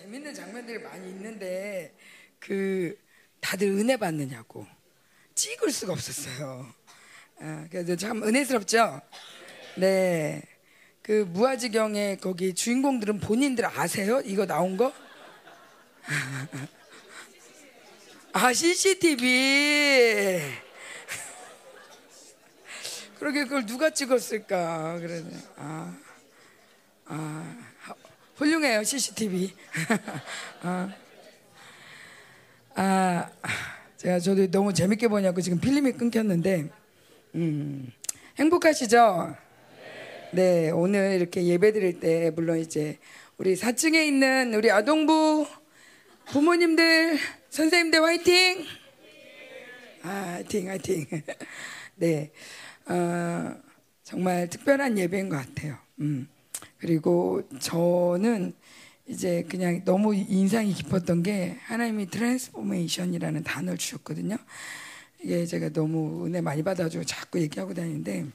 재밌는 장면들이 많이 있는데 그 다들 은혜 받느냐고 찍을 수가 없었어요. 아, 그래서 참 은혜스럽죠. 네, 그 무아지경의 거기 주인공들은 본인들 아세요? 이거 나온 거? 아 CCTV. 그러게 그걸 누가 찍었을까? 그래. 아, 아, 훌륭해요 CCTV. 아, 아, 제가 저도 너무 재밌게 보냐고 지금 필름이 끊겼는데, 음, 행복하시죠? 네, 오늘 이렇게 예배 드릴 때 물론 이제 우리 4층에 있는 우리 아동부 부모님들, 선생님들 화이팅! 아, 화이팅, 화이팅. 네, 어, 정말 특별한 예배인 것 같아요. 음. 그리고 저는 이제 그냥 너무 인상이 깊었던 게 하나님이 transformation이라는 단어를 주셨거든요. 이게 제가 너무 은혜 많이 받아가지고 자꾸 얘기하고 다니는데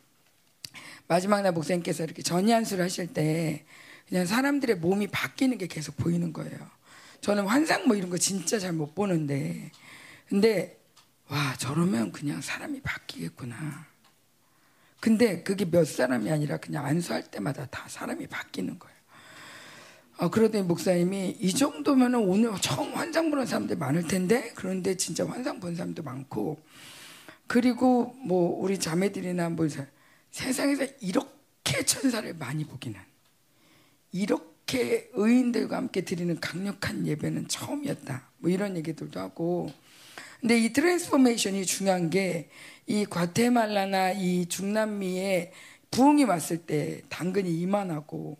마지막 날 목사님께서 이렇게 전이 안수를 하실 때 그냥 사람들의 몸이 바뀌는 게 계속 보이는 거예요. 저는 환상 뭐 이런 거 진짜 잘 못 보는데 근데 와 저러면 그냥 사람이 바뀌겠구나. 근데 그게 몇 사람이 아니라 그냥 안수할 때마다 다 사람이 바뀌는 거예요. 아, 그러더니 목사님이 이 정도면 오늘 처음 환상 보는 사람들 많을 텐데 그런데 진짜 환상 본 사람도 많고 그리고 뭐 우리 자매들이나 뭐 세상에서 이렇게 천사를 많이 보기는 이렇게 의인들과 함께 드리는 강력한 예배는 처음이었다. 뭐 이런 얘기들도 하고 근데 이 transformation이 중요한 게 이 과테말라나 이 중남미에 부흥이 왔을 때 당근이 이만하고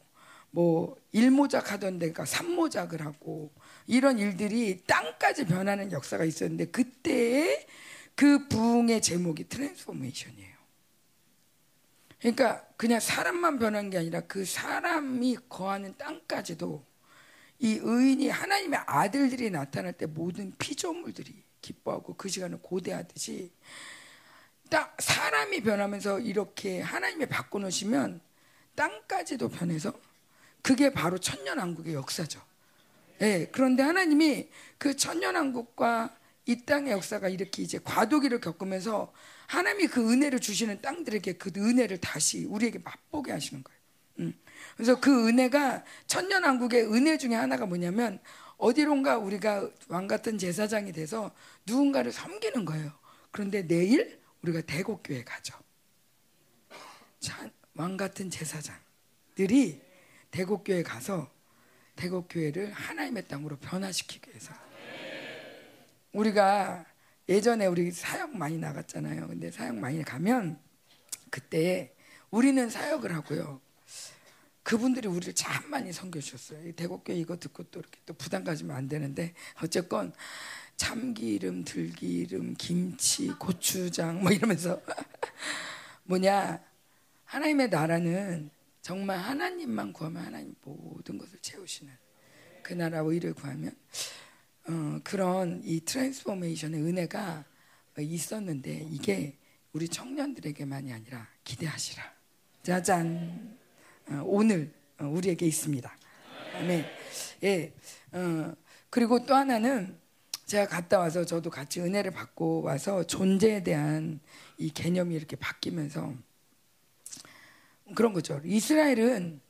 뭐 일모작 하던 데가 삼모작을 하고 이런 일들이 땅까지 변하는 역사가 있었는데 그때의 그 부흥의 제목이 transformation이에요. 그러니까 그냥 사람만 변한 게 아니라 그 사람이 거하는 땅까지도 이 의인이 하나님의 아들들이 나타날 때 모든 피조물들이 기뻐하고 그 시간을 고대하듯이 딱 사람이 변하면서 이렇게 하나님이 바꿔놓으시면 땅까지도 변해서 그게 바로 천년왕국의 역사죠. 네, 그런데 하나님이 그 천년왕국과 이 땅의 역사가 이렇게 이제 과도기를 겪으면서 하나님이 그 은혜를 주시는 땅들에게 그 은혜를 다시 우리에게 맛보게 하시는 거예요. 음. 그래서 그 은혜가 천년왕국의 은혜 중에 하나가 뭐냐면 어디론가 우리가 왕 같은 제사장이 돼서 누군가를 섬기는 거예요. 그런데 내일 우리가 대곡교회 가죠. 왕 같은 제사장들이 대곡교회 가서 대곡교회를 하나님의 땅으로 변화시키기 위해서 우리가 예전에 우리 사역 많이 나갔잖아요. 근데 사역 많이 가면 그때 우리는 사역을 하고요. 그분들이 우리를 참 많이 섬겨주셨어요. 대곡교회 이거 듣고 또 이렇게 또 부담 가지면 안 되는데 어쨌건 참기름, 들기름, 김치, 고추장 뭐 이러면서 뭐냐 하나님의 나라는 정말 하나님만 구하면 하나님 모든 것을 채우시는 그 나라 의를 구하면 어, 그런 이 transformation의 은혜가 있었는데 이게 우리 청년들에게만이 아니라 기대하시라. 짜잔. 어, 오늘 어, 우리에게 있습니다. 아멘. 예. 어, 그리고 또 하나는 제가 갔다 와서 저도 같이 은혜를 받고 와서 존재에 대한 이 개념이 이렇게 바뀌면서 그런 거죠. 이스라엘은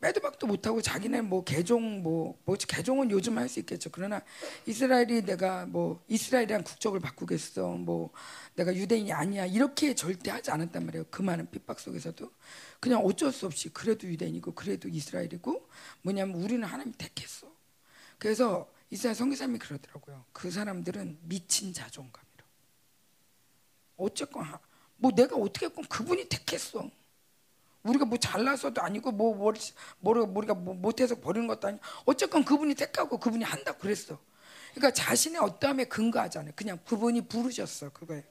빼도 박도 못하고 자기네 뭐 개종 뭐, 뭐 개종은 요즘 할 수 있겠죠. 그러나 이스라엘이 내가 뭐 이스라엘이란 국적을 바꾸겠어. 뭐 내가 유대인이 아니야. 이렇게 절대 하지 않았단 말이에요. 그 많은 핍박 속에서도 그냥 어쩔 수 없이 그래도 유대인이고 그래도 이스라엘이고 뭐냐면 우리는 하나님 택했어. 그래서 이스라엘 성교사님이 그러더라고요. 그 사람들은 미친 자존감이라. 어쨌건 뭐 내가 어떻게 했건 그분이 택했어. 우리가 뭐 잘나서도 아니고 뭐 뭘, 뭘 우리가 뭐 못해서 버리는 것도 아니고 어쨌건 그분이 택하고 그분이 한다 그랬어. 그러니까 자신의 어떠함에 근거하잖아요. 그냥 그분이 부르셨어 그거예요.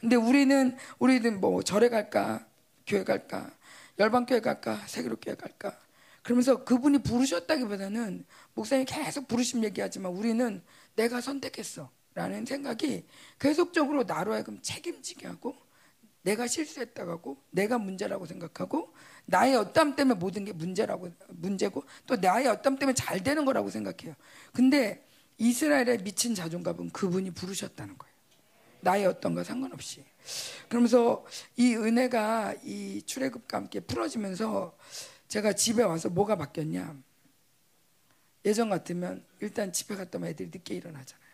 근데 우리는 우리는 뭐 절에 갈까 교회 갈까 열방교회 갈까 세계로교회 갈까 그러면서 그분이 부르셨다기보다는 목사님이 계속 부르심 얘기하지만 우리는 내가 선택했어 라는 생각이 계속적으로 나로 하여금 책임지게 하고 내가 실수했다고 하고 내가 문제라고 생각하고 나의 어떤 때문에 모든 게 문제라고 문제고 또 나의 어떤 때문에 잘 되는 거라고 생각해요. 근데 이스라엘의 미친 자존감은 그분이 부르셨다는 거예요. 나의 어떤 거 상관없이. 그러면서 이 은혜가 이 출애굽과 함께 풀어지면서 제가 집에 와서 뭐가 바뀌었냐? 예전 같으면 일단 집에 갔다 오면 애들이 늦게 일어나잖아요.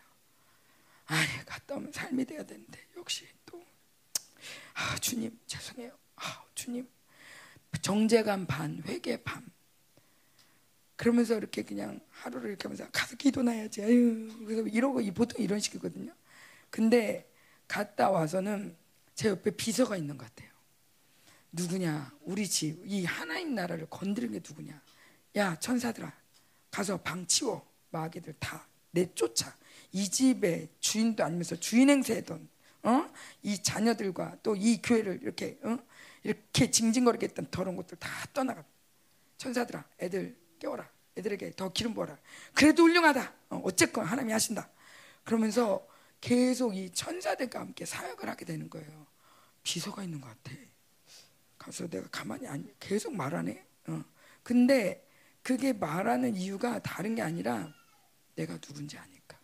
아니 갔다 오면 삶이 돼야 되는데 역시 또 아, 주님 죄송해요. 아, 주님 정제감 반 회개 반 그러면서 이렇게 그냥 하루를 이렇게 하면서 가서 기도나야지. 아유, 그래서 이러고 보통 이런 식이거든요. 근데 갔다 와서는 제 옆에 비서가 있는 것 같아요. 누구냐? 우리 집, 이 하나님 나라를 건드린 게 누구냐? 야, 천사들아, 가서 방 치워. 마귀들 다 내쫓아. 이 집의 주인도 아니면서 주인 행세했던 어? 이 자녀들과 또 이 교회를 이렇게 어? 이렇게 징징거리게 했던 더러운 것들 다 떠나가. 천사들아, 애들 깨워라. 애들에게 더 기름 부어라. 그래도 훌륭하다. 어, 쨌건 하나님이 하신다. 그러면서 계속 이 천사들과 함께 사역을 하게 되는 거예요. 비서가 있는 것 같아. 가서 내가 가만히 안 계속 말하네. 어. 근데 그게 말하는 이유가 다른 게 아니라 내가 누군지 아니까.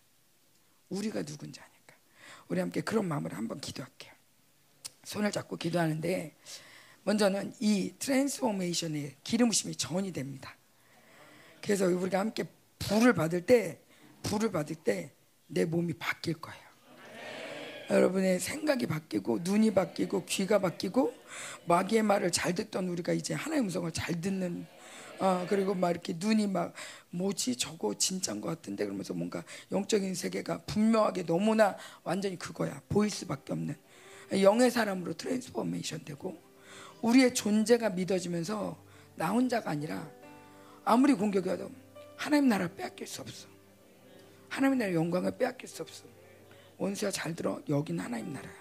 우리가 누군지 아니까. 우리 함께 그런 마음으로 한번 기도할게요. 손을 잡고 기도하는데 먼저는 이 transformation의 기름부음이 전이 됩니다. 그래서 우리가 함께 불을 받을 때 불을 받을 때 내 몸이 바뀔 거예요. 여러분의 생각이 바뀌고 눈이 바뀌고 귀가 바뀌고 마귀의 말을 잘 듣던 우리가 이제 하나님의 음성을 잘 듣는 어, 그리고 막 이렇게 눈이 막 뭐지? 저거 진짜인 것 같은데 그러면서 뭔가 영적인 세계가 분명하게 너무나 완전히 그거야. 보일 수밖에 없는. 영의 사람으로 transformation 되고 우리의 존재가 믿어지면서 나 혼자가 아니라 아무리 공격이 와도 하나님 나라 빼앗길 수 없어. 하나님 나라 영광을 빼앗길 수 없어. 원수야 잘 들어. 여긴 하나님 나라야.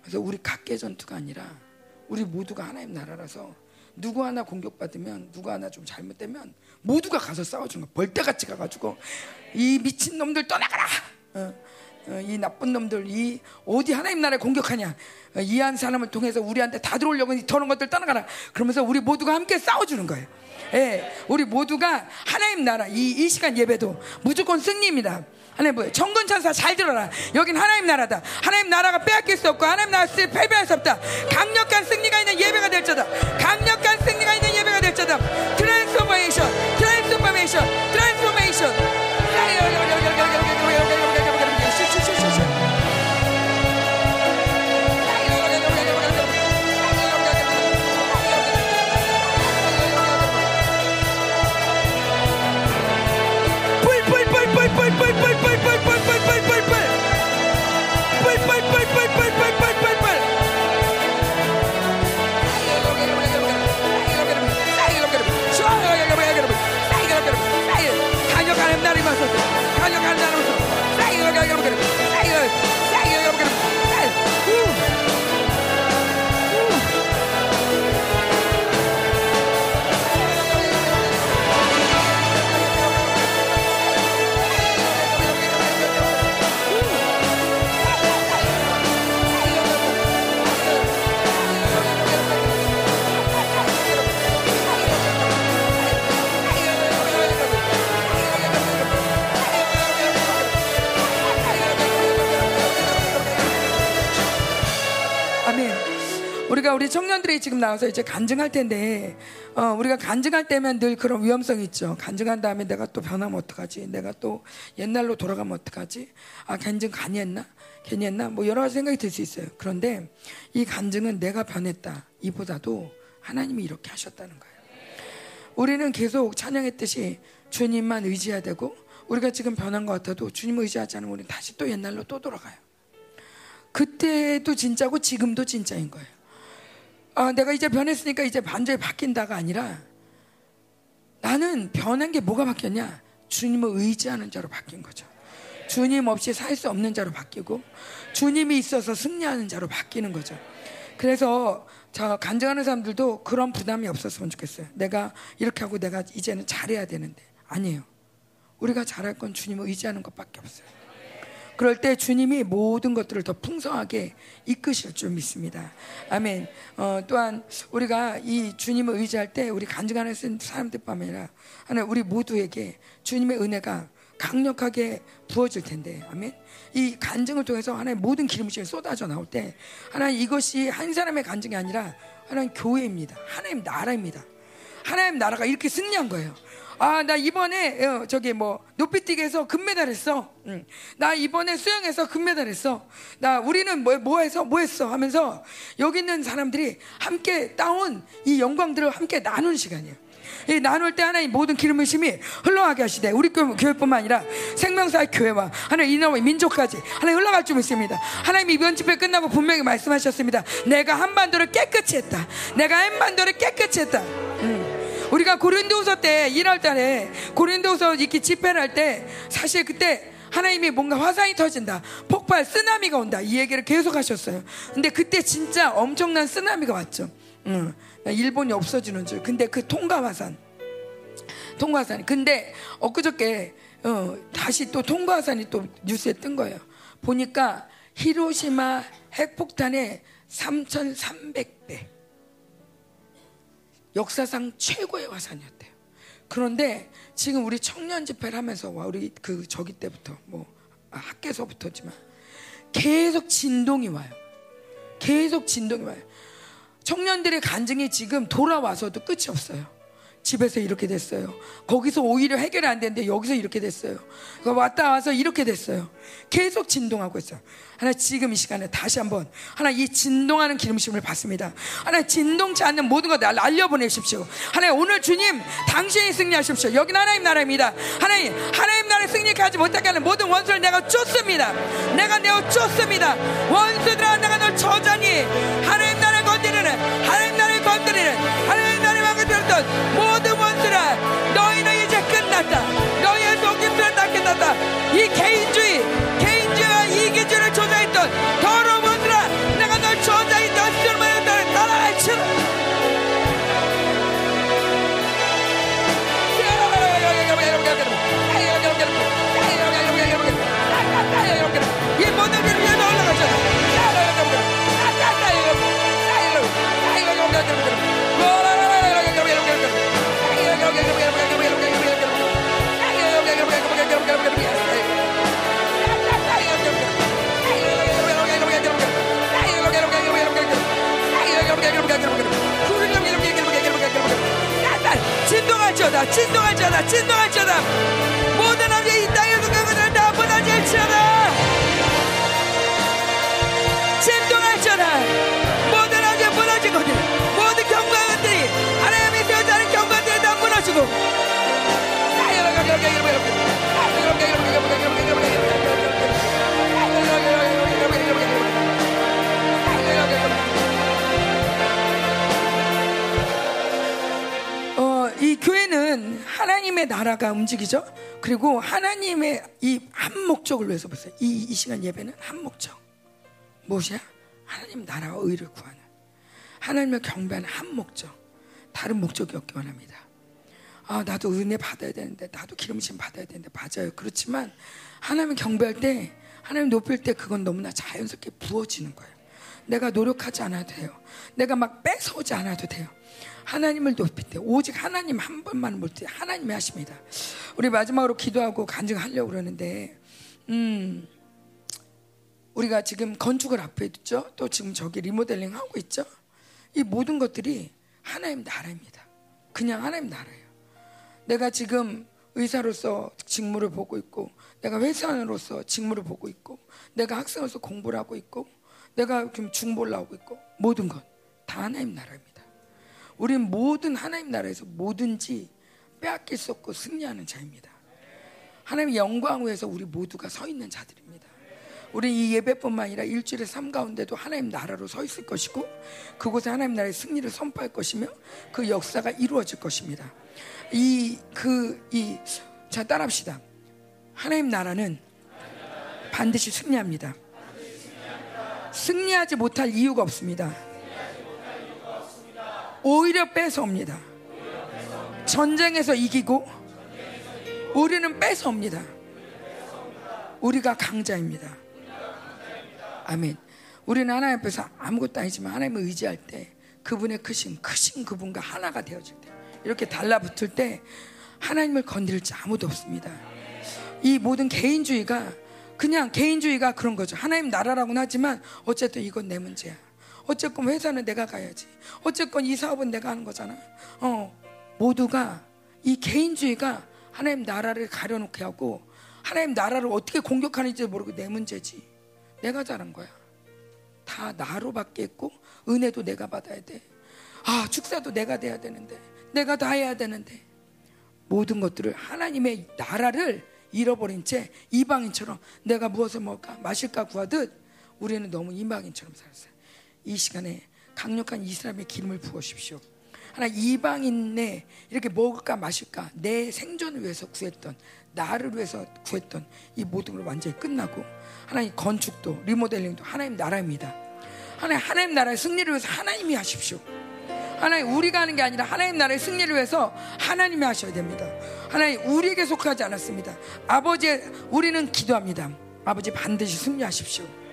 그래서 우리 각계 전투가 아니라 우리 모두가 하나님 나라라서 누구 하나 공격받으면 누구 하나 좀 잘못되면 모두가 가서 싸워주는 거야. 벌떼같이 가가지고 이 미친 놈들 떠나가라. 어, 어, 이 나쁜 놈들 이 어디 하나님 나라에 공격하냐 어, 이한 사람을 통해서 우리한테 다 들어오려고 더러운 것들 떠나가라. 그러면서 우리 모두가 함께 싸워주는 거예요. 예, 우리 모두가 하나님 나라 이, 이 시간 예배도 무조건 승리입니다. 하나님 뭐예요? 천군 천사 잘 들어라. 여긴 하나님 나라다. 하나님 나라가 빼앗길 수 없고 하나님 나라 패배할 수 없다. 강력한 승리가 있는 예배가 될지어다. 강력 한 승리가 있는 예배가 될지어다. transformation, transformation, transformation. Игорь. 우리가 우리 청년들이 지금 나와서 이제 간증할 텐데 어, 우리가 간증할 때면 늘 그런 위험성이 있죠. 간증한 다음에 내가 또 변하면 어떡하지? 내가 또 옛날로 돌아가면 어떡하지? 아 간증 간이 했나? 괜히 했나? 뭐 여러 가지 생각이 들 수 있어요. 그런데 이 간증은 내가 변했다. 이보다도 하나님이 이렇게 하셨다는 거예요. 우리는 계속 찬양했듯이 주님만 의지해야 되고 우리가 지금 변한 것 같아도 주님 의지하지 않으면 우리는 다시 또 옛날로 또 돌아가요. 그때도 진짜고 지금도 진짜인 거예요. 아, 내가 이제 변했으니까 이제 반전이 바뀐다가 아니라 나는 변한 게 뭐가 바뀌었냐? 주님을 의지하는 자로 바뀐 거죠. 주님 없이 살 수 없는 자로 바뀌고 주님이 있어서 승리하는 자로 바뀌는 거죠. 그래서 저 간증하는 사람들도 그런 부담이 없었으면 좋겠어요. 내가 이렇게 하고 내가 이제는 잘해야 되는데 아니에요. 우리가 잘할 건 주님을 의지하는 것밖에 없어요. 그럴 때 주님이 모든 것들을 더 풍성하게 이끄실 줄 믿습니다. 아멘. 어, 또한 우리가 이 주님을 의지할 때 우리 간증하는 사람들뿐만 아니라 우리 모두에게 주님의 은혜가 강력하게 부어질 텐데, 아멘. 이 간증을 통해서 하나의 모든 기름이 쏟아져 나올 때, 하나님 이것이 한 사람의 간증이 아니라 하나님 교회입니다. 하나님 나라입니다. 하나님 나라가 이렇게 승리한 거예요. 아, 나 이번에 어, 저기 뭐 높이뛰기에서 금메달 했어. 응. 나 이번에 수영에서 금메달 했어. 나 우리는 뭐, 뭐 해서 뭐 했어 하면서 여기 있는 사람들이 함께 따온 이 영광들을 함께 나눈 시간이에요. 이 나눌 때 하나님 모든 기름 부심이 흘러가게 하시되 우리 교회뿐만 아니라 생명사의 교회와 하나님 이놈의 민족까지 하나님 흘러갈 줄 믿습니다. 하나님 이번 집회 끝나고 분명히 말씀하셨습니다. 내가 한반도를 깨끗이 했다. 내가 한반도를 깨끗이 했다. 음. 우리가 고린도후서 때 1월 달에 고린도후서 이렇게 집회를 할 때 사실 그때 하나님이 뭔가 화상이 터진다. 폭발, 쓰나미가 온다. 이 얘기를 계속 하셨어요. 근데 그때 진짜 엄청난 쓰나미가 왔죠. 응. 일본이 없어지는 줄. 근데 그 통가 화산. 통가 화산. 근데 엊그저께 어, 다시 또 통가 화산이 또 뉴스에 뜬 거예요. 보니까 히로시마 핵폭탄의 3,300배. 역사상 최고의 화산이었대요. 그런데 지금 우리 청년 집회를 하면서 와 우리 그 저기 때부터 뭐 아, 학교에서부터지만 계속 진동이 와요. 계속 진동이 와요. 청년들의 간증이 지금 돌아와서도 끝이 없어요. 집에서 이렇게 됐어요. 거기서 오히려 해결이 안 되는데 여기서 이렇게 됐어요. 왔다 와서 이렇게 됐어요. 계속 진동하고 있어요. 하나 지금 이 시간에 다시 한번 하나 이 진동하는 기름심을 받습니다. 하나 진동치 않는 모든 것 날려보내십시오. 하나 오늘 주님 당신이 승리하십시오. 여기는 하나님 나라입니다. 하나님 하나님 나라에 승리하지 못하게 하는 모든 원수를 내가 쫓습니다. 내가 내어 쫓습니다. 원수들아 내가 널 저자니 하나님 건드리는 하나님 나라를 건드리는 하나님 나라를 망가뜨렸던 모든 원수라 너희는 이제 끝났다. 너희의 속임수는 다 끝났다. 이 개인 진동할지어다 진동할지어다 진동할지어다. 모든 남자 이 땅에서 그것을 다 무너질지어다. 진동할지어다. 모든 남자 무너지거든. 모든 경관들이 하나님이 세우자는 경관들이 다 무너지고 교회는 하나님의 나라가 움직이죠. 그리고 하나님의 이 한 목적을 위해서 보세요. 이, 이 시간 예배는 한 목적. 무엇이야? 하나님 나라와 의를 구하는. 하나님을 경배하는 한 목적. 다른 목적이 없기 원합니다. 아, 나도 은혜 받아야 되는데, 나도 기름심 받아야 되는데, 맞아요. 그렇지만, 하나님을 경배할 때, 하나님 높일 때 그건 너무나 자연스럽게 부어지는 거예요. 내가 노력하지 않아도 돼요. 내가 막 뺏어오지 않아도 돼요. 하나님을 높일 때 오직 하나님 한 번만 볼 때 하나님이 하십니다. 우리 마지막으로 기도하고 간증하려고 그러는데 음 우리가 지금 건축을 앞에 있죠. 또 지금 저기 리모델링 하고 있죠. 이 모든 것들이 하나님 나라입니다. 그냥 하나님 나라예요. 내가 지금 의사로서 직무를 보고 있고 내가 회사원으로서 직무를 보고 있고 내가 학생으로서 공부를 하고 있고 내가 지금 중보를 하고 있고 모든 것다 하나님 나라입니다. 우리는 모든 하나님 나라에서 뭐든지 빼앗길 수 없고 승리하는 자입니다. 하나님의 영광 위에서 우리 모두가 서 있는 자들입니다. 우리 이 예배뿐만 아니라 일주일의 삶 가운데도 하나님 나라로 서 있을 것이고 그곳에 하나님 나라의 승리를 선포할 것이며 그 역사가 이루어질 것입니다. 이 그 이 자 따라합시다. 하나님 나라는 반드시 승리합니다. 승리하지 못할 이유가 없습니다. 오히려 뺏어옵니다. 전쟁에서 이기고 우리는 뺏어옵니다. 우리가 강자입니다. 아멘. 우리는 하나님 앞에서 아무것도 아니지만 하나님을 의지할 때 그분의 크신 크신 그분과 하나가 되어질 때 이렇게 달라붙을 때 하나님을 건드릴 자 아무도 없습니다. 이 모든 개인주의가 그냥 개인주의가 그런 거죠. 하나님 나라라고는 하지만 어쨌든 이건 내 문제야. 어쨌건 회사는 내가 가야지. 어쨌건 이 사업은 내가 하는 거잖아. 어, 모두가 이 개인주의가 하나님 나라를 가려놓게 하고 하나님 나라를 어떻게 공격하는지 모르고 내 문제지. 내가 잘한 거야. 다 나로 받겠고 은혜도 내가 받아야 돼. 아, 축사도 내가 돼야 되는데. 내가 다 해야 되는데. 모든 것들을 하나님의 나라를 잃어버린 채 이방인처럼 내가 무엇을 먹을까 마실까 구하듯 우리는 너무 이방인처럼 살았어요. 이 시간에 강력한 이스라엘의 기름을 부으십시오. 하나 이방인네 이렇게 먹을까 마실까 내 생존을 위해서 구했던 나를 위해서 구했던 이 모든 걸 완전히 끝나고 하나님 건축도 리모델링도 하나님 나라입니다. 하나님 하나님 나라의 승리를 위해서 하나님이 하십시오. 하나님 우리가 하는 게 아니라 하나님 나라의 승리를 위해서 하나님이 하셔야 됩니다. 하나님 우리에게 속하지 않았습니다. 아버지 우리는 기도합니다. 아버지 반드시 승리하십시오.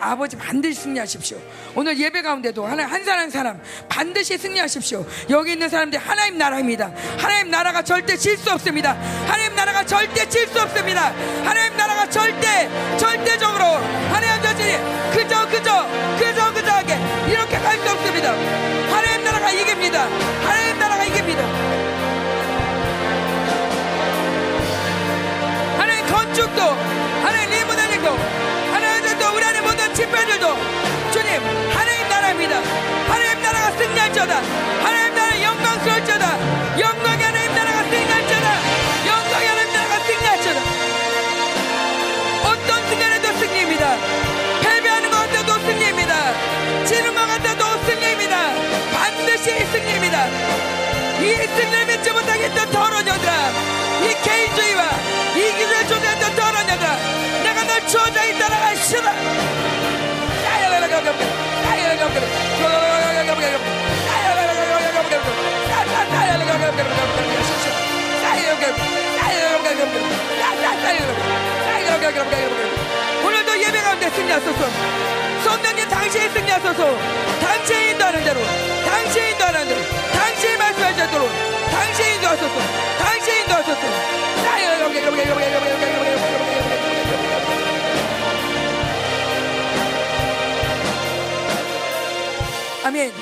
아버지 반드시 승리하십시오. 오늘 예배 가운데도 하나님 한 사람 한 사람 반드시 승리하십시오. 여기 있는 사람들 하나님 나라입니다. 하나님 나라가 절대 질 수 없습니다. 하나님 나라가 절대 질 수 없습니다. 하나님 나라가 절대 절대적으로 하나님 자신이 그저 그저 그저 그저하게 이렇게 갈 수 없습니다. 하나님 나라가 이깁니다. 하나님 나라가 이깁니다. 하나님 건축도 집회들도 주님 하나님 나라입니다. 하나님 나라가 승리할지어다. 하나님 나라 영광스러울지어다. 영광의 하나님 나라가 승리할지어다. 영광의 하나님 나라가 승리할지어다. 어떤 순간에도 승리입니다. 패배하는 것 같아도 승리입니다. 지는 것 같아도 승리입니다. 반드시 승리입니다. 이 승리를 믿지 못하겠던 더러운 여들아 이 개인주의와 이기를 존재했던 더러운 여들아 내가 널 주어자에 따라가 싫어 오늘도 예배 가운데 승리하소서. 선생님 당신이 승리하소서. 당신이 인도하는 대로 당신이 인도하는 대로 당신이 말씀하시도록 당신이 인도하소서 아멘.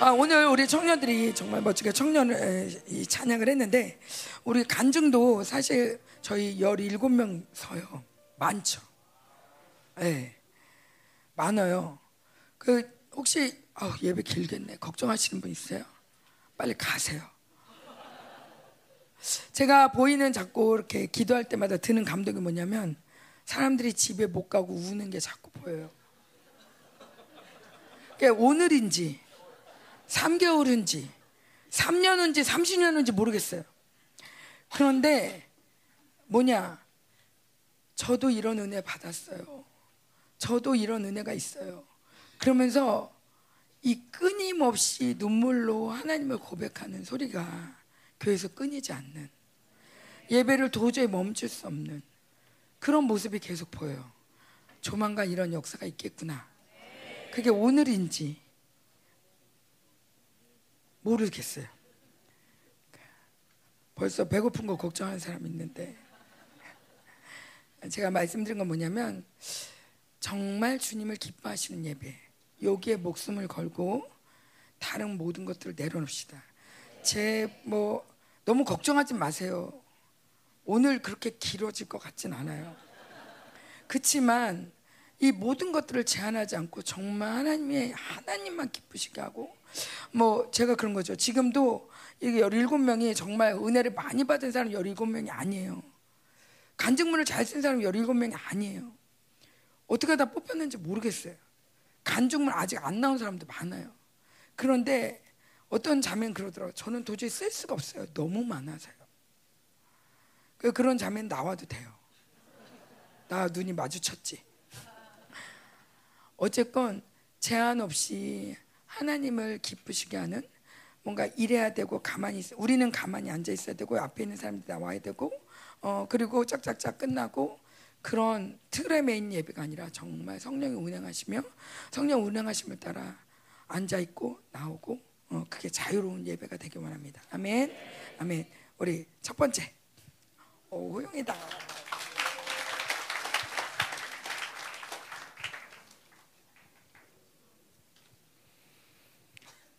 아, 오늘 우리 청년들이 정말 멋지게 청년을 에, 이 찬양을 했는데 우리 간증도 사실 저희 17명 서요. 많죠. 예. 많아요. 그 혹시 아, 예배 길겠네. 걱정하시는 분 있어요? 빨리 가세요. 제가 보이는 자꾸 이렇게 기도할 때마다 드는 감동이 뭐냐면 사람들이 집에 못 가고 우는 게 자꾸 보여요. 오늘인지 3개월인지 3년인지 30년인지 모르겠어요. 그런데 뭐냐? 저도 이런 은혜 받았어요. 저도 이런 은혜가 있어요. 그러면서 이 끊임없이 눈물로 하나님을 고백하는 소리가 교회에서 끊이지 않는 예배를 도저히 멈출 수 없는 그런 모습이 계속 보여요. 조만간 이런 역사가 있겠구나. 그게 오늘인지 모르겠어요. 벌써 배고픈 거 걱정하는 사람 있는데 제가 말씀드린 건 뭐냐면 정말 주님을 기뻐하시는 예배 여기에 목숨을 걸고 다른 모든 것들을 내려놓읍시다. 제 뭐 너무 걱정하지 마세요. 오늘 그렇게 길어질 것 같진 않아요. 그렇지만 이 모든 것들을 제한하지 않고 정말 하나님의 하나님만 기쁘시게 하고 뭐 제가 그런 거죠. 지금도 이게 17명이 정말 은혜를 많이 받은 사람 17명이 아니에요. 간증문을 잘 쓴 사람 17명이 아니에요. 어떻게 다 뽑혔는지 모르겠어요. 간증문 아직 안 나온 사람도 많아요. 그런데 어떤 자매는 그러더라고요. 저는 도저히 쓸 수가 없어요. 너무 많아서요. 그 그런 자매는 나와도 돼요. 나 눈이 마주쳤지. 어쨌건 제한 없이 하나님을 기쁘시게 하는 뭔가 일해야 되고 가만히 있어. 우리는 가만히 앉아 있어야 되고 앞에 있는 사람들이 나와야 되고 어 그리고 짝짝짝 끝나고 그런 틀에 매인 예배가 아니라 정말 성령이 운행하시며 성령 운행하심을 따라 앉아 있고 나오고 어, 그게 자유로운 예배가 되기 원합니다. 아멘. 아멘. 우리 첫 번째. 오, 호영이다.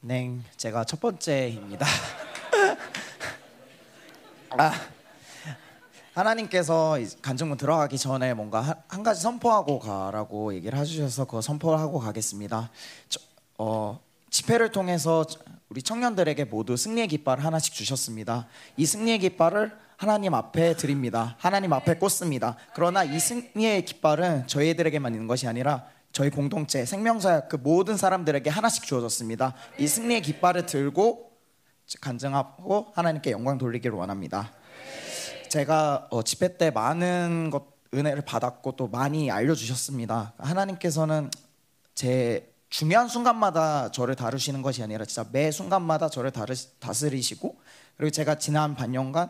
네, 제가 첫 번째입니다. 아, 하나님께서 간증문 들어가기 전에 뭔가 한, 한 가지 선포하고 가라고 얘기를 해주셔서 그 선포하고 가겠습니다. 저, 어, 집회를 통해서 우리 청년들에게 모두 승리의 깃발을 하나씩 주셨습니다. 이 승리의 깃발을 하나님 앞에 드립니다. 하나님 앞에 꽂습니다. 그러나 이 승리의 깃발은 저희들에게만 있는 것이 아니라 저희 공동체 생명사 그 모든 사람들에게 하나씩 주어졌습니다. 이 승리의 깃발을 들고 간증하고 하나님께 영광 돌리기를 원합니다. 제가 어, 집회 때 많은 것 은혜를 받았고 또 많이 알려주셨습니다. 하나님께서는 제 중요한 순간마다 저를 다루시는 것이 아니라 진짜 매 순간마다 저를 다루, 다스리시고 그리고 제가 지난 반년간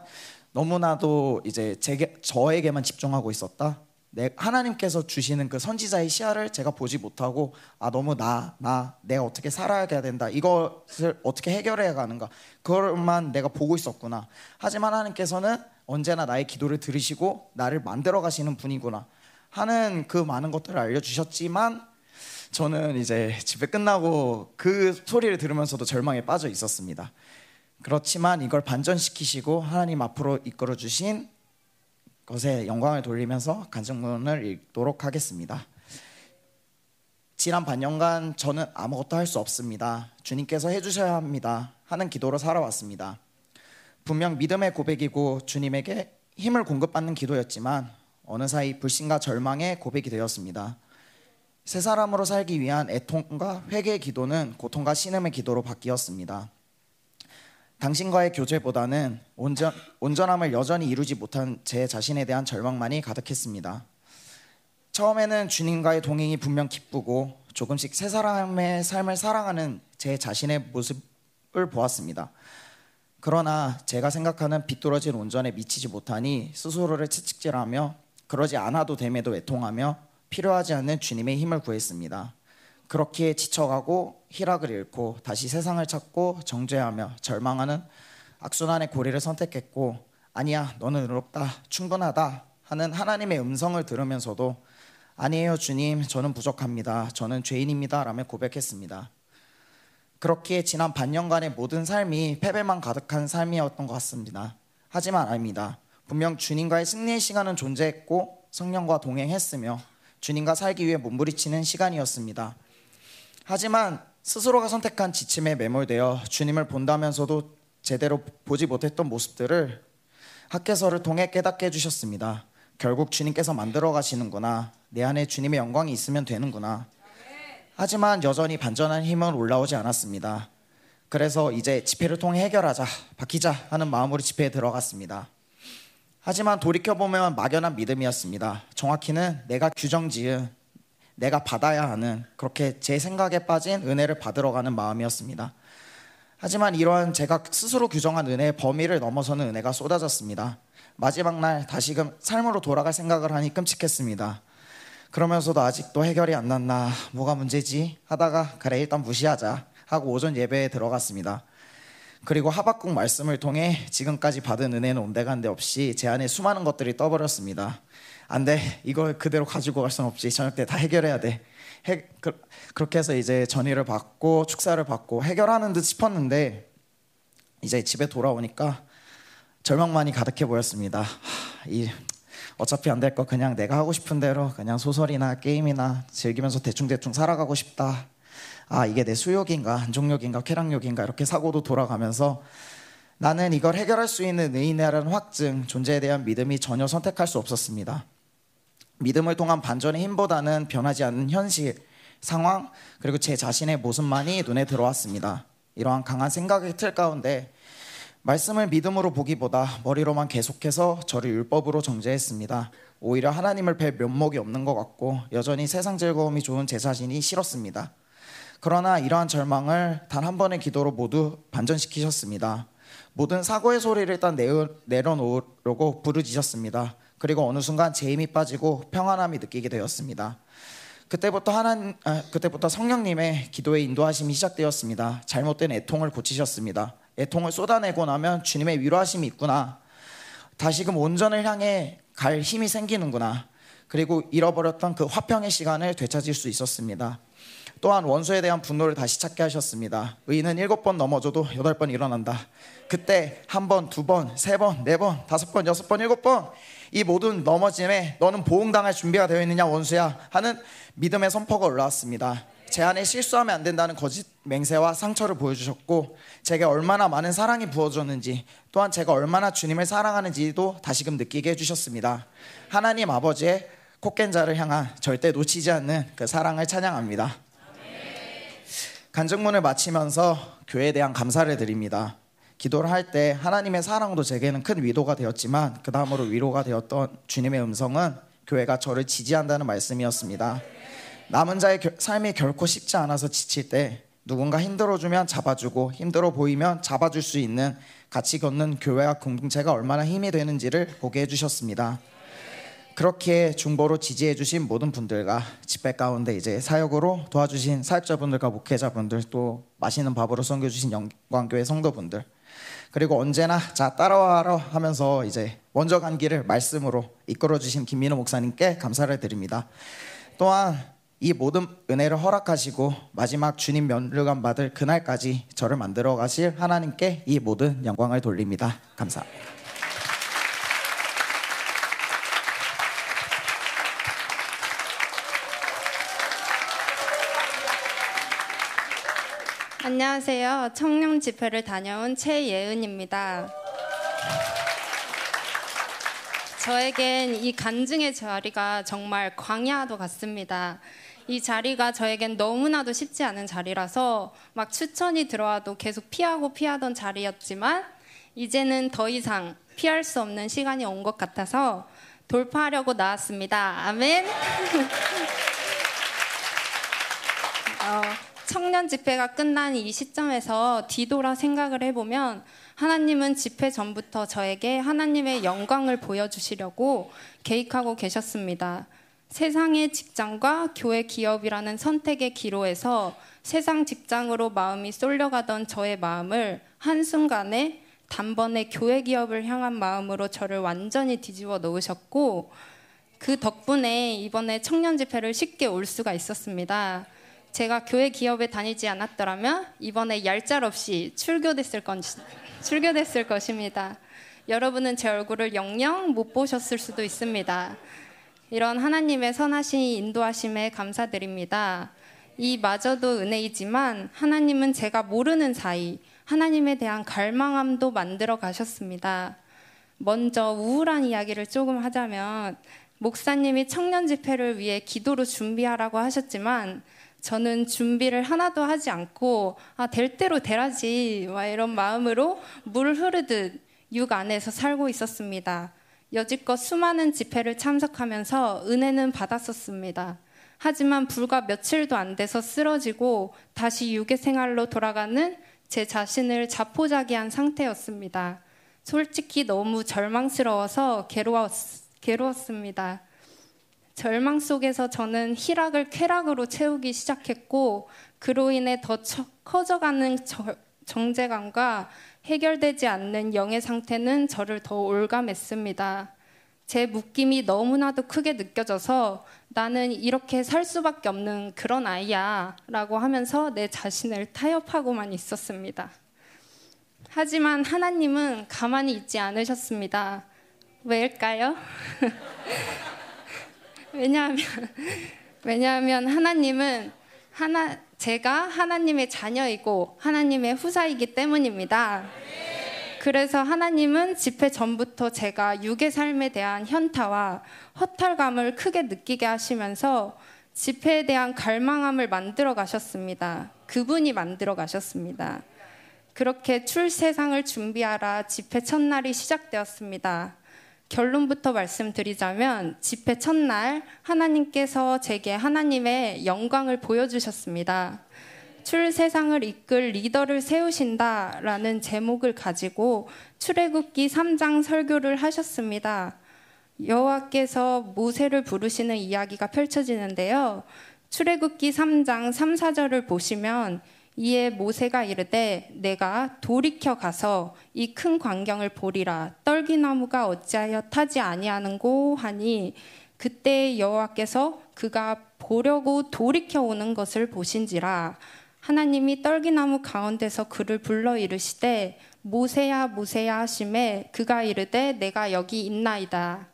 너무나도 이제 제게, 저에게만 집중하고 있었다. 내, 하나님께서 주시는 그 선지자의 시야를 제가 보지 못하고 아 너무 나 나 내가 어떻게 살아야 된다 이것을 어떻게 해결해야 가는가 그걸만 내가 보고 있었구나. 하지만 하나님께서는 언제나 나의 기도를 들으시고 나를 만들어 가시는 분이구나 하는 그 많은 것들을 알려주셨지만 저는 이제 집에 끝나고 그 소리를 들으면서도 절망에 빠져 있었습니다. 그렇지만 이걸 반전시키시고 하나님 앞으로 이끌어 주신 것에 영광을 돌리면서 간증문을 읽도록 하겠습니다. 지난 반년간 저는 아무것도 할 수 없습니다. 주님께서 해주셔야 합니다. 하는 기도로 살아왔습니다. 분명 믿음의 고백이고 주님에게 힘을 공급받는 기도였지만 어느 사이 불신과 절망의 고백이 되었습니다. 새 사람으로 살기 위한 애통과 회개의 기도는 고통과 신음의 기도로 바뀌었습니다. 당신과의 교제보다는 온전, 온전함을 여전히 이루지 못한 제 자신에 대한 절망만이 가득했습니다. 처음에는 주님과의 동행이 분명 기쁘고 조금씩 새 사람의 삶을 사랑하는 제 자신의 모습을 보았습니다. 그러나 제가 생각하는 비뚤어진 온전에 미치지 못하니 스스로를 채찍질하며 그러지 않아도 됨에도 애통하며 필요하지 않는 주님의 힘을 구했습니다. 그렇게 지쳐가고 희락을 잃고 다시 세상을 찾고 정죄하며 절망하는 악순환의 고리를 선택했고 아니야 너는 의롭다 충분하다 하는 하나님의 음성을 들으면서도 아니에요 주님 저는 부족합니다 저는 죄인입니다 라며 고백했습니다. 그렇게 지난 반년간의 모든 삶이 패배만 가득한 삶이었던 것 같습니다. 하지만 아닙니다. 분명 주님과의 승리의 시간은 존재했고 성령과 동행했으며 주님과 살기 위해 몸부리치는 시간이었습니다 하지만 스스로가 선택한 지침에 매몰되어 주님을 본다면서도 제대로 보지 못했던 모습들을 학계서를 통해 깨닫게 해주셨습니다. 결국 주님께서 만들어 가시는구나. 내 안에 주님의 영광이 있으면 되는구나. 하지만 여전히 반전한 힘은 올라오지 않았습니다. 그래서 이제 집회를 통해 해결하자, 바뀌자 하는 마음으로 집회에 들어갔습니다. 하지만 돌이켜보면 막연한 믿음이었습니다. 정확히는 내가 규정 지은 내가 받아야 하는 그렇게 제 생각에 빠진 은혜를 받으러 가는 마음이었습니다. 하지만 이러한 제가 스스로 규정한 은혜의 범위를 넘어서는 은혜가 쏟아졌습니다. 마지막 날 다시금 삶으로 돌아갈 생각을 하니 끔찍했습니다. 그러면서도 아직도 해결이 안 났나 뭐가 문제지 하다가 그래 일단 무시하자 하고 오전 예배에 들어갔습니다. 그리고 하박국 말씀을 통해 지금까지 받은 은혜는 온데간데 없이 제 안에 수많은 것들이 떠버렸습니다. 안 돼. 이걸 그대로 가지고 갈 수는 없지. 저녁 때 다 해결해야 돼. 해, 그, 렇게 해서 이제 전의를 받고 축사를 받고 해결하는 듯 싶었는데 이제 집에 돌아오니까 절망만이 가득해 보였습니다. 하, 이 어차피 안 될 거 그냥 내가 하고 싶은 대로 그냥 소설이나 게임이나 즐기면서 대충대충 살아가고 싶다. 아 이게 내 수욕인가 한종욕인가 쾌락욕인가 이렇게 사고도 돌아가면서 나는 이걸 해결할 수 있는 의인이라는 확증 존재에 대한 믿음이 전혀 선택할 수 없었습니다. 믿음을 통한 반전의 힘보다는 변하지 않는 현실, 상황, 그리고 제 자신의 모습만이 눈에 들어왔습니다. 이러한 강한 생각의 틀 가운데 말씀을 믿음으로 보기보다 머리로만 계속해서 저를 율법으로 정죄했습니다. 오히려 하나님을 뵐 면목이 없는 것 같고 여전히 세상 즐거움이 좋은 제 자신이 싫었습니다. 그러나 이러한 절망을 단 한 번의 기도로 모두 반전시키셨습니다. 모든 사고의 소리를 일단 내려놓으려고 부르짖었습니다. 그리고 어느 순간 제 힘이 빠지고 평안함이 느끼게 되었습니다. 그때부터 하나 아, 그때부터 성령님의 기도의 인도하심이 시작되었습니다. 잘못된 애통을 고치셨습니다. 애통을 쏟아내고 나면 주님의 위로하심이 있구나. 다시금 온전을 향해 갈 힘이 생기는구나. 그리고 잃어버렸던 그 화평의 시간을 되찾을 수 있었습니다. 또한 원수에 대한 분노를 다시 찾게 하셨습니다. 의인은 일곱 번 넘어져도 여덟 번 일어난다. 그때 한 번, 두 번, 세 번, 네 번, 다섯 번, 여섯 번, 일곱 번 이 모든 넘어짐에 너는 보응당할 준비가 되어 있느냐 원수야 하는 믿음의 선포가 올라왔습니다. 제 안에 실수하면 안 된다는 거짓 맹세와 상처를 보여주셨고 제게 얼마나 많은 사랑이 부어졌는지 또한 제가 얼마나 주님을 사랑하는지도 다시금 느끼게 해주셨습니다. 하나님 아버지의 콧겐자를 향한 절대 놓치지 않는 그 사랑을 찬양합니다. 간증문을 마치면서 교회에 대한 감사를 드립니다. 기도를 할 때 하나님의 사랑도 제게는 큰 위로가 되었지만 그 다음으로 위로가 되었던 주님의 음성은 교회가 저를 지지한다는 말씀이었습니다. 남은 자의 삶이 결코 쉽지 않아서 지칠 때 누군가 힘들어주면 잡아주고 힘들어 보이면 잡아줄 수 있는 같이 걷는 교회와 공동체가 얼마나 힘이 되는지를 보게 해주셨습니다. 그렇게 중보로 지지해 주신 모든 분들과 집회 가운데 이제 사역으로 도와주신 사역자분들과 목회자분들 또 맛있는 밥으로 섬겨 주신 영광교회 성도분들 그리고 언제나 자 따라와라 하면서 이제 먼저 간 길을 말씀으로 이끌어 주신 김민호 목사님께 감사를 드립니다. 또한 이 모든 은혜를 허락하시고 마지막 주님 면류관 받을 그날까지 저를 만들어 가실 하나님께 이 모든 영광을 돌립니다. 감사합니다. 안녕하세요. 청년 집회를 다녀온 최예은입니다. 저에겐 이 간증의 자리가 정말 광야도 같습니다. 이 자리가 저에겐 너무나도 쉽지 않은 자리라서 막 추천이 들어와도 계속 피하고 피하던 자리였지만 이제는 더 이상 피할 수 없는 시간이 온 것 같아서 돌파하려고 나왔습니다. 아멘. 어, 청년 집회가 끝난 이 시점에서 뒤돌아 생각을 해보면 하나님은 집회 전부터 저에게 하나님의 영광을 보여주시려고 계획하고 계셨습니다. 세상의 직장과 교회 기업이라는 선택의 기로에서 세상 직장으로 마음이 쏠려가던 저의 마음을 한순간에 단번에 교회 기업을 향한 마음으로 저를 완전히 뒤집어 놓으셨고 그 덕분에 이번에 청년 집회를 쉽게 올 수가 있었습니다. 제가 교회 기업에 다니지 않았더라면 이번에 얄짤 없이 출교됐을 건 출교됐을 것입니다. 여러분은 제 얼굴을 영영 못 보셨을 수도 있습니다. 이런 하나님의 선하신 인도하심에 감사드립니다. 이 마저도 은혜이지만 하나님은 제가 모르는 사이 하나님에 대한 갈망함도 만들어 가셨습니다. 먼저 우울한 이야기를 조금 하자면 목사님이 청년 집회를 위해 기도로 준비하라고 하셨지만 저는 준비를 하나도 하지 않고 아, 될 대로 되라지 와 이런 마음으로 물 흐르듯 육 안에서 살고 있었습니다. 여지껏 수많은 집회를 참석하면서 은혜는 받았었습니다. 하지만 불과 며칠도 안 돼서 쓰러지고 다시 유괴 생활로 돌아가는 제 자신을 자포자기한 상태였습니다. 솔직히 너무 절망스러워서 괴로웠, 괴로웠습니다. 절망 속에서 저는 희락을 쾌락으로 채우기 시작했고 그로 인해 더 처, 커져가는 저, 정제감과 해결되지 않는 영의 상태는 저를 더 올감했습니다. 제 묶임이 너무나도 크게 느껴져서 나는 이렇게 살 수밖에 없는 그런 아이야 라고 하면서 내 자신을 타협하고만 있었습니다. 하지만 하나님은 가만히 있지 않으셨습니다. 왜일까요? 왜냐하면 왜냐하면 하나님은 하나 제가 하나님의 자녀이고 하나님의 후사이기 때문입니다. 그래서 하나님은 집회 전부터 제가 육의 삶에 대한 현타와 허탈감을 크게 느끼게 하시면서 집회에 대한 갈망함을 만들어 가셨습니다. 그분이 만들어 가셨습니다. 그렇게 출세상을 준비하라 집회 첫날이 시작되었습니다. 결론부터 말씀드리자면 집회 첫날 하나님께서 제게 하나님의 영광을 보여주셨습니다. 출 세상을 이끌 리더를 세우신다라는 제목을 가지고 출애굽기 3장 설교를 하셨습니다. 여호와께서 모세를 부르시는 이야기가 펼쳐지는데요. 출애굽기 3장 3, 4절을 보시면 이에 모세가 이르되 내가 돌이켜 가서 이 큰 광경을 보리라 떨기나무가 어찌하여 타지 아니하는고 하니 그때 여호와께서 그가 보려고 돌이켜 오는 것을 보신지라 하나님이 떨기나무 가운데서 그를 불러 이르시되 모세야 모세야 하심에 그가 이르되 내가 여기 있나이다.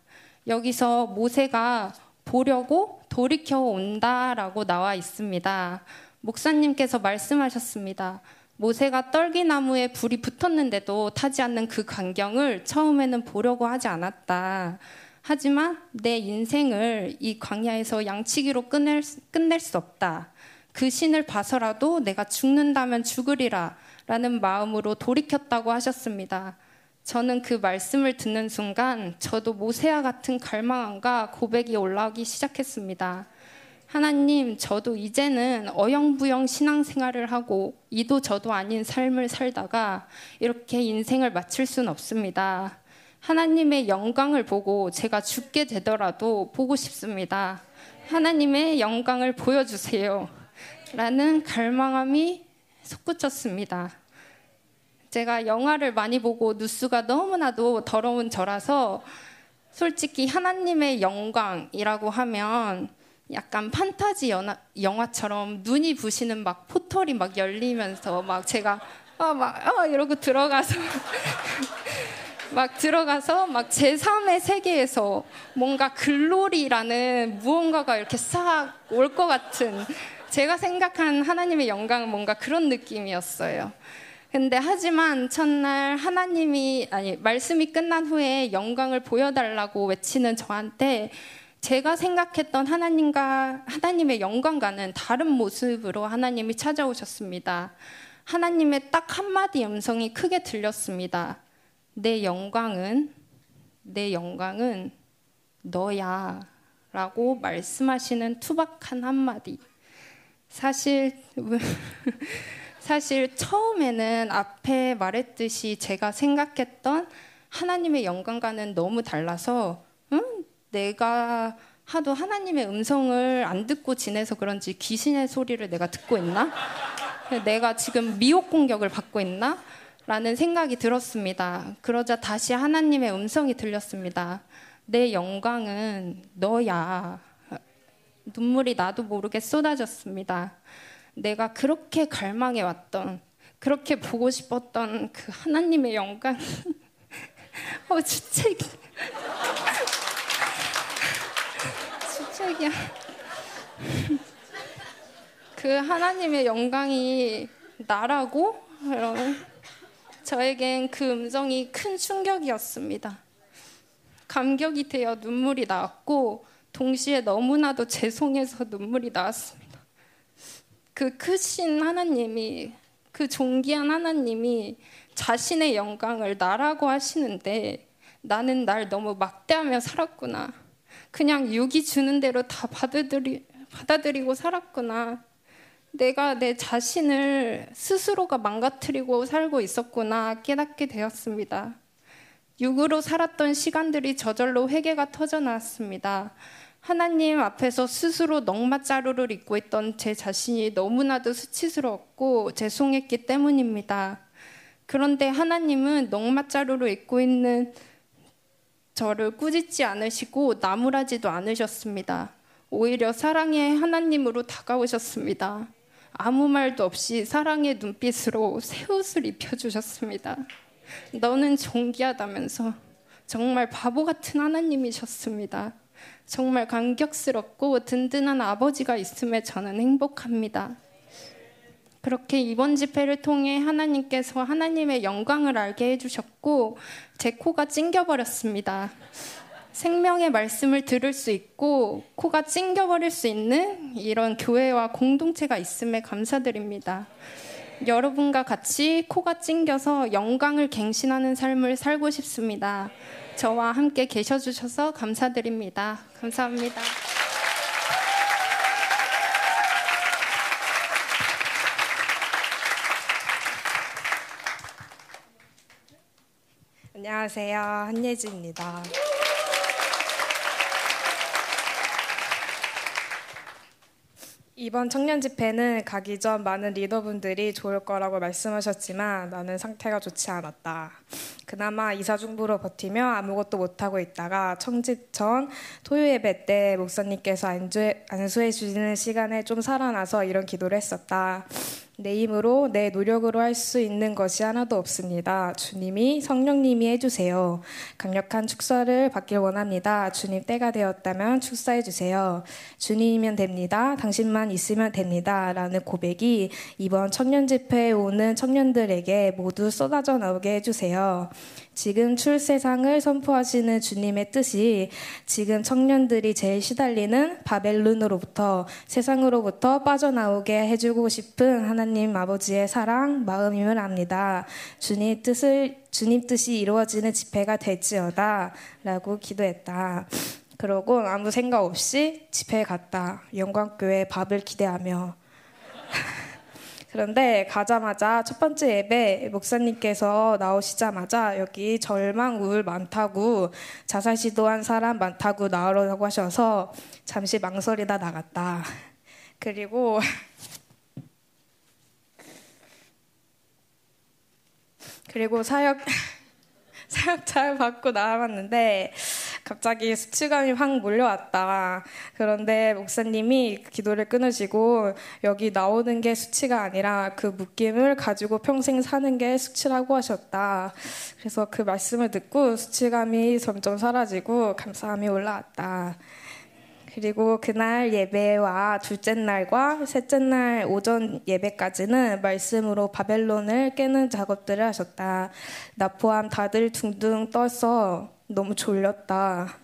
여기서 모세가 보려고 돌이켜 온다라고 나와 있습니다. 목사님께서 말씀하셨습니다. 모세가 떨기나무에 불이 붙었는데도 타지 않는 그 광경을 처음에는 보려고 하지 않았다. 하지만 내 인생을 이 광야에서 양치기로 끝낼, 끝낼 수 없다. 그 신을 봐서라도 내가 죽는다면 죽으리라. 라는 마음으로 돌이켰다고 하셨습니다. 저는 그 말씀을 듣는 순간 저도 모세와 같은 갈망함과 고백이 올라오기 시작했습니다. 하나님, 저도 이제는 어영부영 신앙생활을 하고 이도 저도 아닌 삶을 살다가 이렇게 인생을 마칠 수는 없습니다. 하나님의 영광을 보고 제가 죽게 되더라도 보고 싶습니다. 하나님의 영광을 보여주세요. 라는 갈망함이 솟구쳤습니다. 제가 영화를 많이 보고 뉴스가 너무나도 더러운 저라서 솔직히 하나님의 영광이라고 하면 약간 판타지 영화, 영화처럼 눈이 부시는 막 포털이 막 열리면서 막 제가 아, 막, 아, 이러고 들어가서 막 들어가서 막 제3의 세계에서 뭔가 글로리라는 무언가가 이렇게 싹 올 것 같은 제가 생각한 하나님의 영광은 뭔가 그런 느낌이었어요. 근데 하지만 첫날 하나님이 아니 말씀이 끝난 후에 영광을 보여달라고 외치는 저한테 제가 생각했던 하나님과 하나님의 영광과는 다른 모습으로 하나님이 찾아오셨습니다. 하나님의 딱 한마디 음성이 크게 들렸습니다. 내 영광은 내 영광은 너야 라고 말씀하시는 투박한 한마디. 사실 사실 처음에는 앞에 말했듯이 제가 생각했던 하나님의 영광과는 너무 달라서 응? 내가 하도 하나님의 음성을 안 듣고 지내서 그런지 귀신의 소리를 내가 듣고 있나? 내가 지금 미혹 공격을 받고 있나? 라는 생각이 들었습니다. 그러자 다시 하나님의 음성이 들렸습니다. 내 영광은 너야. 눈물이 나도 모르게 쏟아졌습니다. 내가 그렇게 갈망해 왔던, 그렇게 보고 싶었던 그 하나님의 영광. 어, 주책. 주책이야. 그 하나님의 영광이 나라고? 여러분. 저에겐 그 음성이 큰 충격이었습니다. 감격이 되어 눈물이 나왔고 동시에 너무나도 죄송해서 눈물이 나왔습니다. 그 크신 하나님이 그 존귀한 하나님이 자신의 영광을 나라고 하시는데 나는 날 너무 막대하며 살았구나. 그냥 육이 주는 대로 다 받아들이, 받아들이고 살았구나. 내가 내 자신을 스스로가 망가뜨리고 살고 있었구나 깨닫게 되었습니다. 육으로 살았던 시간들이 저절로 회개가 터져 나왔습니다. 하나님 앞에서 스스로 넉마자루를 입고 있던 제 자신이 너무나도 수치스러웠고 죄송했기 때문입니다. 그런데 하나님은 넉마자루를 입고 있는 저를 꾸짖지 않으시고 나무라지도 않으셨습니다. 오히려 사랑의 하나님으로 다가오셨습니다. 아무 말도 없이 사랑의 눈빛으로 새 옷을 입혀주셨습니다. 너는 존귀하다면서 정말 바보 같은 하나님이셨습니다. 정말 감격스럽고 든든한 아버지가 있음에 저는 행복합니다. 그렇게 이번 집회를 통해 하나님께서 하나님의 영광을 알게 해주셨고 제 코가 찡겨버렸습니다. 생명의 말씀을 들을 수 있고 코가 찡겨버릴 수 있는 이런 교회와 공동체가 있음에 감사드립니다. 여러분과 같이 코가 찡겨서 영광을 갱신하는 삶을 살고 싶습니다. 저와 함께 계셔주셔서 감사드립니다. 감사합니다. 안녕하세요. 한예지입니다. 이번 청년 집회는 가기 전 많은 리더분들이 좋을 거라고 말씀하셨지만 나는 상태가 좋지 않았다. 그나마 이사중부로 버티며 아무것도 못하고 있다가 청집 전 토요 예배 때 목사님께서 안수해, 안수해 주시는 시간에 좀 살아나서 이런 기도를 했었다. 내 힘으로 내 노력으로 할 수 있는 것이 하나도 없습니다. 주님이 성령님이 해주세요. 강력한 축사를 받길 원합니다. 주님 때가 되었다면 축사해 주세요. 주님이면 됩니다. 당신만 있으면 됩니다. 라는 고백이 이번 청년 집회에 오는 청년들에게 모두 쏟아져 나오게 해주세요. 지금 출세상을 선포하시는 주님의 뜻이 지금 청년들이 제일 시달리는 바벨론으로부터 세상으로부터 빠져나오게 해주고 싶은 하나님 아버지의 사랑 마음임을 압니다. 주님 뜻을 주님 뜻이 이루어지는 집회가 될지어다라고 기도했다. 그러고 아무 생각 없이 집회에 갔다. 영광교회 밥을 기대하며 그런데 가자마자 첫 번째 예배 목사님께서 나오시자마자 여기 절망 우울 많다고 자살 시도한 사람 많다고 나오라고 하셔서 잠시 망설이다 나갔다. 그리고 그리고 사역 사역 잘 받고 나왔는데 갑자기 수치감이 확 몰려왔다. 그런데 목사님이 기도를 끊으시고 여기 나오는 게 수치가 아니라 그 묶임을 가지고 평생 사는 게 수치라고 하셨다. 그래서 그 말씀을 듣고 수치감이 점점 사라지고 감사함이 올라왔다. 그리고 그날 예배와 둘째 날과 셋째 날 오전 예배까지는 말씀으로 바벨론을 깨는 작업들을 하셨다. 나 포함 다들 둥둥 떠서 너무 졸렸다.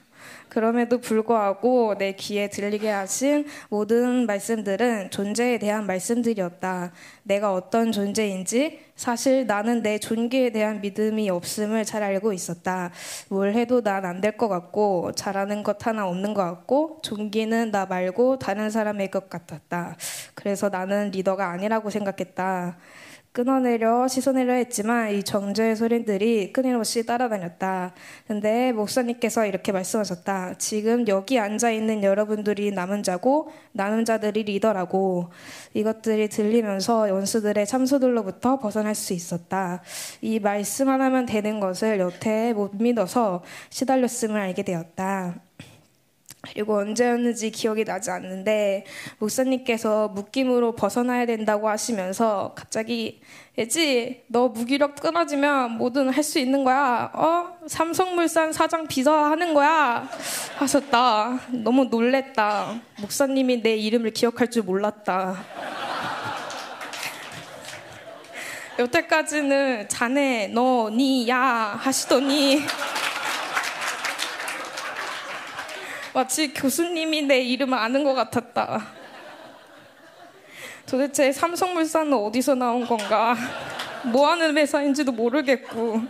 그럼에도 불구하고 내 귀에 들리게 하신 모든 말씀들은 존재에 대한 말씀들이었다. 내가 어떤 존재인지 사실 나는 내 존귀에 대한 믿음이 없음을 잘 알고 있었다. 뭘 해도 난 안 될 것 같고 잘하는 것 하나 없는 것 같고 존귀는 나 말고 다른 사람의 것 같았다. 그래서 나는 리더가 아니라고 생각했다. 끊어내려 씻어내려 했지만 이 정죄의 소린들이 끊임없이 따라다녔다. 근데 목사님께서 이렇게 말씀하셨다. 지금 여기 앉아 있는 여러분들이 남은 자고 남은 자들이 리더라고 이것들이 들리면서 원수들의 참소들로부터 벗어날 수 있었다. 이 말씀 하나면 되는 것을 여태 못 믿어서 시달렸음을 알게 되었다. 그리고 언제였는지 기억이 나지 않는데 목사님께서 묶임으로 벗어나야 된다고 하시면서 갑자기 예지 너 무기력 끊어지면 뭐든 할 수 있는 거야. 어? 삼성물산 사장 비서 하는 거야. 하셨다. 너무 놀랬다. 목사님이 내 이름을 기억할 줄 몰랐다. 여태까지는 자네 너니야 하시더니 마치 교수님이 내 이름을 아는 것 같았다. 도대체 삼성물산은 어디서 나온 건가? 뭐 하는 회사인지도 모르겠고,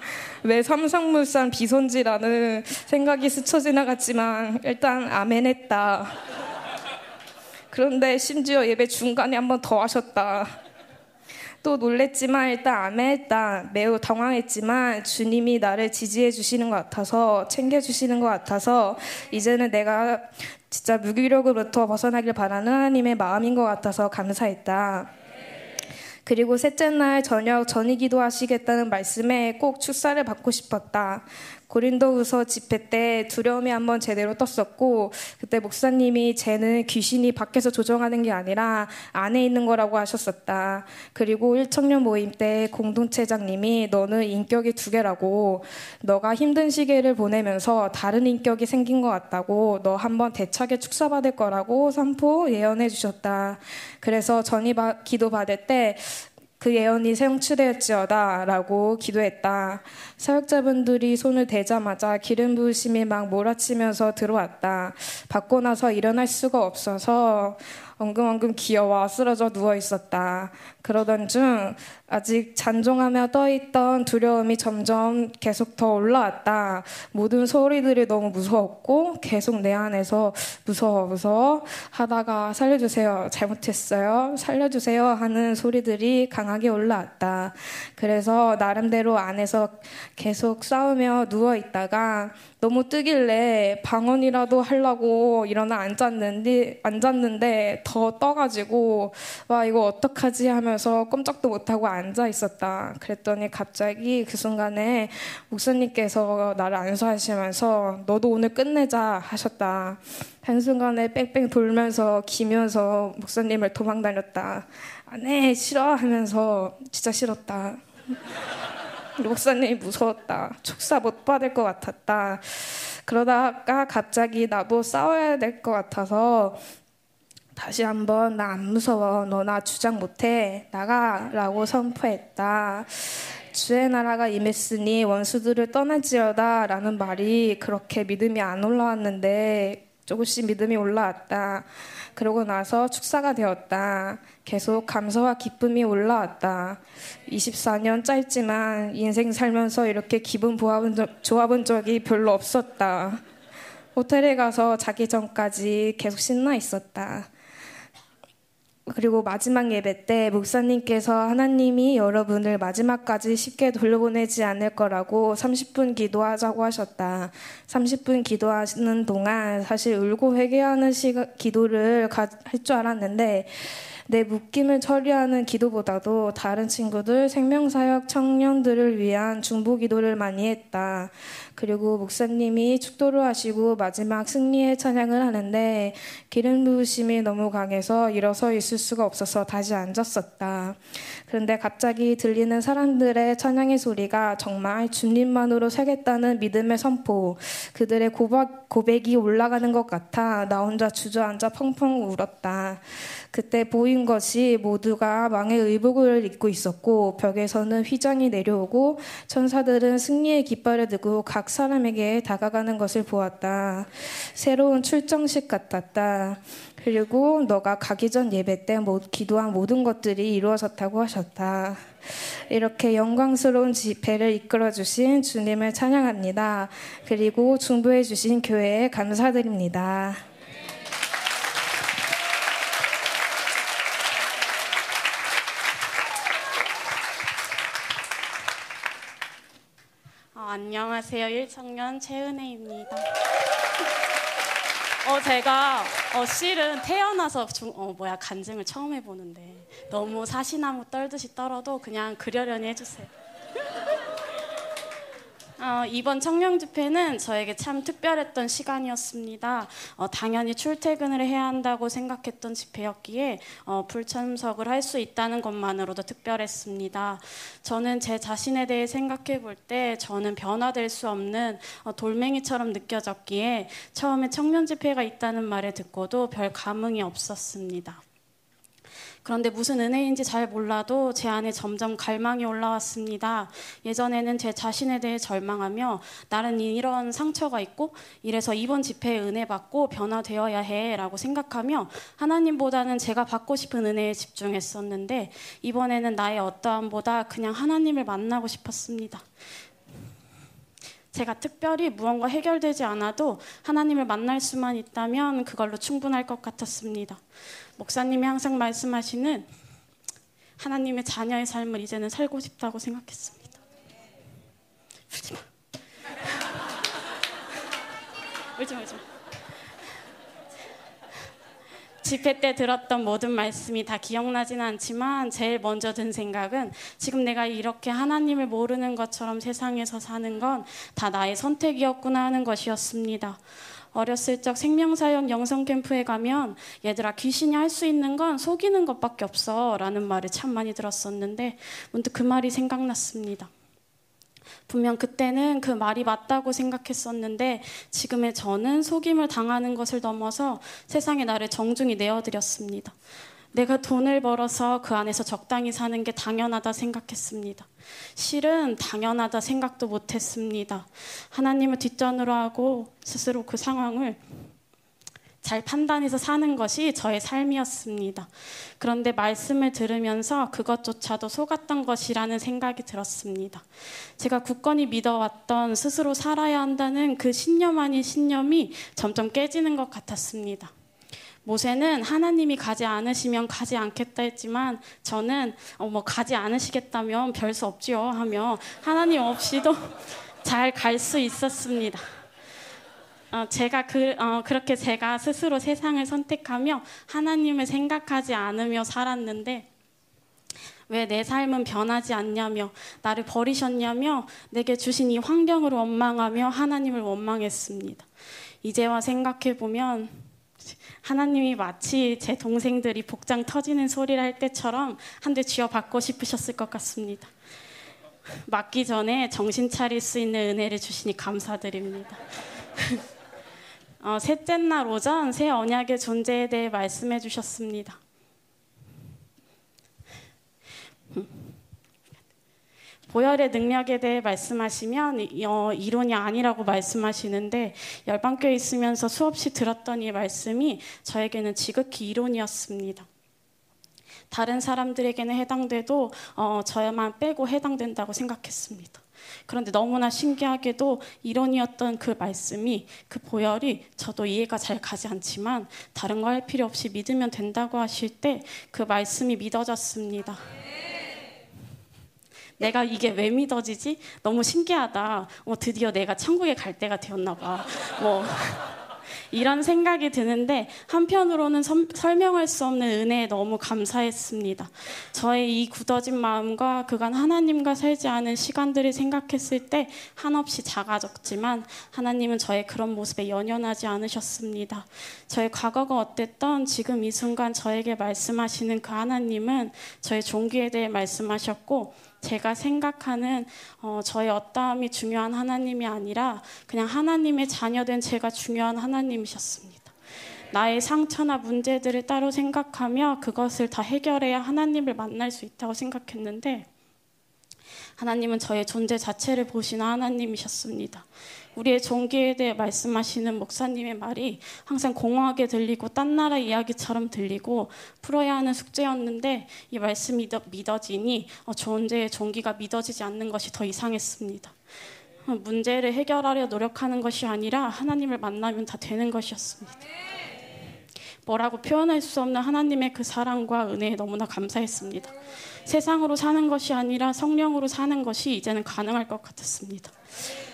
왜 삼성물산 비선지라는 생각이 스쳐 지나갔지만, 일단 아멘 했다. 그런데 심지어 예배 중간에 한 번 더 하셨다. 또 놀랬지만 일단 아멘했다. 매우 당황했지만 주님이 나를 지지해 주시는 것 같아서 챙겨 주시는 것 같아서 이제는 내가 진짜 무기력으로부터 벗어나길 바라는 하나님의 마음인 것 같아서 감사했다. 그리고 셋째 날 저녁 전이 기도 하시겠다는 말씀에 꼭 축사를 받고 싶었다. 고린도후서 집회 때 두려움이 한번 제대로 떴었고 그때 목사님이 쟤는 귀신이 밖에서 조정하는 게 아니라 안에 있는 거라고 하셨었다. 그리고 1청년 모임 때 공동체장님이 너는 인격이 두 개라고 너가 힘든 시기를 보내면서 다른 인격이 생긴 것 같다고 너 한번 대차게 축사받을 거라고 선포 예언해 주셨다. 그래서 전이 기도 받을 때 그 예언이 성취되었지어다 라고 기도했다. 사역자분들이 손을 대자마자 기름 부으심이 막 몰아치면서 들어왔다. 받고 나서 일어날 수가 없어서 엉금엉금 기어와 쓰러져 누워 있었다. 그러던 중 아직 잔종하며 떠있던 두려움이 점점 계속 더 올라왔다. 모든 소리들이 너무 무서웠고 계속 내 안에서 무서워 무서워 하다가 살려주세요. 잘못했어요. 살려주세요 하는 소리들이 강하게 올라왔다. 그래서 나름대로 안에서 계속 싸우며 누워 있다가 너무 뜨길래 방언이라도 하려고 일어나 앉았는데 앉았는데 더더 떠가지고 와 이거 어떡하지 하면 서 꼼짝도 못하고 앉아 있었다. 그랬더니 갑자기 그 순간에 목사님께서 나를 안수하시면서 너도 오늘 끝내자 하셨다. 한순간에 뺑뺑 돌면서 기면서 목사님을 도망 다녔다. 안 해 싫어 하면서 진짜 싫었다. 목사님이 무서웠다. 축사 못 받을 것 같았다. 그러다가 갑자기 나도 싸워야 될 것 같아서 다시 한번 나 안 무서워. 너 나 주장 못해. 나가라고 선포했다. 주의 나라가 임했으니 원수들을 떠나지어다 라는 말이 그렇게 믿음이 안 올라왔는데 조금씩 믿음이 올라왔다. 그러고 나서 축사가 되었다. 계속 감사와 기쁨이 올라왔다. 24년 짧지만 인생 살면서 이렇게 기분 좋아본 적이 별로 없었다. 호텔에 가서 자기 전까지 계속 신나 있었다. 그리고 마지막 예배 때 목사님께서 하나님이 여러분을 마지막까지 쉽게 돌려보내지 않을 거라고 30분 기도하자고 하셨다. 30분 기도하는 동안 사실 울고 회개하는 시간, 기도를 할 줄 알았는데 내 묶임을 처리하는 기도보다도 다른 친구들 생명사역 청년들을 위한 중보 기도를 많이 했다. 그리고 목사님이 축도를 하시고 마지막 승리의 찬양을 하는데 기름 부으심이 너무 강해서 일어서 있을 수가 없어서 다시 앉았었다. 그런데 갑자기 들리는 사람들의 찬양의 소리가 정말 주님만으로 살겠다는 믿음의 선포, 그들의 고백, 고백이 올라가는 것 같아 나 혼자 주저앉아 펑펑 울었다. 그때 보인 것이 모두가 망의 의복을 입고 있었고 벽에서는 휘장이 내려오고 천사들은 승리의 깃발을 들고 각 사람에게 다가가는 것을 보았다. 새로운 출정식 같았다. 그리고 너가 가기 전 예배 때 기도한 모든 것들이 이루어졌다고 하셨다. 이렇게 영광스러운 집회를 이끌어 주신 주님을 찬양합니다. 그리고 중보해 주신 교회에 감사드립니다. 안녕하세요. 1청년 최은혜입니다. 어, 제가 어, 실은 태어나서 중, 어, 뭐야 간증을 처음 해보는데 너무 사시나무 떨듯이 떨어도 그냥 그려려니 해주세요. 어, 이번 청년 집회는 저에게 참 특별했던 시간이었습니다. 어, 당연히 출퇴근을 해야 한다고 생각했던 집회였기에 어, 불참석을 할 수 있다는 것만으로도 특별했습니다. 저는 제 자신에 대해 생각해 볼 때 저는 변화될 수 없는 어, 돌멩이처럼 느껴졌기에 처음에 청년 집회가 있다는 말을 듣고도 별 감흥이 없었습니다. 그런데 무슨 은혜인지 잘 몰라도 제 안에 점점 갈망이 올라왔습니다. 예전에는 제 자신에 대해 절망하며 나는 이런 상처가 있고 이래서 이번 집회에 은혜 받고 변화되어야 해라고 생각하며 하나님보다는 제가 받고 싶은 은혜에 집중했었는데 이번에는 나의 어떠함보다 그냥 하나님을 만나고 싶었습니다. 제가 특별히 무언가 해결되지 않아도 하나님을 만날 수만 있다면 그걸로 충분할 것 같았습니다. 목사님이 항상 말씀하시는 하나님의 자녀의 삶을 이제는 살고 싶다고 생각했습니다. 울지 마. 울지 마, 울지 마. 집회 때 들었던 모든 말씀이 다 기억나지는 않지만 제일 먼저 든 생각은 지금 내가 이렇게 하나님을 모르는 것처럼 세상에서 사는 건 다 나의 선택이었구나 하는 것이었습니다. 어렸을 적 생명사역 영성 캠프에 가면 얘들아 귀신이 할 수 있는 건 속이는 것밖에 없어 라는 말을 참 많이 들었었는데 문득 그 말이 생각났습니다. 분명 그때는 그 말이 맞다고 생각했었는데 지금의 저는 속임을 당하는 것을 넘어서 세상에 나를 정중히 내어드렸습니다. 내가 돈을 벌어서 그 안에서 적당히 사는 게 당연하다 생각했습니다. 실은 당연하다 생각도 못했습니다. 하나님을 뒷전으로 하고 스스로 그 상황을 잘 판단해서 사는 것이 저의 삶이었습니다. 그런데 말씀을 들으면서 그것조차도 속았던 것이라는 생각이 들었습니다. 제가 굳건히 믿어왔던 스스로 살아야 한다는 그 신념 아닌 신념이 점점 깨지는 것 같았습니다. 모세는 하나님이 가지 않으시면 가지 않겠다 했지만 저는 어, 뭐 가지 않으시겠다면 별 수 없지요 하며 하나님 없이도 잘 갈 수 있었습니다. 어, 제가 그, 어, 그렇게 제가 스스로 세상을 선택하며 하나님을 생각하지 않으며 살았는데 왜 내 삶은 변하지 않냐며 나를 버리셨냐며 내게 주신 이 환경을 원망하며 하나님을 원망했습니다. 이제와 생각해 보면 하나님이 마치 제 동생들이 복장 터지는 소리를 할 때처럼 한 대 쥐어 받고 싶으셨을 것 같습니다. 맞기 전에 정신 차릴 수 있는 은혜를 주시니 감사드립니다. 어, 셋째 날 오전 새 언약의 존재에 대해 말씀해 주셨습니다. 보혈의 능력에 대해 말씀하시면 어, 이론이 아니라고 말씀하시는데 열방교에 있으면서 수없이 들었던 이 말씀이 저에게는 지극히 이론이었습니다. 다른 사람들에게는 해당돼도 어, 저야만 빼고 해당된다고 생각했습니다. 그런데 너무나 신기하게도 이론이었던 그 말씀이 그 보혈이 저도 이해가 잘 가지 않지만 다른 거 할 필요 없이 믿으면 된다고 하실 때 그 말씀이 믿어졌습니다. 내가 이게 왜 믿어지지? 너무 신기하다. 어, 드디어 내가 천국에 갈 때가 되었나 봐. 뭐 이런 생각이 드는데 한편으로는 선, 설명할 수 없는 은혜에 너무 감사했습니다. 저의 이 굳어진 마음과 그간 하나님과 살지 않은 시간들을 생각했을 때 한없이 작아졌지만 하나님은 저의 그런 모습에 연연하지 않으셨습니다. 저의 과거가 어땠던 지금 이 순간 저에게 말씀하시는 그 하나님은 저의 종기에 대해 말씀하셨고 제가 생각하는 어, 저의 어떠함이 중요한 하나님이 아니라 그냥 하나님의 자녀된 제가 중요한 하나님이셨습니다. 나의 상처나 문제들을 따로 생각하며 그것을 다 해결해야 하나님을 만날 수 있다고 생각했는데 하나님은 저의 존재 자체를 보시는 하나님이셨습니다. 우리의 종기에 대해 말씀하시는 목사님의 말이 항상 공허하게 들리고 딴 나라 이야기처럼 들리고 풀어야 하는 숙제였는데 이 말씀이 믿어지니 어, 존재의 종기가 믿어지지 않는 것이 더 이상했습니다. 어, 문제를 해결하려 노력하는 것이 아니라 하나님을 만나면 다 되는 것이었습니다. 뭐라고 표현할 수 없는 하나님의 그 사랑과 은혜에 너무나 감사했습니다. 세상으로 사는 것이 아니라 성령으로 사는 것이 이제는 가능할 것 같았습니다.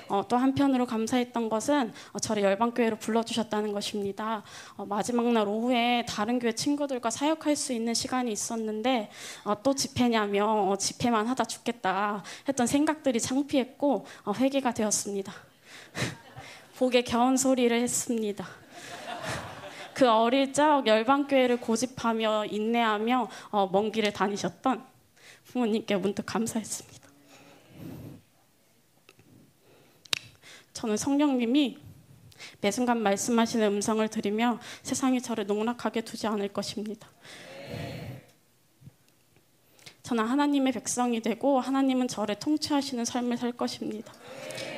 어, 또 한편으로 감사했던 것은 어, 저를 열방교회로 불러주셨다는 것입니다. 어, 마지막 날 오후에 다른 교회 친구들과 사역할 수 있는 시간이 있었는데 어, 또 집회냐며 어, 집회만 하다 죽겠다 했던 생각들이 창피했고 어, 회개가 되었습니다. 복에 겨운 소리를 했습니다. 그 어릴 적 열방교회를 고집하며 인내하며 먼 길을 다니셨던 부모님께 문득 감사했습니다. 저는 성령님이 매 순간 말씀하시는 음성을 들으며 세상이 저를 농락하게 두지 않을 것입니다. 저는 하나님의 백성이 되고 하나님은 저를 통치하시는 삶을 살 것입니다.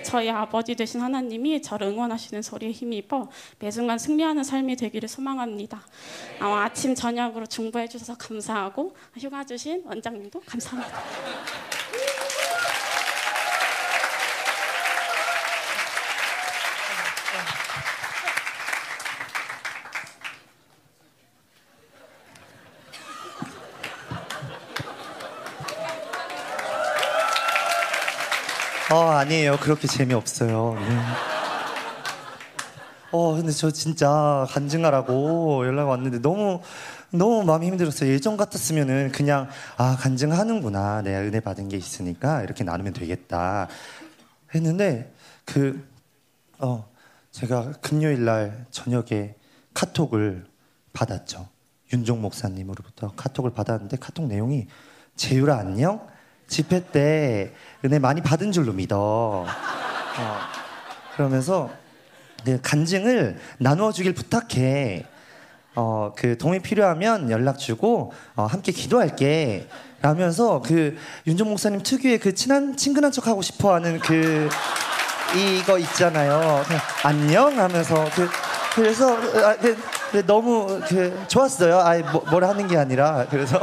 저희 아버지 되신 하나님이 저를 응원하시는 소리에 힘입어 매 순간 승리하는 삶이 되기를 소망합니다. 어, 아침 저녁으로 중보해 주셔서 감사하고 휴가 주신 원장님도 감사합니다. 어, 아니에요. 그렇게 재미없어요. 네. 어, 근데 저 진짜 간증하라고 연락 왔는데 너무, 너무 마음이 힘들었어요. 예전 같았으면은 그냥, 아, 간증하는구나. 내가 은혜 받은 게 있으니까 이렇게 나누면 되겠다. 했는데, 그, 어, 제가 금요일 날 저녁에 카톡을 받았죠. 윤종 목사님으로부터 카톡을 받았는데 카톡 내용이 재유라 안녕? 집회 때 은혜 많이 받은 줄로 믿어. 어, 그러면서 그 간증을 나누어 주길 부탁해. 어, 그 도움이 필요하면 연락 주고 어, 함께 기도할게. 라면서 그 윤종 목사님 특유의 그 친한 친근한 척 하고 싶어 하는 그 이거 있잖아요. 안녕 하면서 그 그래서 아, 그, 그 너무 그 좋았어요. 아예 뭐, 뭘 하는 게 아니라 그래서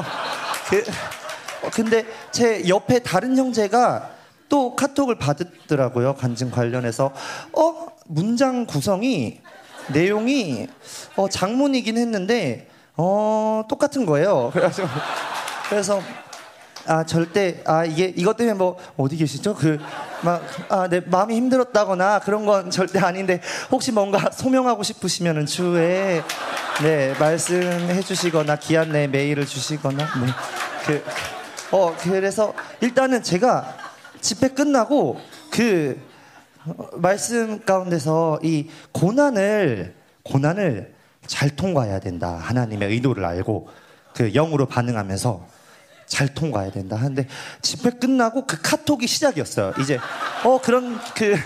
그 어, 근데 제 옆에 다른 형제가 또 카톡을 받았더라고요. 간증 관련해서. 어? 문장 구성이 내용이 어, 장문이긴 했는데 어, 똑같은 거예요. 그래서 그래서 아 절대 아 이게 이것 때문에 뭐 어디 계시죠? 그 막 아 내 마음이 힘들었다거나 그런 건 절대 아닌데 혹시 뭔가 소명하고 싶으시면은 추후에 네 말씀해 주시거나 기한 내 메일을 주시거나 네 그 어 그래서 일단은 제가 집회 끝나고 그 어, 말씀 가운데서 이 고난을 고난을 잘 통과해야 된다. 하나님의 의도를 알고 그 영으로 반응하면서 잘 통과해야 된다 하는데 집회 끝나고 그 카톡이 시작이었어요. 이제 어 그런 그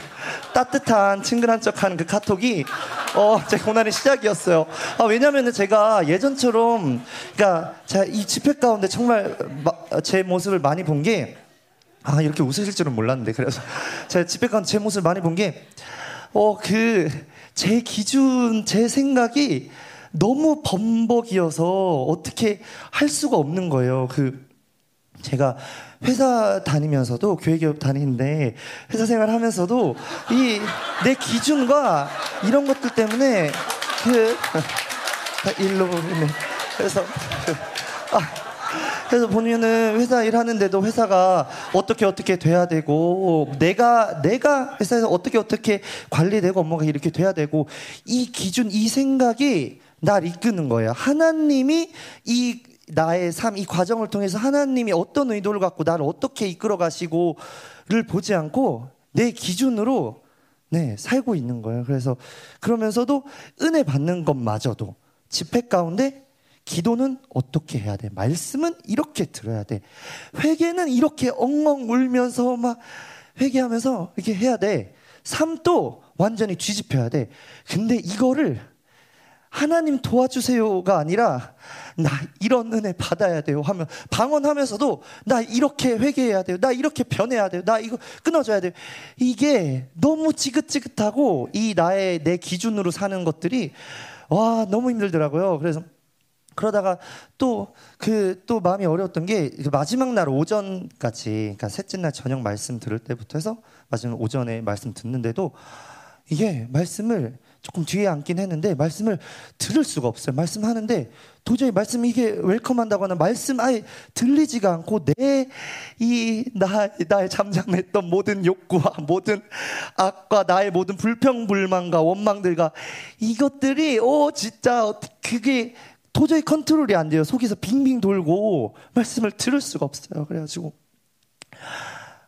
따뜻한 친근한 척하는 그 카톡이 어제 고난의 시작이었어요. 아, 왜냐면은 제가 예전처럼 그러니까 제가 이 집회 가운데 정말 마, 제 모습을 많이 본 게 아 이렇게 웃으실 줄은 몰랐는데 그래서 제가 집회 가운데 제 모습을 많이 본 게 어 그 제 기준 제 생각이 너무 범벅이어서 어떻게 할 수가 없는 거예요. 그 제가 회사 다니면서도 교회기업 다니는데 회사 생활하면서도 이 내 기준과 이런 것들 때문에 그다 일로 네. 그래서 그, 아 그래서 보면은 회사 일하는데도 회사가 어떻게 어떻게 돼야 되고 내가 내가 회사에서 어떻게 어떻게 관리되고 업무가 이렇게 돼야 되고 이 기준 이 생각이 날 이끄는 거예요. 하나님이 이 나의 삶, 이 과정을 통해서 하나님이 어떤 의도를 갖고 나를 어떻게 이끌어 가시고를 보지 않고 내 기준으로 네, 살고 있는 거예요. 그래서 그러면서도 은혜 받는 것마저도 집회 가운데 기도는 어떻게 해야 돼? 말씀은 이렇게 들어야 돼. 회개는 이렇게 엉엉 울면서 막 회개하면서 이렇게 해야 돼. 삶도 완전히 뒤집혀야 돼. 근데 이거를 하나님 도와주세요가 아니라 나 이런 은혜 받아야 돼요 하면 방언하면서도 나 이렇게 회개해야 돼요. 나 이렇게 변해야 돼요. 나 이거 끊어줘야 돼요. 이게 너무 지긋지긋하고 이 나의 내 기준으로 사는 것들이 와 너무 힘들더라고요. 그래서 그러다가 또 그 또 마음이 어려웠던 게 마지막 날 오전까지 그러니까 셋째 날 저녁 말씀 들을 때부터 해서 마지막 오전에 말씀 듣는데도 이게 말씀을 조금 뒤에 앉긴 했는데 말씀을 들을 수가 없어요. 말씀하는데 도저히 말씀 이게 웰컴한다거나 말씀 아예 들리지가 않고 내 이 나 나의 잠잠했던 모든 욕구와 모든 악과 나의 모든 불평불만과 원망들과 이것들이 오 진짜 그게 도저히 컨트롤이 안 돼요. 속에서 빙빙 돌고 말씀을 들을 수가 없어요. 그래가지고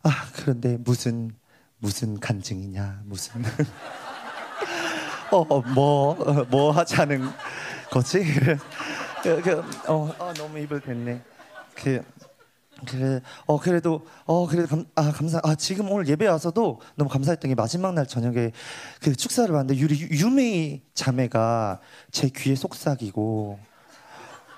아 그런데 무슨 무슨 간증이냐 무슨 어뭐뭐 어, 뭐 하자는 거지? 그, 그, 어, 어, 너무 입을 댔네. 그, 그래, 어, 그래도, 어, 그래도 감, 아, 감사, 아, 지금 오늘 예배 와서도 너무 감사했던 게 마지막 날 저녁에 그 축사를 봤는데 유리, 유메이 자매가 제 귀에 속삭이고,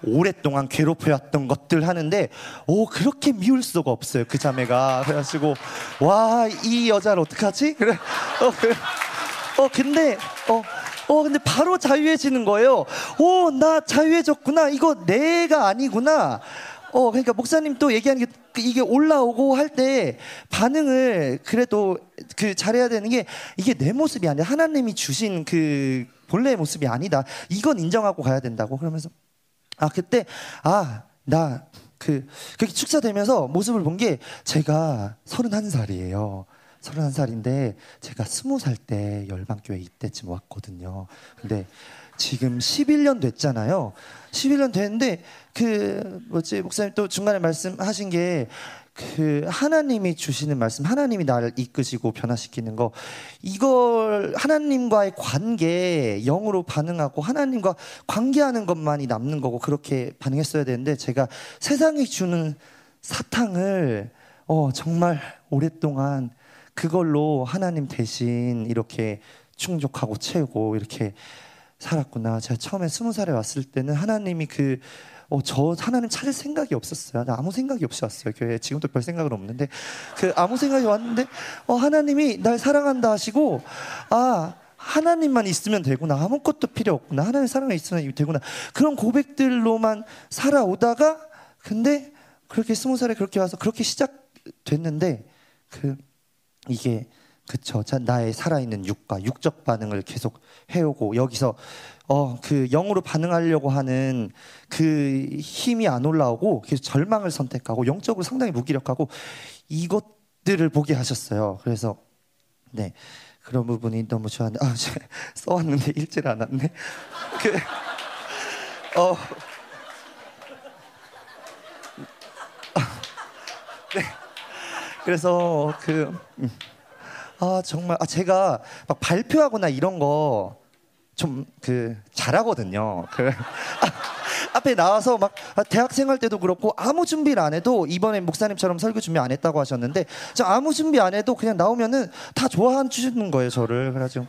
오랫동안 괴롭혀왔던 것들 하는데 오 그렇게 미울 수가 없어요 그 자매가 그래가지고 와 이 여자를 어떡하지 그래 어 그래 어 근데 어 어, 근데 바로 자유해지는 거예요. 오, 나 자유해졌구나. 이거 내가 아니구나. 어, 그러니까 목사님 또 얘기하는 게 이게 올라오고 할 때 반응을 그래도 그 잘해야 되는 게 이게 내 모습이 아니라 하나님이 주신 그 본래의 모습이 아니다. 이건 인정하고 가야 된다고. 그러면서 아, 그때 아, 나 그, 그렇게 축사되면서 모습을 본 게 제가 31살이에요. 31살인데 제가 20살 때 열방교회 이때쯤 왔거든요. 근데 지금 11년 됐잖아요. 11년 됐는데 그 뭐지 목사님 또 중간에 말씀하신 게 그 하나님이 주시는 말씀, 하나님이 나를 이끄시고 변화시키는 거, 이걸 하나님과의 관계, 영으로 반응하고 하나님과 관계하는 것만이 남는 거고 그렇게 반응했어야 되는데 제가 세상이 주는 사탕을 어, 정말 오랫동안 그걸로 하나님 대신 이렇게 충족하고 채우고 이렇게 살았구나. 제가 처음에 스무 살에 왔을 때는 하나님이 그, 어, 저 하나님 찾을 생각이 없었어요. 나 아무 생각이 없이 왔어요. 교회 지금도 별 생각은 없는데 그 아무 생각이 왔는데 어, 하나님이 날 사랑한다 하시고 아 하나님만 있으면 되구나. 아무것도 필요 없구나. 하나님 사랑이 있으면 되구나. 그런 고백들로만 살아오다가 근데 그렇게 스무 살에 그렇게 와서 그렇게 시작됐는데 그 이게 그쵸. 자, 나의 살아있는 육과 육적 반응을 계속 해오고 여기서 어, 그 영으로 반응하려고 하는 그 힘이 안 올라오고 계속 절망을 선택하고 영적으로 상당히 무기력하고 이것들을 보게 하셨어요. 그래서 네. 그런 부분이 너무 좋았는데 아, 써왔는데 읽질 않았네. 그 어. 네. 그래서 그 음. 아, 정말 아 제가 막 발표하거나 이런 거 좀 그 잘하거든요. 그 아, 앞에 나와서 막 아, 대학 생활 때도 그렇고 아무 준비를 안 해도 이번에 목사님처럼 설교 준비 안 했다고 하셨는데 저 아무 준비 안 해도 그냥 나오면은 다 좋아해 주시는 거예요 저를 그래가지고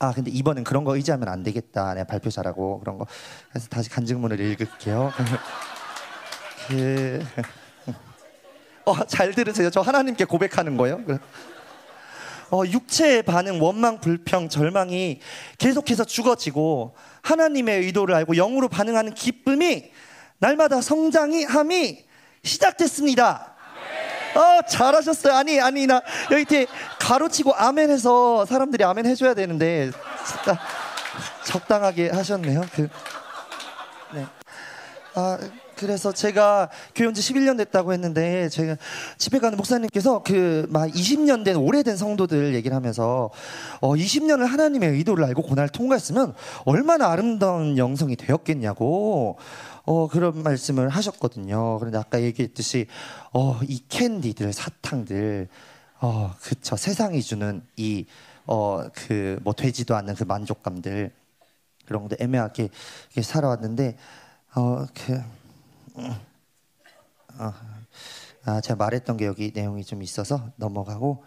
아 근데 이번엔 그런 거 의지하면 안 되겠다 내가 발표 잘하고 그런 거 그래서 다시 간증문을 읽을게요 그... 어, 잘 들으세요 저 하나님께 고백하는 거예요 어, 육체의 반응, 원망, 불평, 절망이 계속해서 죽어지고 하나님의 의도를 알고 영으로 반응하는 기쁨이 날마다 성장이 함이 시작됐습니다. 어, 잘하셨어요. 아니, 아니, 나 여기 뒤에 가로치고 아멘 해서 사람들이 아멘 해줘야 되는데, 진짜 적당하게 하셨네요. 그, 네. 아, 그래서 제가 교회 온 지 11년 됐다고 했는데 제가 집에 가는 목사님께서 그 막 20년 된 오래된 성도들 얘기를 하면서 어 20년을 하나님의 의도를 알고 고난을 통과했으면 얼마나 아름다운 영성이 되었겠냐고 어 그런 말씀을 하셨거든요. 그런데 아까 얘기했듯이 어 이 캔디들 사탕들 어 그쵸 세상이 주는 이 어 그 뭐 되지도 않는 그 만족감들 그런 것도 애매하게 살아왔는데 어그 어, 아, 제가 말했던 게 여기 내용이 좀 있어서 넘어가고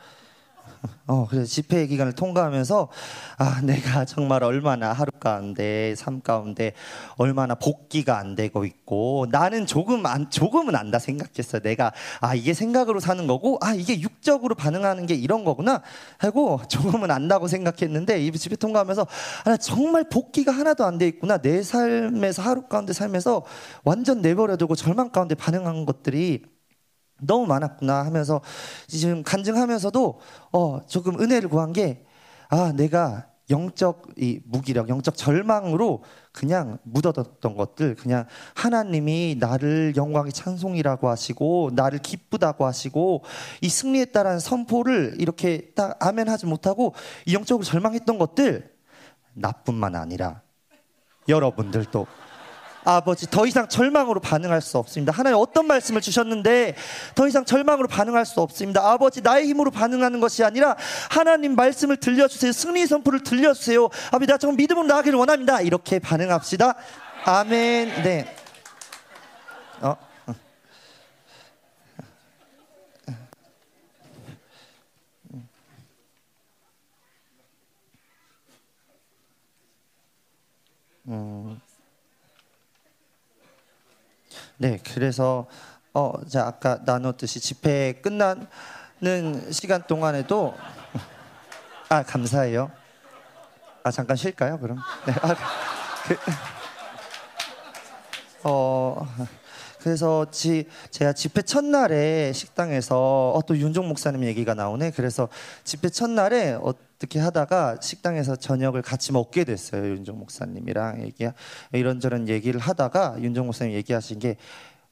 어, 그래서 집회 기간을 통과하면서 아, 내가 정말 얼마나 하루 가운데 삶 가운데 얼마나 복귀가 안 되고 있고 나는 조금 안 조금은 안다 생각했어요. 내가 아, 이게 생각으로 사는 거고 아, 이게 육적으로 반응하는 게 이런 거구나 하고 조금은 안다고 생각했는데 이 집회 통과하면서 아, 정말 복귀가 하나도 안 돼 있구나. 내 삶에서 하루 가운데 삶에서 완전 내버려 두고 절망 가운데 반응한 것들이 너무 많았구나 하면서 지금 간증하면서도 어 조금 은혜를 구한 게 아 내가 영적 이 무기력, 영적 절망으로 그냥 묻어뒀던 것들, 그냥 하나님이 나를 영광의 찬송이라고 하시고 나를 기쁘다고 하시고 이 승리했다라는 선포를 이렇게 딱 아멘하지 못하고 이 영적으로 절망했던 것들 나뿐만 아니라 여러분들도 아버지 더 이상 절망으로 반응할 수 없습니다. 하나님 어떤 말씀을 주셨는데 더 이상 절망으로 반응할 수 없습니다. 아버지 나의 힘으로 반응하는 것이 아니라 하나님 말씀을 들려주세요. 승리 선포를 들려주세요. 아버지 나 정말 믿음으로 나가기를 원합니다. 이렇게 반응합시다. 아멘. 네. 어. 음. 네, 그래서 어, 자 아까 나눴듯이 집회 끝나는 시간 동안에도 아 감사해요. 아 잠깐 쉴까요? 그럼 네, 아, 그, 어 그래서 지, 제가 집회 첫날에 식당에서 어, 또 윤종 목사님 얘기가 나오네. 그래서 집회 첫날에 어 떻게 하다가 식당에서 저녁을 같이 먹게 됐어요. 윤종 목사님이랑 얘기 이런저런 얘기를 하다가 윤종 목사님 얘기하신 게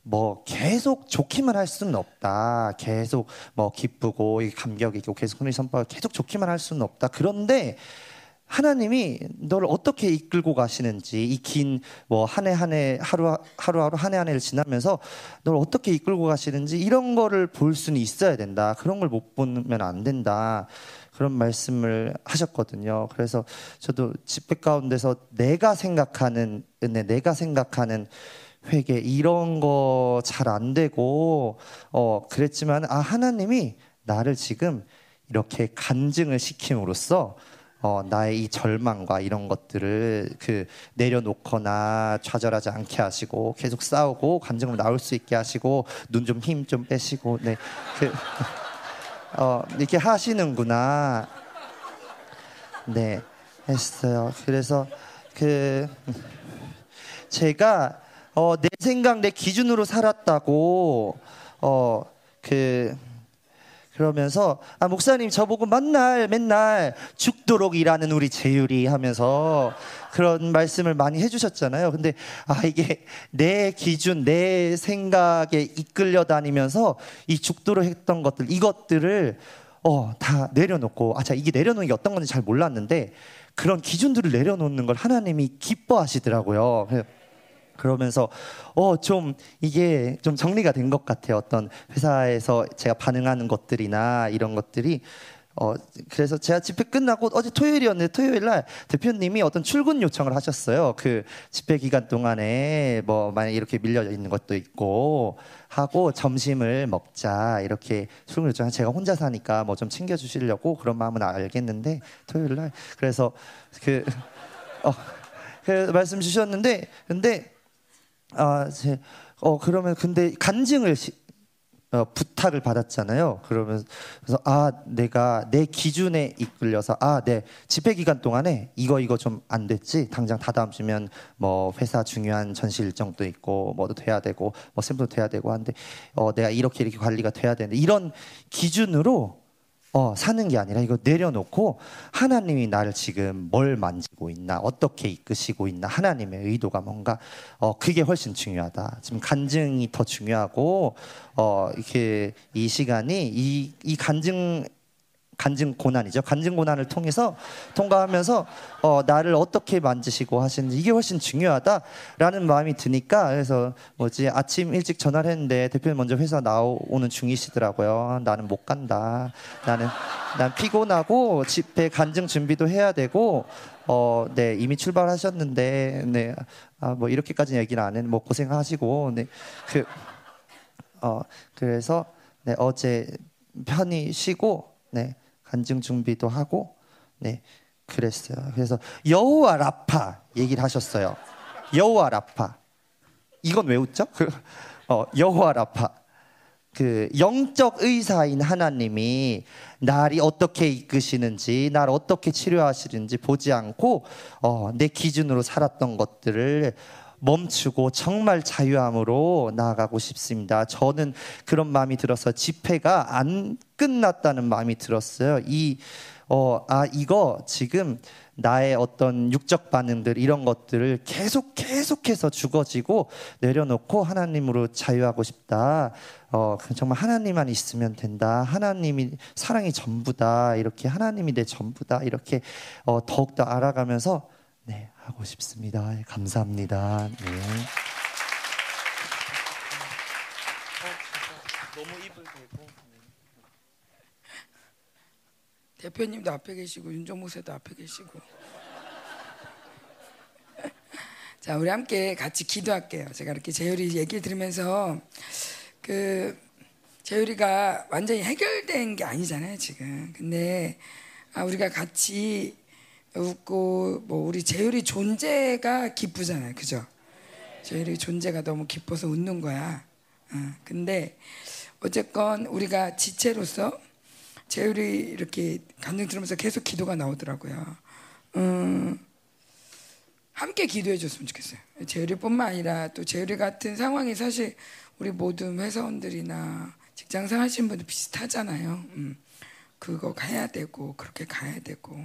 뭐 계속 좋기만 할 수는 없다. 계속 뭐 기쁘고 감격 있고 계속 흔히 선포하고 계속 좋기만 할 수는 없다. 그런데 하나님이 너를 어떻게 이끌고 가시는지 이 긴 뭐 한 해 한 해 하루 하루하루 한 해 한 해를 지나면서 너를 어떻게 이끌고 가시는지 이런 거를 볼 수는 있어야 된다. 그런 걸 못 보면 안 된다. 그런 말씀을 하셨거든요. 그래서 저도 집회 가운데서 내가 생각하는 은혜, 내가 생각하는 회개 이런 거 잘 안 되고 어 그랬지만 아 하나님이 나를 지금 이렇게 간증을 시킴으로써 어, 나의 이 절망과 이런 것들을 그 내려놓거나 좌절하지 않게 하시고 계속 싸우고 간증을 나올 수 있게 하시고 눈 좀 힘좀 빼시고 네. 그, 어, 이렇게 하시는구나. 네. 했어요. 그래서 그 제가 어, 내 생각 내 기준으로 살았다고 어, 그 그러면서 아 목사님 저보고 맨날 맨날 죽도록 일하는 우리 재율이 하면서 그런 말씀을 많이 해주셨잖아요. 근데 아 이게 내 기준 내 생각에 이끌려 다니면서 이 죽도록 했던 것들 이것들을 어 다 내려놓고 아자 이게 내려놓는 게 어떤 건지 잘 몰랐는데 그런 기준들을 내려놓는 걸 하나님이 기뻐하시더라고요. 그러면서 어 좀 이게 좀 정리가 된 것 같아요. 어떤 회사에서 제가 반응하는 것들이나 이런 것들이 어 그래서 제가 집회 끝나고 어제 토요일이었는데 토요일 날 대표님이 어떤 출근 요청을 하셨어요. 그 집회 기간 동안에 뭐 만약 이렇게 밀려 있는 것도 있고 하고 점심을 먹자 이렇게 출근 요청 제가 혼자 사니까 뭐 좀 챙겨 주시려고 그런 마음은 알겠는데 토요일 날 그래서 그 어, 그 말씀 주셨는데 근데 아, 제, 어 그러면 근데 간증을 시, 어, 부탁을 받았잖아요. 그러면서 그래서 아 내가 내 기준에 이끌려서 아내 집회 기간 동안에 이거 이거 좀 안 됐지 당장 다 다음 주면 뭐 회사 중요한 전시 일정도 있고 뭐도 돼야 되고 뭐 샘플도 돼야 되고 한데 어 내가 이렇게 이렇게 관리가 돼야 되는데 이런 기준으로 어, 사는 게 아니라 이거 내려놓고 하나님이 나를 지금 뭘 만지고 있나 어떻게 이끄시고 있나 하나님의 의도가 뭔가 어, 그게 훨씬 중요하다. 지금 간증이 더 중요하고 어, 이렇게 이 시간이 이, 이 간증 간증 고난이죠. 간증 고난을 통해서 통과하면서 어, 나를 어떻게 만지시고 하시는지 이게 훨씬 중요하다라는 마음이 드니까 그래서 뭐지 아침 일찍 전화를 했는데 대표님 먼저 회사 나오는 중이시더라고요. 나는 못 간다. 나는 난 피곤하고 집회 간증 준비도 해야 되고 어, 네 이미 출발하셨는데 네. 아, 뭐 이렇게까지 얘기는 안 했는데 뭐 고생하시고 네. 그 어, 그래서 네, 어제 편히 쉬고 네. 간증 준비도 하고 네 그랬어요. 그래서 여호와 라파 얘기를 하셨어요. 여호와 라파 이건 왜 웃죠? 어, 여호와 라파 그 영적 의사인 하나님이 나를 어떻게 이끄시는지 나를 어떻게 치료하시는지 보지 않고 어, 내 기준으로 살았던 것들을 멈추고 정말 자유함으로 나아가고 싶습니다. 저는 그런 마음이 들어서 집회가 안 끝났다는 마음이 들었어요. 이, 어, 아, 이거 지금 나의 어떤 육적 반응들 이런 것들을 계속 계속해서 죽어지고 내려놓고 하나님으로 자유하고 싶다. 어, 정말 하나님만 있으면 된다. 하나님이 사랑이 전부다. 이렇게 하나님이 내 전부다. 이렇게 어, 더욱더 알아가면서 네, 하고 싶습니다. 감사합니다. 네. 대표님도 앞에 계시고 윤종 목사도 앞에 계시고. 자, 우리 함께 같이 기도할게요. 제가 이렇게 재율이 얘기를 들으면서 그 재율이가 완전히 해결된 게 아니잖아요, 지금. 근데 아, 우리가 같이 웃고 뭐 우리 재율이 존재가 기쁘잖아요, 그죠? 재율이 존재가 너무 기뻐서 웃는 거야. 어, 근데 어쨌건 우리가 지체로서 재율이 이렇게 감정 들으면서 계속 기도가 나오더라고요. 음, 함께 기도해 줬으면 좋겠어요. 재율이뿐만 아니라 또 재율이 같은 상황이 사실 우리 모든 회사원들이나 직장생 하신 분들 비슷하잖아요. 음, 그거 가야 되고 그렇게 가야 되고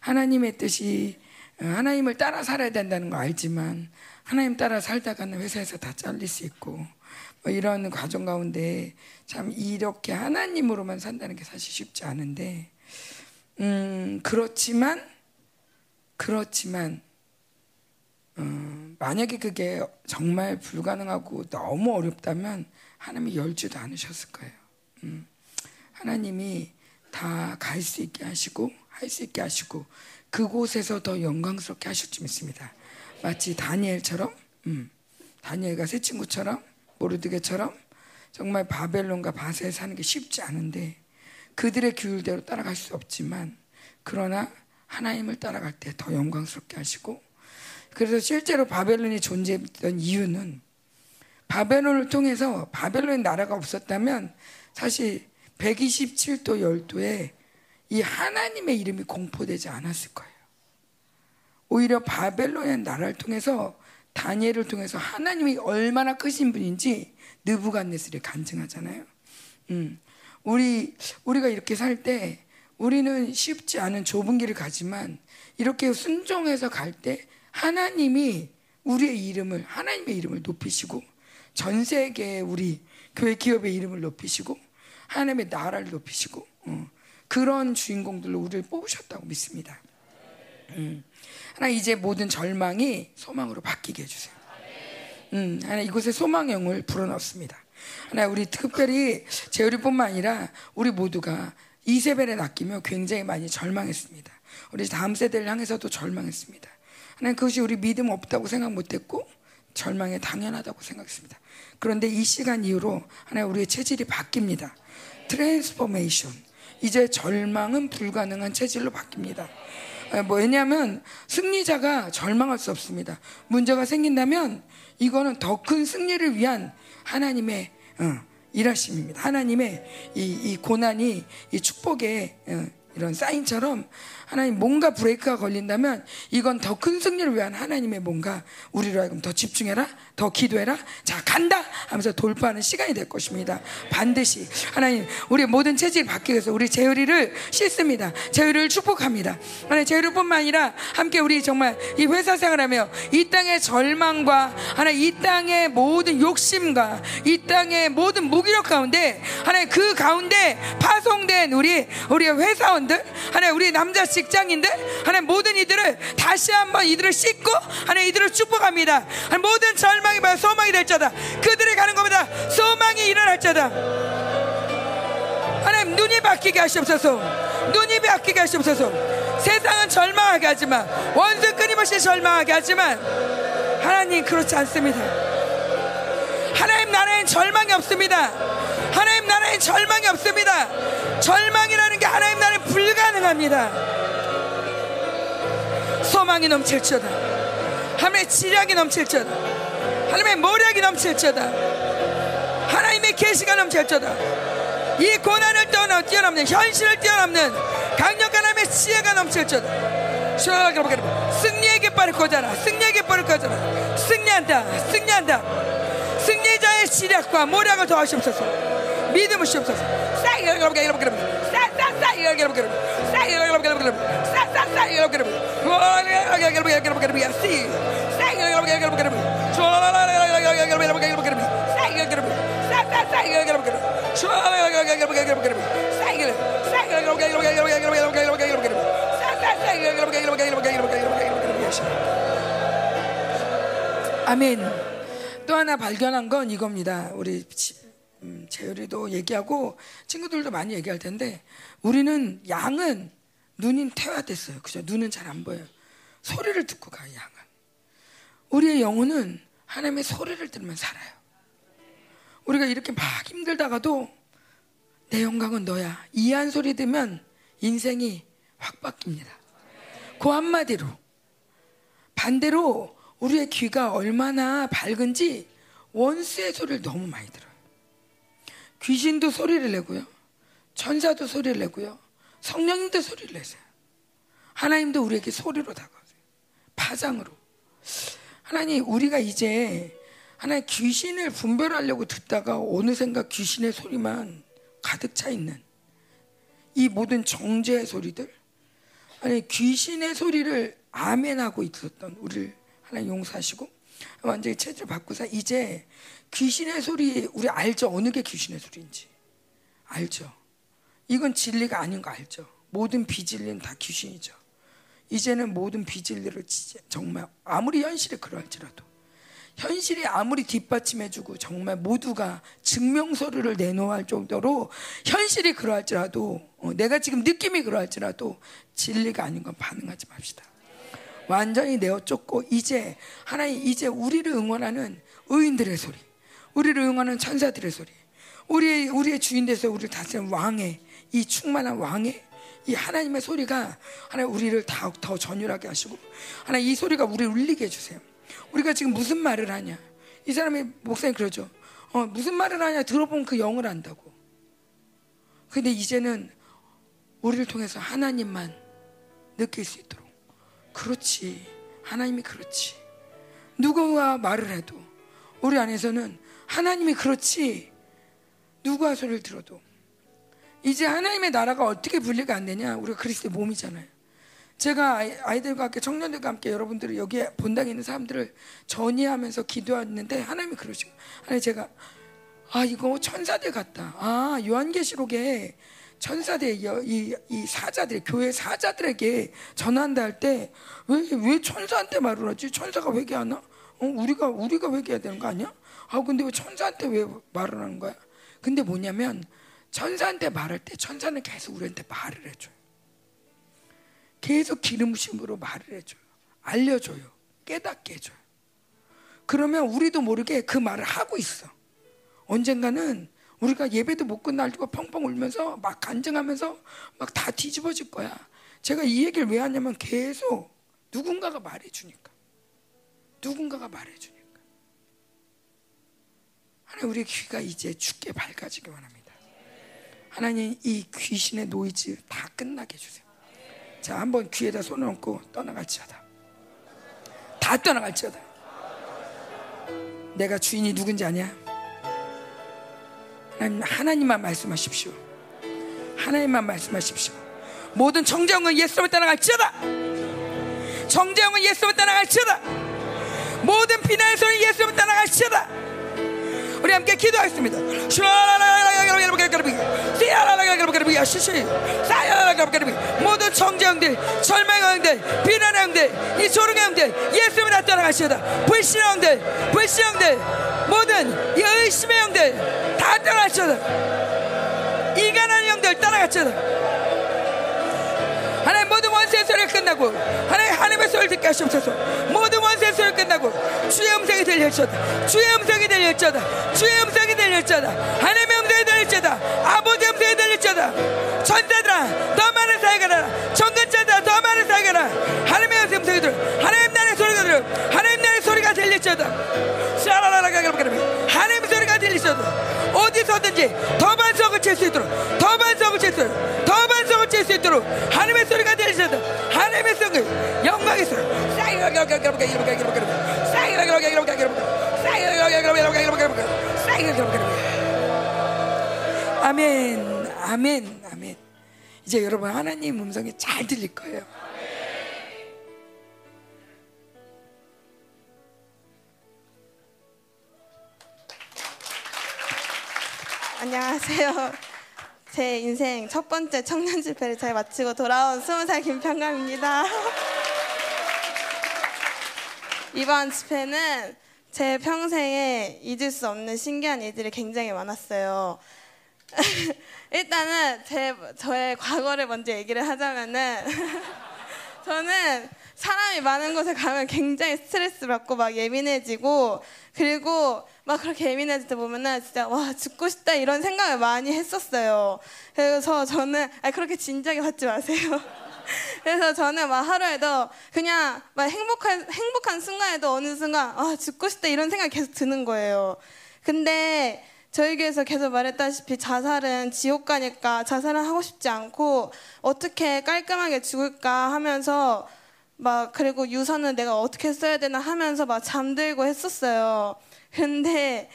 하나님의 뜻이 어, 하나님을 따라 살아야 된다는 거 알지만 하나님 따라 살다가는 회사에서 다 잘릴 수 있고 뭐 이런 과정 가운데 참 이렇게 하나님으로만 산다는 게 사실 쉽지 않은데 음 그렇지만 그렇지만 어, 만약에 그게 정말 불가능하고 너무 어렵다면 하나님이 열지도 않으셨을 거예요. 음, 하나님이 다 갈 수 있게 하시고 할 수 있게 하시고 그곳에서 더 영광스럽게 하실 줄 믿습니다. 마치 다니엘처럼 음, 다니엘과 새 친구처럼 모르드게처럼 정말 바벨론과 바세에 사는 게 쉽지 않은데 그들의 규율대로 따라갈 수 없지만 그러나 하나님을 따라갈 때 더 영광스럽게 하시고 그래서 실제로 바벨론이 존재했던 이유는 바벨론을 통해서 바벨론의 나라가 없었다면 사실 127도 열도에 이 하나님의 이름이 공포되지 않았을 거예요. 오히려 바벨론의 나라를 통해서 다니엘을 통해서 하나님이 얼마나 크신 분인지 느부갓네살이 간증하잖아요. 음, 우리 우리가 이렇게 살 때 우리는 쉽지 않은 좁은 길을 가지만 이렇게 순종해서 갈 때 하나님이 우리의 이름을 하나님의 이름을 높이시고 전 세계에 우리 교회 기업의 이름을 높이시고 하나님의 나라를 높이시고 어, 그런 주인공들로 우리를 뽑으셨다고 믿습니다. 음. 하나 이제 모든 절망이 소망으로 바뀌게 해주세요. 음, 하나 이곳에 소망영을 불어넣습니다. 하나 우리 특별히 재우리뿐만 아니라 우리 모두가 이세벨에 낚이며 굉장히 많이 절망했습니다. 우리 다음 세대를 향해서도 절망했습니다. 하나님 그것이 우리 믿음 없다고 생각 못했고 절망에 당연하다고 생각했습니다. 그런데 이 시간 이후로 하나님 우리의 체질이 바뀝니다. transformation. 이제 절망은 불가능한 체질로 바뀝니다. 뭐 왜냐하면 승리자가 절망할 수 없습니다. 문제가 생긴다면 이거는 더 큰 승리를 위한 하나님의 어, 일하심입니다. 하나님의 이, 이 고난이 이 축복의 어, 이런 사인처럼 하나님 뭔가 브레이크가 걸린다면 이건 더 큰 승리를 위한 하나님의 뭔가 우리로 하여금 더 집중해라 더 기도해라. 자 간다 하면서 돌파하는 시간이 될 것입니다. 반드시 하나님 우리 모든 체질이 바뀌기 위해서 우리 재율이를 씻습니다. 재율이를 축복합니다. 하나님 재율이뿐만 아니라 함께 우리 정말 이 회사 생활하며 이 땅의 절망과 하나님 이 땅의 모든 욕심과 이 땅의 모든 무기력 가운데 하나님 그 가운데 파송된 우리 우리 회사원들 하나님 우리 남자 직장인들 하나님 모든 이들을 다시 한번 이들을 씻고 하나님 이들을 축복합니다. 하나님 모든 절망이 말 소망이 될 자다. 그들이 가는 것보다 소망이 일어날 자다. 하나님 눈이 바뀌게 하시옵소서. 눈이 바뀌게 하시옵소서. 세상은 절망하게 하지만 원수 끊임없이 절망하게 하지만 하나님 그렇지 않습니다 하나님 나라엔 절망이 없습니다. 하나님 나라엔 절망이 없습니다. 절망이라는 게 하나님 나라엔 불가능합니다. 소망이 넘칠지어다. 하나님의 지략이 넘칠지어다. 하나님의 모략이 넘칠지어다. 하나님의 계시가 넘칠지어다. 이 고난을 떠나 뛰어넘는 현실을 뛰어넘는 강력한 하나님의 지혜가 넘칠지어다. 승리의 깃발을 꽂아라. 승리의 깃발을 꽂아라. 승리한다. 승리한다 승리자의 지략과 모략을 더하시옵소서 믿음을 주옵소서 싸이 여러분 여러분 여러분 아멘. 또 하나 발견한 건 이겁니다. 우리 음, 재율이도 얘기하고 친구들도 많이 얘기할 텐데 우리는 양은 눈이 퇴화됐어요. 그죠? 눈은 잘 안 보여요. 소리를 듣고 가요, 양은. 우리의 영혼은 하나님의 소리를 들으면 살아요. 우리가 이렇게 막 힘들다가도 내 영광은 너야. 이 한 소리 들으면 인생이 확 바뀝니다. 그 한마디로. 반대로 우리의 귀가 얼마나 밝은지 원수의 소리를 너무 많이 들어요. 귀신도 소리를 내고요. 천사도 소리를 내고요. 성령님도 소리를 내세요. 하나님도 우리에게 소리로 다가오세요. 파장으로. 하나님, 우리가 이제 하나님 귀신을 분별하려고 듣다가 어느샌가 귀신의 소리만 가득 차 있는 이 모든 정죄의 소리들, 아니 귀신의 소리를 아멘하고 있었던 우리를 하나님 용서하시고 완전히 체질 바꾸사 이제 귀신의 소리 우리 알죠? 어느 게 귀신의 소리인지 알죠? 이건 진리가 아닌 거 알죠? 모든 비진리는 다 귀신이죠. 이제는 모든 비진리를 정말 아무리 현실이 그러할지라도 현실이 아무리 뒷받침해주고 정말 모두가 증명서류를 내놓을 정도로 현실이 그러할지라도 어, 내가 지금 느낌이 그러할지라도 진리가 아닌 건 반응하지 맙시다. 완전히 내어 쫓고 이제 하나님 이제 우리를 응원하는 의인들의 소리, 우리를 응원하는 천사들의 소리, 우리의 우리의 주인 돼서 우리를 다스리는 왕의 이 충만한 왕의 이 하나님의 소리가 하나님 우리를 더더 전율하게 하시고 하나님 이 소리가 우리를 울리게 해주세요. 우리가 지금 무슨 말을 하냐? 이 사람이 목사님 그러죠. 어, 무슨 말을 하냐 들어보면 그 영을 안다고. 근데 이제는 우리를 통해서 하나님만 느낄 수 있도록. 그렇지. 하나님이 그렇지. 누구와 말을 해도 우리 안에서는 하나님이 그렇지. 누구와 소리를 들어도 이제 하나님의 나라가 어떻게 분리가 안 되냐? 우리가 그리스도의 몸이잖아요. 제가 아이- 아이들과 함께 청년들과 함께 여러분들을 여기에 본당에 있는 사람들을 전이하면서 기도했는데 하나님이 그러시고 하나님 제가 아 이거 천사들 같다. 아 요한계시록에 천사들 여- 이, 이 사자들 교회 사자들에게 전한다 할 때 왜 왜 천사한테 말을 하지? 천사가 회개하나? 어 우리가 우리가 회개해야 되는 거 아니야? 아 근데 왜 천사한테 왜 말을 하는 거야? 근데 뭐냐면 천사한테 말할 때 천사는 계속 우리한테 말을 해줘요. 계속 기름심으로 말을 해줘요. 알려줘요. 깨닫게 해줘요. 그러면 우리도 모르게 그 말을 하고 있어. 언젠가는 우리가 예배도 못 끝날고 펑펑 울면서 막 간증하면서 막 다 뒤집어질 거야. 제가 이 얘기를 왜 하냐면 계속 누군가가 말해주니까. 누군가가 말해주니까. 하나님 우리 귀가 이제 죽게 밝아지기 원합니다. 하나님 이 귀신의 노이즈 다 끝나게 해주세요. 자 한번 귀에다 손을 얹고 떠나갈지어다. 다 떠나갈지어다. 내가 주인이 누군지 아냐? 하나님, 하나님만 말씀하십시오. 하나님만 말씀하십시오. 모든 정죄의 영은 예수님을 떠나갈지어다. 정죄의 영은 예수님을 떠나갈지어다. 모든 비난의 소리 예수님을 떠나갈지어다. 우리 함께 기도하겠습니다. 모든 정죄형들, 절망의 형들, 비난의 형들, 이 소름의 형들, 예수님을 다 떠나가시다. 불신의 형들, 불신의 형들, 모든 이 의심의 형들 다 떠나가시다. 이간한 형들 떠나가시다. 소리가 끝나고 하나님 하나님의 소리를 듣게 하시옵소서. 모든 원수의 소리가 끝나고 주의 음성이 들릴지어다. 주의 음성이 들릴지어다. 주의 음성이 들릴지어다. 하나님의 음성이 들릴지어다. 아버지 음성이 들릴지어다. 천사들아 더 많은 사이가 나라. 정근자들아 더 많은 사이가 나라. 하나님의 음성이 들어. 하나님 나라의 소리가 들려 하나님 소리가 들릴지어다. 하나님 소리가 들릴지어다 어디서든지 더 반성을 칠 수 있도록 더 반성을 칠 수 있도록 더 반성을 칠 수 있도록 하나님의 소리가 들리셔다. 하나님의 소리 영광의 소리 아멘 아멘 아멘. 이제 여러분 하나님 음성이 잘 들릴 거예요 안녕하세요. 제 인생 첫 번째 청년 집회를 잘 마치고 돌아온 스무 살 김평강입니다. 이번 집회는 제 평생에 잊을 수 없는 신기한 일들이 굉장히 많았어요. 일단은 제 저의 과거를 먼저 얘기를 하자면은 저는 사람이 많은 곳에 가면 굉장히 스트레스 받고 막 예민해지고 그리고 막 그렇게 예민해질 때 보면은 진짜 와 죽고 싶다 이런 생각을 많이 했었어요. 그래서 저는 아니 그렇게 진지하게 받지 마세요. 그래서 저는 막 하루에도 그냥 막 행복한 행복한 순간에도 어느 순간 아 죽고 싶다 이런 생각이 계속 드는 거예요. 근데 저희 교회에서 계속 말했다시피 자살은 지옥 가니까 자살은 하고 싶지 않고 어떻게 깔끔하게 죽을까 하면서 막 그리고 유서는 내가 어떻게 써야 되나 하면서 막 잠들고 했었어요. 근데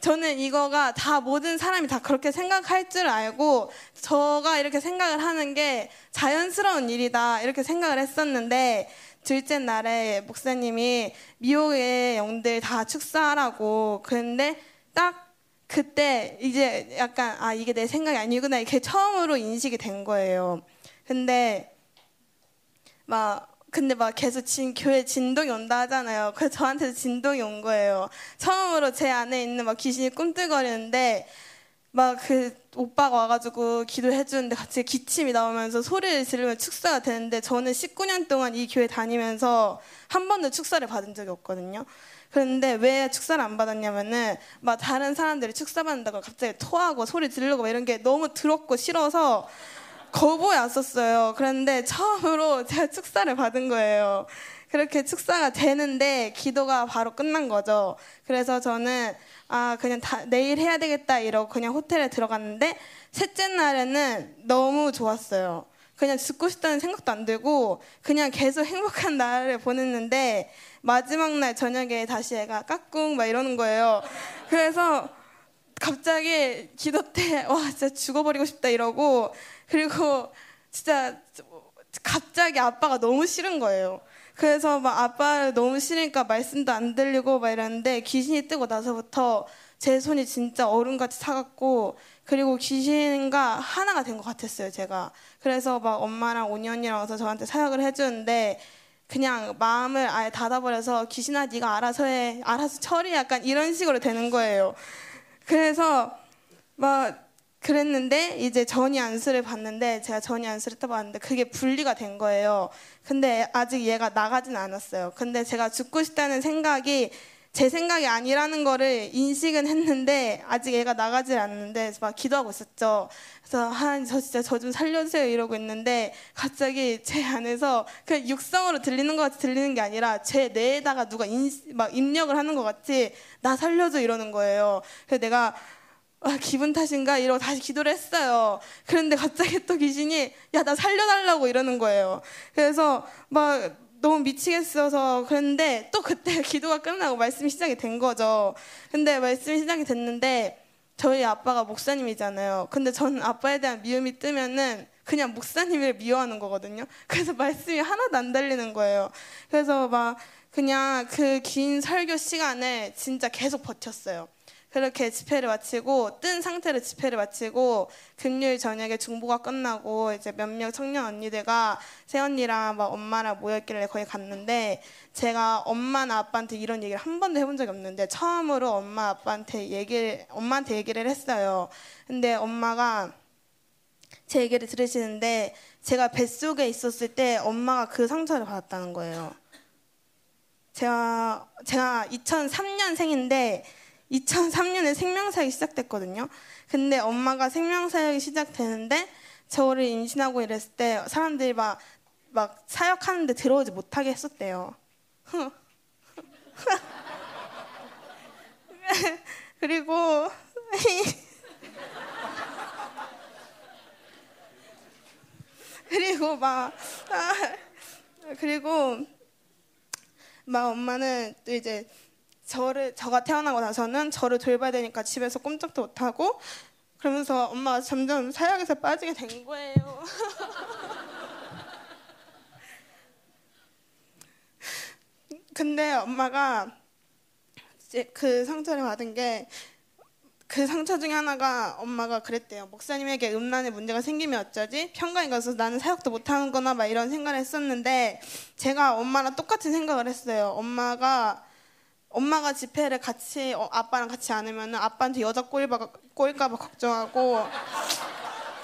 저는 이거가 다 모든 사람이 다 그렇게 생각할 줄 알고 저가 이렇게 생각을 하는 게 자연스러운 일이다 이렇게 생각을 했었는데 둘째 날에 목사님이 미혹의 영들 다 축사하라고 그런데 딱 그때 이제 약간 아 이게 내 생각이 아니구나 이렇게 처음으로 인식이 된 거예요. 근데 막 근데 막 계속 진, 교회 진동이 온다 하잖아요. 그래서 저한테 진동이 온 거예요. 처음으로 제 안에 있는 막 귀신이 꿈틀거리는데 막 그 오빠가 와가지고 기도해 주는데 갑자기 기침이 나오면서 소리를 지르면 축사가 되는데 저는 19년 동안 이 교회 다니면서 한 번도 축사를 받은 적이 없거든요. 그런데 왜 축사를 안 받았냐면은 막 다른 사람들이 축사 받는다고 갑자기 토하고 소리 지르고 막 이런 게 너무 더럽고 싫어서 거부해 왔었어요. 그런데 처음으로 제가 축사를 받은 거예요. 그렇게 축사가 되는데 기도가 바로 끝난 거죠. 그래서 저는 아 그냥 다, 내일 해야 되겠다 이러고 그냥 호텔에 들어갔는데 셋째 날에는 너무 좋았어요. 그냥 죽고 싶다는 생각도 안 들고 그냥 계속 행복한 날을 보냈는데 마지막 날 저녁에 다시 애가 까꿍 막 이러는 거예요. 그래서 갑자기 기도 때 와 진짜 죽어버리고 싶다 이러고 그리고 진짜 갑자기 아빠가 너무 싫은 거예요. 그래서 막 아빠를 너무 싫으니까 말씀도 안 들리고 막 이랬는데 귀신이 뜨고 나서부터 제 손이 진짜 얼음같이 차갑고 그리고 귀신과 하나가 된 것 같았어요 제가 그래서 막 엄마랑 오니 언니랑 와서 저한테 사역을 해주는데 그냥 마음을 아예 닫아버려서 귀신아 네가 알아서 해 알아서 처리 약간 이런 식으로 되는 거예요 그래서 막 그랬는데 이제 전이 안수를 봤는데 제가 전이 안수를 떠봤는데 그게 분리가 된 거예요. 근데 아직 얘가 나가진 않았어요. 근데 제가 죽고 싶다는 생각이 제 생각이 아니라는 거를 인식은 했는데 아직 얘가 나가질 않는데 막 기도하고 있었죠. 그래서 하나님 저 진짜 저 좀 살려주세요 이러고 있는데 갑자기 제 안에서 그 육성으로 들리는 것 같이 들리는 게 아니라 제 뇌에다가 누가 인, 막 입력을 하는 것 같이 나 살려줘 이러는 거예요. 그래서 내가 아, 기분 탓인가 이러고 다시 기도를 했어요. 그런데 갑자기 또 귀신이 야 나 살려달라고 이러는 거예요. 그래서 막 너무 미치겠어서 그랬는데 또 그때 기도가 끝나고 말씀이 시작이 된 거죠. 근데 말씀이 시작이 됐는데 저희 아빠가 목사님이잖아요. 근데 저는 아빠에 대한 미움이 뜨면은 그냥 목사님을 미워하는 거거든요. 그래서 말씀이 하나도 안 달리는 거예요. 그래서 막 그냥 그 긴 설교 시간을 진짜 계속 버텼어요. 그렇게 집회를 마치고 뜬 상태로 집회를 마치고 금요일 저녁에 중보가 끝나고 이제 몇몇 청년 언니들과 새 언니랑 막 엄마랑 모였길래 거기 갔는데 제가 엄마나 아빠한테 이런 얘기를 한 번도 해본 적이 없는데 처음으로 엄마 아빠한테 얘기를 엄마한테 얘기를 했어요. 근데 엄마가 제 얘기를 들으시는데 제가 뱃속에 있었을 때 엄마가 그 상처를 받았다는 거예요. 제가 제가 2003년생인데 2003년에 생명사역이 시작됐거든요. 근데 엄마가 생명사역이 시작되는데 저를 임신하고 이랬을 때 사람들이 막, 막 사역하는데 들어오지 못하게 했었대요. 그리고 그리고 막 아, 그리고 막 엄마는 또 이제 저를 저가 태어나고 나서는 저를 돌봐야 되니까 집에서 꼼짝도 못 하고 그러면서 엄마가 점점 사역에서 빠지게 된 거예요. 근데 엄마가 이제 그 상처를 받은 게 그 상처 중에 하나가 엄마가 그랬대요. 목사님에게 음란의 문제가 생기면 어쩌지? 평가에 가서 나는 사역도 못하는 거나 막 이런 생각을 했었는데 제가 엄마랑 똑같은 생각을 했어요. 엄마가 엄마가 집회를 같이 어, 아빠랑 같이 안 하면 아빠한테 여자 꼬일까, 꼬일까봐 걱정하고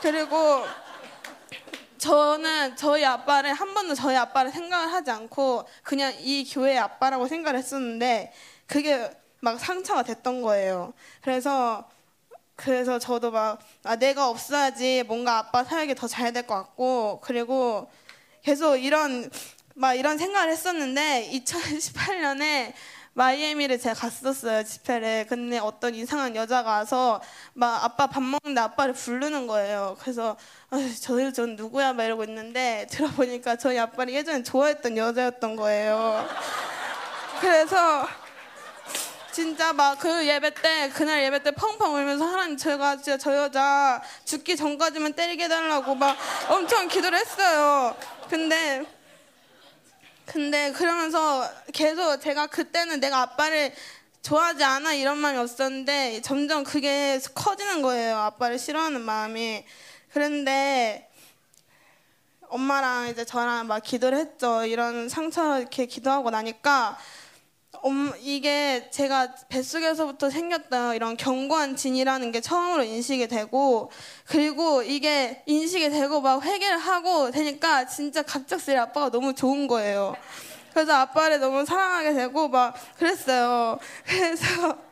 그리고 저는 저희 아빠를 한 번도 저희 아빠를 생각을 하지 않고 그냥 이 교회의 아빠라고 생각을 했었는데 그게 막 상처가 됐던 거예요. 그래서 그래서 저도 막 아, 내가 없어야지 뭔가 아빠 사역이 더 잘 될 것 같고 그리고 계속 이런 막 이런 생각을 했었는데 2018년에 마이애미를 제가 갔었어요 집회를. 근데 어떤 이상한 여자가 와서 막 아빠 밥 먹는데 아빠를 부르는 거예요. 그래서 저희 전 누구야? 막 이러고 있는데 들어보니까 저희 아빠를 예전에 좋아했던 여자였던 거예요. 그래서 진짜 막 그 예배 때 그날 예배 때 펑펑 울면서 하나님 제가 진짜 저 여자 죽기 전까지만 때리게 해달라고 막 엄청 기도를 했어요. 근데 근데 그러면서 계속 제가 그때는 내가 아빠를 좋아하지 않아 이런 마음이 없었는데 점점 그게 커지는 거예요. 아빠를 싫어하는 마음이. 그런데 엄마랑 이제 저랑 막 기도를 했죠. 이런 상처 이렇게 기도하고 나니까 음, 이게 제가 뱃속에서부터 생겼던 이런 견고한 진이라는 게 처음으로 인식이 되고 그리고 이게 인식이 되고 막 회개를 하고 되니까 진짜 갑작스레 아빠가 너무 좋은 거예요. 그래서 아빠를 너무 사랑하게 되고 막 그랬어요. 그래서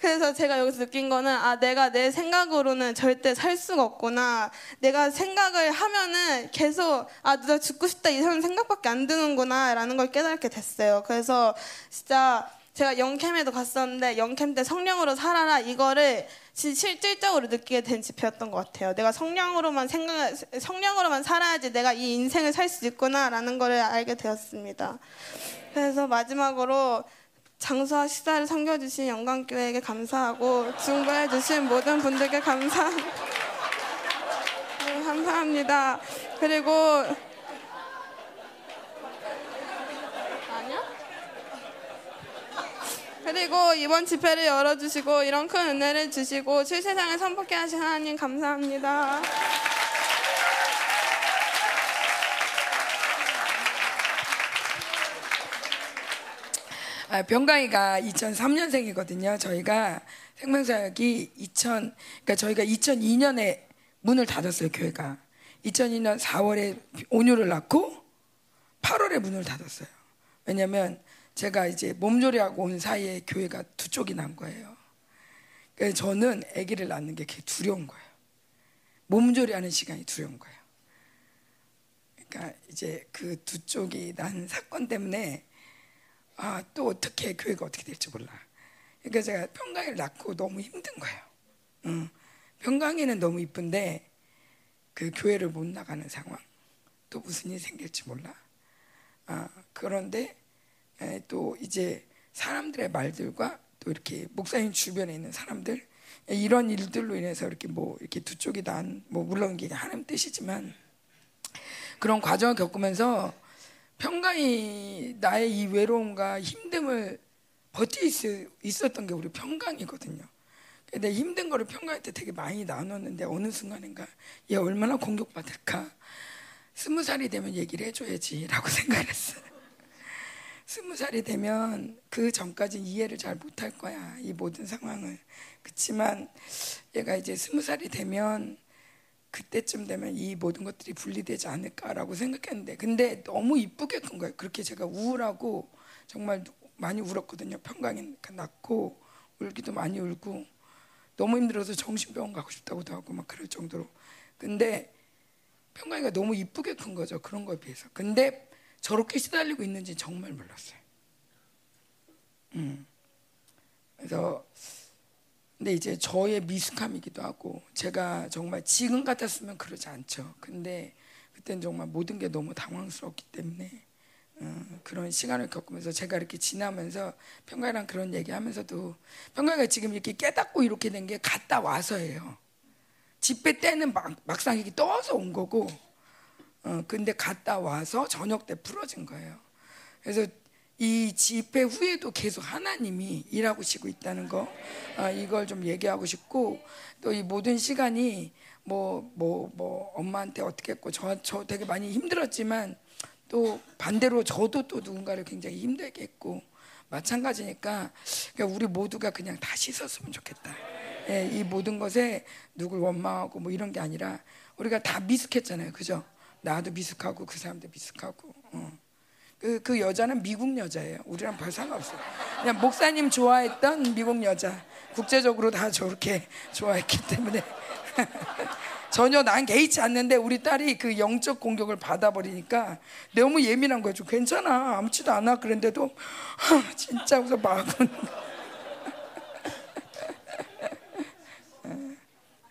그래서 제가 여기서 느낀 거는 아 내가 내 생각으로는 절대 살 수가 없구나. 내가 생각을 하면은 계속 아 내가 죽고 싶다 이런 생각밖에 안 드는구나라는 걸 깨닫게 됐어요. 그래서 진짜 제가 영캠에도 갔었는데 영캠 때 성령으로 살아라 이거를 실질적으로 느끼게 된 집회였던 것 같아요. 내가 성령으로만 생각, 성령으로만 살아야지 내가 이 인생을 살 수 있구나라는 거를 알게 되었습니다. 그래서 마지막으로 장소와 식사를 섬겨주신 영광교회에게 감사하고 중보해주신 모든 분들께 감사 네, 감사합니다. 그리고 아니야? 그리고 이번 집회를 열어주시고 이런 큰 은혜를 주시고 실세상을 선포케 하신 하나님 감사합니다. 아, 병강이가 2003년생이거든요. 저희가 생명사역이 2000, 그러니까 저희가 2002년에 문을 닫았어요, 교회가. 2002년 4월에 온유를 낳고 8월에 문을 닫았어요. 왜냐면 제가 이제 몸조리하고 온 사이에 교회가 두 쪽이 난 거예요. 그래서 저는 아기를 낳는 게 그게 두려운 거예요. 몸조리하는 시간이 두려운 거예요. 그러니까 이제 그 두 쪽이 난 사건 때문에 아, 또 어떻게 교회가 어떻게 될지 몰라. 그러니까 제가 평강이를 낳고 너무 힘든 거예요. 응. 평강이는 너무 이쁜데 그 교회를 못 나가는 상황. 또 무슨 일이 생길지 몰라. 아, 그런데 에, 또 이제 사람들의 말들과 또 이렇게 목사님 주변에 있는 사람들 이런 일들로 인해서 이렇게 뭐 이렇게 두 쪽이 난뭐 물론 이게 하나님 뜻이지만 그런 과정을 겪으면서 평강이 나의 이 외로움과 힘듦을 버틸 수 있었던 게 우리 평강이거든요. 근데 힘든 거를 평강할 때 되게 많이 나눴는데 어느 순간인가 얘 얼마나 공격받을까 스무 살이 되면 얘기를 해줘야지라고 생각했어요. 스무 살이 되면 그 전까지 이해를 잘 못할 거야 이 모든 상황을. 그렇지만 얘가 이제 스무 살이 되면 그때쯤 되면 이 모든 것들이 분리되지 않을까라고 생각했는데 근데 너무 이쁘게 큰 거예요. 그렇게 제가 우울하고 정말 많이 울었거든요. 평강이 낳고 울기도 많이 울고 너무 힘들어서 정신병원 가고 싶다고도 하고 막 그럴 정도로 근데 평강이가 너무 이쁘게 큰 거죠. 그런 거에 비해서. 근데 저렇게 시달리고 있는지 정말 몰랐어요. 음. 그래서 근데 이제 저의 미숙함이기도 하고 제가 정말 지금 같았으면 그러지 않죠. 근데 그때는 정말 모든 게 너무 당황스럽기 때문에 어, 그런 시간을 겪으면서 제가 이렇게 지나면서 평가랑 그런 얘기하면서도 평가가 지금 이렇게 깨닫고 이렇게 된 게 갔다 와서예요. 집회 때는 막, 막상 이게 떠서 온 거고, 어, 근데 갔다 와서 저녁 때 풀어진 거예요. 그래서 이 집회 후에도 계속 하나님이 일하고 시고 있다는 거 아, 이걸 좀 얘기하고 싶고 또 이 모든 시간이 뭐 뭐뭐 뭐 엄마한테 어떻게 했고 저, 저 되게 많이 힘들었지만 또 반대로 저도 또 누군가를 굉장히 힘들게 했고 마찬가지니까 우리 모두가 그냥 다 씻었으면 좋겠다. 예, 이 모든 것에 누굴 원망하고 뭐 이런 게 아니라 우리가 다 미숙했잖아요, 그죠? 나도 미숙하고 그 사람도 미숙하고. 어. 그, 그 여자는 미국 여자예요. 우리랑 별 상관없어요. 그냥 목사님 좋아했던 미국 여자. 국제적으로 다 저렇게 좋아했기 때문에. 전혀 난 개의치 않는데 우리 딸이 그 영적 공격을 받아버리니까 너무 예민한 거죠. 괜찮아. 아무렇지도 않아. 그런데도 진짜 웃어 마음은.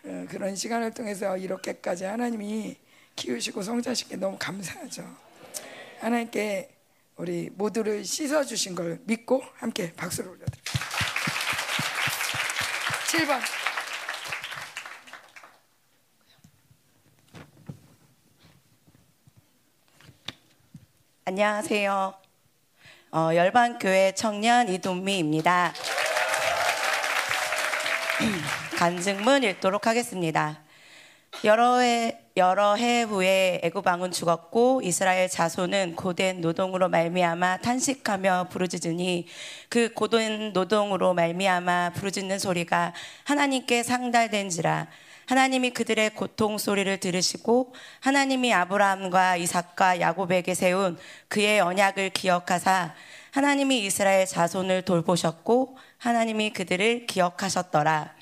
어, 그런 시간을 통해서 이렇게까지 하나님이 키우시고 성자시게 너무 감사하죠. 하나님께 우리 모두를 씻어 주신 걸 믿고 함께 박수를 올려드립니다. 7번. 안녕하세요. 어, 열반교회 청년 이동미입니다. 간증문 읽도록 하겠습니다. 여러 해 여러 해 후에 애굽 왕은 죽었고 이스라엘 자손은 고된 노동으로 말미암아 탄식하며 부르짖으니 그 고된 노동으로 말미암아 부르짖는 소리가 하나님께 상달된지라 하나님이 그들의 고통 소리를 들으시고 하나님이 아브라함과 이삭과 야곱에게 세운 그의 언약을 기억하사 하나님이 이스라엘 자손을 돌보셨고 하나님이 그들을 기억하셨더라.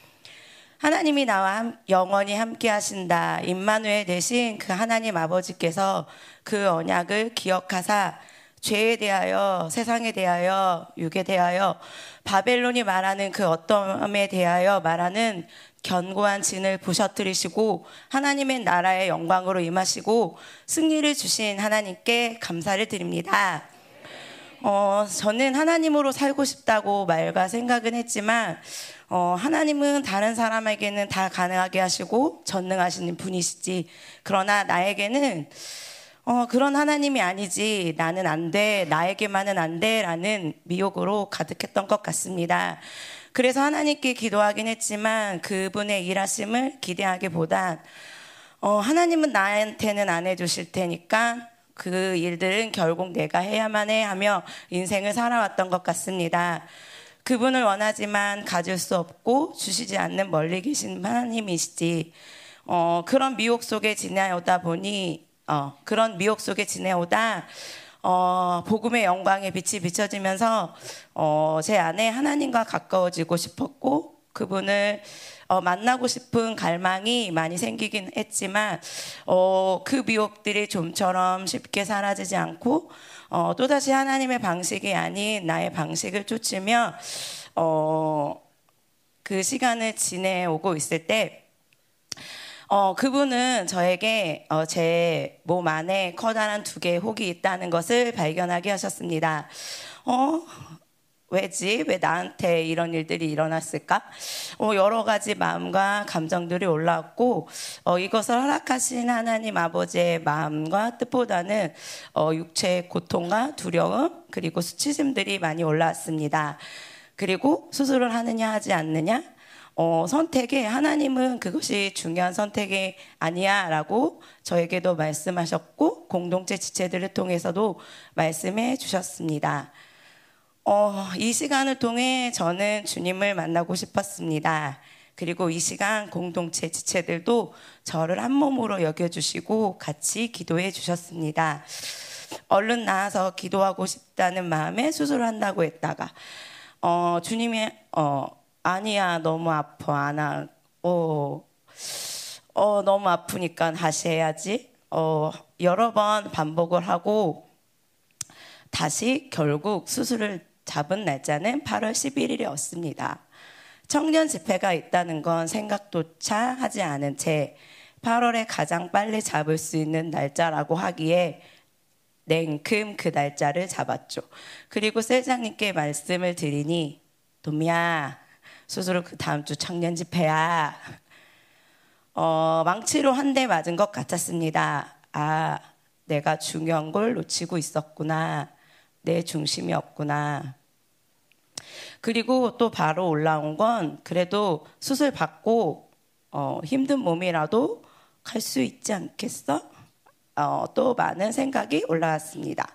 하나님이 나와 영원히 함께 하신다. 임마누엘 대신 그 하나님 아버지께서 그 언약을 기억하사 죄에 대하여 세상에 대하여 육에 대하여 바벨론이 말하는 그 어떠함에 대하여 말하는 견고한 진을 부셔뜨리시고 하나님의 나라의 영광으로 임하시고 승리를 주신 하나님께 감사를 드립니다. 어, 저는 하나님으로 살고 싶다고 말과 생각은 했지만 어, 하나님은 다른 사람에게는 다 가능하게 하시고 전능하시는 분이시지. 그러나 나에게는 어, 그런 하나님이 아니지. 나는 안 돼. 나에게만은 안 돼. 라는 미혹으로 가득했던 것 같습니다. 그래서 하나님께 기도하긴 했지만 그분의 일하심을 기대하기보단 어, 하나님은 나한테는 안 해주실 테니까 그 일들은 결국 내가 해야만 해 하며 인생을 살아왔던 것 같습니다. 그분을 원하지만 가질 수 없고 주시지 않는 멀리 계신 하나님이시지. 어, 그런 미혹 속에 지내오다 보니, 어, 그런 미혹 속에 지내오다, 어, 복음의 영광의 빛이 비춰지면서, 어, 제 안에 하나님과 가까워지고 싶었고, 그분을 어, 만나고 싶은 갈망이 많이 생기긴 했지만 어, 그 미혹들이 좀처럼 쉽게 사라지지 않고 어, 또다시 하나님의 방식이 아닌 나의 방식을 쫓으며 어, 그 시간을 지내오고 있을 때 어, 그분은 저에게 어, 제몸 안에 커다란 두 개의 혹이 있다는 것을 발견하게 하셨습니다. 어, 왜지? 왜 나한테 이런 일들이 일어났을까? 어, 여러 가지 마음과 감정들이 올라왔고, 어, 이것을 허락하신 하나님 아버지의 마음과 뜻보다는 어, 육체의 고통과 두려움, 그리고 수치심들이 많이 올라왔습니다. 그리고 수술을 하느냐 하지 않느냐? 어, 선택에 하나님은 그것이 중요한 선택이 아니야라고 저에게도 말씀하셨고 공동체 지체들을 통해서도 말씀해 주셨습니다. 어, 이 시간을 통해 저는 주님을 만나고 싶었습니다. 그리고 이 시간 공동체 지체들도 저를 한 몸으로 여겨주시고 같이 기도해 주셨습니다. 얼른 나와서 기도하고 싶다는 마음에 수술을 한다고 했다가, 어, 주님이, 어, 아니야, 너무 아파, 안 하, 어, 어, 너무 아프니까 다시 해야지. 어, 여러 번 반복을 하고, 다시 결국 수술을 잡은 날짜는 8월 11일이었습니다. 청년 집회가 있다는 건 생각조차 하지 않은 채 8월에 가장 빨리 잡을 수 있는 날짜라고 하기에 냉큼 그 날짜를 잡았죠. 그리고 셀장님께 말씀을 드리니 도미야 수술은 그 다음 주 청년 집회야. 어, 망치로 한 대 맞은 것 같았습니다. 아, 내가 중요한 걸 놓치고 있었구나. 내 중심이었구나. 그리고 또 바로 올라온 건 그래도 수술 받고 어, 힘든 몸이라도 갈 수 있지 않겠어? 어, 또 많은 생각이 올라왔습니다.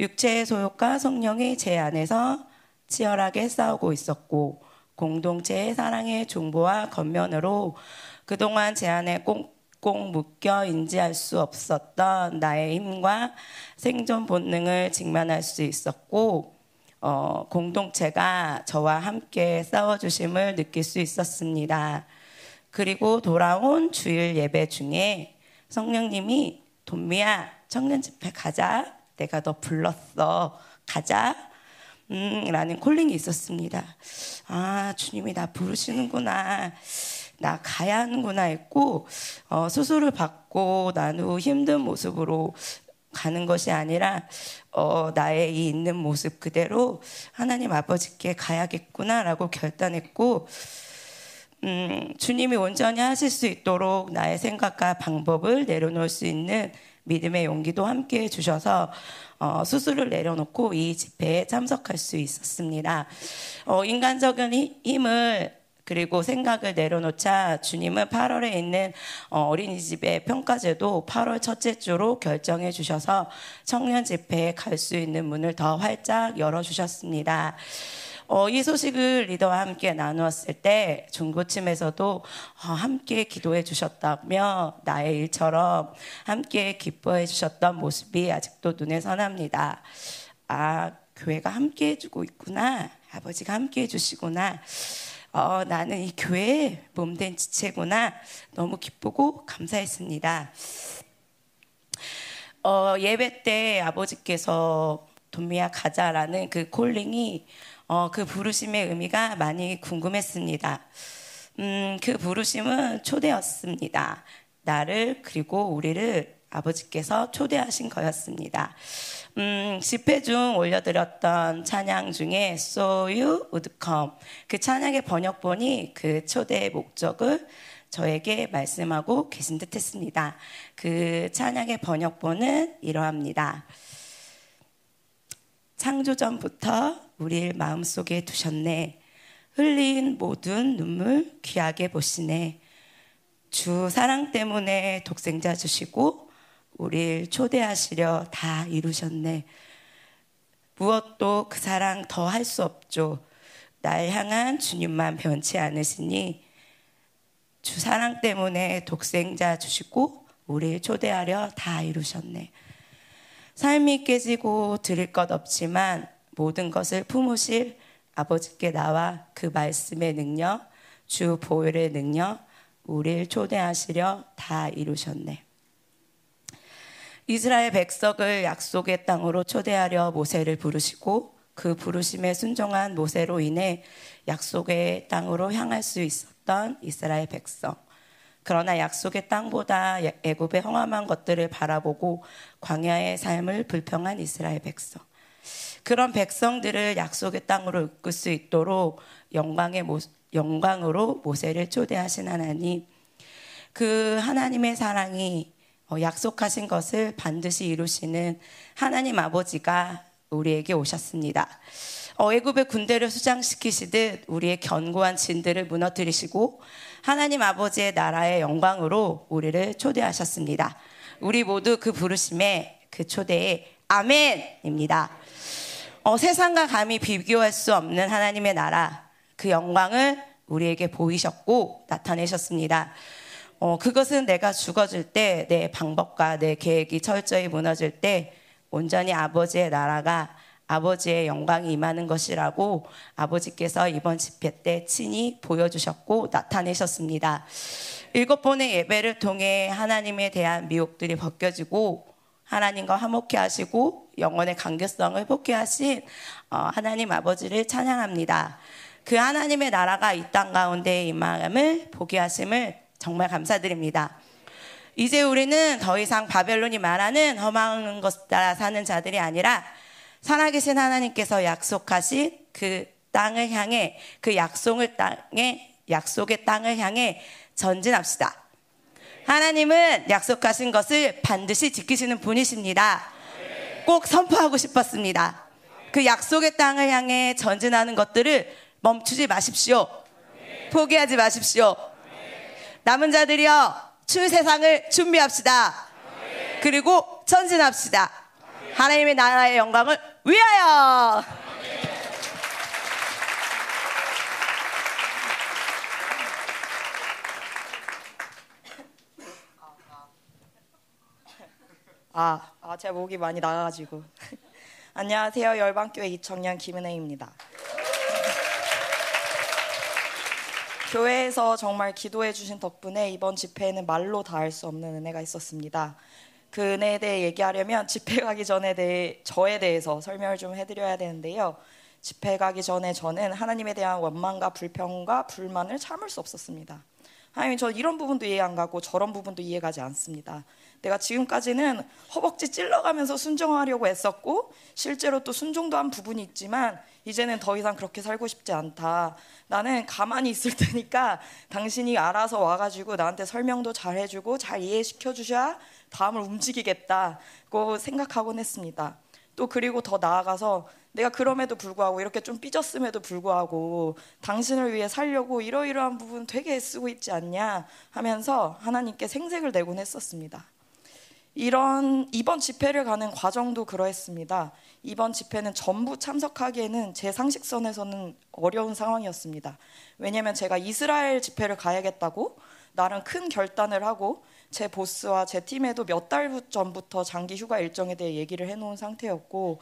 육체의 소욕과 성령이 제 안에서 치열하게 싸우고 있었고 공동체의 사랑의 중보와 겉면으로 그동안 제 안에 꽁 꽁 묶여 인지할 수 없었던 나의 힘과 생존 본능을 직면할 수 있었고 어, 공동체가 저와 함께 싸워주심을 느낄 수 있었습니다. 그리고 돌아온 주일 예배 중에 성령님이 돈미야 청년 집회 가자. 내가 너 불렀어. 가자. 음, 라는 콜링이 있었습니다. 아, 주님이 나 부르시는구나. 나 가야 하는구나 했고, 어, 수술을 받고 난 후 힘든 모습으로 가는 것이 아니라, 어, 나의 이 있는 모습 그대로 하나님 아버지께 가야겠구나라고 결단했고, 음, 주님이 온전히 하실 수 있도록 나의 생각과 방법을 내려놓을 수 있는 믿음의 용기도 함께 해주셔서 어, 수술을 내려놓고 이 집회에 참석할 수 있었습니다. 어, 인간적인 힘을 그리고 생각을 내려놓자 주님은 8월에 있는 어, 어린이집의 평가제도 8월 첫째 주로 결정해 주셔서 청년 집회에 갈 수 있는 문을 더 활짝 열어 주셨습니다. 어, 이 소식을 리더와 함께 나누었을 때 중고침에서도 어, 함께 기도해 주셨다며 나의 일처럼 함께 기뻐해 주셨던 모습이 아직도 눈에 선합니다. 아, 교회가 함께 해주고 있구나. 아버지가 함께 해주시구나. 어, 나는 이 교회의 몸된 지체구나. 너무 기쁘고 감사했습니다. 어, 예배 때 아버지께서 돈미야 가자라는 그 콜링이 어, 그 부르심의 의미가 많이 궁금했습니다. 음, 그 부르심은 초대였습니다. 나를 그리고 우리를 아버지께서 초대하신 거였습니다. 음, 집회 중 올려드렸던 찬양 중에 So You Would Come 그 찬양의 번역본이 그 초대의 목적을 저에게 말씀하고 계신 듯 했습니다. 그 찬양의 번역본은 이러합니다. 창조전부터 우리를 마음속에 두셨네. 흘린 모든 눈물 귀하게 보시네. 주 사랑 때문에 독생자 주시고 우리를 초대하시려 다 이루셨네. 무엇도 그 사랑 더 할 수 없죠. 날 향한 주님만 변치 않으시니 주 사랑 때문에 독생자 주시고 우리를 초대하려 다 이루셨네. 삶이 깨지고 드릴 것 없지만 모든 것을 품으실 아버지께 나와 그 말씀의 능력, 주 보혈의 능력, 우리를 초대하시려 다 이루셨네. 이스라엘 백성을 약속의 땅으로 초대하려 모세를 부르시고 그 부르심에 순종한 모세로 인해 약속의 땅으로 향할 수 있었던 이스라엘 백성. 그러나 약속의 땅보다 애굽의 험한 것들을 바라보고 광야의 삶을 불평한 이스라엘 백성. 그런 백성들을 약속의 땅으로 이끌 수 있도록 영광의 모, 영광으로 모세를 초대하신 하나님. 그 하나님의 사랑이 어, 약속하신 것을 반드시 이루시는 하나님 아버지가 우리에게 오셨습니다. 어, 애굽의 군대를 수장시키시듯 우리의 견고한 진들을 무너뜨리시고 하나님 아버지의 나라의 영광으로 우리를 초대하셨습니다. 우리 모두 그 부르심에 그 초대에 아멘입니다. 어, 세상과 감히 비교할 수 없는 하나님의 나라 그 영광을 우리에게 보이셨고 나타내셨습니다. 어, 그것은 내가 죽어질 때 내 방법과 내 계획이 철저히 무너질 때 온전히 아버지의 나라가 아버지의 영광이 임하는 것이라고 아버지께서 이번 집회 때 친히 보여주셨고 나타내셨습니다. 일곱 번의 예배를 통해 하나님에 대한 미혹들이 벗겨지고 하나님과 화목케 하시고 영혼의 관계성을 복게 하신 어, 하나님 아버지를 찬양합니다. 그 하나님의 나라가 이 땅 가운데 임함을 보게 하심을 정말 감사드립니다. 이제 우리는 더 이상 바벨론이 말하는 험한 것 따라 사는 자들이 아니라 살아계신 하나님께서 약속하신 그 땅을 향해 그 약속을 땅에 약속의 땅을 향해 전진합시다. 하나님은 약속하신 것을 반드시 지키시는 분이십니다. 꼭 선포하고 싶었습니다. 그 약속의 땅을 향해 전진하는 것들을 멈추지 마십시오. 포기하지 마십시오. 남은 자들이여 출 세상을 준비합시다. 그리고 전진합시다. 하나님의 나라의 영광을 위하여. 아, 아, 제 목이 많이 나가가지고. 안녕하세요. 열방교회 이청년 김은혜입니다. 교회에서 정말 기도해 주신 덕분에 이번 집회에는 말로 다 할 수 없는 은혜가 있었습니다. 그 은혜에 대해 얘기하려면 집회 가기 전에 대해 저에 대해서 설명을 좀 해드려야 되는데요. 집회 가기 전에 저는 하나님에 대한 원망과 불평과 불만을 참을 수 없었습니다. 하나님 저 이런 부분도 이해 안 가고 저런 부분도 이해가지 않습니다. 내가 지금까지는 허벅지 찔러가면서 순종하려고 애썼고 실제로 또 순종도 한 부분이 있지만 이제는 더 이상 그렇게 살고 싶지 않다. 나는 가만히 있을 테니까 당신이 알아서 와가지고 나한테 설명도 잘 해주고 잘 이해시켜 주셔야 다음을 움직이겠다고 생각하곤 했습니다. 또 그리고 더 나아가서 내가 그럼에도 불구하고 이렇게 좀 삐졌음에도 불구하고 당신을 위해 살려고 이러이러한 부분 되게 애쓰고 있지 않냐 하면서 하나님께 생색을 내곤 했었습니다. 이런 이번 집회를 가는 과정도 그러했습니다. 이번 집회는 전부 참석하기에는 제 상식선에서는 어려운 상황이었습니다. 왜냐하면 제가 이스라엘 집회를 가야겠다고 나름 큰 결단을 하고 제 보스와 제 팀에도 몇 달 전부터 장기 휴가 일정에 대해 얘기를 해놓은 상태였고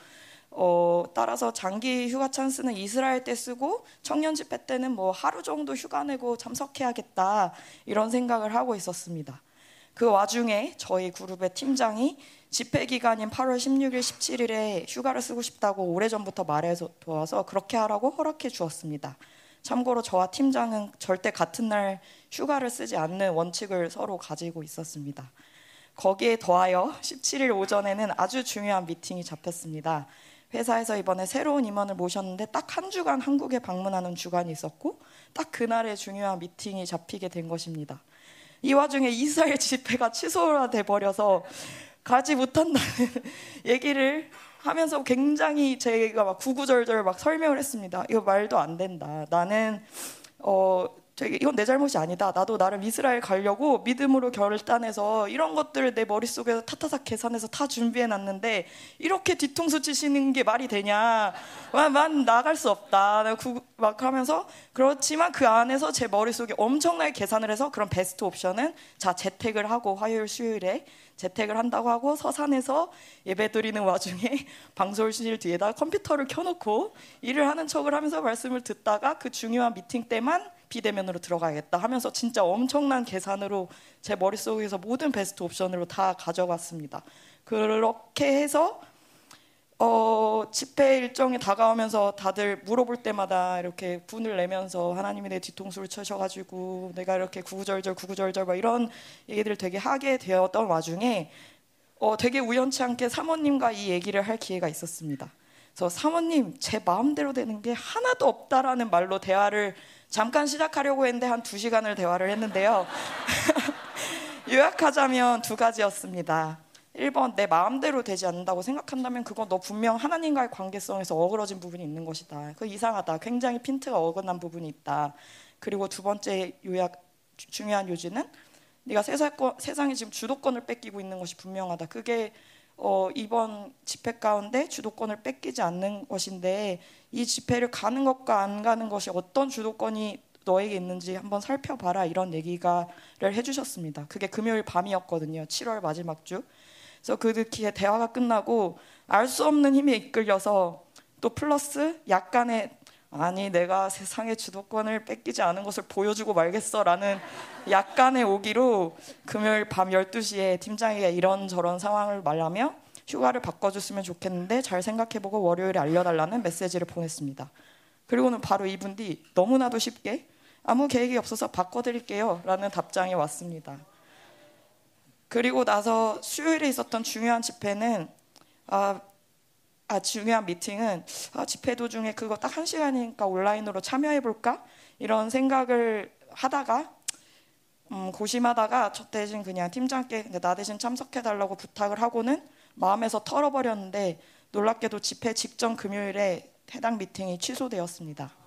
어, 따라서 장기 휴가 찬스는 이스라엘 때 쓰고 청년 집회 때는 뭐 하루 정도 휴가 내고 참석해야겠다 이런 생각을 하고 있었습니다. 그 와중에 저희 그룹의 팀장이 집회 기간인 8월 16일, 17일에 휴가를 쓰고 싶다고 오래전부터 말해서 도와서 그렇게 하라고 허락해 주었습니다. 참고로 저와 팀장은 절대 같은 날 휴가를 쓰지 않는 원칙을 서로 가지고 있었습니다. 거기에 더하여 17일 오전에는 아주 중요한 미팅이 잡혔습니다. 회사에서 이번에 새로운 임원을 모셨는데 딱 한 주간 한국에 방문하는 주간이 있었고 딱 그날에 중요한 미팅이 잡히게 된 것입니다. 이 와중에 이스라엘 집회가 취소가 돼 버려서 가지 못한다는 얘기를 하면서 굉장히 제가 막 구구절절 막 설명을 했습니다. 이거 말도 안 된다. 나는 어 되게 이건 내 잘못이 아니다. 나도 나름 이스라엘 가려고 믿음으로 결단해서 이런 것들을 내 머릿속에서 타타삭 계산해서 다 준비해 놨는데 이렇게 뒤통수 치시는 게 말이 되냐. 만 나갈 수 없다. 막 하면서 그렇지만 그 안에서 제 머릿속에 엄청나게 계산을 해서 그런 베스트 옵션은 자 재택을 하고 화요일 수요일에 재택을 한다고 하고 서산에서 예배 드리는 와중에 방송실 뒤에다 컴퓨터를 켜놓고 일을 하는 척을 하면서 말씀을 듣다가 그 중요한 미팅 때만 비대면으로 들어가야겠다 하면서 진짜 엄청난 계산으로 제 머릿속에서 모든 베스트 옵션으로 다 가져갔습니다. 그렇게 해서 어, 집회 일정이 다가오면서 다들 물어볼 때마다 이렇게 분을 내면서 하나님이 내 뒤통수를 쳐셔가지고 내가 이렇게 구구절절 구구절절 막 이런 얘기들을 되게 하게 되었던 와중에 어, 되게 우연치 않게 사모님과 이 얘기를 할 기회가 있었습니다. 그래서 사모님 제 마음대로 되는 게 하나도 없다라는 말로 대화를 잠깐 시작하려고 했는데 한 두 시간을 대화를 했는데요. 요약하자면 두 가지였습니다. 1번 내 마음대로 되지 않는다고 생각한다면 그건 너 분명 하나님과의 관계성에서 어그러진 부분이 있는 것이다. 그 이상하다. 굉장히 핀트가 어긋난 부분이 있다. 그리고 두 번째 요약 중요한 요지는 네가 세상에 지금 주도권을 뺏기고 있는 것이 분명하다. 그게 어, 이번 집회 가운데 주도권을 뺏기지 않는 것인데 이 집회를 가는 것과 안 가는 것이 어떤 주도권이 너에게 있는지 한번 살펴봐라 이런 얘기가를 해주셨습니다. 그게 금요일 밤이었거든요. 7월 마지막 주. 그래서 그 뒤에 대화가 끝나고 알 수 없는 힘에 이끌려서 또 플러스 약간의 아니 내가 세상의 주도권을 뺏기지 않은 것을 보여주고 말겠어라는 약간의 오기로 금요일 밤 12시에 팀장에게 이런저런 상황을 말하며 휴가를 바꿔줬으면 좋겠는데 잘 생각해보고 월요일에 알려달라는 메시지를 보냈습니다. 그리고는 바로 2분 뒤 너무나도 쉽게 아무 계획이 없어서 바꿔드릴게요 라는 답장이 왔습니다. 그리고 나서 수요일에 있었던 중요한 집회는 아, 아 중요한 미팅은 아, 집회 도중에 그거 딱 한 시간이니까 온라인으로 참여해 볼까 이런 생각을 하다가 음, 고심하다가 저 대신 그냥 팀장께 나 대신 참석해 달라고 부탁을 하고는 마음에서 털어버렸는데 놀랍게도 집회 직전 금요일에 해당 미팅이 취소되었습니다.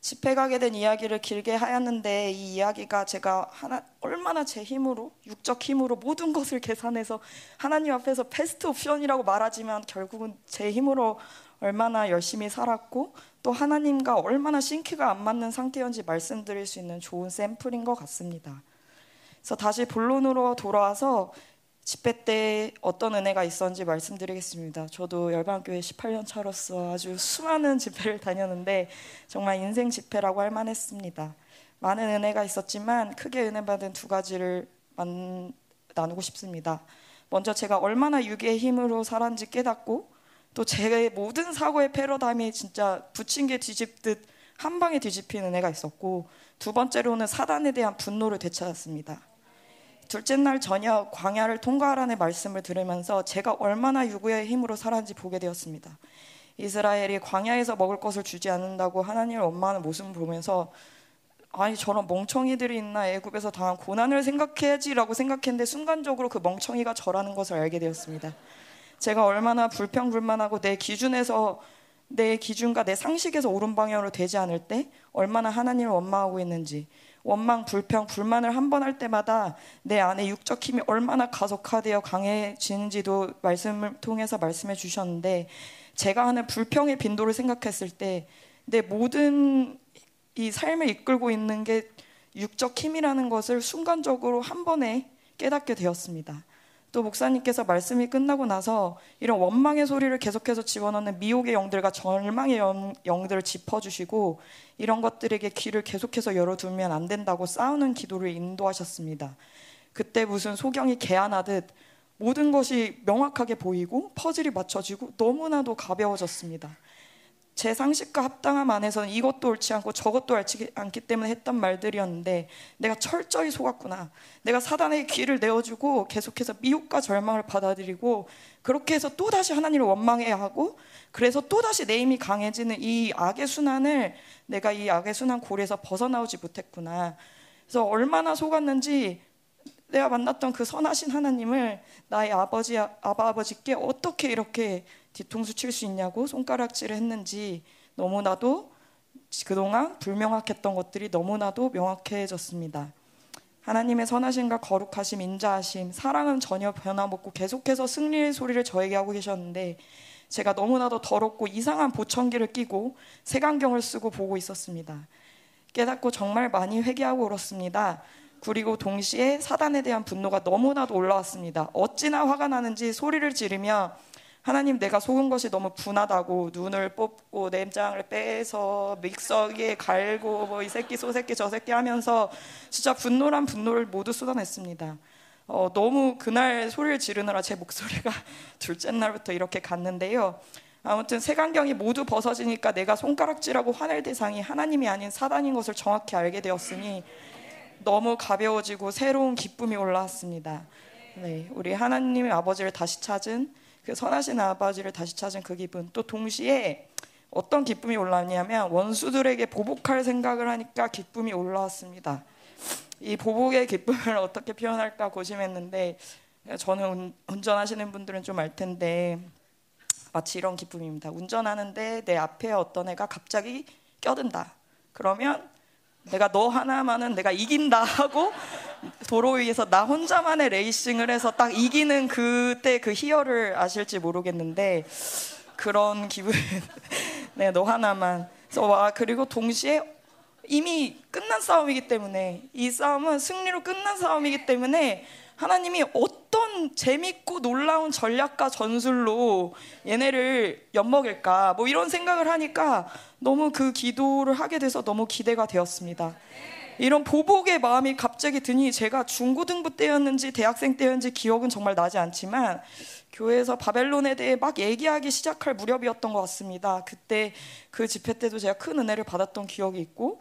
집회 가게 된 이야기를 길게 하였는데 이 이야기가 제가 하나, 얼마나 제 힘으로 육적 힘으로 모든 것을 계산해서 하나님 앞에서 베스트 옵션이라고 말하지만 결국은 제 힘으로 얼마나 열심히 살았고 또 하나님과 얼마나 싱크가 안 맞는 상태였는지 말씀드릴 수 있는 좋은 샘플인 것 같습니다. 그래서 다시 본론으로 돌아와서 집회 때 어떤 은혜가 있었는지 말씀드리겠습니다. 저도 열방교회 18년 차로서 아주 수많은 집회를 다녔는데 정말 인생 집회라고 할 만했습니다. 많은 은혜가 있었지만 크게 은혜 받은 두 가지를 만, 나누고 싶습니다. 먼저 제가 얼마나 유기의 힘으로 살았는지 깨닫고 또 제 모든 사고의 패러다임이 진짜 부침개 뒤집듯 한 방에 뒤집히는 은혜가 있었고 두 번째로는 사단에 대한 분노를 되찾았습니다. 둘째 날 저녁 광야를 통과하라는 말씀을 들으면서 제가 얼마나 유구의 힘으로 살았는지 보게 되었습니다. 이스라엘이 광야에서 먹을 것을 주지 않는다고 하나님을 원망하는 모습을 보면서 아니 저런 멍청이들이 있나 애굽에서 당한 고난을 생각해야지라고 생각했는데 순간적으로 그 멍청이가 저라는 것을 알게 되었습니다. 제가 얼마나 불평불만하고 내 기준에서 내 기준과 내 상식에서 옳은 방향으로 되지 않을 때 얼마나 하나님을 원망하고 있는지 원망, 불평, 불만을 한 번 할 때마다 내 안에 육적 힘이 얼마나 가속화되어 강해지는지도 말씀을 통해서 말씀해 주셨는데 제가 하는 불평의 빈도를 생각했을 때 내 모든 이 삶을 이끌고 있는 게 육적 힘이라는 것을 순간적으로 한 번에 깨닫게 되었습니다. 또 목사님께서 말씀이 끝나고 나서 이런 원망의 소리를 계속해서 집어넣는 미혹의 영들과 절망의 영, 영들을 짚어주시고 이런 것들에게 귀를 계속해서 열어두면 안 된다고 싸우는 기도를 인도하셨습니다. 그때 무슨 소경이 개안하듯 모든 것이 명확하게 보이고 퍼즐이 맞춰지고 너무나도 가벼워졌습니다. 제 상식과 합당함 안에서는 이것도 옳지 않고 저것도 옳지 않기 때문에 했던 말들이었는데 내가 철저히 속았구나. 내가 사단의 귀를 내어주고 계속해서 미혹과 절망을 받아들이고 그렇게 해서 또 다시 하나님을 원망해야 하고 그래서 또 다시 내 힘이 강해지는 이 악의 순환을 내가 이 악의 순환 고리에서 벗어나오지 못했구나. 그래서 얼마나 속았는지 내가 만났던 그 선하신 하나님을 나의 아버지 아바 아버지께 어떻게 이렇게 뒤통수 칠 수 있냐고 손가락질을 했는지 너무나도 그동안 불명확했던 것들이 너무나도 명확해졌습니다. 하나님의 선하심과 거룩하심, 인자하심, 사랑은 전혀 변함없고 계속해서 승리의 소리를 저에게 하고 계셨는데 제가 너무나도 더럽고 이상한 보청기를 끼고 색안경을 쓰고 보고 있었습니다. 깨닫고 정말 많이 회개하고 울었습니다. 그리고 동시에 사단에 대한 분노가 너무나도 올라왔습니다. 어찌나 화가 나는지 소리를 지르며 하나님 내가 속은 것이 너무 분하다고 눈을 뽑고 내장을 빼서 믹서기에 갈고 뭐 이 새끼 소 새끼 저 새끼 하면서 진짜 분노란 분노를 모두 쏟아냈습니다. 어, 너무 그날 소리를 지르느라 제 목소리가 둘째 날부터 이렇게 갔는데요. 아무튼 색안경이 모두 벗어지니까 내가 손가락질하고 화낼 대상이 하나님이 아닌 사단인 것을 정확히 알게 되었으니 너무 가벼워지고 새로운 기쁨이 올라왔습니다. 네, 우리 하나님의 아버지를 다시 찾은 그 선하신 아버지를 다시 찾은 그 기분 또 동시에 어떤 기쁨이 올라왔냐면 원수들에게 보복할 생각을 하니까 기쁨이 올라왔습니다. 이 보복의 기쁨을 어떻게 표현할까 고심했는데 저는 운전하시는 분들은 좀 알 텐데 마치 이런 기쁨입니다. 운전하는데 내 앞에 어떤 애가 갑자기 껴든다. 그러면 내가 너 하나만은 내가 이긴다 하고 도로 위에서 나 혼자만의 레이싱을 해서 딱 이기는 그때 그 희열을 아실지 모르겠는데 그런 기분. 네, 너 하나만. 그래서 와 그리고 동시에 이미 끝난 싸움이기 때문에 이 싸움은 승리로 끝난 싸움이기 때문에 하나님이 어떤 재밌고 놀라운 전략과 전술로 얘네를 엿먹일까 뭐 이런 생각을 하니까 너무 그 기도를 하게 돼서 너무 기대가 되었습니다. 이런 보복의 마음이 갑자기 드니 제가 중고등부 때였는지 대학생 때였는지 기억은 정말 나지 않지만 교회에서 바벨론에 대해 막 얘기하기 시작할 무렵이었던 것 같습니다. 그때 그 집회 때도 제가 큰 은혜를 받았던 기억이 있고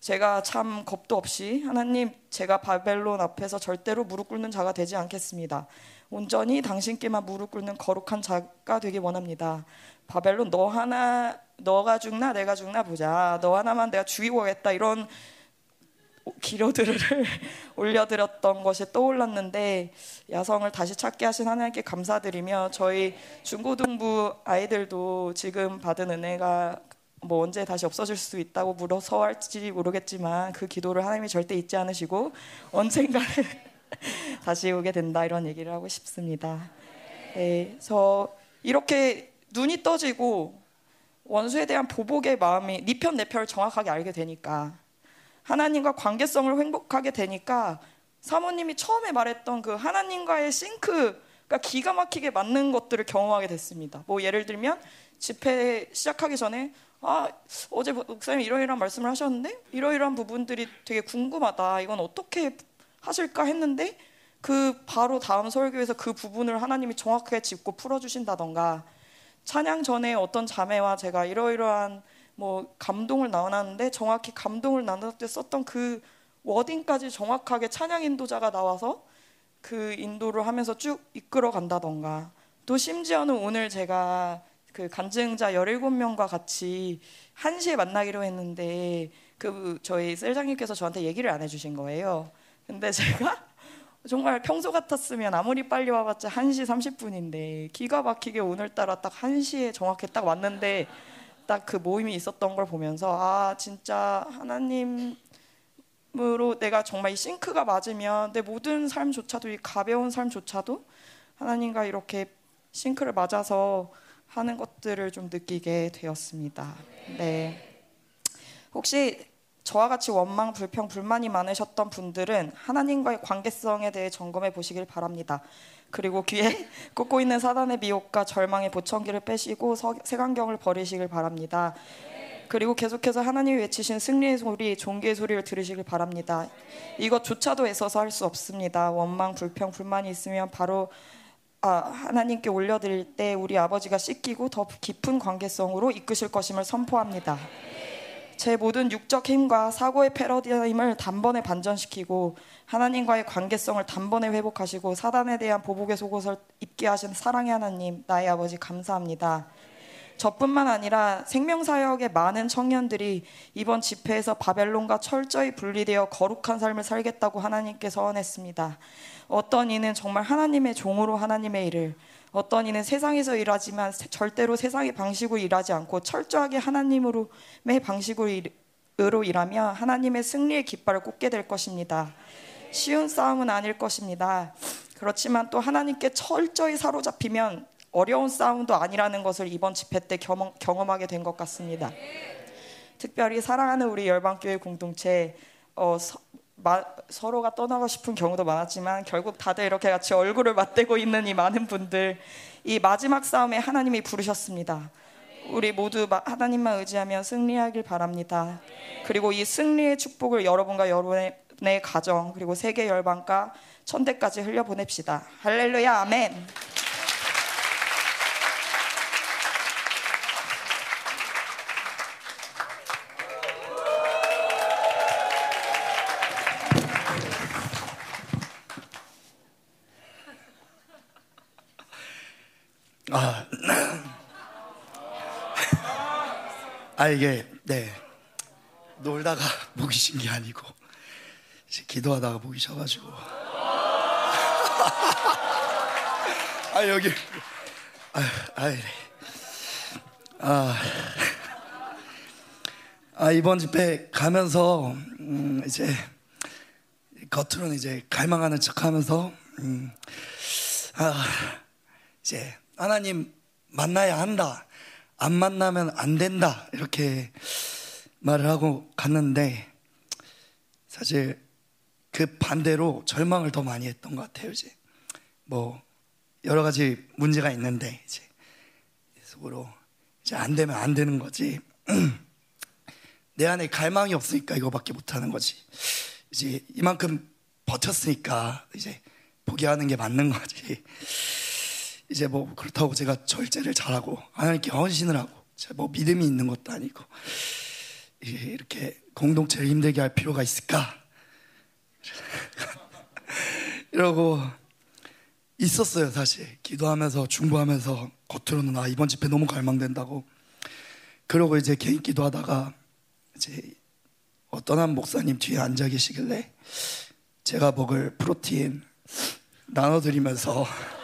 제가 참 겁도 없이 하나님 제가 바벨론 앞에서 절대로 무릎 꿇는 자가 되지 않겠습니다. 온전히 당신께만 무릎 꿇는 거룩한 자가 되기 원합니다. 바벨론 너 하나 너가 죽나 내가 죽나 보자. 너 하나만 내가 죽이고 가겠다. 이런 기로들을 올려드렸던 것이 떠올랐는데 야성을 다시 찾게 하신 하나님께 감사드리며 저희 중고등부 아이들도 지금 받은 은혜가 뭐 언제 다시 없어질 수 있다고 물어서 할지 모르겠지만 그 기도를 하나님이 절대 잊지 않으시고 언젠가는 다시 오게 된다 이런 얘기를 하고 싶습니다. 네, 그래서 이렇게 눈이 떠지고 원수에 대한 보복의 마음이 네 편 내 편을 정확하게 알게 되니까 하나님과 관계성을 행복하게 되니까 사모님이 처음에 말했던 그 하나님과의 싱크가 기가 막히게 맞는 것들을 경험하게 됐습니다. 뭐 예를 들면 집회 시작하기 전에 아 어제 목사님 이러이러한 말씀을 하셨는데 이러이러한 부분들이 되게 궁금하다. 이건 어떻게 하실까 했는데 그 바로 다음 설교에서 그 부분을 하나님이 정확하게 짚고 풀어주신다던가 찬양 전에 어떤 자매와 제가 이러이러한 뭐 감동을 나눴는데 정확히 감동을 나눌 때 썼던 그 워딩까지 정확하게 찬양 인도자가 나와서 그 인도를 하면서 쭉 이끌어 간다던가 또 심지어는 오늘 제가 그 간증자 17명과 같이 1시에 만나기로 했는데 그 저희 셀장님께서 저한테 얘기를 안 해주신 거예요. 근데 제가 정말 평소 같았으면 아무리 빨리 와봤자 1시 30분인데 기가 막히게 오늘따라 딱 1시에 정확히 딱 왔는데 딱 그 모임이 있었던 걸 보면서 아 진짜 하나님 으로 내가 정말 이 싱크가 맞으면 내 모든 삶조차도 이 가벼운 삶조차도 하나님과 이렇게 싱크를 맞아서 하는 것들을 좀 느끼게 되었습니다. 네. 혹시 저와 같이 원망, 불평, 불만이 많으셨던 분들은 하나님과의 관계성에 대해 점검해 보시길 바랍니다. 그리고 귀에 꽂고 있는 사단의 미혹과 절망의 보청기를 빼시고 색안경을 버리시길 바랍니다. 그리고 계속해서 하나님이 외치신 승리의 소리, 종기의 소리를 들으시길 바랍니다. 이것조차도 애써서 할 수 없습니다. 원망, 불평, 불만이 있으면 바로 아, 하나님께 올려드릴 때 우리 아버지가 씻기고 더 깊은 관계성으로 이끄실 것임을 선포합니다. 제 모든 육적 힘과 사고의 패러디임을 단번에 반전시키고 하나님과의 관계성을 단번에 회복하시고 사단에 대한 보복의 속옷을 입게 하신 사랑의 하나님 나의 아버지 감사합니다. 저뿐만 아니라 생명사역의 많은 청년들이 이번 집회에서 바벨론과 철저히 분리되어 거룩한 삶을 살겠다고 하나님께 서원했습니다. 어떤 이는 정말 하나님의 종으로 하나님의 일을 어떤 이는 세상에서 일하지만 절대로 세상의 방식으로 일하지 않고 철저하게 하나님으로 매 방식으로 일하며 하나님의 승리의 깃발을 꽂게 될 것입니다. 쉬운 싸움은 아닐 것입니다. 그렇지만 또 하나님께 철저히 사로잡히면 어려운 싸움도 아니라는 것을 이번 집회 때 경험, 경험하게 된 것 같습니다. 특별히 사랑하는 우리 열방교회 공동체 어, 서, 마, 서로가 떠나고 싶은 경우도 많았지만 결국 다들 이렇게 같이 얼굴을 맞대고 있는 이 많은 분들 이 마지막 싸움에 하나님이 부르셨습니다. 우리 모두 하나님만 의지하며 승리하길 바랍니다. 그리고 이 승리의 축복을 여러분과 여러분의 가정 그리고 세계 열방과 천대까지 흘려 보냅시다. 할렐루야 아멘. 아, 아 이게 네. 놀다가 쉰게 아니고 기도하다가 목이 쉬어가지고. 아 여기. 아, 아, 아, 아 이번 집회 가면서 음, 이제 겉으로는 이제 갈망하는 척하면서 음, 아 이제 하나님 만나야 한다. 안 만나면 안 된다. 이렇게 말을 하고 갔는데 사실 그 반대로 절망을 더 많이 했던 것 같아요. 이제 뭐 여러 가지 문제가 있는데 이제 속으로 이제 안 되면 안 되는 거지. 내 안에 갈망이 없으니까 이거밖에 못 하는 거지. 이제 이만큼 버텼으니까 이제 포기하는 게 맞는 거지. 이제 뭐 그렇다고 제가 절제를 잘하고 하나님께 헌신을 하고 제가 뭐 믿음이 있는 것도 아니고 이렇게 공동체를 힘들게 할 필요가 있을까? 이러고 있었어요 사실 기도하면서 중보하면서 겉으로는 아 이번 집회 너무 갈망된다고 그러고 이제 개인 기도하다가 이제 어떤 한 목사님 뒤에 앉아 계시길래 제가 먹을 프로틴 나눠드리면서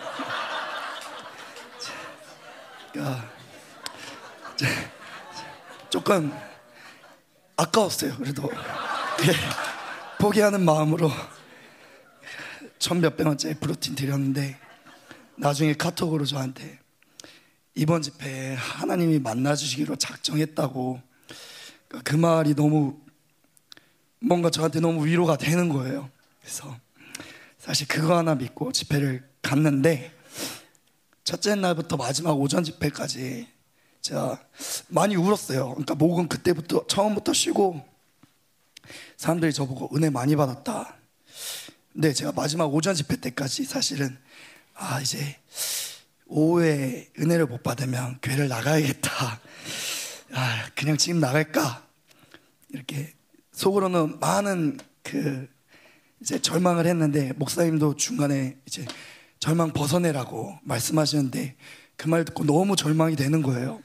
야, 조금 아까웠어요. 그래도 예, 포기하는 마음으로 천 몇백 원짜리 프로틴 드렸는데 나중에 카톡으로 저한테 이번 집회에 하나님이 만나주시기로 작정했다고 그 말이 너무 뭔가 저한테 너무 위로가 되는 거예요. 그래서 사실 그거 하나 믿고 집회를 갔는데 첫째 날부터 마지막 오전 집회까지 제가 많이 울었어요. 그러니까 목은 그때부터 처음부터 쉬고 사람들이 저보고 은혜 많이 받았다. 근데 제가 마지막 오전 집회 때까지 사실은 아 이제 오후에 은혜를 못 받으면 교회를 나가야겠다. 아 그냥 지금 나갈까 이렇게 속으로는 많은 그 이제 절망을 했는데 목사님도 중간에 이제 절망 벗어내라고 말씀하시는데 그 말 듣고 너무 절망이 되는 거예요.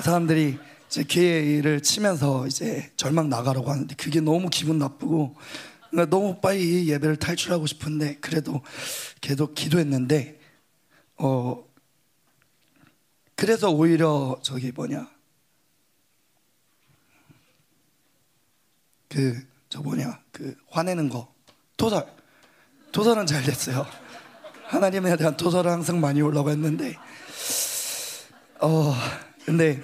사람들이 이제 기회를 치면서 이제 절망 나가라고 하는데 그게 너무 기분 나쁘고 그러니까 너무 빨리 이 예배를 탈출하고 싶은데 그래도 계속 기도했는데 어 그래서 오히려 저기 뭐냐. 그 저 뭐냐. 그 화내는 거. 토설 토설은 잘 됐어요. 하나님에 대한 토설은 항상 많이 올라가 했는데, 어, 근데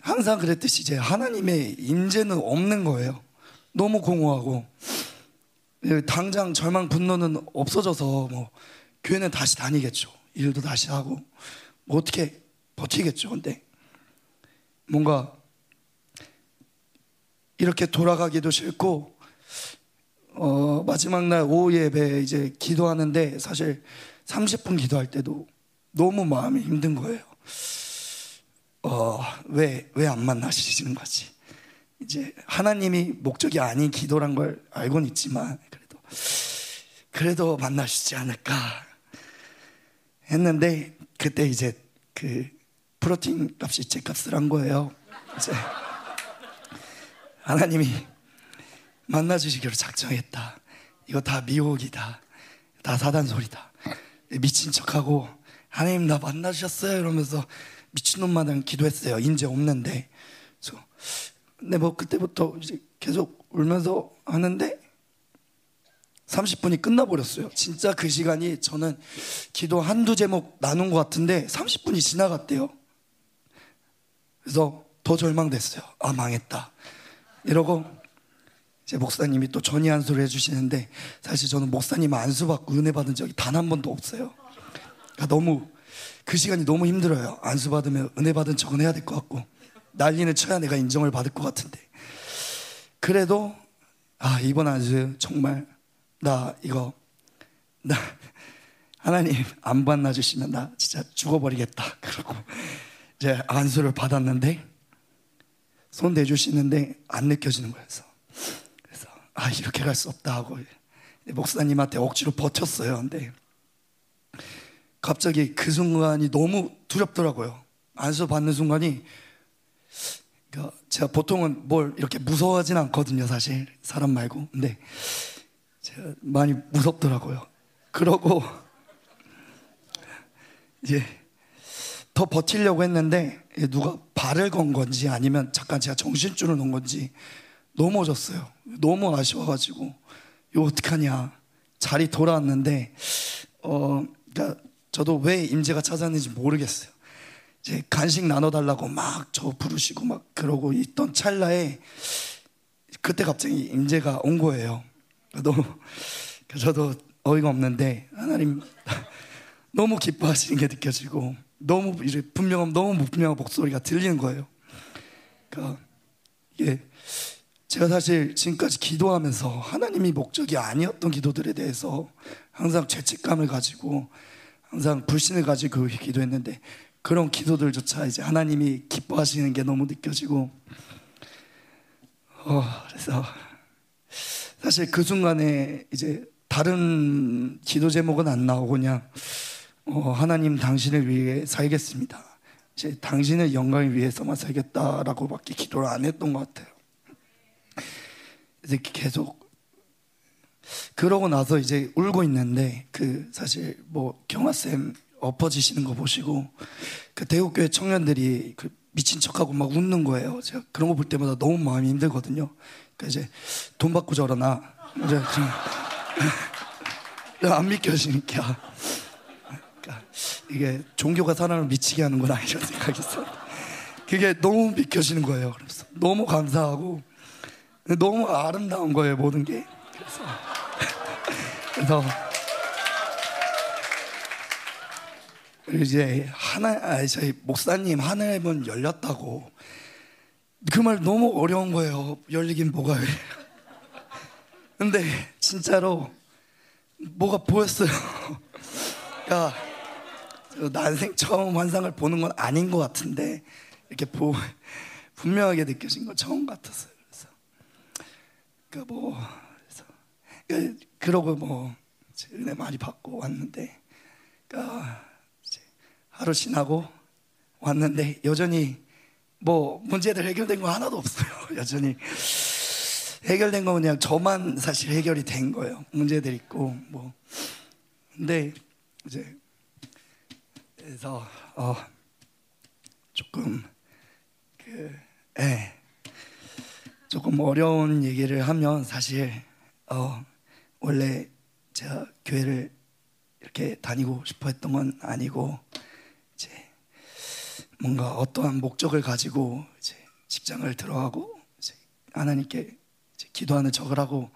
항상 그랬듯이 이제 하나님의 임재는 없는 거예요. 너무 공허하고 당장 절망 분노는 없어져서 뭐 교회는 다시 다니겠죠. 일도 다시 하고 뭐 어떻게 버티겠죠. 근데 뭔가 이렇게 돌아가기도 싫고 어, 마지막 날 오후 예배 이제 기도하는데 사실 30분 기도할 때도 너무 마음이 힘든 거예요. 어, 왜, 왜 안 만나시는 거지? 이제 하나님이 목적이 아닌 기도란 걸 알고는 있지만 그래도 그래도 만나시지 않을까 했는데 그때 이제 그 프로틴 값이 제 값을 한 거예요. 이제 하나님이 만나주시기로 작정했다. 이거 다 미혹이다. 다 사단 소리다. 미친 척하고 하나님 나 만나주셨어요 이러면서 미친놈마다 기도했어요. 인제 없는데. 그래서 근데 뭐 그때부터 계속 울면서 하는데 30분이 끝나버렸어요. 진짜 그 시간이 저는 기도 한두 제목 나눈 것 같은데 30분이 지나갔대요. 그래서 더 절망됐어요. 아, 망했다. 이러고 이 제 목사님이 또 전이 안수를 해주시는데 사실 저는 목사님 안수 받고 은혜 받은 적이 단 한 번도 없어요. 그러니까 너무 그 시간이 너무 힘들어요. 안수 받으면 은혜 받은 척은 해야 될 것 같고 난리는 쳐야 내가 인정을 받을 것 같은데 그래도 아 이번 안수 정말 나 이거 나 하나님 안 만나 주시면 나 진짜 죽어버리겠다. 그러고 이제 안수를 받았는데 손 대주시는데 안 느껴지는 거였어. 아 이렇게 갈 수 없다 하고 목사님한테 억지로 버텼어요. 근데 갑자기 그 순간이 너무 두렵더라고요. 안수 받는 순간이 그러니까 제가 보통은 뭘 이렇게 무서워하진 않거든요, 사실 사람 말고. 근데 제가 많이 무섭더라고요. 그러고 이제 더 버티려고 했는데 누가 발을 건 건지 아니면 잠깐 제가 정신줄을 놓은 건지 넘어졌어요. 너무 아쉬워가지고 이거 어떡하냐. 자리 돌아왔는데 어 그러니까 저도 왜 임재가 찾았는지 모르겠어요. 이제 간식 나눠달라고 막 저 부르시고 막 그러고 있던 찰나에 그때 갑자기 임재가 온 거예요. 너무 저도 어이가 없는데 하나님 너무 기뻐하시는 게 느껴지고 너무 분명한 너무 분명한 목소리가 들리는 거예요. 그러니까 이게 제가 사실 지금까지 기도하면서 하나님이 목적이 아니었던 기도들에 대해서 항상 죄책감을 가지고 항상 불신을 가지고 기도했는데 그런 기도들조차 이제 하나님이 기뻐하시는 게 너무 느껴지고 어, 그래서 사실 그 순간에 이제 다른 기도 제목은 안 나오고 그냥 어, 하나님 당신을 위해 살겠습니다. 이제 당신의 영광을 위해서만 살겠다라고밖에 기도를 안 했던 것 같아요. 이제 계속 그러고 나서 이제 울고 있는데 그 사실 뭐 경화 쌤 엎어지시는 거 보시고 그 대구교회 청년들이 그 미친 척하고 막 웃는 거예요. 제가 그런 거 볼 때마다 너무 마음이 힘들거든요. 그러니까 이제 돈 받고 저러나 이제 안 믿겨지니까 그러니까 이게 종교가 사람을 미치게 하는구나 이런 생각이 있어. 그게 너무 믿겨지는 거예요. 그래서 너무 감사하고 너무 아름다운 거예요 모든 게. 그래서 그래서 이제 하나 아, 저희 목사님 하늘의 문 열렸다고 그 말 너무 어려운 거예요. 열리긴 뭐가 왜? 근데 진짜로 뭐가 보였어요. 그러니까 난생 처음 환상을 보는 건 아닌 것 같은데 이렇게 보, 분명하게 느껴진 건 처음 같았어요. 그러니까 뭐 그래서 그러니까 그러고 뭐 은혜 많이 받고 왔는데 그러니까 하루 지나고 왔는데 여전히 뭐 문제들 해결된 거 하나도 없어요. 여전히 해결된 건 그냥 저만 사실 해결이 된 거예요. 문제들 있고 뭐 근데 이제 그래서 어 조금 그 예. 조금 어려운 얘기를 하면 사실 어 원래 제가 교회를 이렇게 다니고 싶어 했던 건 아니고 이제 뭔가 어떠한 목적을 가지고 이제 직장을 들어가고 이제 하나님께 이제 기도하는 척을 하고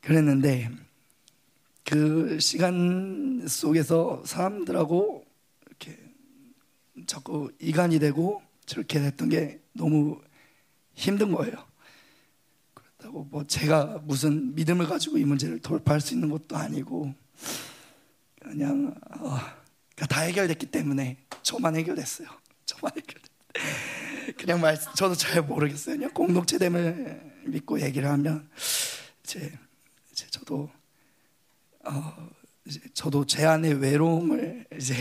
그랬는데 그 시간 속에서 사람들하고 이렇게 자꾸 이간이 되고 저렇게 됐던 게 너무 힘든 거예요. 그렇다고 뭐 제가 무슨 믿음을 가지고 이 문제를 돌파할 수 있는 것도 아니고 그냥 어, 그러니까 다 해결됐기 때문에 저만 해결됐어요. 저만 해결됐. 그냥 말 저도 잘 모르겠어요. 그냥 공동체됨을 믿고 얘기를 하면 이제, 이제 저도 어, 이제 저도 제 안의 외로움을 이제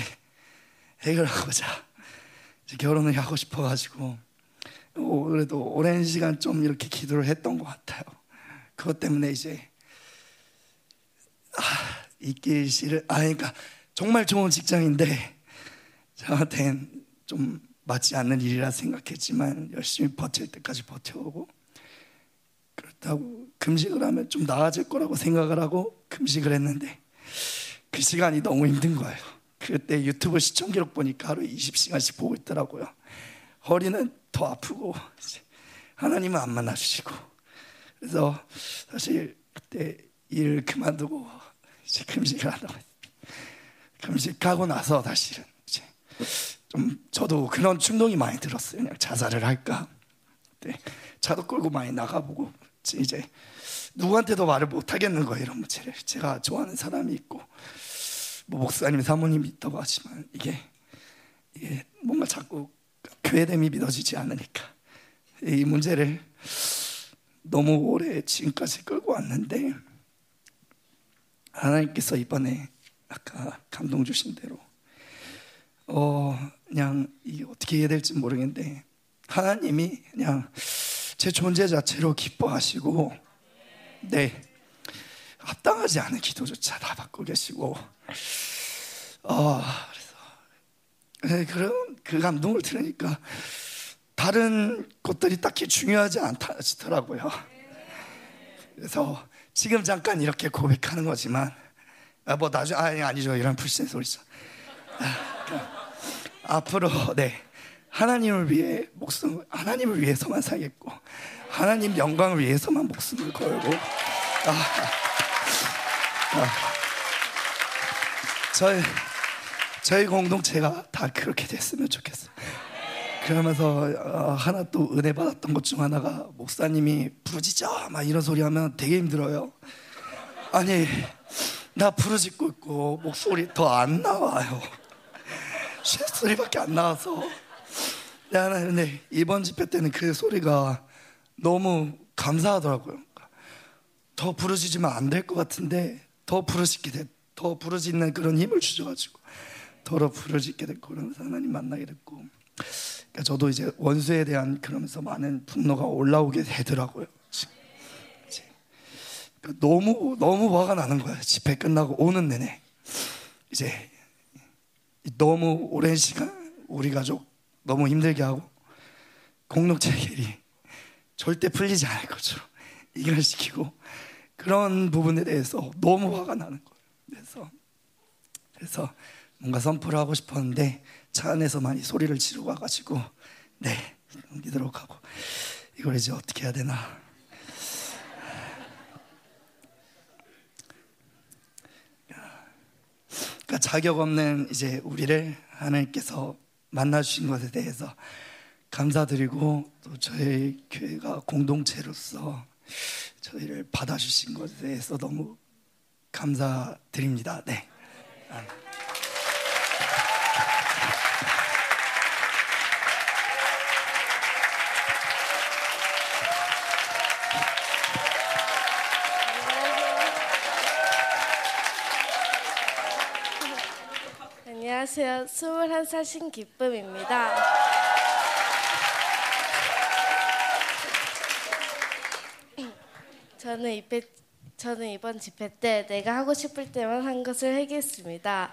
해결하고자 이제 결혼을 하고 싶어가지고 어, 그래도 오랜 시간 좀 이렇게 기도를 했던 것 같아요. 그것 때문에 이제 아, 있기 싫은 아 그러니까 정말 좋은 직장인데 저한테는 좀 맞지 않는 일이라 생각했지만 열심히 버틸 때까지 버텨오고 그렇다고 금식을 하면 좀 나아질 거라고 생각을 하고 금식을 했는데 그 시간이 너무 힘든 거예요. 그때 유튜브 시청 기록 보니까 하루 20시간씩 보고 있더라고요. 허리는 더 아프고 하나님은 안 만나주시고 그래서 사실 그때 일 그만두고 이제 금식을 하다고 금식하고 나서 사실은 이제 좀 저도 그런 충동이 많이 들었어요. 그냥 자살을 할까. 네, 차도 끌고 많이 나가보고 이제 누구한테도 말을 못 하겠는 거예요. 이런 문제를 제가 좋아하는 사람이 있고 뭐 목사님 사모님이 있다고 하지만 이게 이게 뭔가 자꾸 교회됨이 믿어지지 않으니까 이 문제를 너무 오래 지금까지 끌고 왔는데 하나님께서 이번에 아까 감동 주신 대로 어 그냥 이게 어떻게 해야 될지 모르겠는데 하나님이 그냥 제 존재 자체로 기뻐하시고 네 합당하지 않은 기도조차 다 받고 계시고 어 네, 그런 그 감동을 들으니까 다른 것들이 딱히 중요하지 않다시더라고요. 그래서 지금 잠깐 이렇게 고백하는 거지만 아, 뭐 나중 아니 아니죠 이런 불신 소리죠. 아, 그, 앞으로 네 하나님을 위해 목숨 하나님을 위해서만 살겠고 하나님 영광을 위해서만 목숨을 걸고 아, 아, 저희 저희 공동체가 다 그렇게 됐으면 좋겠어요. 그러면서 어, 하나 또 은혜 받았던 것 중 하나가 목사님이 부르짖어 막 이런 소리 하면 되게 힘들어요. 아니 나 부르짖고 있고 목소리 더 안 나와요. 쉐 소리밖에 안 나와서. 나는 근데 이번 집회 때는 그 소리가 너무 감사하더라고요. 더 부르짖으면 안 될 것 같은데 더 부르짖게 돼, 더 부르짖는 그런 힘을 주셔가지고 더러 부르짖게 됐고 그러면서 하나님 만나게 됐고. 그러니까 저도 이제 원수에 대한 그러면서 많은 분노가 올라오게 되더라고요. 그러니까 너무 너무 화가 나는 거예요. 집회 끝나고 오는 내내 이제 너무 오랜 시간 우리 가족 너무 힘들게 하고 공동체 길이 절대 풀리지 않을 것처럼 이결시키고 그런 부분에 대해서 너무 화가 나는 거예요. 그래서 그래서 뭔가 선포를 하고 싶었는데 차 안에서 많이 소리를 지르고 와가지고 네 넘기도록 하고 이걸 이제 어떻게 해야 되나 그러니까 자격 없는 이제 우리를 하나님께서 만나 주신 것에 대해서 감사드리고 또 저희 교회가 공동체로서 저희를 받아 주신 것에 대해서 너무 감사드립니다. 네. 안녕하세요. 21살 신기쁨입니다. 저는 이배, 저는 이번 집회 때 내가 하고 싶을 때만 한 것을 하겠습니다.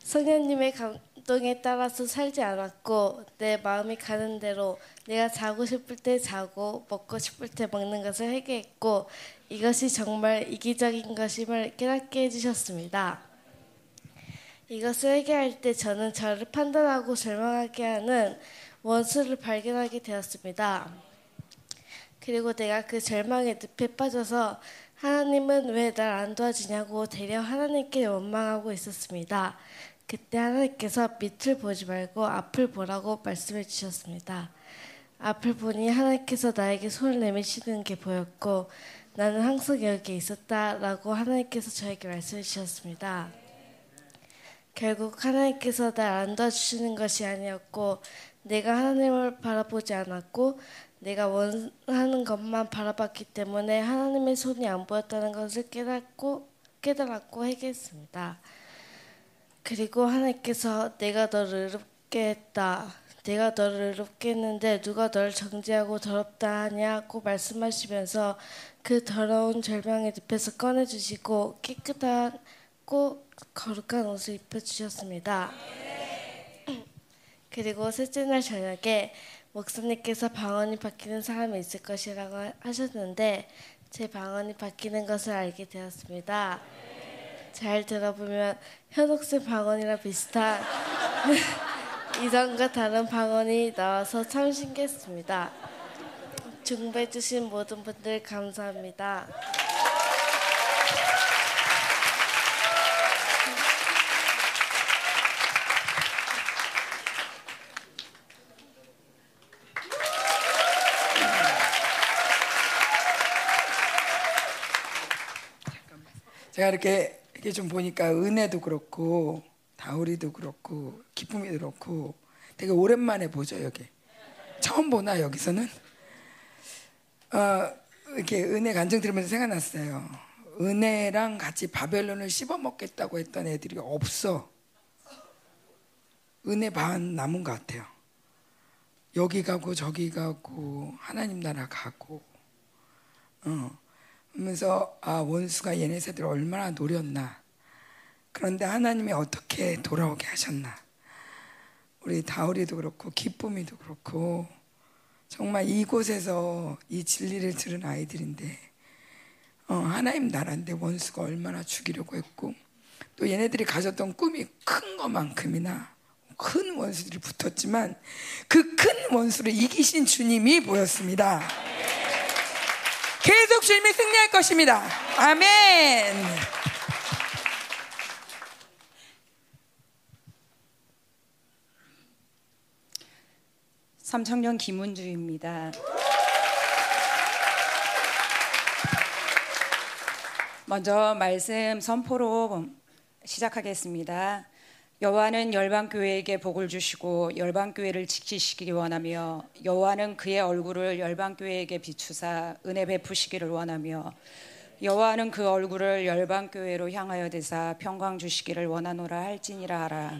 성령님의 감동에 따라서 살지 않았고 내 마음이 가는 대로 내가 자고 싶을 때 자고 먹고 싶을 때 먹는 것을 하게 했고 이것이 정말 이기적인 것임을 깨닫게 해주셨습니다. 이것을 해결할 때 저는 저를 판단하고 절망하게 하는 원수를 발견하게 되었습니다. 그리고 내가 그 절망의 늪에 빠져서 하나님은 왜 날 안 도와주냐고 대려 하나님께 원망하고 있었습니다. 그때 하나님께서 밑을 보지 말고 앞을 보라고 말씀해 주셨습니다. 앞을 보니 하나님께서 나에게 손을 내미시는 게 보였고 나는 항상 여기에 있었다라고 하나님께서 저에게 말씀해 주셨습니다. 결국 하나님께서 날 안 도와주시는 것이 아니었고 내가 하나님을 바라보지 않았고 내가 원하는 것만 바라봤기 때문에 하나님의 손이 안 보였다는 것을 깨닫고 깨달았고 회개했습니다. 그리고 하나님께서 내가 너를 의롭게 했다. 내가 너를 의롭게 했는데 누가 너를 정죄하고 더럽다 하냐고 말씀하시면서 그 더러운 절망의 늪에서 꺼내주시고 깨끗하고 거룩한 옷을 입혀주셨습니다. 그리고 셋째 날 저녁에 목사님께서 방언이 바뀌는 사람이 있을 것이라고 하셨는데 제 방언이 바뀌는 것을 알게 되었습니다. 잘 들어보면 현옥생 방언이랑 비슷한 이전과 다른 방언이 나와서 참 신기했습니다. 중배 주신 모든 분들 감사합니다. 제가 이렇게 이렇게 좀 보니까 은혜도 그렇고 다우리도 그렇고 기쁨이 그렇고 되게 오랜만에 보죠 여기. 처음 보나 여기서는? 어, 이렇게 은혜 간증 들으면서 생각났어요. 은혜랑 같이 바벨론을 씹어 먹겠다고 했던 애들이 없어. 은혜 반 남은 것 같아요. 여기 가고 저기 가고 하나님 나라 가고. 어. 그러면서 아 원수가 얘네 새들 얼마나 노렸나 그런데 하나님이 어떻게 돌아오게 하셨나 우리 다우리도 그렇고 기쁨이도 그렇고 정말 이곳에서 이 진리를 들은 아이들인데 어, 하나님 나라인데 원수가 얼마나 죽이려고 했고 또 얘네들이 가졌던 꿈이 큰 것만큼이나 큰 원수들이 붙었지만 그 큰 원수를 이기신 주님이 보였습니다. 계속 주님이 승리할 것입니다. 아멘. 삼청년 김은주입니다. 먼저 말씀 선포로 시작하겠습니다. 여호와는 열방 교회에게 복을 주시고 열방 교회를 지키시기 원하며 여호와는 그의 얼굴을 열방 교회에게 비추사 은혜 베푸시기를 원하며 여호와는 그 얼굴을 열방 교회로 향하여 대사 평강 주시기를 원하노라 할지니라 하라.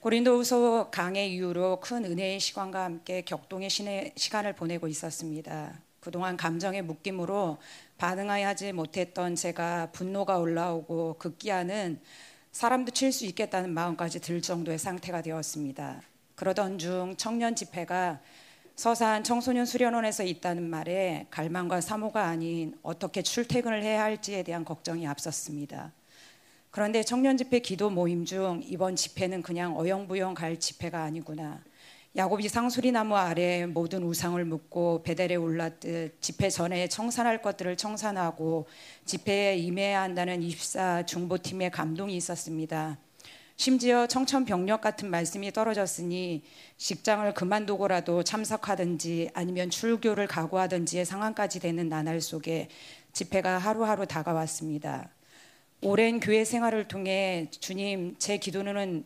고린도후서 강의 이후로 큰 은혜의 시간과 함께 격동의 시간을 보내고 있었습니다. 그동안 감정의 묶임으로 반응하지 못했던 제가 분노가 올라오고 급기야는 사람도 칠 수 있겠다는 마음까지 들 정도의 상태가 되었습니다. 그러던 중 청년 집회가 서산 청소년 수련원에서 있다는 말에 갈망과 사모가 아닌 어떻게 출퇴근을 해야 할지에 대한 걱정이 앞섰습니다. 그런데 청년 집회 기도 모임 중 이번 집회는 그냥 어영부영 갈 집회가 아니구나. 야곱이 상수리나무 아래 모든 우상을 묻고 베델에 올랐듯 집회 전에 청산할 것들을 청산하고 집회에 임해야 한다는 24 중보팀의 감동이 있었습니다. 심지어 청천벽력 같은 말씀이 떨어졌으니 직장을 그만두고라도 참석하든지 아니면 출교를 각오하든지의 상황까지 되는 나날 속에 집회가 하루하루 다가왔습니다. 오랜 교회 생활을 통해 주님 제 기도는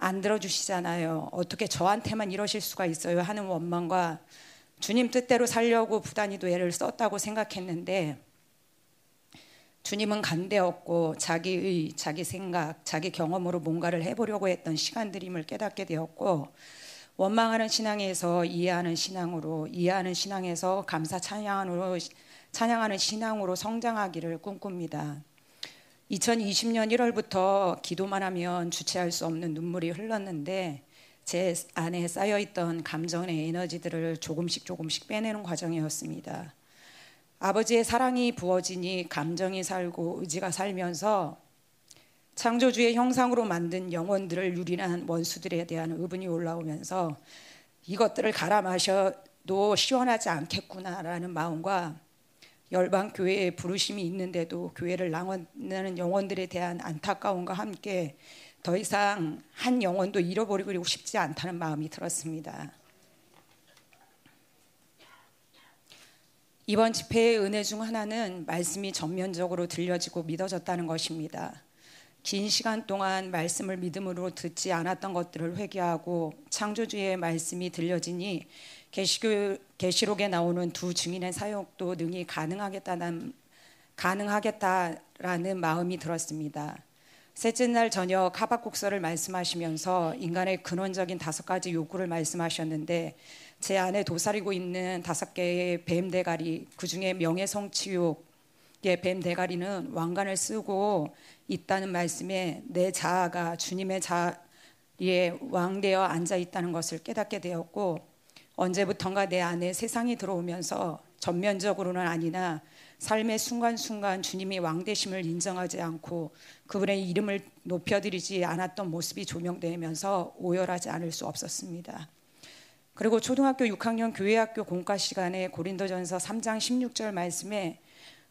안 들어주시잖아요. 어떻게 저한테만 이러실 수가 있어요 하는 원망과 주님 뜻대로 살려고 부단히도 애를 썼다고 생각했는데 주님은 간대없고 자기의 자기 생각, 자기 경험으로 뭔가를 해보려고 했던 시간들임을 깨닫게 되었고 원망하는 신앙에서 이해하는 신앙으로 이해하는 신앙에서 감사 찬양으로 찬양하는 신앙으로 성장하기를 꿈꿉니다. 2020년 1월부터 기도만 하면 주체할 수 없는 눈물이 흘렀는데 제 안에 쌓여있던 감정의 에너지들을 조금씩 조금씩 빼내는 과정이었습니다. 아버지의 사랑이 부어지니 감정이 살고 의지가 살면서 창조주의 형상으로 만든 영혼들을 유린한 원수들에 대한 의분이 올라오면서 이것들을 갈아 마셔도 시원하지 않겠구나라는 마음과 열방 교회에 부르심이 있는데도 교회를 나눠는 영혼들에 대한 안타까움과 함께 더 이상 한 영혼도 잃어버리고 싶지 않다는 마음이 들었습니다. 이번 집회의 은혜 중 하나는 말씀이 전면적으로 들려지고 믿어졌다는 것입니다. 긴 시간 동안 말씀을 믿음으로 듣지 않았던 것들을 회개하고 창조주의 말씀이 들려지니 계시록에 나오는 두 증인의 사역도 능히 가능하겠다는 가능하겠다라는 마음이 들었습니다. 셋째 날 저녁 하박국서를 말씀하시면서 인간의 근원적인 다섯 가지 욕구를 말씀하셨는데 제 안에 도사리고 있는 다섯 개의 뱀 대가리 그 중에 명예성취욕의 뱀 대가리는 왕관을 쓰고 있다는 말씀에 내 자아가 주님의 자리에 왕되어 앉아 있다는 것을 깨닫게 되었고 언제부턴가 내 안에 세상이 들어오면서 전면적으로는 아니나 삶의 순간순간 주님이 왕되심을 인정하지 않고 그분의 이름을 높여드리지 않았던 모습이 조명되면서 오열하지 않을 수 없었습니다. 그리고 초등학교 6학년 교회학교 공과 시간에 고린도전서 3장 16절 말씀에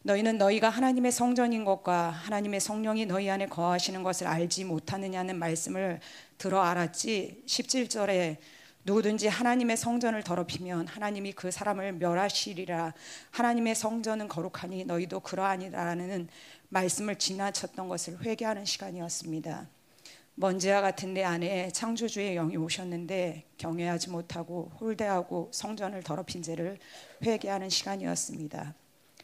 너희는 너희가 하나님의 성전인 것과 하나님의 성령이 너희 안에 거하시는 것을 알지 못하느냐는 말씀을 들어 알았지 17절에 누구든지 하나님의 성전을 더럽히면 하나님이 그 사람을 멸하시리라 하나님의 성전은 거룩하니 너희도 그러하니라는 말씀을 지나쳤던 것을 회개하는 시간이었습니다. 먼지와 같은 내 안에 창조주의 영이 오셨는데 경외하지 못하고 홀대하고 성전을 더럽힌 죄를 회개하는 시간이었습니다.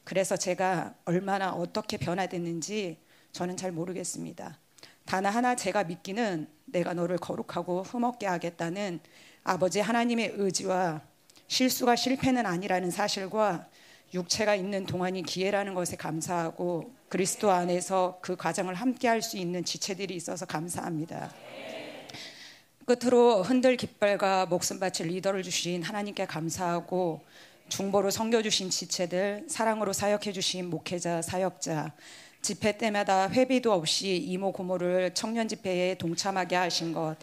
그래서 제가 얼마나 어떻게 변화됐는지 저는 잘 모르겠습니다. 단 하나 제가 믿기는 내가 너를 거룩하고 흠없게 하겠다는 아버지 하나님의 의지와 실수가 실패는 아니라는 사실과 육체가 있는 동안이 기회라는 것에 감사하고 그리스도 안에서 그 과정을 함께 할 수 있는 지체들이 있어서 감사합니다. 끝으로 흔들 깃발과 목숨 바칠 리더를 주신 하나님께 감사하고 중보로 섬겨 주신 지체들, 사랑으로 사역해 주신 목회자, 사역자, 집회 때마다 회비도 없이 이모 고모를 청년 집회에 동참하게 하신 것,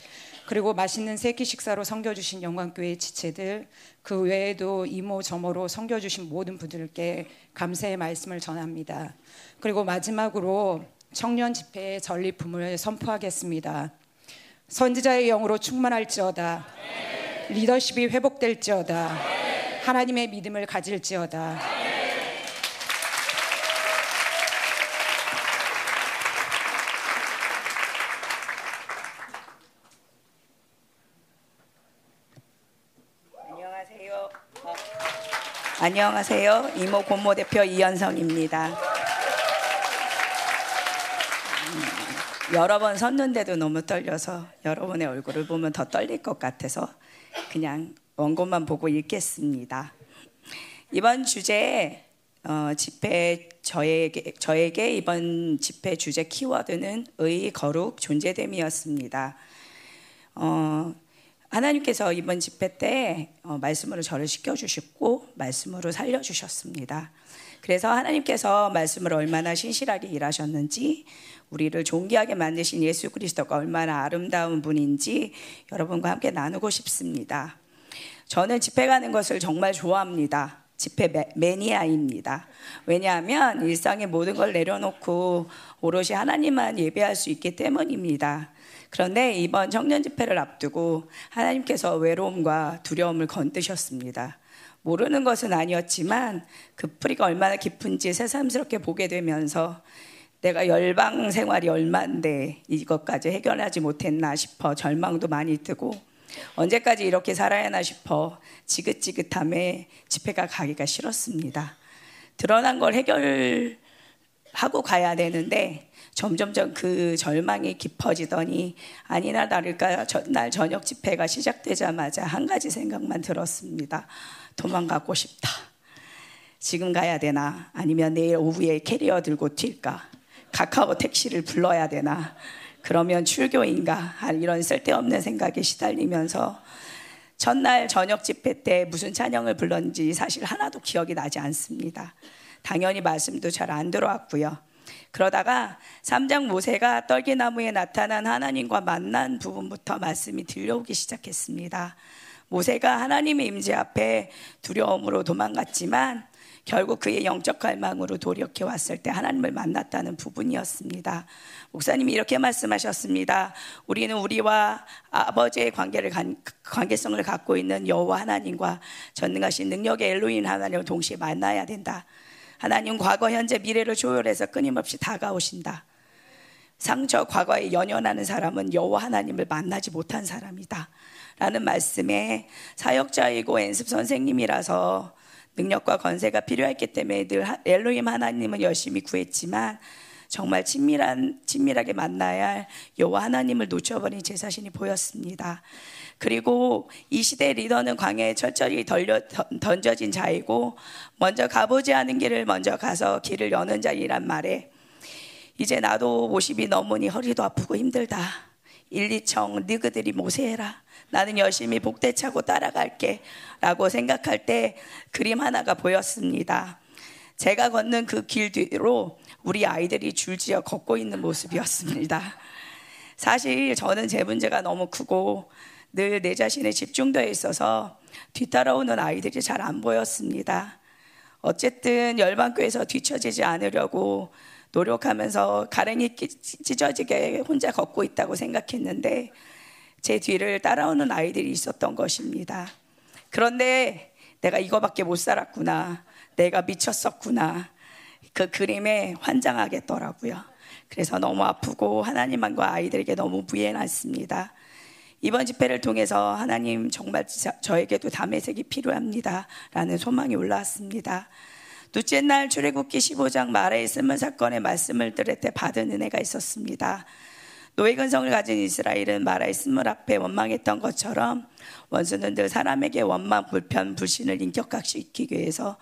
그리고 맛있는 세끼 식사로 섬겨주신 영광교회 지체들 그 외에도 이모 저모로 섬겨주신 모든 분들께 감사의 말씀을 전합니다. 그리고 마지막으로 청년 집회의 전리품을 선포하겠습니다. 선지자의 영으로 충만할지어다. 리더십이 회복될지어다. 하나님의 믿음을 가질지어다. 안녕하세요. 이모 고모 대표 이현성입니다. 음, 여러 번 섰는데도 너무 떨려서 여러분의 얼굴을 보면 더 떨릴 것 같아서 그냥 원고만 보고 읽겠습니다. 이번 주제 어, 집회 저에게 저에게 이번 집회 주제 키워드는 의 거룩 존재됨이었습니다. 어, 하나님께서 이번 집회 때 어, 말씀으로 저를 시켜주셨고 말씀으로 살려주셨습니다. 그래서 하나님께서 말씀을 얼마나 신실하게 일하셨는지 우리를 존귀하게 만드신 예수 그리스도가 얼마나 아름다운 분인지 여러분과 함께 나누고 싶습니다. 저는 집회 가는 것을 정말 좋아합니다. 집회 매니아입니다. 왜냐하면 일상의 모든 걸 내려놓고 오롯이 하나님만 예배할 수 있기 때문입니다. 그런데 이번 청년 집회를 앞두고 하나님께서 외로움과 두려움을 건드셨습니다. 모르는 것은 아니었지만 그 뿌리가 얼마나 깊은지 새삼스럽게 보게 되면서 내가 열방 생활이 얼마인데 이것까지 해결하지 못했나 싶어 절망도 많이 뜨고 언제까지 이렇게 살아야 하나 싶어 지긋지긋함에 집회가 가기가 싫었습니다. 드러난 걸 해결하고 가야 되는데 점점점 그 절망이 깊어지더니 아니나 다를까 전날 저녁 집회가 시작되자마자 한 가지 생각만 들었습니다. 도망가고 싶다. 지금 가야 되나? 아니면 내일 오후에 캐리어 들고 튈까? 카카오 택시를 불러야 되나? 그러면 출교인가? 이런 쓸데없는 생각에 시달리면서 전날 저녁 집회 때 무슨 찬양을 불렀는지 사실 하나도 기억이 나지 않습니다. 당연히 말씀도 잘 안 들어왔고요. 그러다가 3장 모세가 떨기나무에 나타난 하나님과 만난 부분부터 말씀이 들려오기 시작했습니다. 모세가 하나님의 임재 앞에 두려움으로 도망갔지만 결국 그의 영적 갈망으로 돌이켜 왔을 때 하나님을 만났다는 부분이었습니다. 목사님이 이렇게 말씀하셨습니다. 우리는 우리와 아버지의 관계를 관계성을 갖고 있는 여호와 하나님과 전능하신 능력의 엘로인 하나님을 동시에 만나야 된다. 하나님 과거, 현재, 미래를 조율해서 끊임없이 다가오신다. 상처 과거에 연연하는 사람은 여호와 하나님을 만나지 못한 사람이다. 라는 말씀에 사역자이고 연습 선생님이라서 능력과 건세가 필요했기 때문에 늘 엘로힘 하나님은 열심히 구했지만 정말 친밀한 친밀하게 만나야 할 여호와 하나님을 놓쳐버린 제 자신이 보였습니다. 그리고 이 시대 리더는 광야에 철저히 덜려, 던져진 자이고 먼저 가보지 않은 길을 먼저 가서 길을 여는 자이란 말에 이제 나도 50이 넘으니 허리도 아프고 힘들다. 1, 2청 너희들이 모세해라. 나는 열심히 복대 차고 따라갈게. 라고 생각할 때 그림 하나가 보였습니다. 제가 걷는 그 길 뒤로 우리 아이들이 줄지어 걷고 있는 모습이었습니다. 사실 저는 제 문제가 너무 크고 늘 내 자신에 집중되어 있어서 뒤따라오는 아이들이 잘 안 보였습니다. 어쨌든 열반교에서 뒤처지지 않으려고 노력하면서 가랭이 찢어지게 혼자 걷고 있다고 생각했는데 제 뒤를 따라오는 아이들이 있었던 것입니다. 그런데 내가 이거밖에 못 살았구나. 내가 미쳤었구나. 그 그림에 환장하겠더라고요. 그래서 너무 아프고 하나님과 아이들에게 너무 부해났습니다. 이번 집회를 통해서 하나님 정말 저에게도 담의색이 필요합니다. 라는 소망이 올라왔습니다. 둘째 날 출애굽기 15장 말에 있으면 사건의 말씀을 들을 때 받은 은혜가 있었습니다. 노예 근성을 가진 이스라엘은 마라의 스물 앞에 원망했던 것처럼 원수는 늘 사람에게 원망, 불편, 불신을 인격화시키기 위해서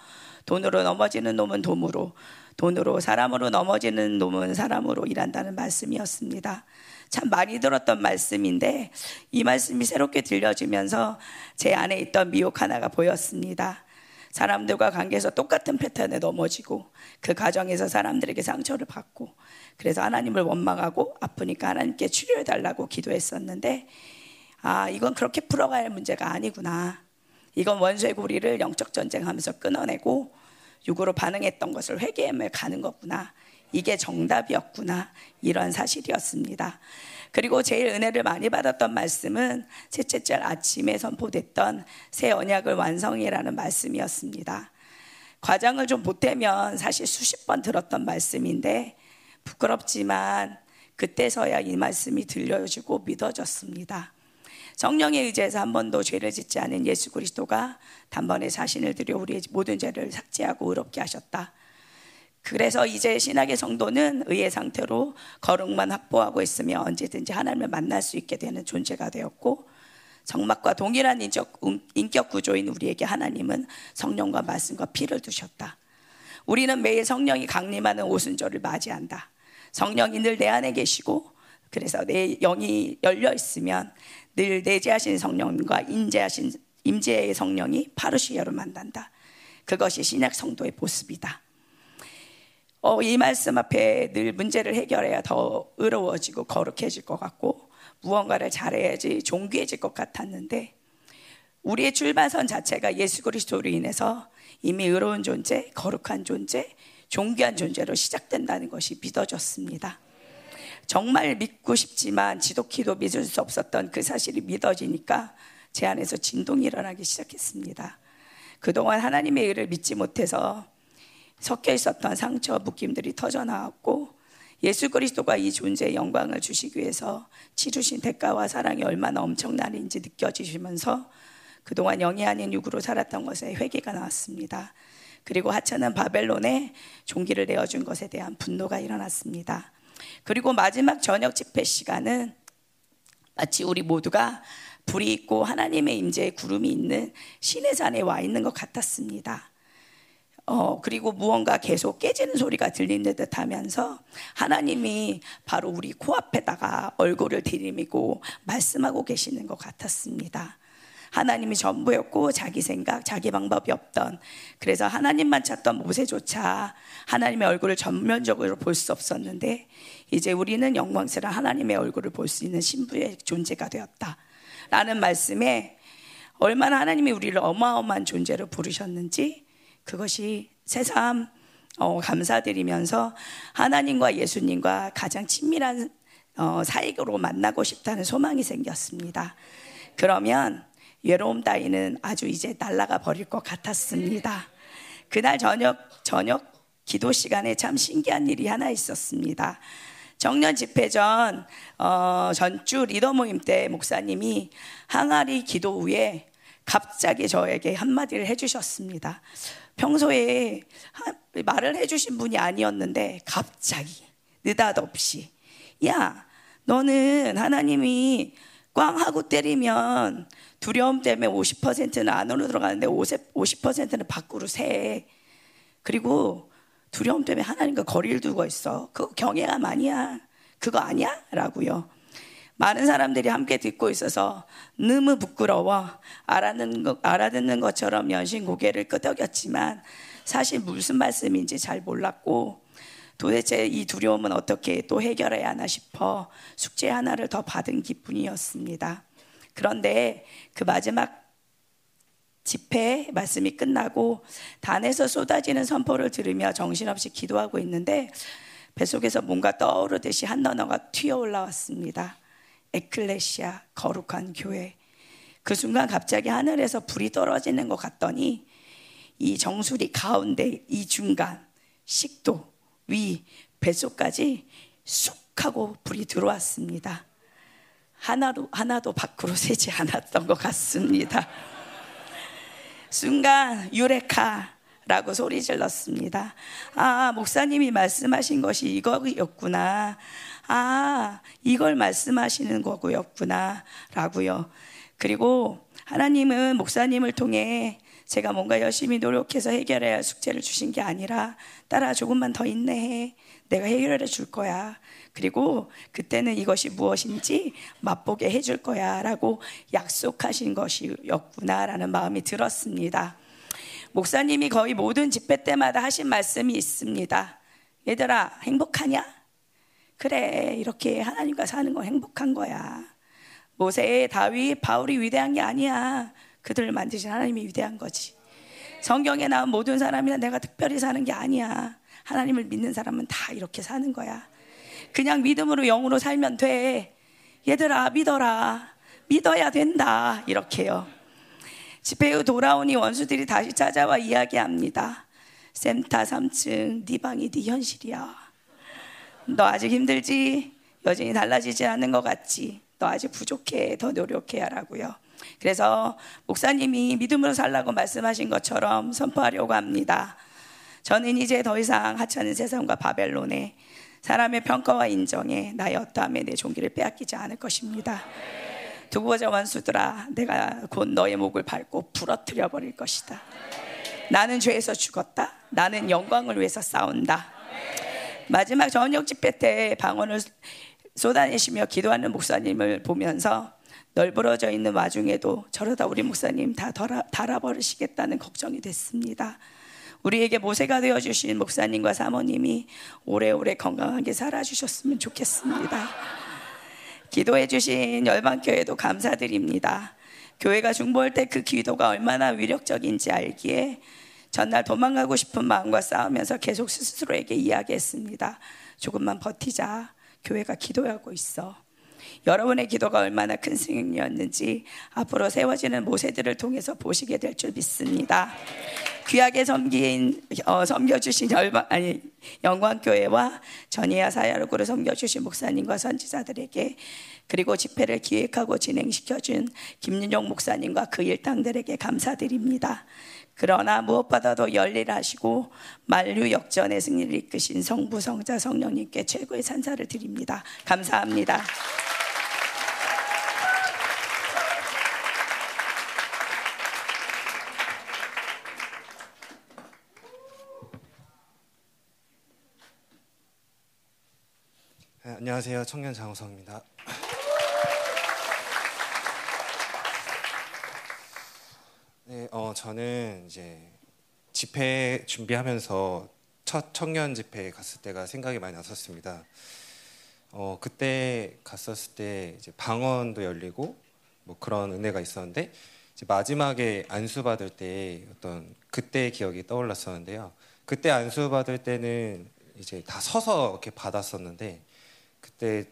돈으로 넘어지는 놈은 돈으로, 돈으로 사람으로 넘어지는 놈은 사람으로 일한다는 말씀이었습니다. 참 많이 들었던 말씀인데 이 말씀이 새롭게 들려지면서 제 안에 있던 미혹 하나가 보였습니다. 사람들과 관계에서 똑같은 패턴에 넘어지고 그 과정에서 사람들에게 상처를 받고 그래서 하나님을 원망하고 아프니까 하나님께 치료해 달라고 기도했었는데 아 이건 그렇게 풀어갈 문제가 아니구나. 이건 원수의 고리를 영적 전쟁하면서 끊어내고 육으로 반응했던 것을 회개해 가는 거구나. 이게 정답이었구나. 이런 사실이었습니다. 그리고 제일 은혜를 많이 받았던 말씀은 셋째 날 아침에 선포됐던 새 언약을 완성이라는 말씀이었습니다. 과장을 좀 보태면 사실 수십 번 들었던 말씀인데 부끄럽지만 그때서야 이 말씀이 들려지고 믿어졌습니다. 성령에 의지해서 한 번도 죄를 짓지 않은 예수 그리스도가 단번에 자신을 들여 우리의 모든 죄를 삭제하고 의롭게 하셨다. 그래서 이제 신학의 성도는 의의 상태로 거룩만 확보하고 있으며 언제든지 하나님을 만날 수 있게 되는 존재가 되었고 정막과 동일한 인적, 음, 인격 구조인 우리에게 하나님은 성령과 말씀과 피를 두셨다. 우리는 매일 성령이 강림하는 오순절을 맞이한다. 성령이 늘 내 안에 계시고 그래서 내 영이 열려 있으면 늘 내재하신 성령과 인재하신 임재의 성령이 파르시아로 만난다. 그것이 신약 성도의 모습이다. 어, 이 말씀 앞에 늘 문제를 해결해야 더 의로워지고 거룩해질 것 같고 무언가를 잘해야지 종귀해질 것 같았는데 우리의 출발선 자체가 예수 그리스도로 인해서 이미 의로운 존재, 거룩한 존재, 존귀한 존재로 시작된다는 것이 믿어졌습니다. 정말 믿고 싶지만 지독히도 믿을 수 없었던 그 사실이 믿어지니까 제 안에서 진동이 일어나기 시작했습니다. 그동안 하나님의 일을 믿지 못해서 섞여 있었던 상처 묶임들이 터져 나왔고 예수 그리스도가 이 존재의 영광을 주시기 위해서 치르신 대가와 사랑이 얼마나 엄청난지 느껴지시면서 그동안 영이 아닌 육으로 살았던 것에 회개가 나왔습니다. 그리고 하찮은 바벨론에 종기를 내어준 것에 대한 분노가 일어났습니다. 그리고 마지막 저녁 집회 시간은 마치 우리 모두가 불이 있고 하나님의 임재의 구름이 있는 신의 산에 와 있는 것 같았습니다. 어, 그리고 무언가 계속 깨지는 소리가 들리는 듯 하면서 하나님이 바로 우리 코앞에다가 얼굴을 들이미고 말씀하고 계시는 것 같았습니다. 하나님이 전부였고 자기 생각, 자기 방법이 없던 그래서 하나님만 찾던 모세조차 하나님의 얼굴을 전면적으로 볼 수 없었는데 이제 우리는 영광스러운 하나님의 얼굴을 볼 수 있는 신부의 존재가 되었다. 라는 말씀에 얼마나 하나님이 우리를 어마어마한 존재로 부르셨는지 그것이 새삼 어, 감사드리면서 하나님과 예수님과 가장 친밀한 어, 사익으로 만나고 싶다는 소망이 생겼습니다. 그러면 외로움 따위는 아주 이제 날아가 버릴 것 같았습니다. 그날 저녁 저녁 기도 시간에 참 신기한 일이 하나 있었습니다. 정년 집회 전 어, 전주 리더 모임 때 목사님이 항아리 기도 후에 갑자기 저에게 한마디를 해주셨습니다. 평소에 하, 말을 해주신 분이 아니었는데 갑자기 느닷없이 야 너는 하나님이 꽝 하고 때리면 두려움 때문에 50%는 안으로 들어가는데 50%는 밖으로 새. 그리고 두려움 때문에 하나님과 거리를 두고 있어. 그거 경외감 아니야. 그거 아니야? 라고요. 많은 사람들이 함께 듣고 있어서 너무 부끄러워 알아듣는, 것, 알아듣는 것처럼 연신 고개를 끄덕였지만 사실 무슨 말씀인지 잘 몰랐고 도대체 이 두려움은 어떻게 또 해결해야 하나 싶어 숙제 하나를 더 받은 기분이었습니다. 그런데 그 마지막 집회 말씀이 끝나고 단에서 쏟아지는 선포를 들으며 정신없이 기도하고 있는데 뱃속에서 뭔가 떠오르듯이 한 단어가 튀어 올라왔습니다. 에클레시아 거룩한 교회. 그 순간 갑자기 하늘에서 불이 떨어지는 것 같더니 이 정수리 가운데 이 중간 식도 위 뱃속까지 쑥 하고 불이 들어왔습니다. 하나도 하나도 밖으로 새지 않았던 것 같습니다. 순간 유레카 라고 소리 질렀습니다. 아, 목사님이 말씀하신 것이 이거였구나. 아, 이걸 말씀하시는 거고였구나. 라고요. 그리고 하나님은 목사님을 통해 제가 뭔가 열심히 노력해서 해결해야 할 숙제를 주신 게 아니라 따라 조금만 더 인내해. 내가 해결해 줄 거야. 그리고 그때는 이것이 무엇인지 맛보게 해줄 거야. 라고 약속하신 것이었구나라는 마음이 들었습니다. 목사님이 거의 모든 집회 때마다 하신 말씀이 있습니다. 얘들아, 행복하냐? 그래, 이렇게 하나님과 사는 건 행복한 거야. 모세, 다윗, 바울이 위대한 게 아니야. 그들을 만드신 하나님이 위대한 거지. 성경에 나온 모든 사람이나 내가 특별히 사는 게 아니야. 하나님을 믿는 사람은 다 이렇게 사는 거야. 그냥 믿음으로 영으로 살면 돼. 얘들아, 믿어라. 믿어야 된다. 이렇게요. 집회 후 돌아오니 원수들이 다시 찾아와 이야기합니다. 샘타 3층, 네 방이 네 현실이야. 너 아직 힘들지? 여전히 달라지지 않는 것 같지? 너 아직 부족해. 더 노력해야 라고요. 그래서 목사님이 믿음으로 살라고 말씀하신 것처럼 선포하려고 합니다. 저는 이제 더 이상 하찮은 세상과 바벨론에 사람의 평가와 인정에 나의 어떠함에 내 종기를 빼앗기지 않을 것입니다. 두고 보자 원수들아 내가 곧 너의 목을 밟고 부러뜨려 버릴 것이다. 나는 죄에서 죽었다. 나는 영광을 위해서 싸운다. 마지막 저녁 집회 때 방언을 쏟아내시며 기도하는 목사님을 보면서 널브러져 있는 와중에도 저러다 우리 목사님 다 달아버리시겠다는 걱정이 됐습니다. 우리에게 모세가 되어 주신 목사님과 사모님이 오래오래 건강하게 살아 주셨으면 좋겠습니다. 기도해 주신 열방교회도 감사드립니다. 교회가 중보할 때 그 기도가 얼마나 위력적인지 알기에 전날 도망가고 싶은 마음과 싸우면서 계속 스스로에게 이야기했습니다. 조금만 버티자. 교회가 기도하고 있어. 여러분의 기도가 얼마나 큰 승리였는지 앞으로 세워지는 모세들을 통해서 보시게 될 줄 믿습니다. 귀하게 섬긴 어, 섬겨주신 열방 아니 영광교회와 전이야 사야로구를 섬겨주신 목사님과 선지자들에게 그리고 집회를 기획하고 진행시켜준 김윤용 목사님과 그 일당들에게 감사드립니다. 그러나 무엇보다도 열일하시고 만류 역전의 승리를 이끄신 성부 성자 성령님께 최고의 찬사를 드립니다. 감사합니다. 네, 안녕하세요. 청년 장우성입니다. 네, 어, 저는 이제 집회 준비하면서 첫 청년 집회 갔을 때가 생각이 많이 났었습니다. 어, 그때 갔었을 때 이제 방언도 열리고 뭐 그런 은혜가 있었는데 마지막에 안수 받을 때 어떤 그때의 기억이 떠올랐었는데요. 그때 안수 받을 때는 이제 다 서서 이렇게 받았었는데 그때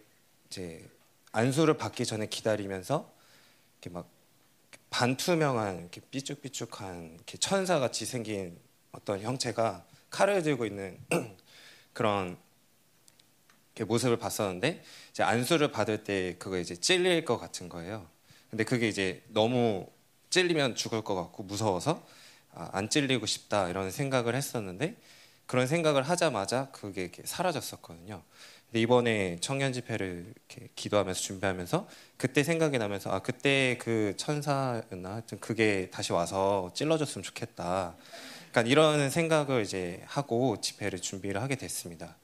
이제 안수를 받기 전에 기다리면서 이렇게 막 반투명한 이렇게 삐죽삐죽한 이렇게 천사 같이 생긴 어떤 형체가 칼을 들고 있는 그런 모습을 봤었는데 이제 안수를 받을 때 그거 이제 찔릴 것 같은 거예요. 근데 그게 이제 너무 찔리면 죽을 것 같고 무서워서 아, 안 찔리고 싶다 이런 생각을 했었는데 그런 생각을 하자마자 그게 사라졌었거든요. 이번에 청년 집회를 이렇게 기도하면서 준비하면서 그때 생각이 나면서 아 그때 그 천사였나 하여튼 그게 다시 와서 찔러줬으면 좋겠다. 그러니까 이런 생각을 이제 하고 집회를 준비를 하게 됐습니다.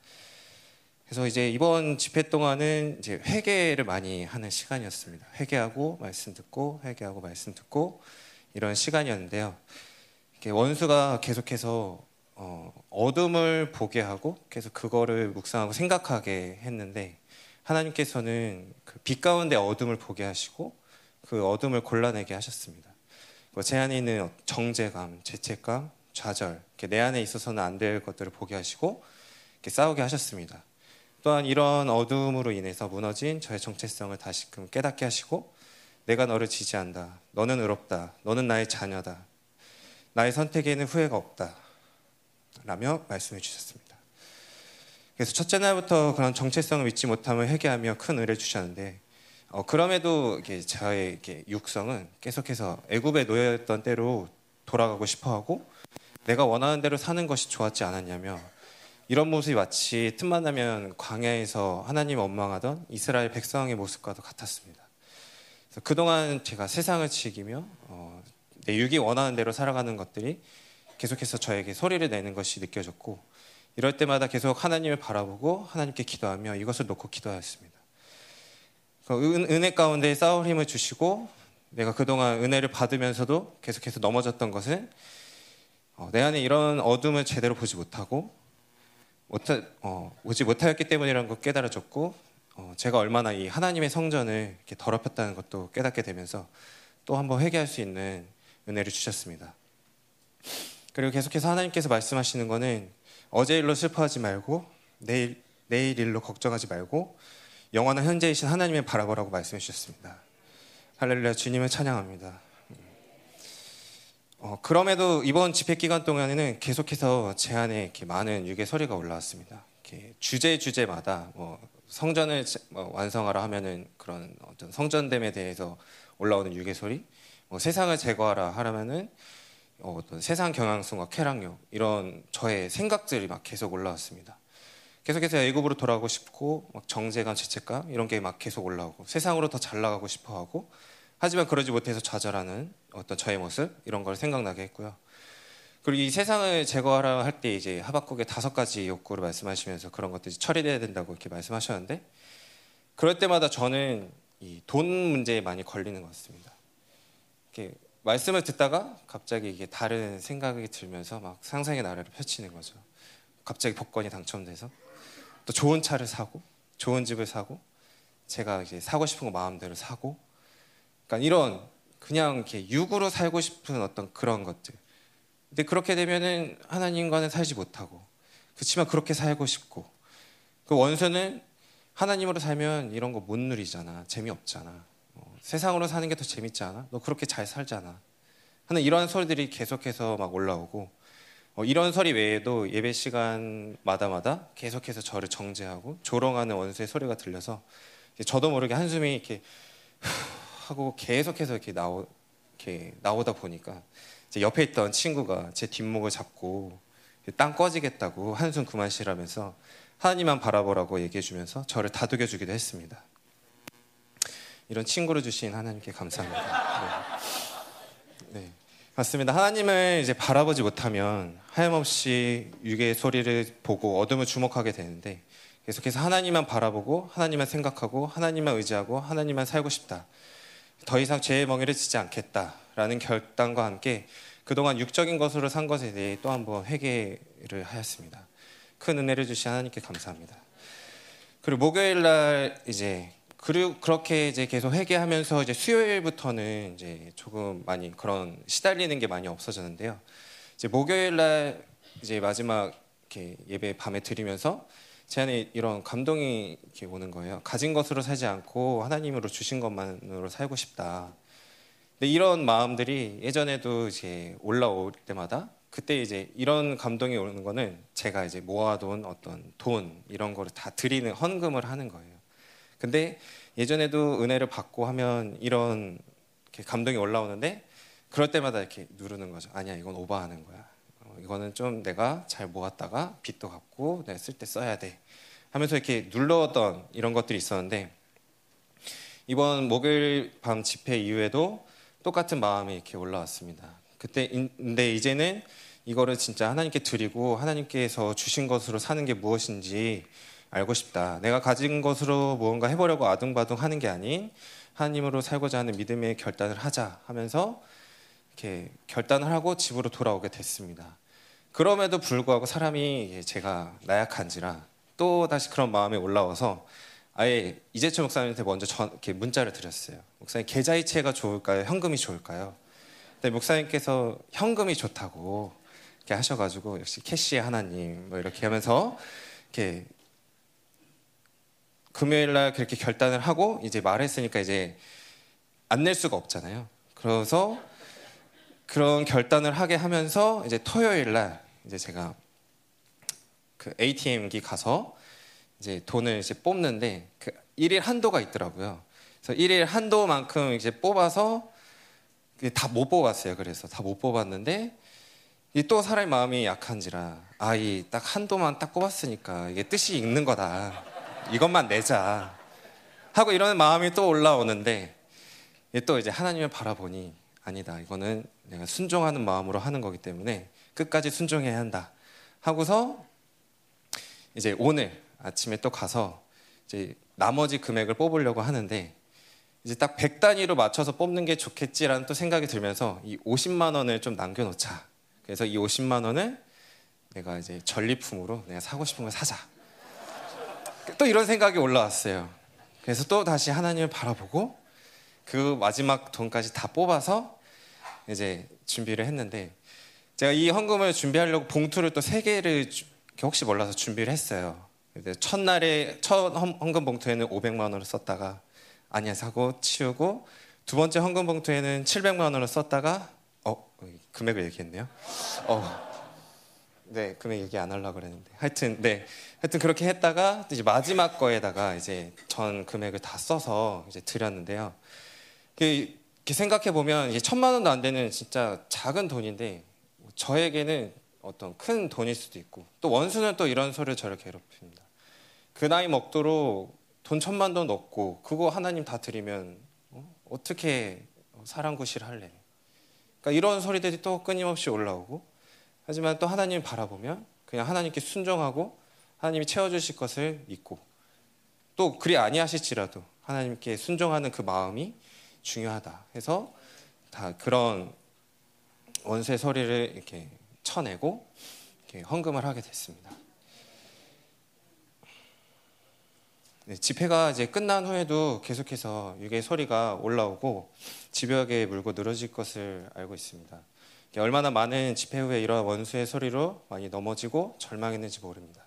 그래서 이제 이번 집회 동안은 이제 회개를 많이 하는 시간이었습니다. 회개하고 말씀 듣고 회개하고 말씀 듣고 이런 시간이었는데요. 원수가 계속해서 어, 어둠을 보게 하고 계속 그거를 묵상하고 생각하게 했는데 하나님께서는 그 빛 가운데 어둠을 보게 하시고 그 어둠을 골라내게 하셨습니다. 뭐제 안에 있는 정제감, 죄책감, 좌절, 내 안에 있어서는 안 될 것들을 보게 하시고 싸우게 하셨습니다. 또한 이런 어둠으로 인해서 무너진 저의 정체성을 다시금 깨닫게 하시고 내가 너를 지지한다. 너는 의롭다. 너는 나의 자녀다. 나의 선택에는 후회가 없다. 라며 말씀해 주셨습니다. 그래서 첫째 날부터 그런 정체성을 믿지 못함을 회개하며 큰 은혜를 주셨는데 어, 그럼에도 이게 저의 이렇게 육성은 계속해서 애굽에 놓여있던 때로 돌아가고 싶어하고 내가 원하는 대로 사는 것이 좋았지 않았냐며 이런 모습이 마치 틈만 나면 광야에서 하나님 원망하던 이스라엘 백성의 모습과도 같았습니다. 그동안 제가 세상을 즐기며 어, 내 육이 원하는 대로 살아가는 것들이 계속해서 저에게 소리를 내는 것이 느껴졌고 이럴 때마다 계속 하나님을 바라보고 하나님께 기도하며 이것을 놓고 기도하였습니다. 그 은, 혜 가운데 싸울 힘을 주시고 내가 그동안 은혜를 받으면서도 계속해서 넘어졌던 것은 어, 내 안에 이런 어둠을 제대로 보지 못하고 못하, 어, 오지 못하였기 때문이라는 걸 깨달아졌고 어, 제가 얼마나 이 하나님의 성전을 이렇게 더럽혔다는 것도 깨닫게 되면서 또 한번 회개할 수 있는 은혜를 주셨습니다. 그리고 계속해서 하나님께서 말씀하시는 거는 어제 일로 슬퍼하지 말고 내일 내일 일로 걱정하지 말고 영원한 현재이신 하나님을 바라보라고 말씀해 주셨습니다. 할렐루야 주님을 찬양합니다. 어, 그럼에도 이번 집회 기간 동안에는 계속해서 제 안에 이렇게 많은 유괴 소리가 올라왔습니다. 주제 주제마다 뭐 성전을 뭐 완성하라 하면은 그런 어떤 성전됨에 대해서 올라오는 유괴 소리, 뭐 세상을 제거하라 하라면은 어, 어떤 세상 경향성과 쾌락욕 이런 저의 생각들이 막 계속 올라왔습니다. 계속해서 애굽으로 돌아가고 싶고 막 정제감, 죄책감 이런 게 막 계속 올라오고 세상으로 더 잘 나가고 싶어하고 하지만 그러지 못해서 좌절하는 어떤 저의 모습 이런 걸 생각나게 했고요. 그리고 이 세상을 제거하라 할 때 이제 하박국의 다섯 가지 욕구를 말씀하시면서 그런 것들이 처리돼야 된다고 이렇게 말씀하셨는데 그럴 때마다 저는 이 돈 문제에 많이 걸리는 것 같습니다. 이렇게 말씀을 듣다가 갑자기 이게 다른 생각이 들면서 막 상상의 나래를 펼치는 거죠. 갑자기 복권이 당첨돼서 또 좋은 차를 사고 좋은 집을 사고 제가 이제 사고 싶은 거 마음대로 사고 그러니까 이런 그냥 이렇게 육으로 살고 싶은 어떤 그런 것들. 근데 그렇게 되면은 하나님과는 살지 못하고 그렇지만 그렇게 살고 싶고 그 원수는 하나님으로 살면 이런 거 못 누리잖아. 재미없잖아. 어, 세상으로 사는 게 더 재밌지 않아? 너 그렇게 잘 살잖아. 하는 이런 소리들이 계속해서 막 올라오고 어, 이런 소리 외에도 예배 시간마다마다 계속해서 저를 정죄하고 조롱하는 원수의 소리가 들려서 저도 모르게 한숨이 이렇게 하고 계속해서 이렇게 나오 이렇게 나오다 보니까 옆에 있던 친구가 제 뒷목을 잡고 땅 꺼지겠다고 한숨 그만 쉬라면서 하나님만 바라보라고 얘기해 주면서 저를 다독여 주기도 했습니다. 이런 친구를 주신 하나님께 감사합니다. 네. 네. 맞습니다. 하나님을 이제 바라보지 못하면 하염없이 육의 소리를 보고 어둠을 주목하게 되는데 계속해서 하나님만 바라보고 하나님만 생각하고 하나님만 의지하고 하나님만 살고 싶다. 더 이상 죄의 멍에를 지지 않겠다라는 결단과 함께 그동안 육적인 것으로 산 것에 대해 또 한번 회개를 하였습니다. 큰 은혜를 주신 하나님께 감사합니다. 그리고 목요일 날 이제 그리고 그렇게 이제 계속 회개하면서 이제 수요일부터는 이제 조금 많이 그런 시달리는 게 많이 없어졌는데요. 이제 목요일 날 이제 마지막 이렇게 예배 밤에 드리면서 제 안에 이런 감동이 이렇게 오는 거예요. 가진 것으로 살지 않고 하나님으로 주신 것만으로 살고 싶다. 근데 이런 마음들이 예전에도 이제 올라올 때마다 그때 이제 이런 감동이 오는 거는 제가 이제 모아둔 어떤 돈 이런 거를 다 드리는 헌금을 하는 거예요. 근데 예전에도 은혜를 받고 하면 이런 감동이 올라오는데 그럴 때마다 이렇게 누르는 거죠. 아니야, 이건 오버하는 거야. 어, 이거는 좀 내가 잘 모았다가 빚도 갚고 내가 쓸 때 써야 돼. 하면서 이렇게 눌렀던 이런 것들이 있었는데 이번 목요일 밤 집회 이후에도 똑같은 마음이 이렇게 올라왔습니다. 그때 근데 이제는 이거를 진짜 하나님께 드리고 하나님께서 주신 것으로 사는 게 무엇인지 알고 싶다. 내가 가진 것으로 무언가 해보려고 아둥바둥 하는 게 아닌 하나님으로 살고자 하는 믿음의 결단을 하자 하면서 이렇게 결단을 하고 집으로 돌아오게 됐습니다. 그럼에도 불구하고 사람이 제가 나약한지라 또 다시 그런 마음이 올라와서 아예 이재철 목사님한테 먼저 전, 이렇게 문자를 드렸어요. 목사님 계좌이체가 좋을까요? 현금이 좋을까요? 근데 목사님께서 현금이 좋다고 이렇게 하셔가지고 역시 캐시의 하나님 뭐 이렇게 하면서 이렇게 금요일 날 그렇게 결단을 하고 이제 말했으니까 이제 안 낼 수가 없잖아요. 그래서 그런 결단을 하게 하면서 이제 토요일 날 이제 제가 그 ATM기 가서 이제 돈을 이제 뽑는데 그 일일 한도가 있더라고요. 그래서 일일 한도만큼 이제 뽑아서 다 못 뽑았어요. 그래서 다 못 뽑았는데 또 사람의 마음이 약한지라 아이 딱 한도만 딱 뽑았으니까 이게 뜻이 있는 거다. 이것만 내자 하고 이런 마음이 또 올라오는데 또 이제 하나님을 바라보니 아니다. 이거는 내가 순종하는 마음으로 하는 거기 때문에 끝까지 순종해야 한다. 하고서 이제 오늘 아침에 또 가서 이제 나머지 금액을 뽑으려고 하는데 이제 딱 100단위로 맞춰서 뽑는 게 좋겠지라는 또 생각이 들면서 이 50만 원을 좀 남겨놓자. 그래서 이 50만 원을 내가 이제 전리품으로 내가 사고 싶은 걸 사자. 또 이런 생각이 올라왔어요. 그래서 또 다시 하나님을 바라보고 그 마지막 돈까지 다 뽑아서 이제 준비를 했는데 제가 이 헌금을 준비하려고 봉투를 또 세 개를 혹시 몰라서 준비를 했어요. 첫날에 첫 헌금 봉투에는 500만 원을 썼다가 아니야 사고 치우고 두 번째 헌금 봉투에는 700만 원을 썼다가 어 금액을 얘기했네요. 어. 네, 금액 얘기 안 하려고 그랬는데. 하여튼, 네. 하여튼 그렇게 했다가 이제 마지막 거에다가 이제 전 금액을 다 써서 이제 드렸는데요. 이렇게 생각해 보면 이제 천만 원도 안 되는 진짜 작은 돈인데 저에게는 어떤 큰 돈일 수도 있고 또 원수는 또 이런 소리를 저를 괴롭힙니다. 그 나이 먹도록 돈 천만 원 얻고 그거 하나님 다 드리면 어? 떻게 사랑 구실 할래? 그러니까 이런 소리들이 또 끊임없이 올라오고 하지만 또 하나님 바라보면 그냥 하나님께 순종하고 하나님이 채워주실 것을 믿고 또 그리 아니하실지라도 하나님께 순종하는 그 마음이 중요하다 해서 다 그런 원수의 소리를 이렇게 쳐내고 이렇게 헌금을 하게 됐습니다. 네, 집회가 이제 끝난 후에도 계속해서 유괴 소리가 올라오고 집벽에 물고 늘어질 것을 알고 있습니다. 얼마나 많은 집회 후에 이러한 원수의 소리로 많이 넘어지고 절망했는지 모릅니다.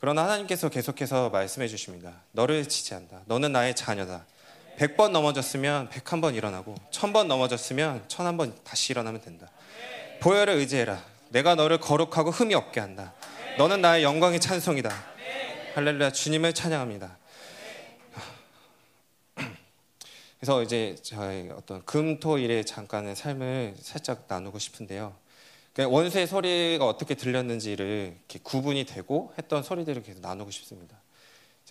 그러나 하나님께서 계속해서 말씀해 주십니다. 너를 지지한다. 너는 나의 자녀다. 100번 넘어졌으면 101번 일어나고 1000번 넘어졌으면 1001번 다시 일어나면 된다. 보혈을 의지해라. 내가 너를 거룩하고 흠이 없게 한다. 너는 나의 영광의 찬송이다. 할렐루야 주님을 찬양합니다. 그래서 이제 저희 어떤 금토일의 잠깐의 삶을 살짝 나누고 싶은데요. 그러니까 원수의 소리가 어떻게 들렸는지를 구분이 되고 했던 소리들을 계속 나누고 싶습니다.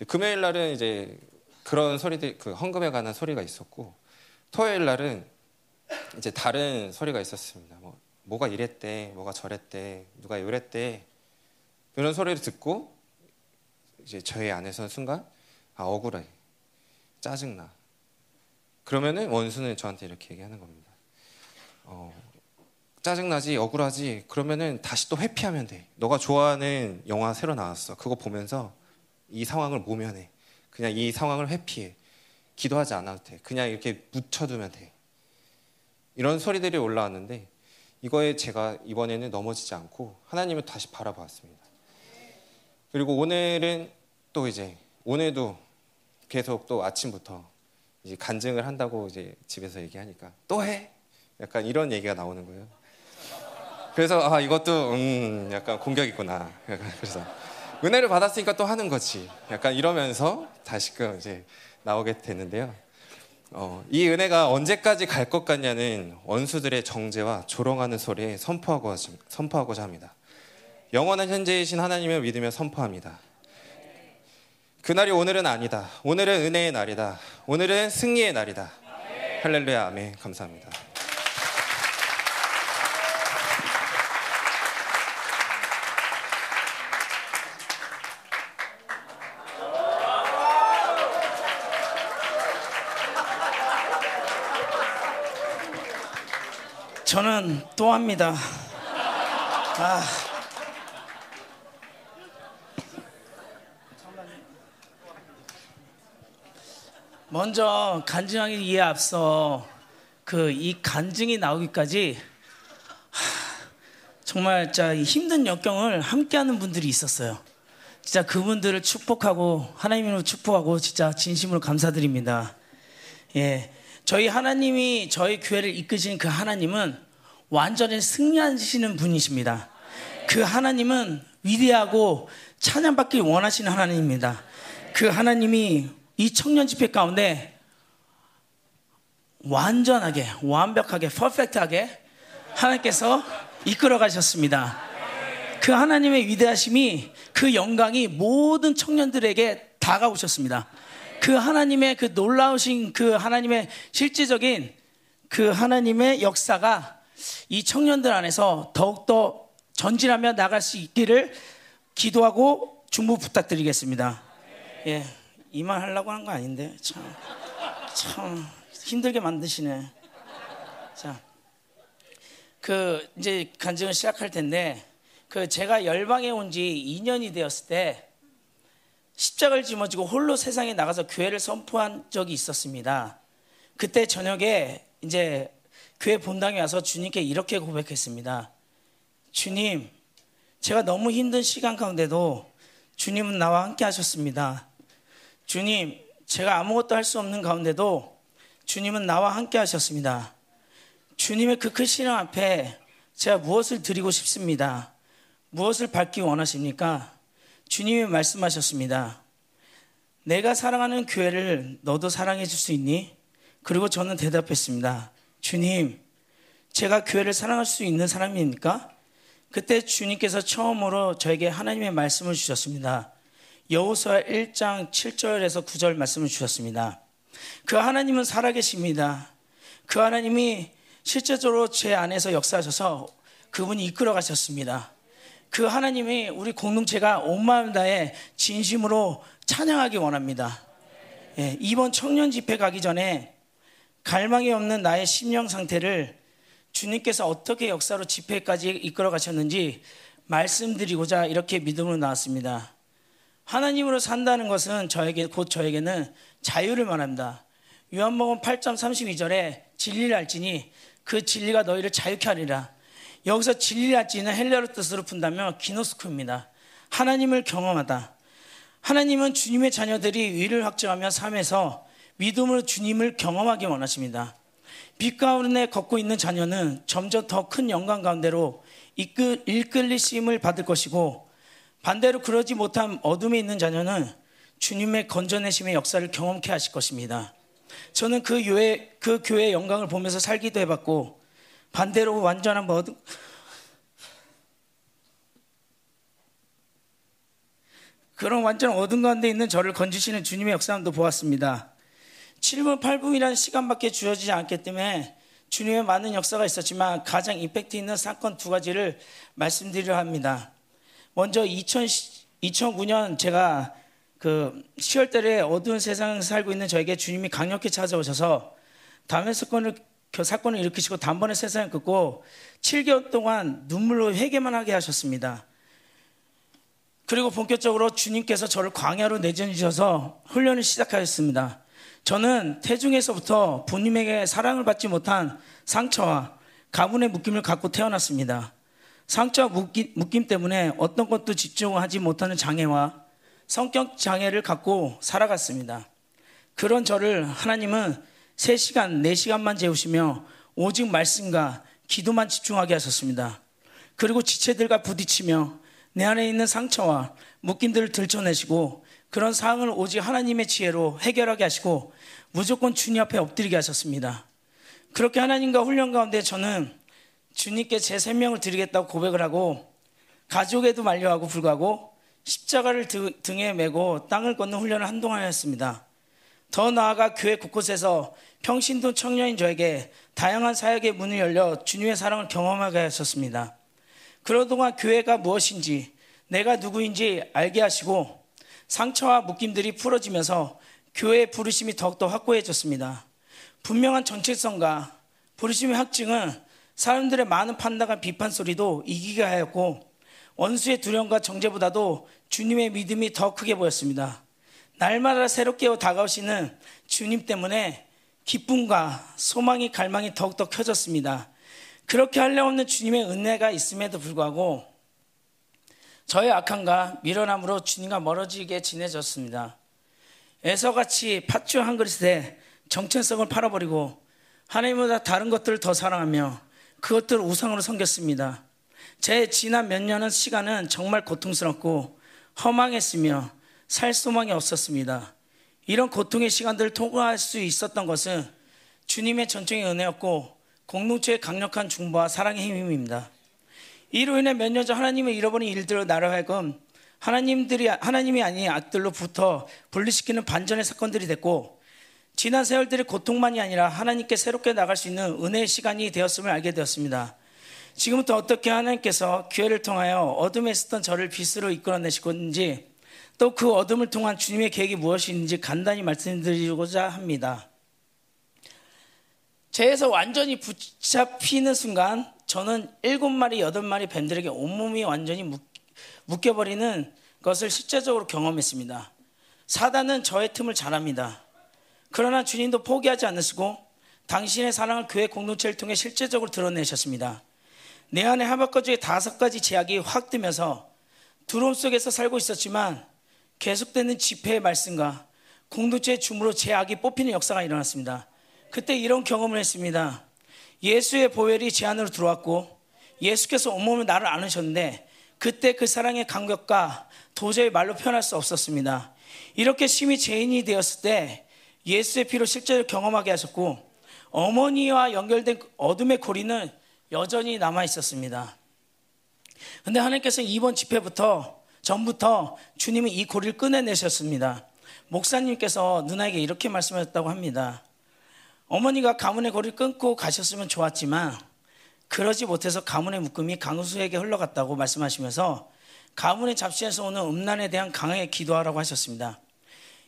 금요일 날은 이제 그런 소리들, 그 헌금에 관한 소리가 있었고, 토요일 날은 이제 다른 소리가 있었습니다. 뭐, 뭐가 이랬대, 뭐가 저랬대, 누가 이랬대. 그런 소리를 듣고, 이제 저희 안에서는 순간, 아, 억울해. 짜증나. 그러면은 원수는 저한테 이렇게 얘기하는 겁니다. 어, 짜증나지, 억울하지. 그러면은 다시 또 회피하면 돼. 너가 좋아하는 영화 새로 나왔어. 그거 보면서 이 상황을 모면해. 그냥 이 상황을 회피해. 기도하지 않아도 돼. 그냥 이렇게 묻혀두면 돼. 이런 소리들이 올라왔는데 이거에 제가 이번에는 넘어지지 않고 하나님을 다시 바라보았습니다. 그리고 오늘은 또 이제 오늘도 계속 또 아침부터 이제 간증을 한다고 이제 집에서 얘기하니까 또 해? 약간 이런 얘기가 나오는 거예요. 그래서 아 이것도 음 약간 공격이구나. 약간 그래서 은혜를 받았으니까 또 하는 거지. 약간 이러면서 다시금 이제 나오게 됐는데요. 어, 이 은혜가 언제까지 갈 것 같냐는 원수들의 정죄와 조롱하는 소리에 선포하고, 선포하고자 합니다. 영원한 현재이신 하나님을 믿으며 선포합니다. 그날이 오늘은 아니다. 오늘은 은혜의 날이다. 오늘은 승리의 날이다. 할렐루야, 아멘. 감사합니다. 저는 또 합니다. 아. 먼저 간증하기 이에 앞서 그 이 간증이 나오기까지 정말 진짜 힘든 역경을 함께하는 분들이 있었어요. 진짜 그분들을 축복하고 하나님으로 축복하고 진짜 진심으로 감사드립니다. 예. 저희 하나님이 저희 교회를 이끄신 그 하나님은 완전히 승리하시는 분이십니다. 그 하나님은 위대하고 찬양받기 원하시는 하나님입니다. 그 하나님이 이 청년 집회 가운데 완전하게, 완벽하게, 퍼펙트하게 하나님께서 이끌어 가셨습니다. 그 하나님의 위대하심이 그 영광이 모든 청년들에게 다가오셨습니다. 그 하나님의 그 놀라우신 그 하나님의 실질적인 그 하나님의 역사가 이 청년들 안에서 더욱더 전진하며 나갈 수 있기를 기도하고 중부 부탁드리겠습니다. 예, 이만 하려고 한 거 아닌데 참, 참 힘들게 만드시네. 자, 그 이제 간증을 시작할 텐데 그 제가 열방에 온 지 2년이 되었을 때 십자가를 짊어지고 홀로 세상에 나가서 교회를 선포한 적이 있었습니다. 그때 저녁에 이제 교회 본당에 와서 주님께 이렇게 고백했습니다. 주님, 제가 너무 힘든 시간 가운데도 주님은 나와 함께 하셨습니다. 주님, 제가 아무것도 할 수 없는 가운데도 주님은 나와 함께 하셨습니다. 주님의 그큰 신앙 앞에 제가 무엇을 드리고 싶습니다. 무엇을 받기 원하십니까? 주님이 말씀하셨습니다. 내가 사랑하는 교회를 너도 사랑해 줄 수 있니? 그리고 저는 대답했습니다. 주님, 제가 교회를 사랑할 수 있는 사람입니까? 그때 주님께서 처음으로 저에게 하나님의 말씀을 주셨습니다. 여호수아 1장 7절에서 9절 말씀을 주셨습니다. 그 하나님은 살아계십니다. 그 하나님이 실제적으로 제 안에서 역사하셔서 그분이 이끌어 가셨습니다. 그 하나님이 우리 공동체가 온 마음 다해 진심으로 찬양하기 원합니다. 예, 이번 청년 집회 가기 전에 갈망이 없는 나의 심령 상태를 주님께서 어떻게 역사로 집회까지 이끌어 가셨는지 말씀드리고자 이렇게 믿음으로 나왔습니다. 하나님으로 산다는 것은 저에게 곧 저에게는 자유를 말합니다. 요한복음 8장 32절에 진리를 알지니 그 진리가 너희를 자유케 하리라. 여기서 진리를 알지는 헬레어 뜻으로 푼다면 기노스코입니다. 하나님을 경험하다. 하나님은 주님의 자녀들이 위를 확정하며 삶에서 믿음으로 주님을 경험하기 원하십니다. 빛 가운데 걷고 있는 자녀는 점점 더 큰 영광 가운데로 이끌, 이끌리심을 받을 것이고 반대로 그러지 못한 어둠에 있는 자녀는 주님의 건져내심의 역사를 경험케 하실 것입니다. 저는 그 교회, 그 교회의 영광을 보면서 살기도 해봤고 반대로 완전한 어둠, 그런 완전 어둠 가운데 있는 저를 건지시는 주님의 역사도 보았습니다. 7분, 8분이라는 시간밖에 주어지지 않기 때문에 주님의 많은 역사가 있었지만 가장 임팩트 있는 사건 두 가지를 말씀드리려 합니다. 먼저 2000, 2009년 제가 그 10월 달에 어두운 세상에 살고 있는 저에게 주님이 강력히 찾아오셔서 담의 사건을 그 사건을 일으키시고 단번에 세상을 끊고 7개월 동안 눈물로 회개만 하게 하셨습니다. 그리고 본격적으로 주님께서 저를 광야로 내전주셔서 훈련을 시작하였습니다. 저는 태중에서부터 부님에게 사랑을 받지 못한 상처와 가문의 묶임을 갖고 태어났습니다. 상처와 묶임, 묶임 때문에 어떤 것도 집중하지 못하는 장애와 성격 장애를 갖고 살아갔습니다. 그런 저를 하나님은 3시간, 4시간만 재우시며 오직 말씀과 기도만 집중하게 하셨습니다. 그리고 지체들과 부딪히며 내 안에 있는 상처와 묶임들을 들춰내시고 그런 상황을 오직 하나님의 지혜로 해결하게 하시고 무조건 주님 앞에 엎드리게 하셨습니다. 그렇게 하나님과 훈련 가운데 저는 주님께 제 생명을 드리겠다고 고백을 하고 가족에도 만류하고 불구하고 십자가를 등에 메고 땅을 걷는 훈련을 한동안 했습니다. 더 나아가 교회 곳곳에서 평신도 청년인 저에게 다양한 사역의 문이 열려 주님의 사랑을 경험하게 하셨습니다. 그러 동안 교회가 무엇인지 내가 누구인지 알게 하시고 상처와 묶임들이 풀어지면서 교회의 부르심이 더욱더 확고해졌습니다. 분명한 정체성과 부르심의 확증은 사람들의 많은 판단과 비판 소리도 이기게 하였고 원수의 두려움과 정죄보다도 주님의 믿음이 더 크게 보였습니다. 날마다 새롭게 다가오시는 주님 때문에 기쁨과 소망이 갈망이 더욱더 켜졌습니다. 그렇게 하려없는 주님의 은혜가 있음에도 불구하고 저의 악함과 미련함으로 주님과 멀어지게 지내졌습니다. 에서같이 팥주 한 그릇에 정체성을 팔아버리고 하나님보다 다른 것들을 더 사랑하며 그것들을 우상으로 섬겼습니다. 제 지난 몇 년의 시간은 정말 고통스럽고 허망했으며 살 소망이 없었습니다. 이런 고통의 시간들을 통과할 수 있었던 것은 주님의 전적인 은혜였고 공동체의 강력한 중보와 사랑의 힘입니다. 이로 인해 몇 년 전 하나님을 잃어버린 일들을 나를 하여금 하나님들이 하나님이 아닌 악들로부터 분리시키는 반전의 사건들이 됐고 지난 세월들의 고통만이 아니라 하나님께 새롭게 나갈 수 있는 은혜의 시간이 되었음을 알게 되었습니다. 지금부터 어떻게 하나님께서 기회를 통하여 어둠에 있었던 저를 빛으로 이끌어내실 건지 또 그 어둠을 통한 주님의 계획이 무엇인지 간단히 말씀드리고자 합니다. 죄에서 완전히 붙잡히는 순간 저는 일곱 마리, 여덟 마리 뱀들에게 온몸이 완전히 묶여버리는 것을 실제적으로 경험했습니다. 사단은 저의 틈을 잘합니다. 그러나 주님도 포기하지 않으시고 당신의 사랑을 교회 공동체를 통해 실제적으로 드러내셨습니다. 내 안에 하박까지의 다섯 가지 제약이 확 뜨면서 두려움 속에서 살고 있었지만 계속되는 집회의 말씀과 공동체의 줌으로 제약이 뽑히는 역사가 일어났습니다. 그때 이런 경험을 했습니다. 예수의 보혈이 제 안으로 들어왔고 예수께서 온몸을 나를 안으셨는데 그때 그 사랑의 감격과 도저히 말로 표현할 수 없었습니다. 이렇게 심히 죄인이 되었을 때 예수의 피로 실제로 경험하게 하셨고 어머니와 연결된 어둠의 고리는 여전히 남아 있었습니다. 근데 하나님께서 이번 집회부터 전부터 주님이 이 고리를 꺼내내셨습니다. 목사님께서 누나에게 이렇게 말씀하셨다고 합니다. 어머니가 가문의 고리를 끊고 가셨으면 좋았지만 그러지 못해서 가문의 묶음이 강수에게 흘러갔다고 말씀하시면서 가문의 잡시에서 오는 음란에 대한 강하게 기도하라고 하셨습니다.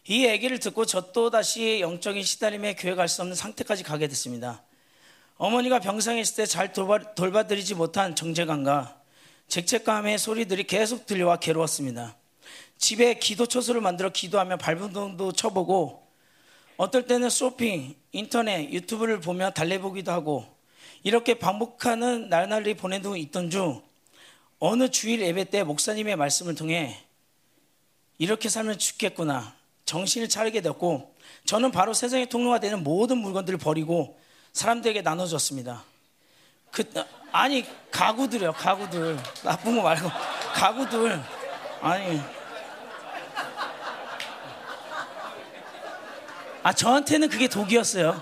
이 얘기를 듣고 저 또 다시 영적인 시달림에 교회 갈 수 없는 상태까지 가게 됐습니다. 어머니가 병상에 있을 때 잘 돌봐, 돌봐드리지 못한 정제감과 죄책감의 소리들이 계속 들려와 괴로웠습니다. 집에 기도 초소를 만들어 기도하며 발버둥도 쳐보고 어떨 때는 쇼핑, 인터넷, 유튜브를 보며 달래보기도 하고 이렇게 반복하는 날날이 보내도 있던 중 어느 주일 예배 때 목사님의 말씀을 통해 이렇게 살면 죽겠구나 정신을 차리게 되었고 저는 바로 세상의 통로가 되는 모든 물건들을 버리고 사람들에게 나눠줬습니다. 그 아니 가구들이요 가구들 나쁜 거 말고 가구들 아니 아 저한테는 그게 독이었어요.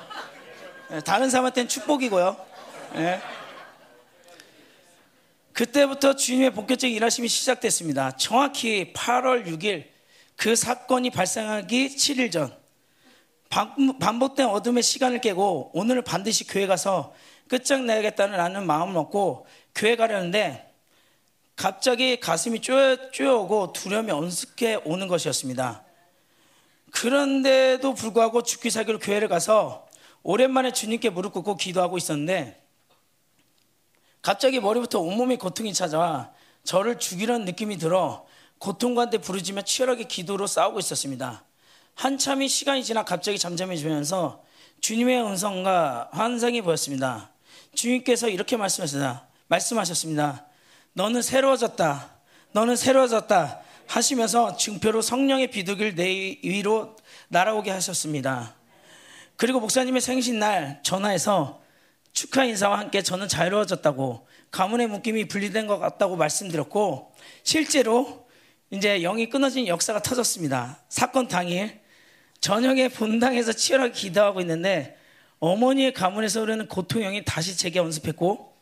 예, 다른 사람한테는 축복이고요. 네. 그때부터 주님의 본격적인 일하심이 시작됐습니다. 정확히 8월 6일 그 사건이 발생하기 7일 전 반복된 어둠의 시간을 깨고 오늘 반드시 교회 가서 끝장내야겠다는 마음을 먹고 교회 가려는데 갑자기 가슴이 쪼여, 쪼여오고 두려움이 엄습게 오는 것이었습니다. 그런데도 불구하고 죽기 살기로 교회를 가서 오랜만에 주님께 무릎 꿇고 기도하고 있었는데 갑자기 머리부터 온몸에 고통이 찾아와 저를 죽이려는 느낌이 들어 고통과 함께 부르짖며 치열하게 기도로 싸우고 있었습니다. 한참이 시간이 지나 갑자기 잠잠해지면서 주님의 음성과 환상이 보였습니다. 주님께서 이렇게 말씀하셨다. 말씀하셨습니다. 너는 새로워졌다. 너는 새로워졌다. 하시면서 증표로 성령의 비둘기를 내 위로 날아오게 하셨습니다. 그리고 목사님의 생신날 전화해서 축하 인사와 함께 저는 자유로워졌다고 가문의 묶임이 분리된 것 같다고 말씀드렸고 실제로 이제 영이 끊어진 역사가 터졌습니다. 사건 당일 저녁에 본당에서 치열하게 기도하고 있는데 어머니의 가문에서 흐르는 고통형이 다시 제게 언습했고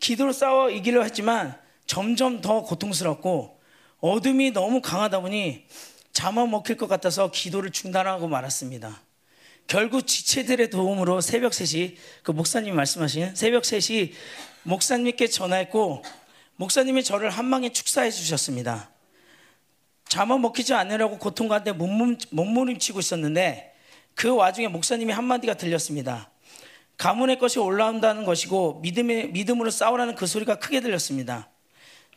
기도로 싸워 이기려 했지만 점점 더 고통스럽고 어둠이 너무 강하다 보니 잠아 먹힐 것 같아서 기도를 중단하고 말았습니다. 결국 지체들의 도움으로 새벽 3시 그 목사님 말씀하신 새벽 3시 목사님께 전화했고 목사님이 저를 한 방에 축사해 주셨습니다. 잠아 먹히지 않으려고 고통 가운데 몸몸, 몸부림치고 있었는데 그 와중에 목사님이 한마디가 들렸습니다. 가문의 것이 올라온다는 것이고 믿음의, 믿음으로 싸우라는 그 소리가 크게 들렸습니다.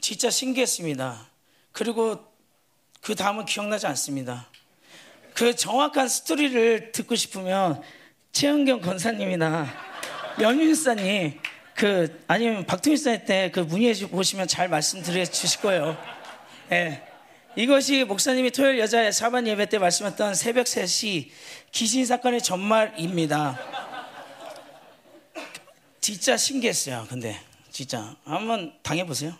진짜 신기했습니다. 그리고 그 다음은 기억나지 않습니다. 그 정확한 스토리를 듣고 싶으면 최은경 권사님이나 연윤사님 그 아니면 박통일사님 때 그 문의해 보시면 잘 말씀드려 주실 거예요. 예. 이것이 목사님이 토요일 여자 사반 예배 때 말씀했던 새벽 3시 귀신 사건의 전말입니다. 진짜 신기했어요. 근데 진짜 한번 당해보세요.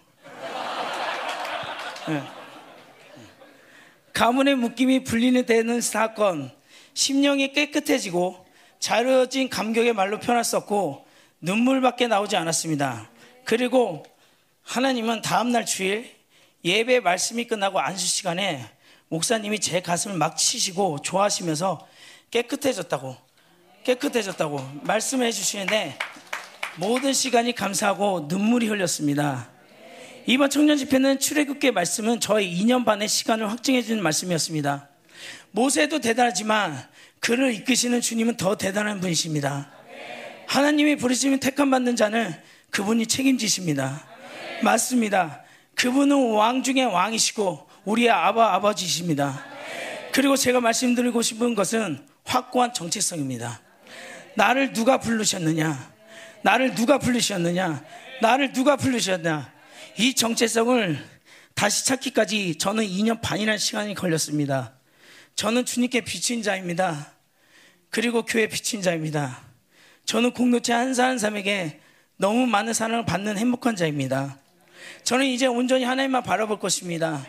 네. 가문의 묶임이 분리는 되는 사건, 심령이 깨끗해지고 자유로워진 감격의 말로 표현할 수 없고 눈물밖에 나오지 않았습니다. 그리고 하나님은 다음날 주일 예배 말씀이 끝나고 안수 시간에 목사님이 제 가슴을 막 치시고 좋아하시면서 깨끗해졌다고 깨끗해졌다고 말씀해 주시는데 모든 시간이 감사하고 눈물이 흘렸습니다. 이번 청년 집회는 출애굽계 말씀은 저의 2년 반의 시간을 확증해 주는 말씀이었습니다. 모세도 대단하지만 그를 이끄시는 주님은 더 대단한 분이십니다. 하나님이 부르시면 택함 받는 자는 그분이 책임지십니다. 맞습니다. 그분은 왕 중에 왕이시고 우리의 아바 아버지이십니다. 그리고 제가 말씀드리고 싶은 것은 확고한 정체성입니다. 나를 누가 부르셨느냐? 나를 누가 부르셨느냐? 나를 누가 부르셨냐? 이 정체성을 다시 찾기까지 저는 2년 반이라는 시간이 걸렸습니다. 저는 주님께 비친 자입니다. 그리고 교회 비친 자입니다. 저는 공동체 한 사람 한 사람에게 너무 많은 사랑을 받는 행복한 자입니다. 저는 이제 온전히 하나님만 바라볼 것입니다.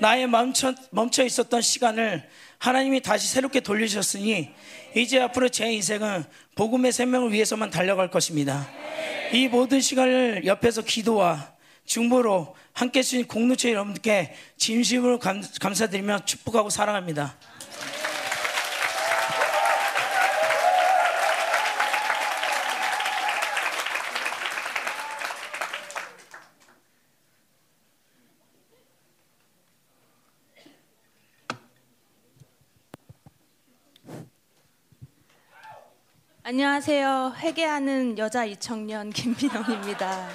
나의 멈춰, 멈춰 있었던 시간을 하나님이 다시 새롭게 돌리셨으니 이제 앞으로 제 인생은 복음의 생명을 위해서만 달려갈 것입니다. 이 모든 시간을 옆에서 기도와 중보로 함께 해주신 공동체 여러분께 진심으로 감, 감사드리며 축복하고 사랑합니다. 안녕하세요. 회개하는 여자 이청년 김민영입니다.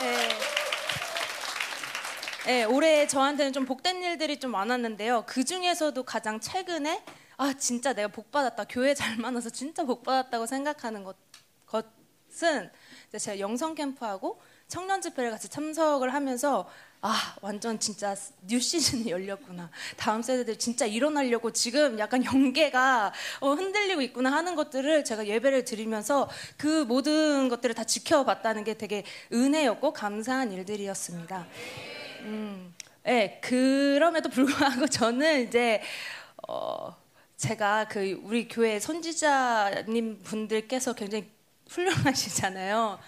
네. 네, 올해 저한테는 좀 복된 일들이 좀 많았는데요. 그 중에서도 가장 최근에 아 진짜 내가 복 받았다. 교회 잘 만나서 진짜 복 받았다고 생각하는 것, 것은 제가 영성 캠프하고 청년 집회를 같이 참석을 하면서 아 완전 진짜 new season이 열렸구나 다음 세대들 진짜 일어나려고 지금 약간 연계가 어, 흔들리고 있구나 하는 것들을 제가 예배를 드리면서 그 모든 것들을 다 지켜봤다는 게 되게 은혜였고 감사한 일들이었습니다. 음, 네, 그럼에도 불구하고 저는 이제 어, 제가 그 우리 교회 선지자님 분들께서 굉장히 훌륭하시잖아요.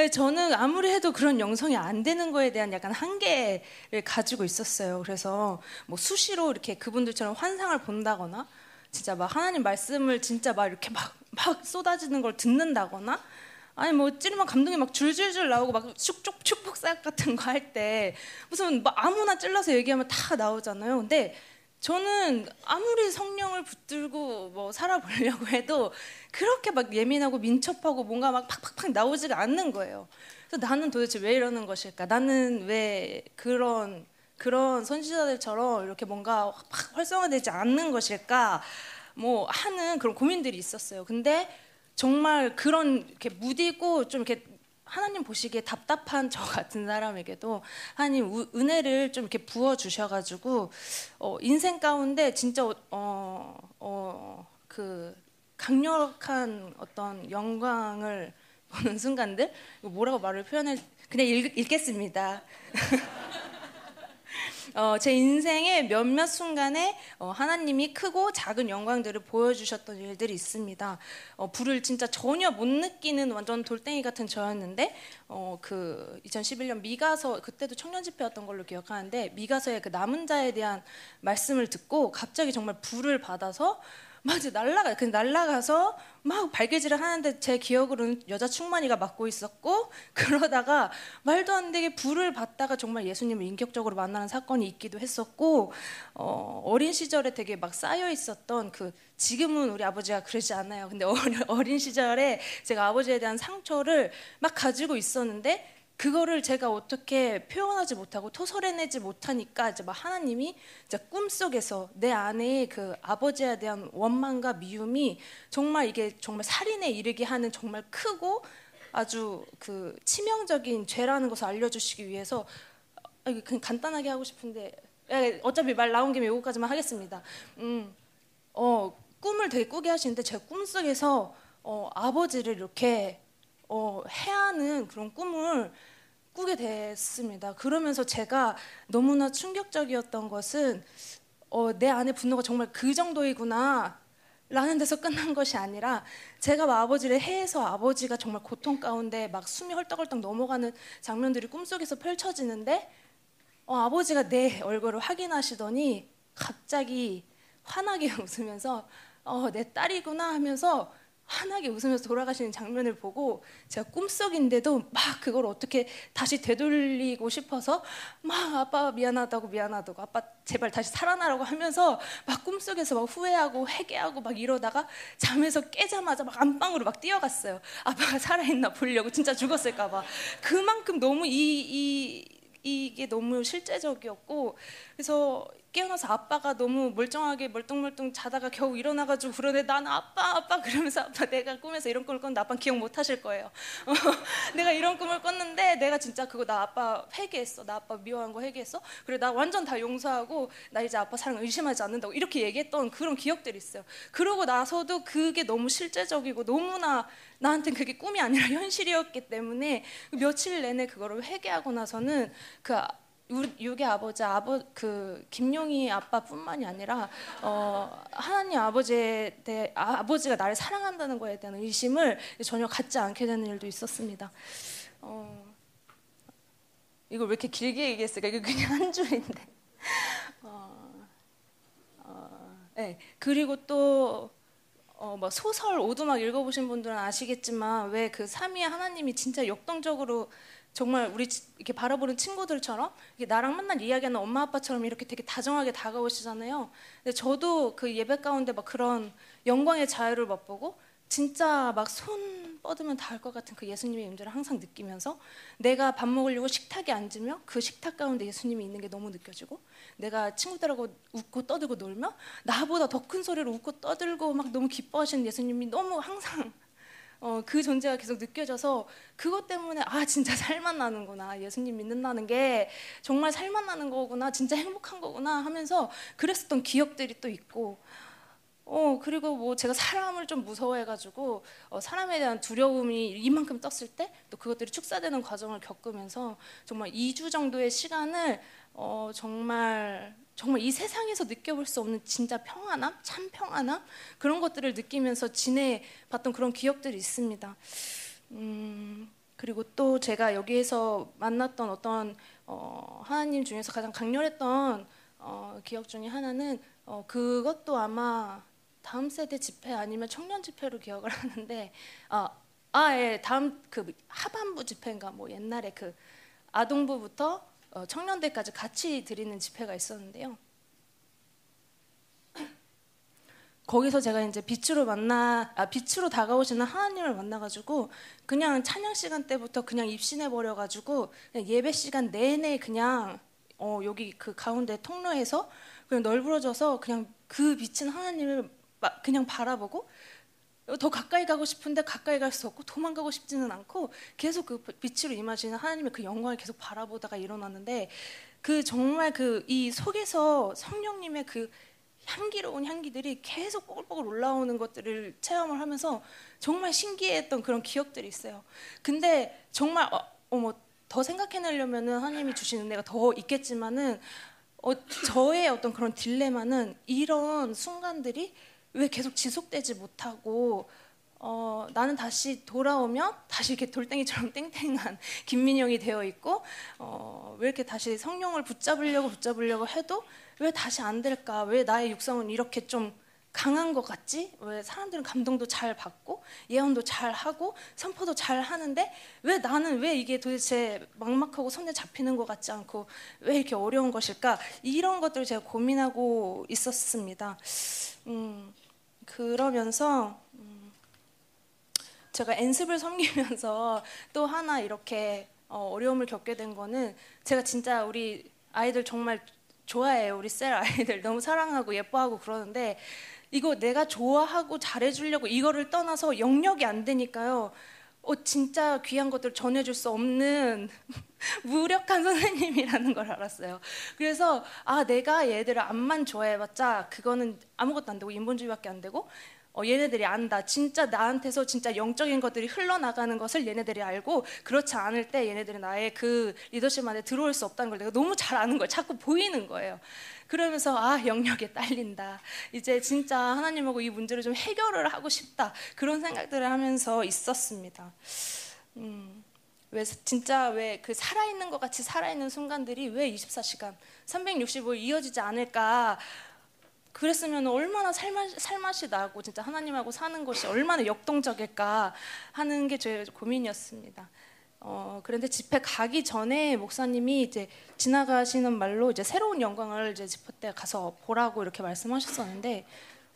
네, 저는 아무리 해도 그런 영성이 안 되는 거에 대한 약간 한계를 가지고 있었어요. 그래서 뭐 수시로 이렇게 그분들처럼 환상을 본다거나 진짜 막 하나님 말씀을 진짜 막 이렇게 막, 막 쏟아지는 걸 듣는다거나 아니 뭐 찌르면 감동이 막 줄줄줄 나오고 막 축축 축복사역 같은 거 할 때 무슨 막 아무나 찔러서 얘기하면 다 나오잖아요. 근데 저는 아무리 성령을 붙들고 뭐 살아보려고 해도 그렇게 막 예민하고 민첩하고 뭔가 막 팍팍팍 나오지가 않는 거예요. 그래서 나는 도대체 왜 이러는 것일까? 나는 왜 그런 그런 선지자들처럼 이렇게 뭔가 확 활성화되지 않는 것일까? 뭐 하는 그런 고민들이 있었어요. 근데 정말 그런 이렇게 무디고 좀 이렇게 하나님 보시기에 답답한 저 같은 사람에게도 하나님 우- 은혜를 좀 이렇게 부어 주셔가지고 어, 인생 가운데 진짜 어 어 그 강력한 어떤 영광을 보는 순간들 뭐라고 말을 표현할 그냥 읽, 읽겠습니다. 어, 제 인생의 몇몇 순간에 어, 하나님이 크고 작은 영광들을 보여주셨던 일들이 있습니다. 어, 불을 진짜 전혀 못 느끼는 완전 돌덩이 같은 저였는데 어, 그 2011년 미가서 그때도 청년 집회였던 걸로 기억하는데 미가서의 그 남은 자에 대한 말씀을 듣고 갑자기 정말 불을 받아서 막 이제 날라가 그 날라가서 막 발개질을 하는데 제 기억으로는 여자 충만이가 맡고 있었고 그러다가 말도 안 되게 불을 받다가 정말 예수님을 인격적으로 만나는 사건이 있기도 했었고 어, 어린 시절에 되게 막 쌓여 있었던 그 지금은 우리 아버지가 그러지 않아요. 근데 어린, 어린 시절에 제가 아버지에 대한 상처를 막 가지고 있었는데 그거를 제가 어떻게 표현하지 못하고 토설해내지 못하니까 이제 막 하나님이 이제 꿈속에서 내 안에 그 아버지에 대한 원망과 미움이 정말 이게 정말 살인에 이르게 하는 정말 크고 아주 그 치명적인 죄라는 것을 알려주시기 위해서 아, 그냥 간단하게 하고 싶은데 예, 어차피 말 나온 김에 이거까지만 하겠습니다. 음, 어, 꿈을 되게 꾸게 하시는데 제 꿈속에서 어, 아버지를 이렇게 어, 해하는 그런 꿈을 꾸게 됐습니다. 그러면서 제가 너무나 충격적이었던 것은 어, 내 안에 분노가 정말 그 정도이구나. 라는 데서 끝난 것이 아니라 제가 막 아버지를 해해서 아버지가 정말 고통 가운데 막 숨이 헐떡헐떡 넘어가는 장면들이 꿈속에서 펼쳐지는데 어, 아버지가 내 얼굴을 확인하시더니 갑자기 환하게 웃으면서 어, 내 딸이구나 하면서 환하게 웃으면서 돌아가시는 장면을 보고 제가 꿈속인데도 막 그걸 어떻게 다시 되돌리고 싶어서 막 아빠 미안하다고 미안하다고 아빠 제발 다시 살아나라고 하면서 막 꿈속에서 막 후회하고 회개하고 막 이러다가 잠에서 깨자마자 막 안방으로 막 뛰어갔어요. 아빠가 살아있나 보려고 진짜 죽었을까 봐 그만큼 너무 이, 이 이게 너무 실제적이었고 그래서 깨어나서 아빠가 너무 멀쩡하게 멀뚱멀뚱 자다가 겨우 일어나가지고 그러네. 나는 아빠 아빠 그러면서 아빠 내가 꿈에서 이런 꿈을 꿨는데 아빠 기억 못 하실 거예요. 어, 내가 이런 꿈을 꿨는데 내가 진짜 그거 나 아빠 회개했어. 나 아빠 미워한 거 회개했어. 그래 나 완전 다 용서하고 나 이제 아빠 사랑 의심하지 않는다고 이렇게 얘기했던 그런 기억들이 있어요. 그러고 나서도 그게 너무 실제적이고 너무나 나한테는 그게 꿈이 아니라 현실이었기 때문에 며칠 내내 그거를 회개하고 나서는 그 육의 아버지 아버 그 김용희 아빠뿐만이 아니라 어, 하나님 아버지에 대해 아, 아버지가 나를 사랑한다는 거에 대한 의심을 전혀 갖지 않게 되는 일도 있었습니다. 어, 이걸 왜 이렇게 길게 얘기했을까? 이거 그냥 한 줄인데. 어, 어, 네. 그리고 또 어, 뭐 소설 오두막 읽어보신 분들은 아시겠지만 왜 그 삼위의 하나님이 진짜 역동적으로 정말 우리 치- 이렇게 바라보는 친구들처럼 나랑 맨날 이야기하는 엄마 아빠처럼 이렇게 되게 다정하게 다가오시잖아요. 근데 저도 그 예배 가운데 막 그런 영광의 자유를 맛보고 진짜 막 손 뻗으면 닿을 것 같은 그 예수님의 임재를 항상 느끼면서 내가 밥 먹으려고 식탁에 앉으며 그 식탁 가운데 예수님이 있는 게 너무 느껴지고 내가 친구들하고 웃고 떠들고 놀며 나보다 더 큰 소리로 웃고 떠들고 막 너무 기뻐하시는 예수님이 너무 항상 어, 그 존재가 계속 느껴져서 그것 때문에 아 진짜 살만 나는구나. 예수님 믿는다는 게 정말 살만 나는 거구나. 진짜 행복한 거구나 하면서 그랬었던 기억들이 또 있고. 어 그리고 뭐 제가 사람을 좀 무서워해가지고 어, 사람에 대한 두려움이 이만큼 떴을 때 또 그것들이 축사되는 과정을 겪으면서 정말 2주 정도의 시간을 어, 정말 정말 이 세상에서 느껴볼 수 없는 진짜 평안함, 참 평안함? 그런 것들을 느끼면서 지내봤던 그런 기억들이 있습니다. 음, 그리고 또 제가 여기에서 만났던 어떤 어, 하나님 중에서 가장 강렬했던 어, 기억 중에 하나는 어, 그것도 아마 다음 세대 집회 아니면 청년 집회로 기억을 하는데 아, 아, 예, 다음 그 하반부 집회인가? 뭐 옛날에 그 아동부부터 어, 청년대까지 같이 드리는 집회가 있었는데요. 거기서 제가 이제 빛으로 만나 아 빛으로 다가오시는 하나님을 만나가지고 그냥 찬양 시간 때부터 그냥 입신해 버려가지고 예배 시간 내내 그냥 어 여기 그 가운데 통로에서 그냥 널브러져서 그냥 그 빛은 하나님을 막 그냥 바라보고 더 가까이 가고 싶은데 가까이 갈 수 없고 도망가고 싶지는 않고 계속 그 빛으로 임하시는 하나님의 그 영광을 계속 바라보다가 일어났는데 그 정말 그 이 속에서 성령님의 그 향기로운 향기들이 계속 뽀글뽀글 올라오는 것들을 체험을 하면서 정말 신기했던 그런 기억들이 있어요. 근데 정말 어, 어머 더 생각해내려면은 하나님이 주신 은혜가 더 있겠지만은 어, 저의 어떤 그런 딜레마는 이런 순간들이 왜 계속 지속되지 못하고 어, 나는 다시 돌아오면 다시 이렇게 돌덩이처럼 땡땡한 김민영이 되어 있고 어, 왜 이렇게 다시 성령을 붙잡으려고 붙잡으려고 해도 왜 다시 안 될까? 왜 나의 육성은 이렇게 좀 강한 것 같지? 왜 사람들은 감동도 잘 받고 예언도 잘 하고 선포도 잘 하는데 왜 나는 왜 이게 도대체 막막하고 손에 잡히는 것 같지 않고 왜 이렇게 어려운 것일까? 이런 것들을 제가 고민하고 있었습니다. 음, 그러면서 음, 제가 엔습을 섬기면서 또 하나 이렇게 어, 어려움을 겪게 된 거는 제가 진짜 우리 아이들 정말 좋아해요. 우리 셀 아이들 너무 사랑하고 예뻐하고 그러는데 이거 내가 좋아하고 잘해주려고 이거를 떠나서 영역이 안 되니까요. 어, 진짜 귀한 것들 전해줄 수 없는 무력한 선생님이라는 걸 알았어요. 그래서 아 내가 얘들을 암만 좋아해봤자 그거는 아무것도 안 되고 인본주의밖에 안 되고 어, 얘네들이 안다. 진짜 나한테서 진짜 영적인 것들이 흘러나가는 것을 얘네들이 알고 그렇지 않을 때 얘네들이 나의 그 리더십 안에 들어올 수 없다는 걸 내가 너무 잘 아는 거예요. 자꾸 보이는 거예요. 그러면서 아 영역에 딸린다. 이제 진짜 하나님하고 이 문제를 좀 해결을 하고 싶다. 그런 생각들을 하면서 있었습니다. 음, 왜 진짜 왜 그 살아있는 것 같이 살아있는 순간들이 왜 24시간 365일 이어지지 않을까? 그랬으면 얼마나 살맛, 살맛이 나고 진짜 하나님하고 사는 것이 얼마나 역동적일까 하는 게 저의 고민이었습니다. 어, 그런데 집회 가기 전에 목사님이 이제 지나가시는 말로 이제 새로운 영광을 이제 집회 때 가서 보라고 이렇게 말씀하셨었는데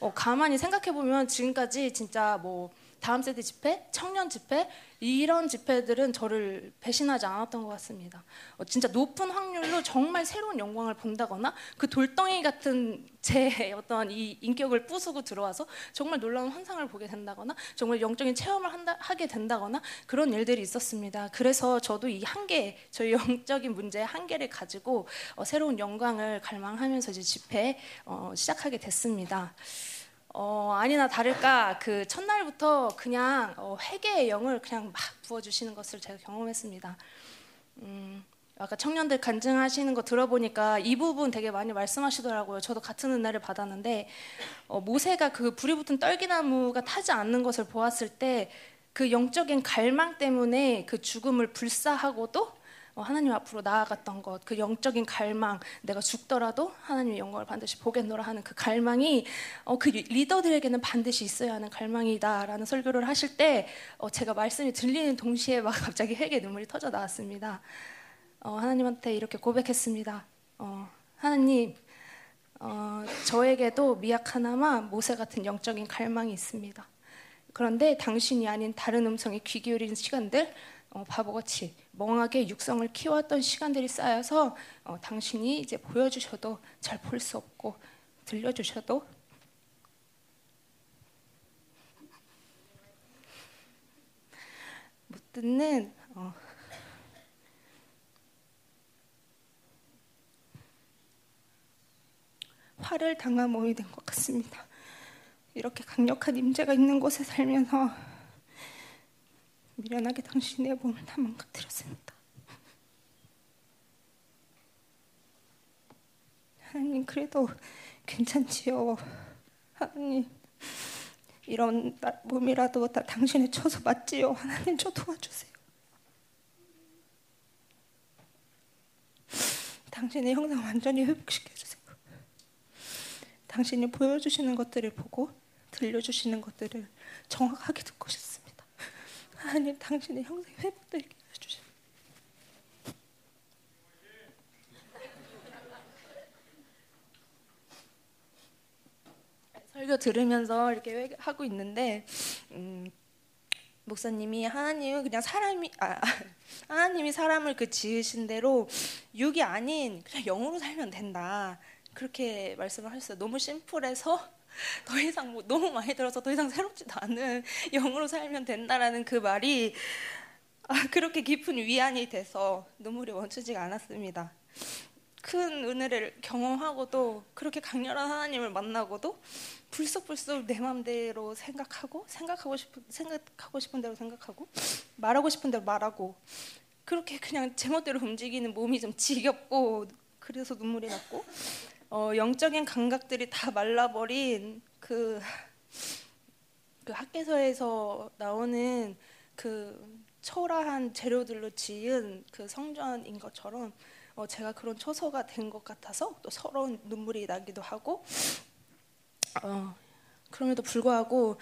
어, 가만히 생각해 보면 지금까지 진짜 뭐 다음 세대 집회, 청년 집회 이런 집회들은 저를 배신하지 않았던 것 같습니다. 어, 진짜 높은 확률로 정말 새로운 영광을 본다거나 그 돌덩이 같은 제 어떤 이 인격을 부수고 들어와서 정말 놀라운 환상을 보게 된다거나 정말 영적인 체험을 한다, 하게 된다거나 그런 일들이 있었습니다. 그래서 저도 이 한계, 저희 영적인 문제의 한계를 가지고 어, 새로운 영광을 갈망하면서 이제 집회 어, 시작하게 됐습니다. 어, 아니나 다를까 그 첫날부터 그냥 어, 회개의 영을 그냥 막 부어주시는 것을 제가 경험했습니다. 음, 아까 청년들 간증하시는 거 들어보니까 이 부분 되게 많이 말씀하시더라고요. 저도 같은 은혜를 받았는데 어, 모세가 그 불이 붙은 떨기나무가 타지 않는 것을 보았을 때 그 영적인 갈망 때문에 그 죽음을 불사하고도 어, 하나님 앞으로 나아갔던 것, 그 영적인 갈망, 내가 죽더라도 하나님의 영광을 반드시 보겠노라 하는 그 갈망이 어, 그 리더들에게는 반드시 있어야 하는 갈망이다라는 설교를 하실 때 어, 제가 말씀이 들리는 동시에 막 갑자기 회개 눈물이 터져 나왔습니다. 어, 하나님한테 이렇게 고백했습니다. 어, 하나님, 어, 저에게도 미약하나마 모세 같은 영적인 갈망이 있습니다. 그런데 당신이 아닌 다른 음성에 귀 기울이는 시간들 어, 바보같이 멍하게 육성을 키웠던 시간들이 쌓여서 어, 당신이 이제 보여주셔도 잘 볼 수 없고 들려주셔도 못 듣는 어, 화를 당한 몸이 된 것 같습니다. 이렇게 강력한 임재가 있는 곳에 살면서 미련하게 당신의 몸을 다 망가뜨렸습니다. 하나님 그래도 괜찮지요. 하나님 이런 몸이라도 다 당신의 쳐서 맞지요. 하나님 저 도와주세요. 당신의 형상 완전히 회복시켜 주세요. 당신이 보여주시는 것들을 보고 들려주시는 것들을 정확하게 듣고 싶습니다. 하나님 당신의 형상이 회복되게 해주세요. 설교 들으면서 이렇게 하고 있는데 음, 목사님이 하나님은 그냥 사람이 아, 하나님이 사람을 그 지으신 대로 육이 아닌 그냥 영으로 살면 된다 그렇게 말씀을 하셨어요. 너무 심플해서 더 이상 뭐 너무 많이 들어서 더 이상 새롭지도 않은 영으로 살면 된다라는 그 말이 아, 그렇게 깊은 위안이 돼서 눈물이 멈추지가 않았습니다. 큰 은혜를 경험하고도 그렇게 강렬한 하나님을 만나고도 불쑥불쑥 내 맘대로 생각하고 생각하고 싶은 생각하고 싶은 대로 생각하고 말하고 싶은 대로 말하고 그렇게 그냥 제멋대로 움직이는 몸이 좀 지겹고 그래서 눈물이 났고 어, 영적인 감각들이 다 말라버린 그, 그 학계서에서 나오는 그 초라한 재료들로 지은 그 성전인 것처럼 어, 제가 그런 초서가 된 것 같아서 또 서러운 눈물이 나기도 하고 어, 그럼에도 불구하고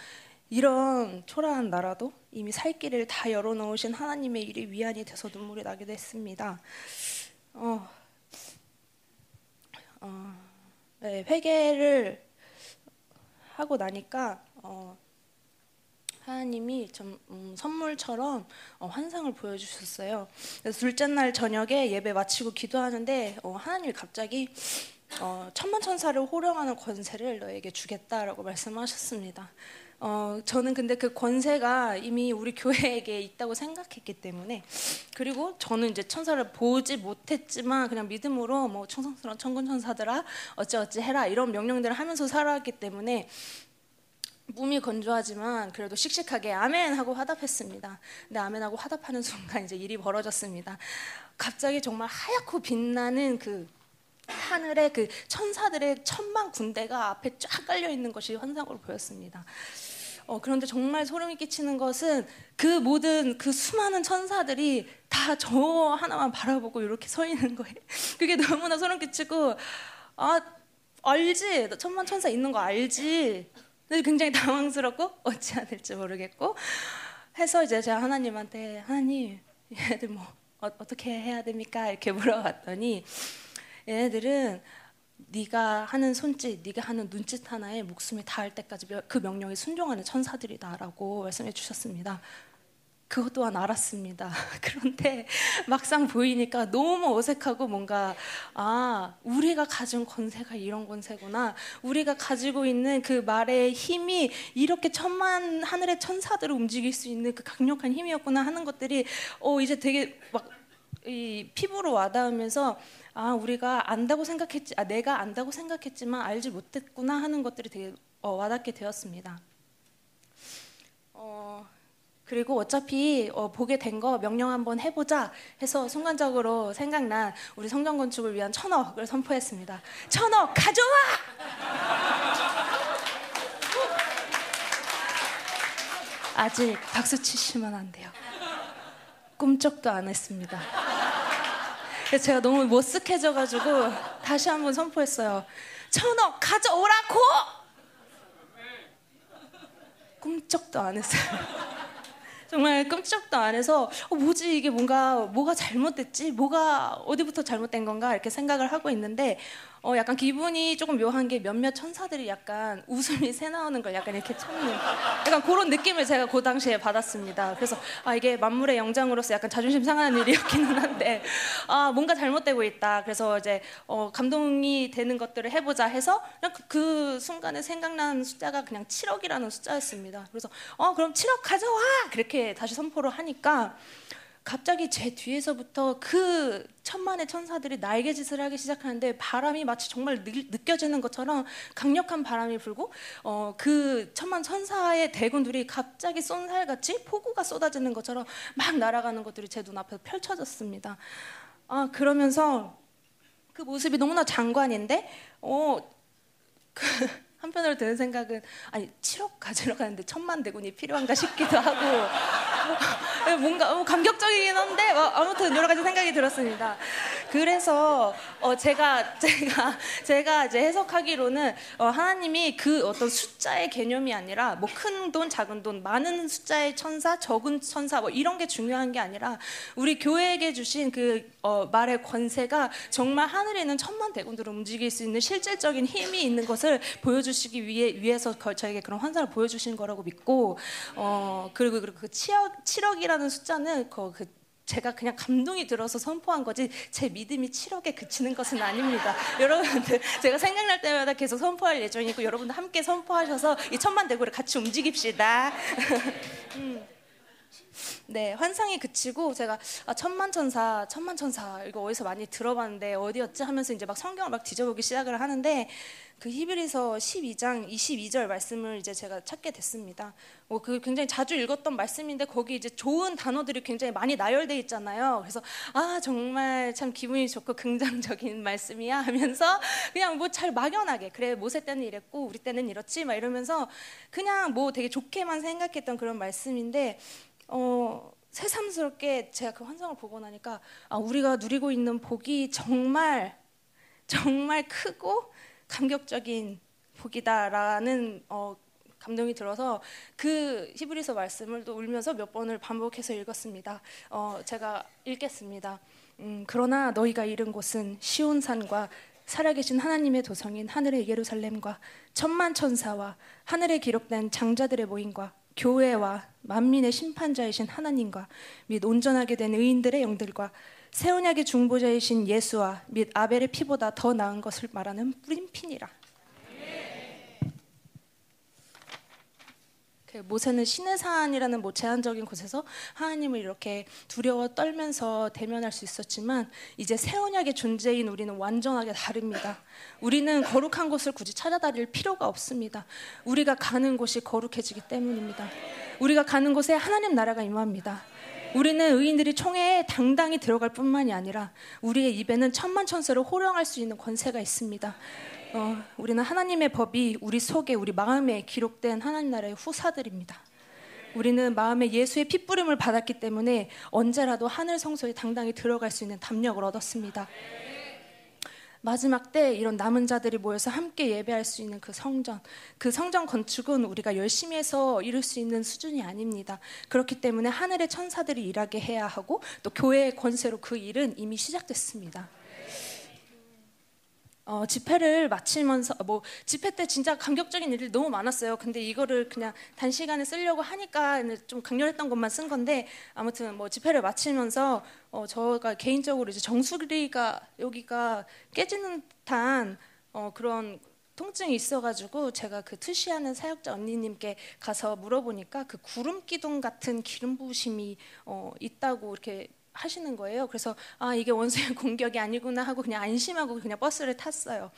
이런 초라한 나라도 이미 살 길을 다 열어놓으신 하나님의 일이 위안이 돼서 눈물이 나기도 했습니다. 어, 어, 네, 회개를 하고 나니까 어, 하나님이 좀 음, 선물처럼 어, 환상을 보여주셨어요. 그래서 둘째 날 저녁에 예배 마치고 기도하는데 어, 하나님이 갑자기 어, 천만 천사를 호령하는 권세를 너에게 주겠다라고 말씀하셨습니다. 어, 저는 근데 그 권세가 이미 우리 교회에게 있다고 생각했기 때문에 그리고 저는 이제 천사를 보지 못했지만 그냥 믿음으로 뭐 충성스러운 천군 천사들아 어찌어찌 해라 이런 명령들을 하면서 살아왔기 때문에 몸이 건조하지만 그래도 씩씩하게 아멘 하고 화답했습니다. 근데 아멘 하고 화답하는 순간 이제 일이 벌어졌습니다. 갑자기 정말 하얗고 빛나는 그 하늘에 그 천사들의 천만 군대가 앞에 쫙 깔려 있는 것이 환상으로 보였습니다. 어, 그런데 정말 소름이 끼치는 것은 그 모든 그 수많은 천사들이 다 저 하나만 바라보고 이렇게 서 있는 거예요. 그게 너무나 소름 끼치고 아 알지 천만 천사 있는 거 알지. 근데 굉장히 당황스럽고 어찌 해야 될지 모르겠고 해서 이제 제가 하나님한테 하나님 얘들 뭐 어, 어떻게 해야 됩니까 이렇게 물어봤더니 얘네들은 네가 하는 손짓, 네가 하는 눈짓 하나에 목숨이 닿을 때까지 그 명령에 순종하는 천사들이다라고 말씀해 주셨습니다. 그것 또한 알았습니다. 그런데 막상 보이니까 너무 어색하고 뭔가 아 우리가 가진 권세가 이런 권세구나. 우리가 가지고 있는 그 말의 힘이 이렇게 천만 하늘의 천사들을 움직일 수 있는 그 강력한 힘이었구나 하는 것들이 어 이제 되게 막 이 피부로 와닿으면서 아 우리가 안다고 생각했지 아 내가 안다고 생각했지만 알지 못했구나 하는 것들이 되게 어, 와닿게 되었습니다. 어 그리고 어차피 어, 보게 된 거 명령 한번 해보자 해서 순간적으로 생각난 우리 성전 건축을 위한 천억을 선포했습니다. 천억 가져와! 아직 박수 치시면 안 돼요. 꿈쩍도 안 했습니다. 그래서 제가 너무 머쓱해져가지고 다시 한번 선포했어요. 천억 가져오라고! 꿈쩍도 안 했어요. 정말 끔찍도 안 해서 어, 뭐지 이게 뭔가 뭐가 잘못됐지 뭐가 어디부터 잘못된 건가 이렇게 생각을 하고 있는데 어, 약간 기분이 조금 묘한 게 몇몇 천사들이 약간 웃음이 새 나오는 걸 약간 이렇게 참는 약간 그런 느낌을 제가 그 당시에 받았습니다. 그래서 아 이게 만물의 영장으로서 약간 자존심 상하는 일이었기는 한데 아 뭔가 잘못되고 있다. 그래서 이제 어, 감동이 되는 것들을 해보자 해서 그냥 그, 그 순간에 생각난 숫자가 그냥 7억이라는 숫자였습니다. 그래서 어 그럼 7억 가져와 그렇게 다시 선포를 하니까 갑자기 제 뒤에서부터 그 천만의 천사들이 날개짓을 하기 시작하는데 바람이 마치 정말 느, 느껴지는 것처럼 강력한 바람이 불고 어, 그 천만 천사의 대군들이 갑자기 쏜살같이 폭우가 쏟아지는 것처럼 막 날아가는 것들이 제 눈앞에 펼쳐졌습니다. 아 그러면서 그 모습이 너무나 장관인데 어, 그 한편으로 드는 생각은 아니 7억 가지러 가는데 천만 대군이 필요한가 싶기도 하고 뭐, 뭔가 뭐 감격적이긴 한데 뭐 아무튼 여러 가지 생각이 들었습니다. 그래서 어 제가 제가 제가 이제 해석하기로는 어 하나님이 그 어떤 숫자의 개념이 아니라 뭐 큰 돈, 작은 돈, 많은 숫자의 천사, 적은 천사 뭐 이런 게 중요한 게 아니라 우리 교회에게 주신 그 어 말의 권세가 정말 하늘에 있는 천만 대군들을 움직일 수 있는 실질적인 힘이 있는 것을 보여주시기 위해 위해서 저에게 그런 환상을 보여주신 거라고 믿고 어 그리고 그 7억 7억이라는 숫자는 그, 그 제가 그냥 감동이 들어서 선포한 거지 제 믿음이 7억에 그치는 것은 아닙니다. 여러분들 제가 생각날 때마다 계속 선포할 예정이고 여러분들 함께 선포하셔서 이 천만 대구를 같이 움직입시다. 음. 네, 환상이 그치고 제가 아, 천만천사, 천만천사 이거 어디서 많이 들어봤는데 어디였지 하면서 이제 막 성경을 막 뒤져보기 시작을 하는데 그 히브리서 12장 22절 말씀을 이제 제가 찾게 됐습니다. 어, 그 굉장히 자주 읽었던 말씀인데 거기 이제 좋은 단어들이 굉장히 많이 나열돼 있잖아요. 그래서 아 정말 참 기분이 좋고 긍정적인 말씀이야 하면서 그냥 뭐 잘 막연하게 그래 모세 때는 이랬고 우리 때는 이렇지 막 이러면서 그냥 뭐 되게 좋게만 생각했던 그런 말씀인데 어, 새삼스럽게 제가 그 환상을 보고 나니까 아, 우리가 누리고 있는 복이 정말 정말 크고 감격적인 복이다라는 어, 감동이 들어서 그 히브리서 말씀을 또 울면서 몇 번을 반복해서 읽었습니다. 어, 제가 읽겠습니다. 음, 그러나 너희가 이른 곳은 시온 산과 살아계신 하나님의 도성인 하늘의 예루살렘과 천만 천사와 하늘에 기록된 장자들의 모임과 교회와 만민의 심판자이신 하나님과 및 온전하게 된 의인들의 영들과 새 언약의 중보자이신 예수와 및 아벨의 피보다 더 나은 것을 말하는 피니라. 모세는 신의 산이라는 뭐 제한적인 곳에서 하나님을 이렇게 두려워 떨면서 대면할 수 있었지만 이제 새 언약의 존재인 우리는 완전하게 다릅니다. 우리는 거룩한 곳을 굳이 찾아다닐 필요가 없습니다. 우리가 가는 곳이 거룩해지기 때문입니다. 우리가 가는 곳에 하나님 나라가 임합니다. 우리는 의인들이 총회에 당당히 들어갈 뿐만이 아니라 우리의 입에는 천만 천세를 호령할 수 있는 권세가 있습니다. 어, 우리는 하나님의 법이 우리 속에 우리 마음에 기록된 하나님 나라의 후사들입니다. 우리는 마음에 예수의 핏부림을 받았기 때문에 언제라도 하늘 성소에 당당히 들어갈 수 있는 담력을 얻었습니다. 마지막 때 이런 남은 자들이 모여서 함께 예배할 수 있는 그 성전, 그 성전 건축은 우리가 열심히 해서 이룰 수 있는 수준이 아닙니다. 그렇기 때문에 하늘의 천사들이 일하게 해야 하고 또 교회의 권세로 그 일은 이미 시작됐습니다. 어, 집회를 마치면서 뭐 집회 때 진짜 감격적인 일들이 너무 많았어요. 근데 이거를 그냥 단시간에 쓰려고 하니까 좀 강렬했던 것만 쓴 건데 아무튼 뭐 집회를 마치면서 어, 저가 개인적으로 이제 정수리가 여기가 깨지는 듯한 어, 그런 통증이 있어가지고 제가 그 투시하는 사역자 언니님께 가서 물어보니까 그 구름 기둥 같은 기름 부심이 어, 있다고 이렇게 하시는 거예요. 그래서 아 이게 원수의 공격이 아니구나 하고 그냥 안심하고 그냥 버스를 탔어요.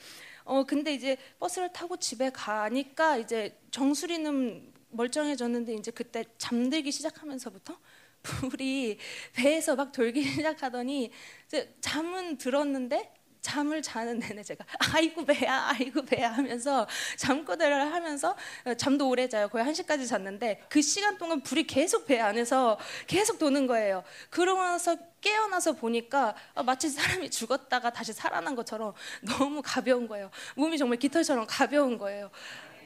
어 근데 이제 버스를 타고 집에 가니까 이제 정수리는 멀쩡해졌는데 이제 그때 잠들기 시작하면서부터 불이 배에서 막 돌기 시작하더니 이제 잠은 들었는데 잠을 자는 내내 제가 아이고 배야 아이고 배야 하면서 잠꼬대를 하면서 잠도 오래 자요 거의 1시까지 잤는데 그 시간 동안 불이 계속 배 안에서 계속 도는 거예요 그러면서 깨어나서 보니까 마치 사람이 죽었다가 다시 살아난 것처럼 너무 가벼운 거예요 몸이 정말 깃털처럼 가벼운 거예요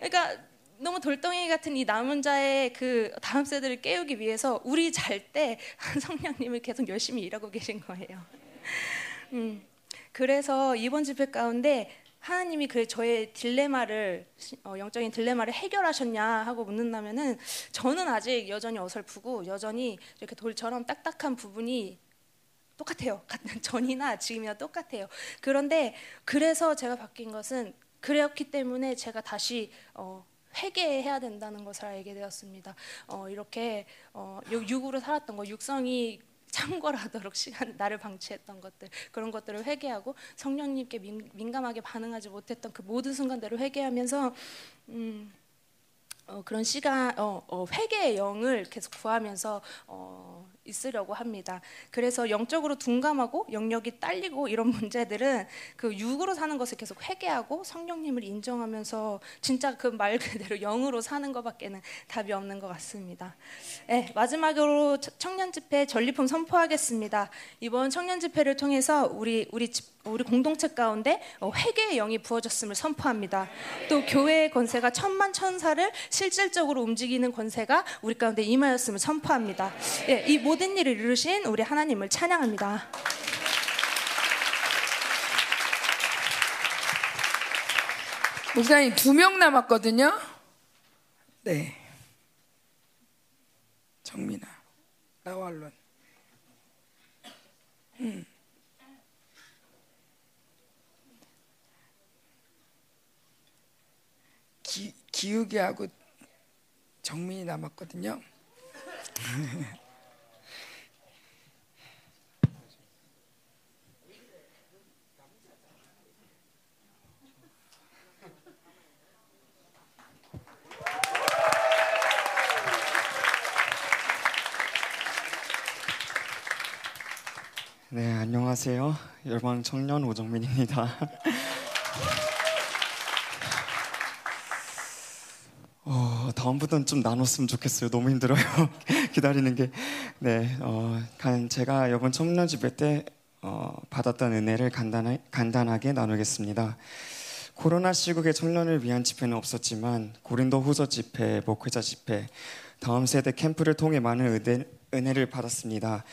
그러니까 너무 돌덩이 같은 이 남은 자의 그 다음 세대를 깨우기 위해서 우리 잘 때 성령님을 계속 열심히 일하고 계신 거예요. 음. 그래서 이번 집회 가운데 하나님이 그 저의 딜레마를 어, 영적인 딜레마를 해결하셨냐 하고 묻는다면은 저는 아직 여전히 어설프고 여전히 이렇게 돌처럼 딱딱한 부분이 똑같아요. 같은 전이나 지금이나 똑같아요. 그런데 그래서 제가 바뀐 것은 그랬기 때문에 제가 다시 어, 회개해야 된다는 것을 알게 되었습니다. 어, 이렇게 어, 육으로 살았던 거, 육성이 창궐하도록 시간 나를 방치했던 것들 그런 것들을 회개하고 성령님께 민, 감하게 반응하지 못했던 그 모든 순간들을 회개하면서 음, 어, 그런 시간 어, 어, 회개의 영을 계속 구하면서 어, 있으려고 합니다. 그래서 영적으로 둔감하고 영역이 딸리고 이런 문제들은 그 육으로 사는 것을 계속 회개하고 성령님을 인정하면서 진짜 그 말 그대로 영으로 사는 것밖에는 답이 없는 것 같습니다. 네, 마지막으로 청년 집회 전리품 선포하겠습니다. 이번 청년 집회를 통해서 우리 우리 집 우리 공동체 가운데 어, 회개의 영이 부어졌음을 선포합니다. 또 교회의 권세가 천만 천사를 실질적으로 움직이는 권세가 우리 가운데 임하였음을 선포합니다. 예, 이 모든 일을 이루신 우리 하나님을 찬양합니다. 목사님 두 명 남았거든요. 네. 정민아, 나와 얼른. 기욱이하고 정민이 남았거든요. 네, 안녕하세요. 열방 청년 오정민입니다. 어, 다음부터는 좀 나눴으면 좋겠어요. 너무 힘들어요. 기다리는 게. 네, 어, 간- 제가 이번 청년 집회 때 어, 받았던 은혜를 간단하, 간단하게 나누겠습니다. 코로나 시국의 청년을 위한 집회는 없었지만 고린도 후서 집회, 목회자 집회, 다음 세대 캠프를 통해 많은 은혜, 은혜를 받았습니다.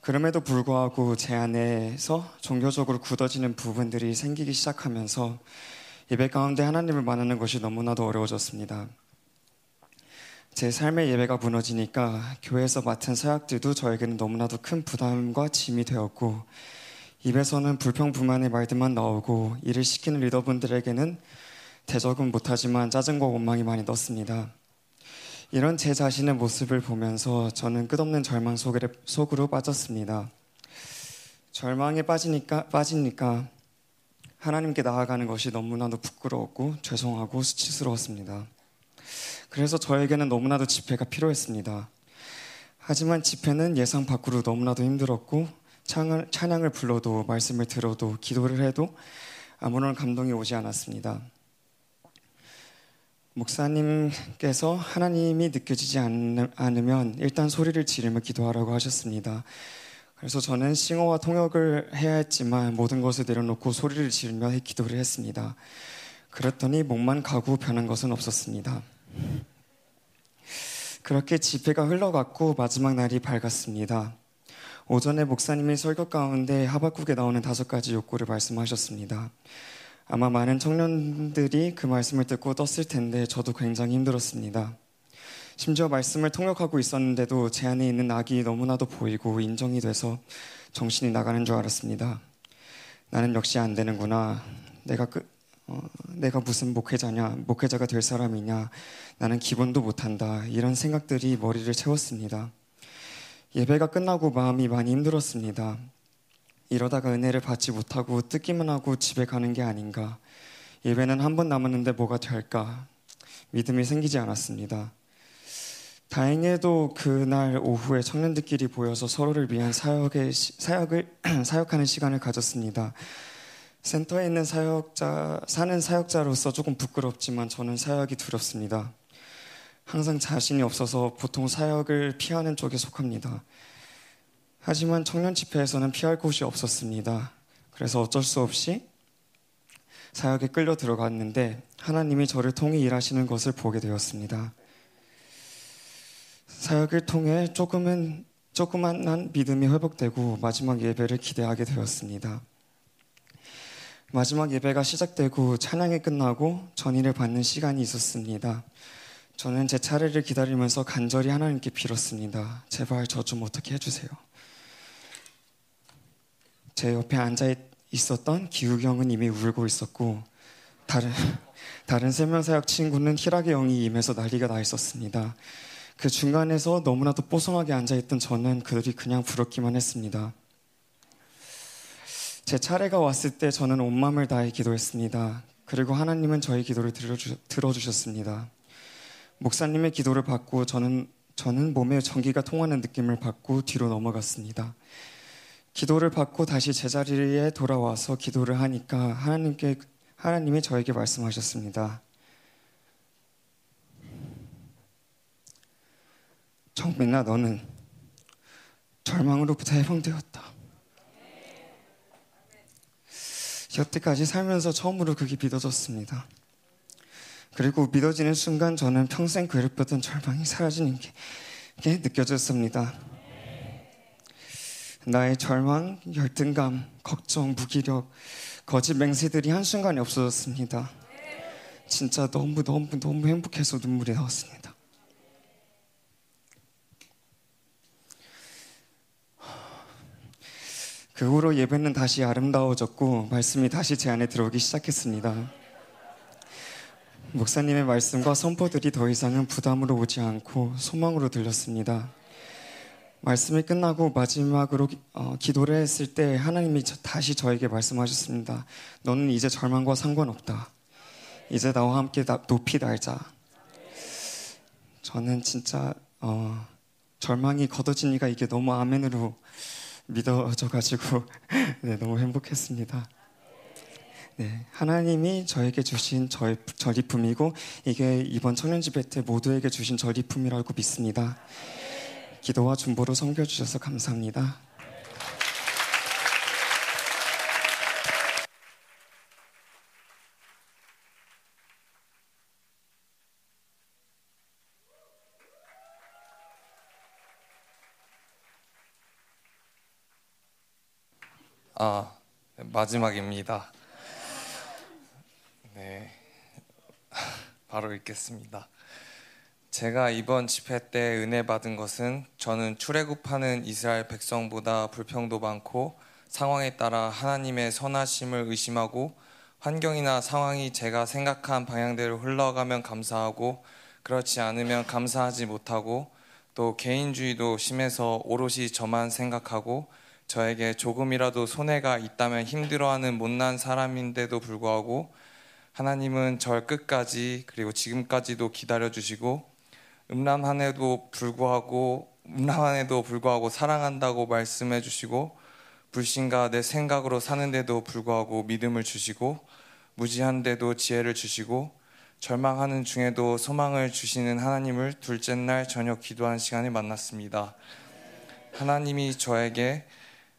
그럼에도 불구하고 제 안에서 종교적으로 굳어지는 부분들이 생기기 시작하면서 예배 가운데 하나님을 만나는 것이 너무나도 어려워졌습니다. 제 삶의 예배가 무너지니까 교회에서 맡은 사역들도 저에게는 너무나도 큰 부담과 짐이 되었고 입에서는 불평 불만의 말들만 나오고 일을 시키는 리더분들에게는 대적은 못하지만 짜증과 원망이 많이 넣습니다. 이런 제 자신의 모습을 보면서 저는 끝없는 절망 속으로 빠졌습니다. 절망에 빠지니까, 빠지니까 하나님께 나아가는 것이 너무나도 부끄러웠고 죄송하고 수치스러웠습니다. 그래서 저에게는 너무나도 집회가 필요했습니다. 하지만 집회는 예상 밖으로 너무나도 힘들었고 찬양을, 찬양을 불러도 말씀을 들어도 기도를 해도 아무런 감동이 오지 않았습니다. 목사님께서 하나님이 느껴지지 않- 않으면 일단 소리를 지르며 기도하라고 하셨습니다. 그래서 저는 싱어와 통역을 해야 했지만 모든 것을 내려놓고 소리를 지르며 기도를 했습니다. 그랬더니 몸만 가고 변한 것은 없었습니다. 그렇게 집회가 흘러갔고 마지막 날이 밝았습니다. 오전에 목사님이 설교 가운데 하박국에 나오는 다섯 가지 욕구를 말씀하셨습니다. 아마 많은 청년들이 그 말씀을 듣고 떴을 텐데 저도 굉장히 힘들었습니다. 심지어 말씀을 통역하고 있었는데도 제 안에 있는 악이 너무나도 보이고 인정이 돼서 정신이 나가는 줄 알았습니다. 나는 역시 안 되는구나. 내가 그, 어, 내가 무슨 목회자냐, 목회자가 될 사람이냐, 나는 기본도 못한다. 이런 생각들이 머리를 채웠습니다. 예배가 끝나고 마음이 많이 힘들었습니다. 이러다가 은혜를 받지 못하고 듣기만 하고 집에 가는 게 아닌가. 예배는 한 번 남았는데 뭐가 될까. 믿음이 생기지 않았습니다. 다행히도 그날 오후에 청년들끼리 모여서 서로를 위한 사역의 시- 사역을 사역하는 시간을 가졌습니다. 센터에 있는 사역자 사는 사역자로서 조금 부끄럽지만 저는 사역이 두렵습니다. 항상 자신이 없어서 보통 사역을 피하는 쪽에 속합니다. 하지만 청년 집회에서는 피할 곳이 없었습니다. 그래서 어쩔 수 없이 사역에 끌려 들어갔는데 하나님이 저를 통해 일하시는 것을 보게 되었습니다. 사역을 통해 조금은 조그만한 믿음이 회복되고 마지막 예배를 기대하게 되었습니다. 마지막 예배가 시작되고 찬양이 끝나고 전의를 받는 시간이 있었습니다. 저는 제 차례를 기다리면서 간절히 하나님께 빌었습니다. 제발 저 좀 어떻게 해주세요. 제 옆에 앉아 있었던 기욱이 형은 이미 울고 있었고 다른 다른 세명 사역 친구는 희락의 영이 임해서 난리가 나 있었습니다. 그 중간에서 너무나도 뽀송하게 앉아 있던 저는 그들이 그냥 부럽기만 했습니다. 제 차례가 왔을 때 저는 온 마음을 다해 기도했습니다. 그리고 하나님은 저희 기도를 들어주, 들어주 셨습니다. 목사님의 기도를 받고 저는 저는 몸에 전기가 통하는 느낌을 받고 뒤로 넘어갔습니다. 기도를 받고 다시 제자리에 돌아와서 기도를 하니까 하나님께 하나님이 저에게 말씀하셨습니다. 정민아 너는 절망으로부터 해방되었다. 여태까지 살면서 처음으로 그게 믿어졌습니다. 그리고 믿어지는 순간 저는 평생 괴롭혔던 절망이 사라지는 게, 게 느껴졌습니다. 나의 절망, 열등감, 걱정, 무기력, 거짓 맹세들이 한순간에 없어졌습니다. 진짜 너무 너무 너무 행복해서 눈물이 나왔습니다. 그 후로 예배는 다시 아름다워졌고 말씀이 다시 제 안에 들어오기 시작했습니다. 목사님의 말씀과 선포들이 더 이상은 부담으로 오지 않고 소망으로 들렸습니다. 말씀이 끝나고 마지막으로 어, 기도를 했을 때 하나님이 저- 다시 저에게 말씀하셨습니다. 너는 이제 절망과 상관없다. 이제 나와 함께 나- 높이 날자. 저는 진짜 어, 절망이 걷어지니까 이게 너무 아멘으로 믿어져가지고 네, 너무 행복했습니다. 네, 하나님이 저에게 주신 절, 절이품이고 이게 이번 청년 집회 때 모두에게 주신 절이품이라고 믿습니다. 기도와 중보로 섬겨주셔서 감사합니다. 아, 마지막입니다. 네. 바로 읽겠습니다. 제가 이번 집회 때 은혜 받은 것은 저는 출애굽하는 이스라엘 백성보다 불평도 많고 상황에 따라 하나님의 선하심을 의심하고 환경이나 상황이 제가 생각한 방향대로 흘러가면 감사하고 그렇지 않으면 감사하지 못하고 또 개인주의도 심해서 오롯이 저만 생각하고 저에게 조금이라도 손해가 있다면 힘들어하는 못난 사람인데도 불구하고 하나님은 절 끝까지 그리고 지금까지도 기다려 주시고 음란한에도 불구하고 음란한에도 불구하고 사랑한다고 말씀해 주시고 불신과 내 생각으로 사는데도 불구하고 믿음을 주시고 무지한데도 지혜를 주시고 절망하는 중에도 소망을 주시는 하나님을 둘째 날 저녁 기도하는 시간에 만났습니다. 하나님이 저에게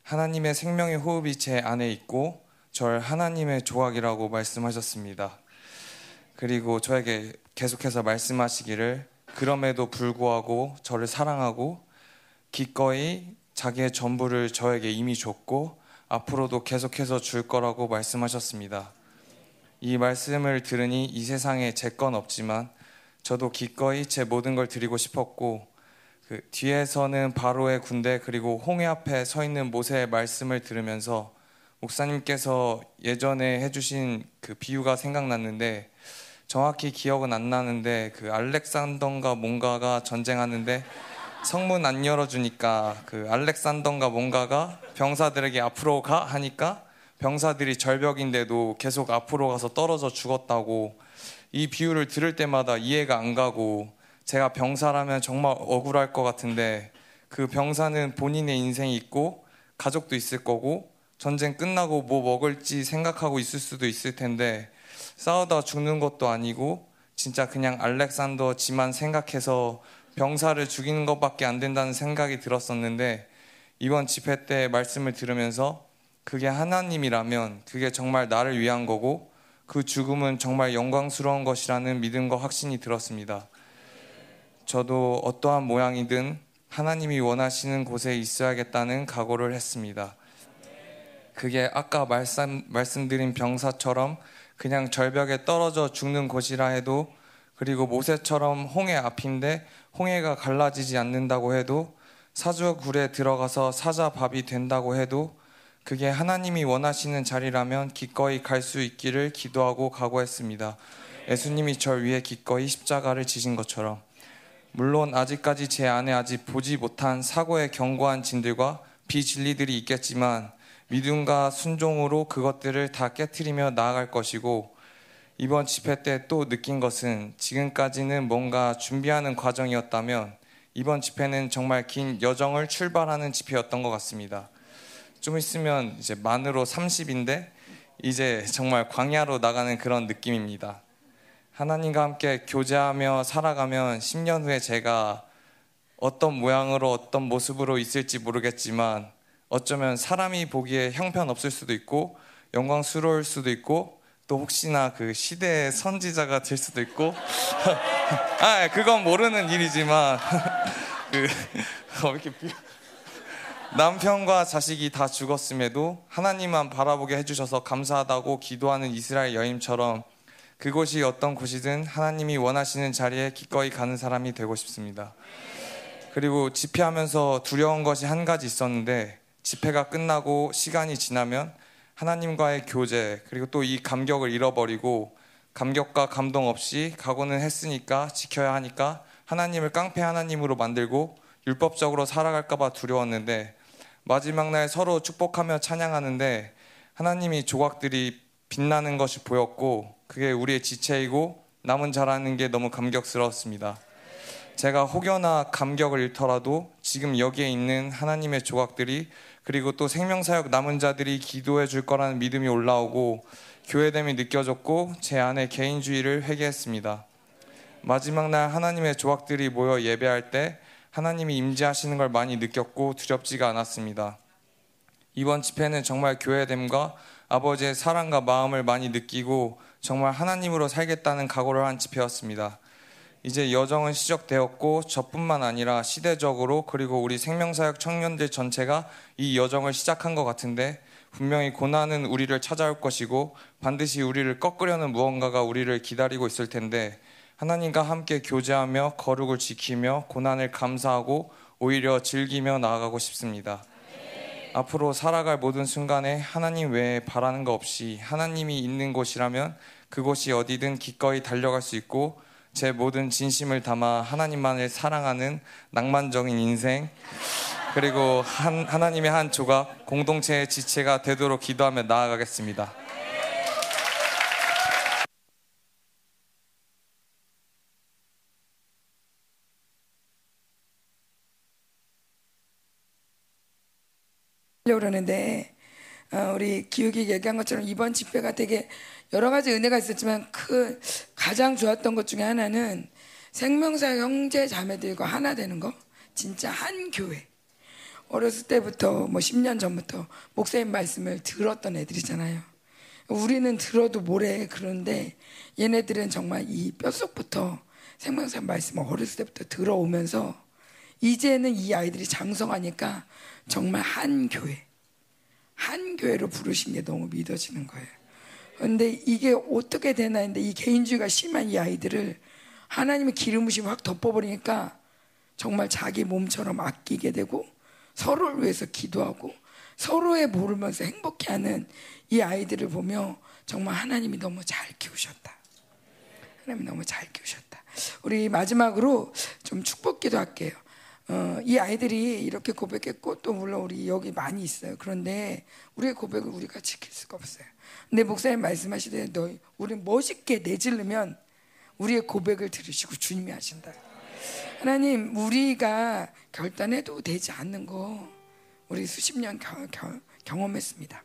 하나님의 생명의 호흡이 제 안에 있고 절 하나님의 조각이라고 말씀하셨습니다. 그리고 저에게 계속해서 말씀하시기를 그럼에도 불구하고 저를 사랑하고 기꺼이 자기의 전부를 저에게 이미 줬고 앞으로도 계속해서 줄 거라고 말씀하셨습니다. 이 말씀을 들으니 이 세상에 제 건 없지만 저도 기꺼이 제 모든 걸 드리고 싶었고 그 뒤에서는 바로의 군대 그리고 홍해 앞에 서 있는 모세의 말씀을 들으면서 목사님께서 예전에 해주신 그 비유가 생각났는데 정확히 기억은 안 나는데 그 알렉산더인가 뭔가가 전쟁하는데 성문 안 열어주니까 그 알렉산더인가 뭔가가 병사들에게 앞으로 가 하니까 병사들이 절벽인데도 계속 앞으로 가서 떨어져 죽었다고 이 비유를 들을 때마다 이해가 안 가고 제가 병사라면 정말 억울할 것 같은데 그 병사는 본인의 인생이 있고 가족도 있을 거고 전쟁 끝나고 뭐 먹을지 생각하고 있을 수도 있을 텐데 싸우다 죽는 것도 아니고 진짜 그냥 알렉산더 지만 생각해서 병사를 죽이는 것밖에 안 된다는 생각이 들었었는데 이번 집회 때 말씀을 들으면서 그게 하나님이라면 그게 정말 나를 위한 거고 그 죽음은 정말 영광스러운 것이라는 믿음과 확신이 들었습니다. 저도 어떠한 모양이든 하나님이 원하시는 곳에 있어야겠다는 각오를 했습니다. 그게 아까 말씀, 말씀드린 병사처럼 그냥 절벽에 떨어져 죽는 곳이라 해도 그리고 모세처럼 홍해 앞인데 홍해가 갈라지지 않는다고 해도 사주굴에 들어가서 사자밥이 된다고 해도 그게 하나님이 원하시는 자리라면 기꺼이 갈 수 있기를 기도하고 각오했습니다. 예수님이 절 위해 기꺼이 십자가를 지신 것처럼 물론 아직까지 제 안에 아직 보지 못한 사고의 견고한 진들과 비진리들이 있겠지만 믿음과 순종으로 그것들을 다 깨뜨리며 나아갈 것이고 이번 집회 때 또 느낀 것은 지금까지는 뭔가 준비하는 과정이었다면 이번 집회는 정말 긴 여정을 출발하는 집회였던 것 같습니다. 좀 있으면 이제 만으로 30인데 이제 정말 광야로 나가는 그런 느낌입니다. 하나님과 함께 교제하며 살아가면 10년 후에 제가 어떤 모양으로 어떤 모습으로 있을지 모르겠지만 어쩌면 사람이 보기에 형편없을 수도 있고 영광스러울 수도 있고 또 혹시나 그 시대의 선지자가 될 수도 있고. 아 그건 모르는 일이지만 그 어, 이렇게 비... 남편과 자식이 다 죽었음에도 하나님만 바라보게 해주셔서 감사하다고 기도하는 이스라엘 여인처럼 그곳이 어떤 곳이든 하나님이 원하시는 자리에 기꺼이 가는 사람이 되고 싶습니다. 그리고 집회하면서 두려운 것이 한 가지 있었는데 집회가 끝나고 시간이 지나면 하나님과의 교제 그리고 또 이 감격을 잃어버리고 감격과 감동 없이 각오는 했으니까 지켜야 하니까 하나님을 깡패 하나님으로 만들고 율법적으로 살아갈까봐 두려웠는데 마지막 날 서로 축복하며 찬양하는데 하나님이 조각들이 빛나는 것이 보였고 그게 우리의 지체이고 남은 자라는 게 너무 감격스러웠습니다. 제가 혹여나 감격을 잃더라도 지금 여기에 있는 하나님의 조각들이 그리고 또 생명사역 남은 자들이 기도해 줄 거라는 믿음이 올라오고 교회됨이 느껴졌고 제 안에 개인주의를 회개했습니다. 마지막 날 하나님의 조각들이 모여 예배할 때 하나님이 임재하시는 걸 많이 느꼈고 두렵지가 않았습니다. 이번 집회는 정말 교회됨과 아버지의 사랑과 마음을 많이 느끼고 정말 하나님으로 살겠다는 각오를 한 집회였습니다. 이제 여정은 시작되었고 저뿐만 아니라 시대적으로 그리고 우리 생명사역 청년들 전체가 이 여정을 시작한 것 같은데 분명히 고난은 우리를 찾아올 것이고 반드시 우리를 꺾으려는 무언가가 우리를 기다리고 있을 텐데 하나님과 함께 교제하며 거룩을 지키며 고난을 감사하고 오히려 즐기며 나아가고 싶습니다. 앞으로 살아갈 모든 순간에 하나님 외에 바라는 거 없이 하나님이 있는 곳이라면 그곳이 어디든 기꺼이 달려갈 수 있고 제 모든 진심을 담아 하나님만을 사랑하는 낭만적인 인생 그리고 한, 하나님의 한 조각 공동체의 지체가 되도록 기도하며 나아가겠습니다. 그러는데 어, 우리 기욱이 얘기한 것처럼 이번 집회가 되게 여러 가지 은혜가 있었지만 그 가장 좋았던 것 중에 하나는 생명사 형제 자매들과 하나 되는 거. 진짜 한 교회. 어렸을 때부터 뭐 10년 전부터 목사님 말씀을 들었던 애들이잖아요. 우리는 들어도 뭐래 그런데 얘네들은 정말 이 뼛속부터 생명사 말씀을 어렸을 때부터 들어오면서 이제는 이 아이들이 장성하니까 정말 한 교회, 한 교회로 부르신 게 너무 믿어지는 거예요. 근데 이게 어떻게 되나 했는데 이 개인주의가 심한 이 아이들을 하나님의 기름 부심이 확 덮어버리니까 정말 자기 몸처럼 아끼게 되고 서로를 위해서 기도하고 서로의 모르면서 행복해하는 이 아이들을 보며 정말 하나님이 너무 잘 키우셨다. 하나님이 너무 잘 키우셨다. 우리 마지막으로 좀 축복 기도 할게요. 어, 이 아이들이 이렇게 고백했고 또 물론 우리 여기 많이 있어요. 그런데 우리의 고백을 우리가 지킬 수가 없어요. 근데 목사님 말씀하시되 너 우리 멋있게 내질르면 우리의 고백을 들으시고 주님이 하신다. 하나님 우리가 결단해도 되지 않는 거 우리 수십 년 겨, 겨, 경험했습니다.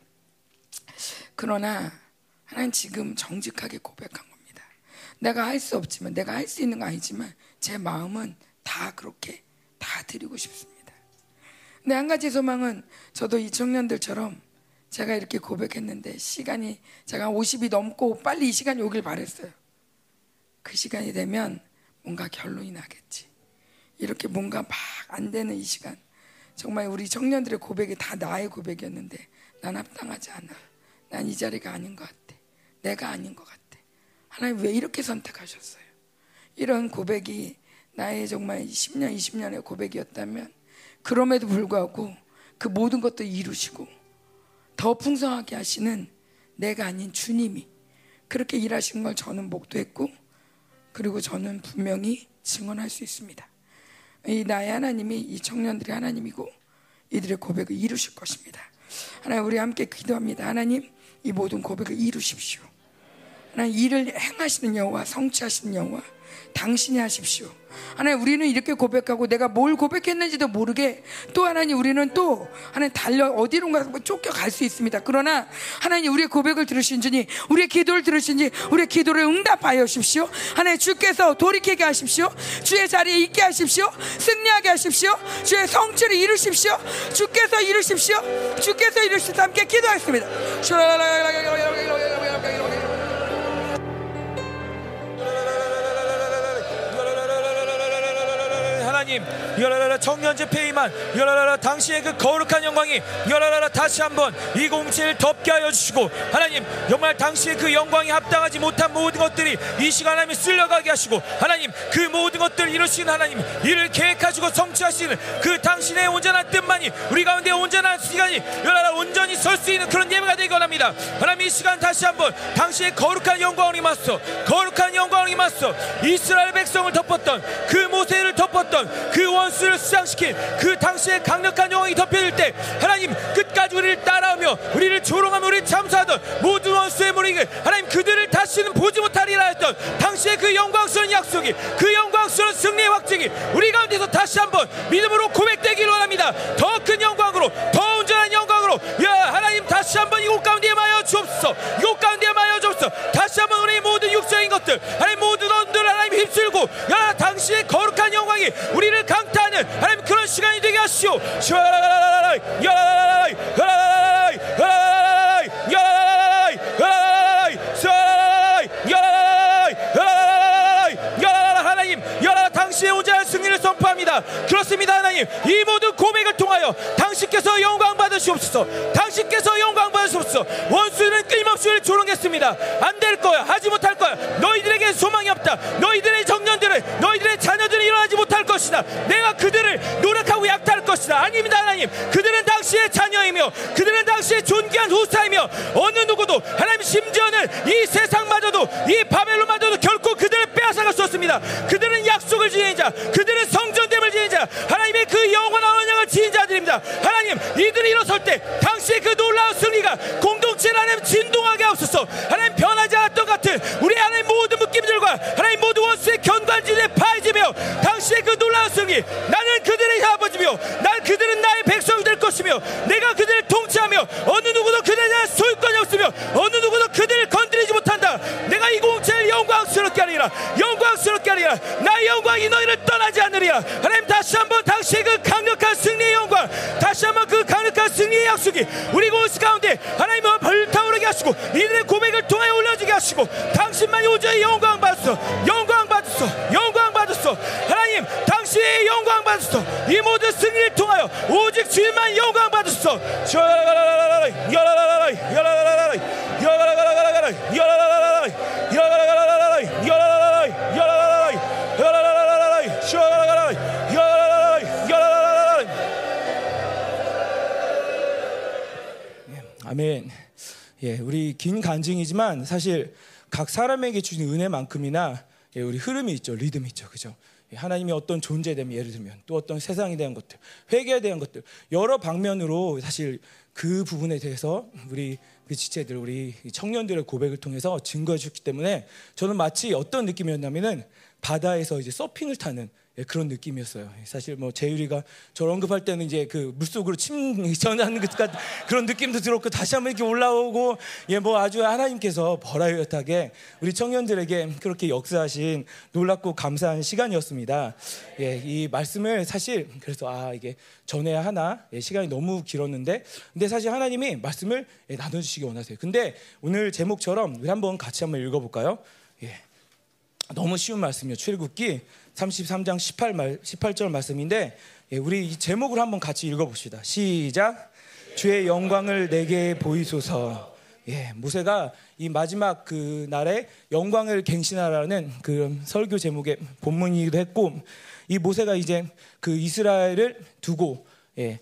그러나 하나님 지금 정직하게 고백한 겁니다. 내가 할 수 없지만 내가 할 수 있는 거 아니지만 제 마음은 다 그렇게 다 드리고 싶습니다. 근데 한 가지 소망은 저도 이 청년들처럼 제가 이렇게 고백했는데 시간이 제가 50이 넘고 빨리 이 시간이 오길 바랬어요. 그 시간이 되면 뭔가 결론이 나겠지. 이렇게 뭔가 막 안 되는 이 시간. 정말 우리 청년들의 고백이 다 나의 고백이었는데 난 합당하지 않아. 난 이 자리가 아닌 것 같아. 내가 아닌 것 같아. 하나님 왜 이렇게 선택하셨어요? 이런 고백이 나의 정말 10년, 20년의 고백이었다면 그럼에도 불구하고 그 모든 것도 이루시고 더 풍성하게 하시는 내가 아닌 주님이 그렇게 일하신 걸 저는 목도했고 그리고 저는 분명히 증언할 수 있습니다. 이 나의 하나님이 이 청년들의 하나님이고 이들의 고백을 이루실 것입니다. 하나님 우리 함께 기도합니다. 하나님 이 모든 고백을 이루십시오. 하나님 일을 행하시는 여호와 성취하시는 여호와 당신이 하십시오. 하나님 우리는 이렇게 고백하고 내가 뭘 고백했는지도 모르게 또 하나님 우리는 또 하나님 달려 어디론가 쫓겨갈 수 있습니다. 그러나 하나님 우리의 고백을 들으신 주니 우리의 기도를 들으신 지 우리의 기도를 응답하여 주십시오. 하나님 주께서 돌이키게 하십시오. 주의 자리에 있게 하십시오. 승리하게 하십시오. 주의 성취를 이루십시오. 주께서 이루십시오. 주께서 이루십시오. 함께 기도하겠습니다. 하나님 청년 집회이만 열라라라 당신의 그 거룩한 영광이 열라라라 다시 한번 이 공동체를 덮게 하여 주시고 하나님 정말 당신의 그 영광이 합당하지 못한 모든 것들이 이 시간 하나님 쓸려가게 하시고 하나님 그 모든 것들을 이루시는 하나님 이를 계획하시고 성취하시는 그 당신의 온전한 뜻만이 우리 가운데 온전한 시간이 열라라 온전히 설 수 있는 그런 예배가 되기 원합니다. 하나님 이 시간 다시 한번 당신의 거룩한 영광을 임하소 거룩한 영광을 임하소 이스라엘 백성을 덮었던 그 모세를 덮었던 그 원수를 수상시킨 그 당시의 강력한 영광이 덮여질 때 하나님 끝까지 우리를 따라오며 우리를 조롱하며 우리를 참수하던 모든 원수의 무리를 하나님 그들을 다시는 보지 못하리라 했던 당시의 그 영광스러운 약속이 그 영광스러운 승리의 확증이 우리 가운데서 다시 한번 믿음으로 고백되기를 원합니다. 더 큰 영광으로 더 온전한 영광으로 야 하나님 다시 한번 이곳 가운데 마여 주옵소서. 이곳 가운데 마여 주옵소서. 다시 한번 우리 모든 육적인 것들 하나님 모든 언들 휩쓸고 야 당신의 거룩한 영광이 우리를 강타하는 하나님 그런 시간이 되게 하시오. 슈아라라라라라이 야라라라라이 야라라라라이 야라라라라 선포합니다. 그렇습니다 하나님. 이 모든 고백을 통하여 당신께서 영광 받으시옵소서. 당신께서 영광 받으시옵소서. 원수는 끊임없이 우리를 조롱했습니다. 안 될 거야. 하지 못할 거야. 너희들에게 소망이 없다. 너희들의 청년들은 너희들의 자녀들은 일어나지 못할 것이다. 내가 그들을 노력하고 약탈할 것이다. 아닙니다 하나님. 그들은 당시의 자녀이며 그들은 당시의 존귀한 후사이며 어느 누구도 하나님 심지어는 이 세상마저도 이 바벨론마저도 결코 그들을 수 없습니다. 그들은 약속을 지닌 자 그들은 성전됨을 지닌 자 하나님의 그 영원한 언약을 지닌 자들입니다. 하나님 이들이 일어설 때 당시의 그 놀라운 승리가 공동체를 하나님 진동하게 하옵소서. 하나님 변하지 않았던 같은 우리 하나님 모든 묶임들과 하나님 모든 원수의 견관지에 파해지며 당시의 그 놀라운 승리 나는 그들의 아버지며 난 그들은 나의 백성이 될 것이며 내가 그들을 통치하며 어느 누구도 그들에 대한 소유권이 없으며 어느 누구도 그들을 건드리지 못한다. 내가 이 공동체를 영광스럽게 하리라 영광스럽게 하리라 나의 영광이 너희를 떠나지 않으리라 하나님 다시 한번 당시의 그 강력한 승리의 영광 다시 한번 그 강력한 승리의 약속이 우리 공동체 가운데 하나님을 불타오르게 하시고 이들의 고백을 통해 올려주게 하시고 당신만이 오저히 영광 받으소 영광 받으소 영광 받으소 하나님 당신의 영광 받으소 이 모든 승리를 통하여 오직 주님만 영광 받으소 예, 우리 긴 간증이지만 사실 각 사람에게 주신 은혜만큼이나 예, 우리 흐름이 있죠, 리듬이 있죠, 그죠? 예, 하나님의 어떤 존재에 대한 예를 들면 또 어떤 세상에 대한 것들, 회개에 대한 것들 여러 방면으로 사실 그 부분에 대해서 우리 그 지체들, 우리 청년들의 고백을 통해서 증거해 주기 때문에 저는 마치 어떤 느낌이었냐면은 바다에서 이제 서핑을 타는 예, 그런 느낌이었어요. 사실 뭐 재율이가 저를 언급할 때는 이제 그 물속으로 침 전하는 것 같은 그런 느낌도 들었고 다시 한번 이렇게 올라오고 예 뭐 아주 하나님께서 버라이어하게 우리 청년들에게 그렇게 역사하신 놀랍고 감사한 시간이었습니다. 예, 이 말씀을 사실 그래서 아 이게 전해야 하나 예, 시간이 너무 길었는데 근데 사실 하나님이 말씀을 예, 나눠주시기 원하세요. 근데 오늘 제목처럼 우리 한번 같이 한번 읽어볼까요? 예. 너무 쉬운 말씀이요. 출애굽기 33장 18, 말, 18절 말씀인데 예, 우리 이 제목을 한번 같이 읽어봅시다. 시작. 주의 영광을 내게 보이소서. 예, 모세가 이 마지막 그 날에 영광을 갱신하라는 그 설교 제목의 본문이기도 했고 이 모세가 이제 그 이스라엘을 두고 예,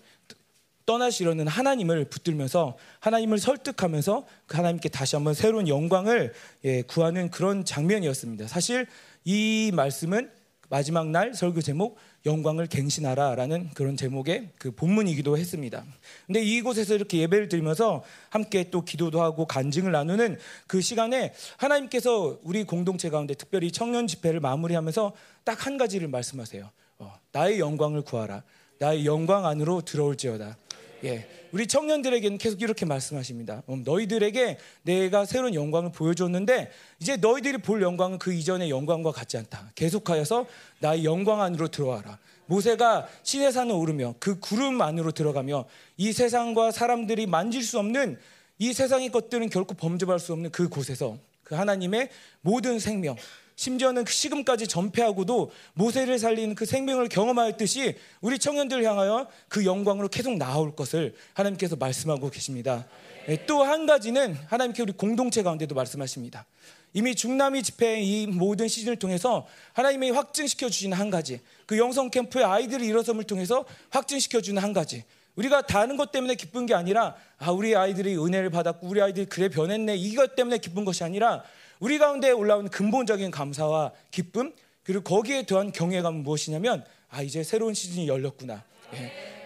떠나시려는 하나님을 붙들면서 하나님을 설득하면서 그 하나님께 다시 한번 새로운 영광을 예, 구하는 그런 장면이었습니다. 사실 이 말씀은 마지막 날 설교 제목 영광을 갱신하라라는 그런 제목의 그 본문이기도 했습니다. 근데 이곳에서 이렇게 예배를 드리면서 함께 또 기도도 하고 간증을 나누는 그 시간에 하나님께서 우리 공동체 가운데 특별히 청년 집회를 마무리하면서 딱 한 가지를 말씀하세요. 어, 나의 영광을 구하라. 나의 영광 안으로 들어올지어다. 예, 우리 청년들에게는 계속 이렇게 말씀하십니다. 음, 너희들에게 내가 새로운 영광을 보여줬는데 이제 너희들이 볼 영광은 그 이전의 영광과 같지 않다. 계속하여서 나의 영광 안으로 들어와라. 모세가 시내산을 오르며 그 구름 안으로 들어가며 이 세상과 사람들이 만질 수 없는 이 세상의 것들은 결코 범접할 수 없는 그 곳에서 그 하나님의 모든 생명, 심지어는 그 식음까지 전폐하고도 모세를 살리는 그 생명을 경험하였듯이 우리 청년들을 향하여 그 영광으로 계속 나올 것을 하나님께서 말씀하고 계십니다. 예, 또한 가지는 하나님께 우리 공동체 가운데도 말씀하십니다. 이미 중남이 집회 이 모든 시즌을 통해서 하나님이 확증시켜 주시는 한 가지, 그 영성 캠프의 아이들의 일어섬을 통해서 확증시켜 주는 한 가지. 우리가 다른 것 때문에 기쁜 게 아니라 아 우리 아이들이 은혜를 받았고 우리 아이들이 그래 변했네 이것 때문에 기쁜 것이 아니라 우리 가운데 올라오는 근본적인 감사와 기쁨 그리고 거기에 더한 경외감은 무엇이냐면 아 이제 새로운 시즌이 열렸구나. 예.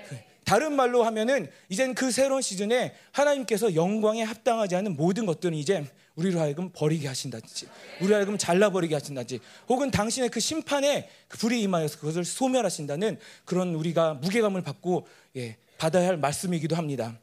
다른 말로 하면은 이젠 그 새로운 시즌에 하나님께서 영광에 합당하지 않은 모든 것들은 이제 우리로 하여금 버리게 하신다든지 우리로 하여금 잘라버리게 하신다든지 혹은 당신의 그 심판에 그 불이 임하여서 그것을 소멸하신다는 그런 우리가 무게감을 받고 예, 받아야 할 말씀이기도 합니다.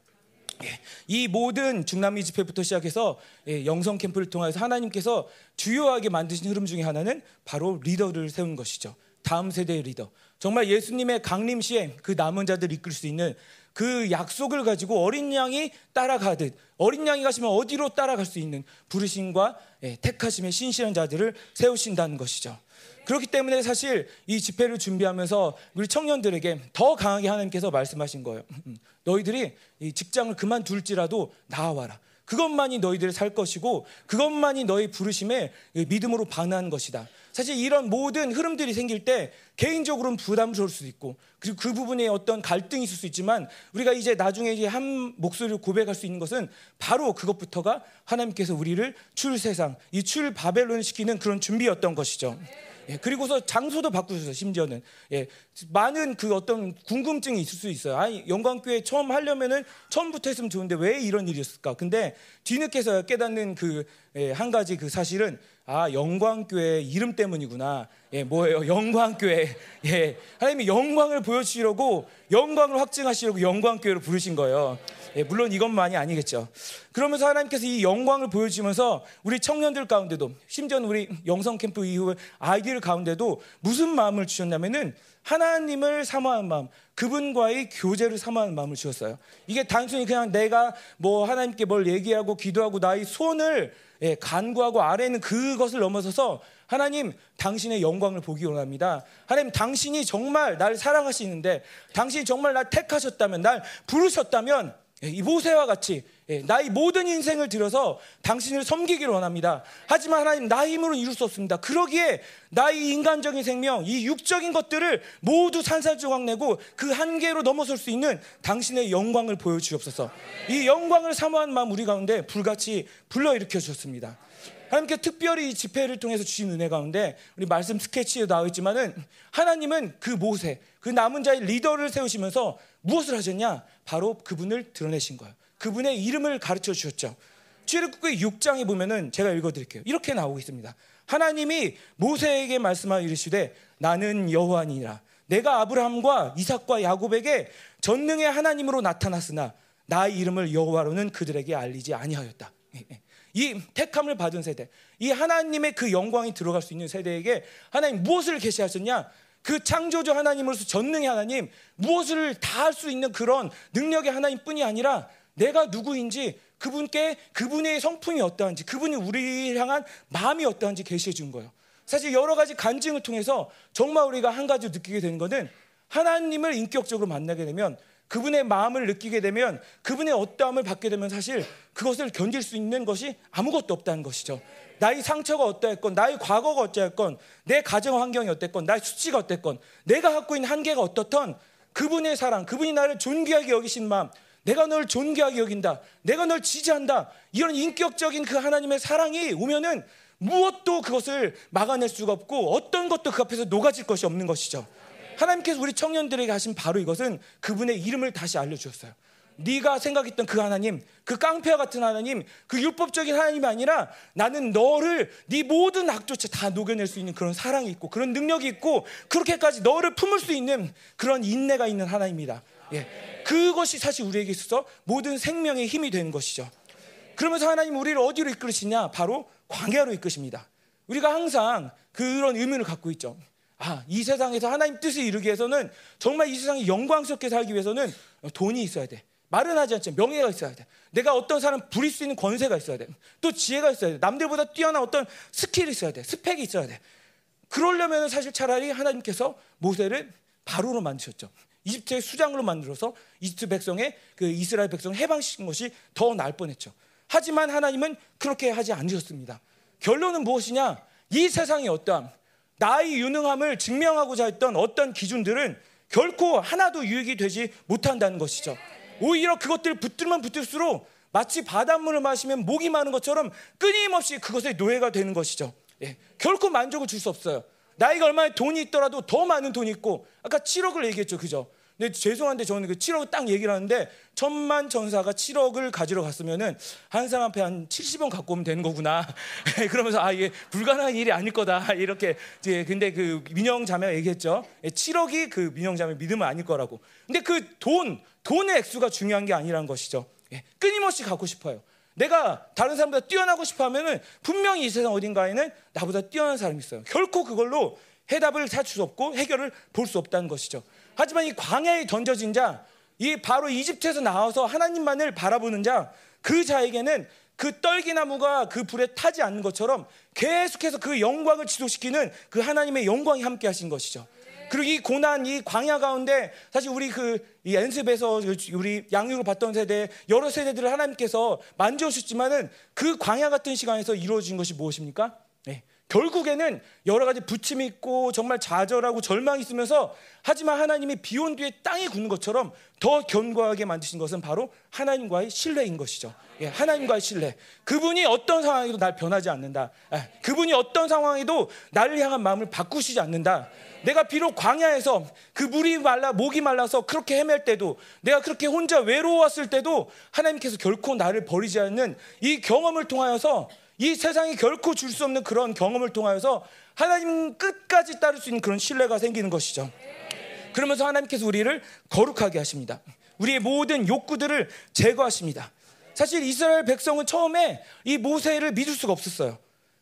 예, 이 모든 중남미 집회부터 시작해서 예, 영성 캠프를 통해서 하나님께서 주요하게 만드신 흐름 중에 하나는 바로 리더를 세운 것이죠. 다음 세대의 리더. 정말 예수님의 강림 시에 그 남은 자들 이끌 수 있는 그 약속을 가지고 어린 양이 따라가듯 어린 양이 가시면 어디로 따라갈 수 있는 부르심과 예, 택하심의 신실한 자들을 세우신다는 것이죠. 그렇기 때문에 사실 이 집회를 준비하면서 우리 청년들에게 더 강하게 하나님께서 말씀하신 거예요. 너희들이 이 직장을 그만둘지라도 나와라. 그것만이 너희들을 살 것이고 그것만이 너희 부르심에 믿음으로 반하는 것이다. 사실 이런 모든 흐름들이 생길 때 개인적으로는 부담스러울 수도 있고 그리고 그 부분에 어떤 갈등이 있을 수 있지만 우리가 이제 나중에 이제 한 목소리로 고백할 수 있는 것은 바로 그것부터가 하나님께서 우리를 출 세상 이 출 바벨론 시키는 그런 준비였던 것이죠. 예, 그리고서 장소도 바꾸셨어요. 심지어는 예, 많은 그 어떤 궁금증이 있을 수 있어요. 아니 영광교회 처음 하려면은 처음부터 했으면 좋은데 왜 이런 일이었을까? 근데 뒤늦게서 깨닫는 그한 가지 그 사실은 아 영광교회 이름 때문이구나. 예, 뭐예요? 영광교회. 예, 하나님이 영광을 보여주시려고 영광을 확증하시려고 영광교회로 부르신 거예요. 예, 물론 이것만이 아니겠죠. 그러면서 하나님께서 이 영광을 보여주면서 우리 청년들 가운데도 심지어 우리 영성 캠프 이후 아이들 가운데도 무슨 마음을 주셨냐면은 하나님을 사모하는 마음, 그분과의 교제를 사모하는 마음을 주셨어요. 이게 단순히 그냥 내가 뭐 하나님께 뭘 얘기하고 기도하고 나의 소원을 예, 간구하고 아래는 그것을 넘어서서 하나님 당신의 영광을 보기 원합니다. 하나님 당신이 정말 날 사랑하시는데 당신이 정말 날 택하셨다면 날 부르셨다면 예, 이 모세와 같이 예, 나의 모든 인생을 들여서 당신을 섬기기를 원합니다. 하지만 하나님 나의 힘으로 이룰 수 없습니다. 그러기에 나의 인간적인 생명, 이 육적인 것들을 모두 산산조각 내고 그 한계로 넘어설 수 있는 당신의 영광을 보여주옵소서. 이 영광을 사모하는 마음 우리 가운데 불같이 불러일으켜 주셨습니다. 하나님께 특별히 이 집회를 통해서 주신 은혜 가운데 우리 말씀 스케치에 나와 있지만은 하나님은 그 모세, 그 남은 자의 리더를 세우시면서 무엇을 하셨냐? 바로 그분을 드러내신 거예요. 그분의 이름을 가르쳐 주셨죠. 출애굽기 6장에 보면은 제가 읽어 드릴게요. 이렇게 나오고 있습니다. 하나님이 모세에게 말씀하여 이르시되 나는 여호와니라 내가 아브라함과 이삭과 야곱에게 전능의 하나님으로 나타났으나 나의 이름을 여호와로는 그들에게 알리지 아니하였다. 예, 예. 이 택함을 받은 세대, 이 하나님의 그 영광이 들어갈 수 있는 세대에게 하나님 무엇을 계시하셨냐? 그 창조주 하나님으로서 전능의 하나님, 무엇을 다 할 수 있는 그런 능력의 하나님뿐이 아니라 내가 누구인지 그분께 그분의 성품이 어떠한지 그분이 우리를 향한 마음이 어떠한지 계시해 준 거예요. 사실 여러 가지 간증을 통해서 정말 우리가 한 가지 느끼게 되는 것은 하나님을 인격적으로 만나게 되면 그분의 마음을 느끼게 되면 그분의 어떠함을 받게 되면 사실 그것을 견딜 수 있는 것이 아무것도 없다는 것이죠. 나의 상처가 어떠했건, 나의 과거가 어쩌했건, 내 가정 환경이 어땠건, 나의 수치가 어땠건, 내가 갖고 있는 한계가 어떻던 그분의 사랑, 그분이 나를 존귀하게 여기신 마음, 내가 널 존귀하게 여긴다. 내가 널 지지한다. 이런 인격적인 그 하나님의 사랑이 오면은 무엇도 그것을 막아낼 수가 없고 어떤 것도 그 앞에서 녹아질 것이 없는 것이죠. 하나님께서 우리 청년들에게 하신 바로 이것은 그분의 이름을 다시 알려주셨어요. 네가 생각했던 그 하나님, 그 깡패와 같은 하나님, 그 율법적인 하나님이 아니라 나는 너를 네 모든 악조차 다 녹여낼 수 있는 그런 사랑이 있고 그런 능력이 있고 그렇게까지 너를 품을 수 있는 그런 인내가 있는 하나님입니다. 예. 그것이 사실 우리에게 있어서 모든 생명의 힘이 되는 것이죠. 그러면서 하나님 우리를 어디로 이끌으시냐? 바로 광야로 이끄십니다. 우리가 항상 그런 의문을 갖고 있죠. 아, 이 세상에서 하나님 뜻을 이루기 위해서는 정말 이 세상이 영광스럽게 살기 위해서는 돈이 있어야 돼. 말은 하지 않지만 명예가 있어야 돼. 내가 어떤 사람 부릴 수 있는 권세가 있어야 돼. 또 지혜가 있어야 돼. 남들보다 뛰어난 어떤 skill이 있어야 돼. 스펙이 있어야 돼. 그러려면 사실 차라리 하나님께서 모세를 바로로 만드셨죠. 이집트의 수장으로 만들어서 이집트 백성의 그 이스라엘 백성 해방시킨 것이 더 나을 뻔했죠. 하지만 하나님은 그렇게 하지 않으셨습니다. 결론은 무엇이냐? 이 세상의 어떠함, 나의 유능함을 증명하고자 했던 어떤 기준들은 결코 하나도 유익이 되지 못한다는 것이죠. 오히려 그것들을 붙들면 붙들수록 마치 바닷물을 마시면 목이 마는 것처럼 끊임없이 그것의 노예가 되는 것이죠. 예, 결코 만족을 줄 수 없어요. 나이가 얼마나 돈이 있더라도 더 많은 돈이 있고 아까 7억을 얘기했죠, 그죠? 근데 죄송한데 저는 그 7억 딱 얘기를 하는데 천만 전사가 7억을 가지러 갔으면은 한 사람 앞에 한 70원 갖고 오면 되는 거구나. 그러면서 아 이게 불가능한 일이 아닐 거다 이렇게 이제 근데 그 민영 자매가 얘기했죠. 7억이 그 민영 자매 믿으면 아닐 거라고. 근데 그 돈 돈의 액수가 중요한 게 아니라는 것이죠. 예, 끊임없이 갖고 싶어요. 내가 다른 사람보다 뛰어나고 싶어 하면은 분명히 이 세상 어딘가에는 나보다 뛰어난 사람이 있어요. 결코 그걸로 해답을 찾을 수 없고 해결을 볼 수 없다는 것이죠. 하지만 이 광야에 던져진 자, 이 바로 이집트에서 나와서 하나님만을 바라보는 자, 그 자에게는 그 떨기나무가 그 불에 타지 않는 것처럼 계속해서 그 영광을 지속시키는 그 하나님의 영광이 함께 하신 것이죠. 그리고 이 고난, 이 광야 가운데 사실 우리 그 이 연습에서 우리 양육을 받던 세대 여러 세대들을 하나님께서 만져주셨지만은 그 광야 같은 시간에서 이루어진 것이 무엇입니까? 네. 결국에는 여러 가지 부침이 있고 정말 좌절하고 절망이 있으면서 하지만 하나님이 비온 뒤에 땅이 굳는 것처럼 더 견고하게 만드신 것은 바로 하나님과의 신뢰인 것이죠. 예, 하나님과의 신뢰. 그분이 어떤 상황에도 날 변하지 않는다. 예, 그분이 어떤 상황에도 나를 향한 마음을 바꾸시지 않는다. 내가 비록 광야에서 그 물이 말라 목이 말라서 그렇게 헤맬 때도 내가 그렇게 혼자 외로웠을 때도 하나님께서 결코 나를 버리지 않는 이 경험을 통하여서 이 세상이 결코 줄 수 없는 그런 경험을 통하여서 하나님 끝까지 따를 수 있는 그런 신뢰가 생기는 것이죠. 그러면서 하나님께서 우리를 거룩하게 하십니다. 우리의 모든 욕구들을 제거하십니다. 사실 이스라엘 백성은 처음에 이 모세를 믿을 수가 없었어요.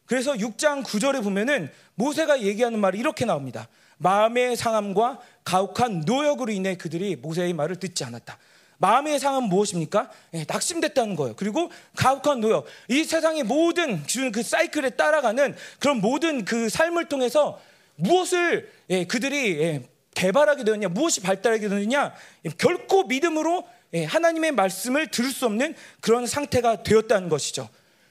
그래서 6장 9절에 보면은 모세가 얘기하는 말이 이렇게 나옵니다. 마음의 상함과 가혹한 노역으로 인해 그들이 모세의 말을 듣지 않았다. 마음의 상은 무엇입니까? 예, 낙심됐다는 거예요. 그리고 가혹한 노역. 이 세상의 모든 그 사이클에 따라가는 그런 모든 그 삶을 통해서 무엇을 예, 그들이 예, 개발하게 되느냐, 무엇이 발달하게 되느냐, 예, 결코 믿음으로 예, 하나님의 말씀을 들을 수 없는 그런 상태가 되었다는 것이죠.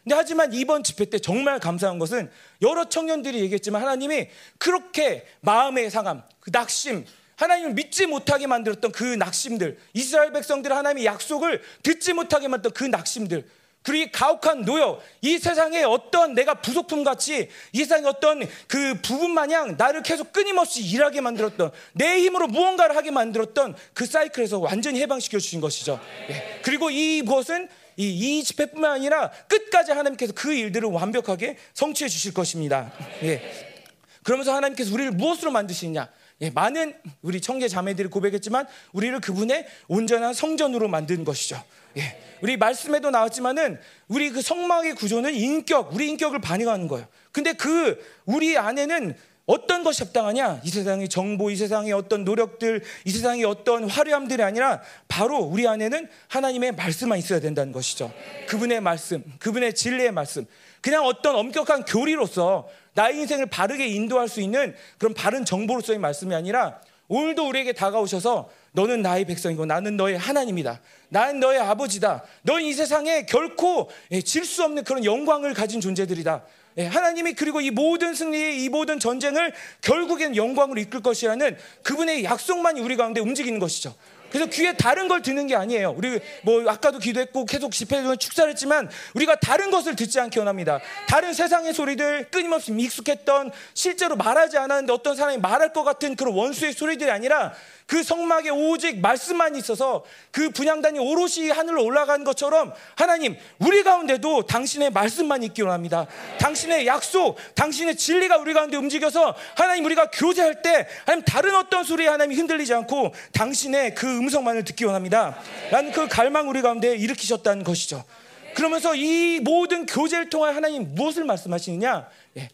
근데 하지만 이번 집회 때 정말 감사한 것은 여러 청년들이 얘기했지만 하나님이 그렇게 마음의 상함, 그 낙심, 하나님을 믿지 못하게 만들었던 그 낙심들, 이스라엘 백성들 하나님의 약속을 듣지 못하게 만들었던 그 낙심들, 그리고 이 가혹한 노역, 이 세상에 어떤 내가 부속품 같이 이 세상의 어떤 그 부분 마냥 나를 계속 끊임없이 일하게 만들었던 내 힘으로 무언가를 하게 만들었던 그 사이클에서 완전히 해방시켜 주신 것이죠. 예. 그리고 이것은 이, 이 집회뿐만 아니라 끝까지 하나님께서 그 일들을 완벽하게 성취해 주실 것입니다. 예. 그러면서 하나님께서 우리를 무엇으로 만드시느냐? 예, 많은 우리 청계 자매들이 고백했지만 우리를 그분의 온전한 성전으로 만든 것이죠. 예, 우리 말씀에도 나왔지만은 우리 그 성막의 구조는 인격, 우리 인격을 반영하는 거예요. 근데 그 우리 안에는 어떤 것이 합당하냐? 이 세상의 정보, 이 세상의 어떤 노력들, 이 세상의 어떤 화려함들이 아니라 바로 우리 안에는 하나님의 말씀만 있어야 된다는 것이죠. 그분의 말씀, 그분의 진리의 말씀. 그냥 어떤 엄격한 교리로서 나의 인생을 바르게 인도할 수 있는 그런 바른 정보로서의 말씀이 아니라 오늘도 우리에게 다가오셔서 너는 나의 백성이고 나는 너의 하나님이다. 나는 너의 아버지다. 너는 이 세상에 결코 예, 질수 없는 그런 영광을 가진 존재들이다. 예, 하나님이 그리고 이 모든 승리, 이 모든 전쟁을 결국엔 영광으로 이끌 것이라는 그분의 약속만이 우리 가운데 움직이는 것이죠. 그래서 귀에 다른 걸 듣는 게 아니에요. 우리 뭐 아까도 기도했고 계속 집회도 축사를 했지만 우리가 다른 것을 듣지 않기 원합니다. 다른 세상의 소리들 끊임없이 익숙했던 실제로 말하지 않았는데 어떤 사람이 말할 것 같은 그런 원수의 소리들이 아니라 그 성막에 오직 말씀만 있어서 그 분양단이 오롯이 하늘로 올라간 것처럼 하나님 우리 가운데도 당신의 말씀만 있기 원합니다. 당신의 약속, 당신의 진리가 우리 가운데 움직여서 하나님 우리가 교제할 때 하나님 다른 어떤 소리에 하나님 흔들리지 않고 당신의 그 음성만을 듣기 원합니다. 라는 그 갈망 우리 가운데 일으키셨다는 것이죠. 그러면서 이 모든 교제를 통해 하나님 무엇을 말씀하시느냐? 예.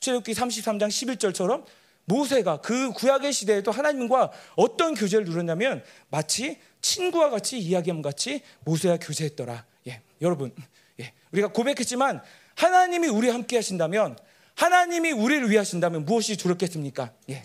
출애굽기 33장 11절처럼 모세가 그 구약의 시대에도 하나님과 어떤 교제를 누렸냐면 마치 친구와 같이 이야기함 같이 모세와 교제했더라. 예, 여러분, 예, 우리가 고백했지만 하나님이 우리 함께 하신다면 하나님이 우리를 위하신다면 무엇이 두렵겠습니까? 예.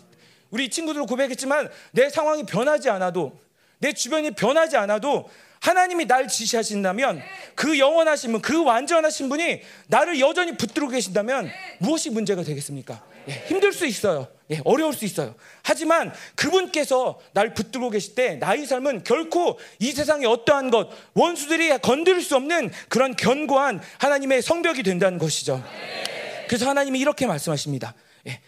우리 친구들 고백했지만 내 상황이 변하지 않아도 내 주변이 변하지 않아도 하나님이 날 지시하신다면 그 영원하신 분, 그 완전하신 분이 나를 여전히 붙들고 계신다면 무엇이 문제가 되겠습니까? 예, 힘들 수 있어요. 예, 어려울 수 있어요. 하지만 그분께서 날 붙들고 계실 때 나의 삶은 결코 이 세상의 어떠한 것, 원수들이 건드릴 수 없는 그런 견고한 하나님의 성벽이 된다는 것이죠. 그래서 하나님이 이렇게 말씀하십니다. 예,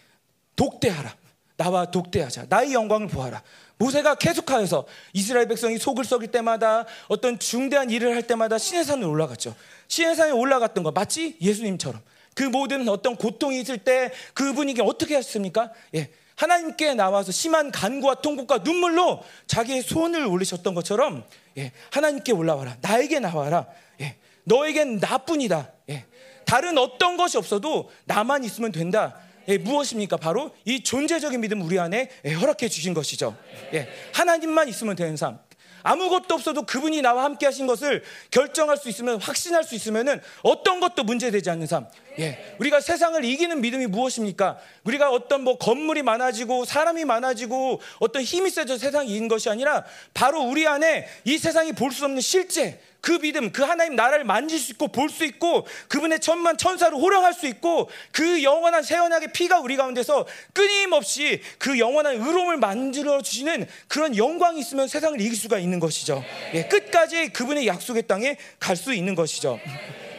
독대하라. 나와 독대하자. 나의 영광을 보아라. 모세가 계속하여서 이스라엘 백성이 속을 썩일 때마다 어떤 중대한 일을 할 때마다 시내산을 올라갔죠. 시내산에 올라갔던 거 마치 예수님처럼 그 모든 어떤 고통이 있을 때 그분이 어떻게 하셨습니까? 예. 하나님께 나와서 심한 간구와 통곡과 눈물로 자기의 손을 올리셨던 것처럼 예. 하나님께 올라와라. 나에게 나와라. 예. 너에겐 나뿐이다. 예. 다른 어떤 것이 없어도 나만 있으면 된다. 예, 무엇입니까? 바로 이 존재적인 믿음 우리 안에 예, 허락해 주신 것이죠. 예, 하나님만 있으면 되는 삶. 아무것도 없어도 그분이 나와 함께 하신 것을 결정할 수 있으면 확신할 수 있으면은 어떤 것도 문제되지 않는 삶. 예. 우리가 세상을 이기는 믿음이 무엇입니까? 우리가 어떤 뭐 건물이 많아지고 사람이 많아지고 어떤 힘이 세져 세상이 이긴 것이 아니라 바로 우리 안에 이 세상이 볼 수 없는 실제 그 믿음, 그 하나님 나라를 만질 수 있고 볼 수 있고 그분의 천만 천사를 호령할 수 있고 그 영원한 세원하게 피가 우리 가운데서 끊임없이 그 영원한 의로움을 만들어 주시는 그런 영광이 있으면 세상을 이길 수가 있는 것이죠. 예, 끝까지 그분의 약속의 땅에 갈 수 있는 것이죠.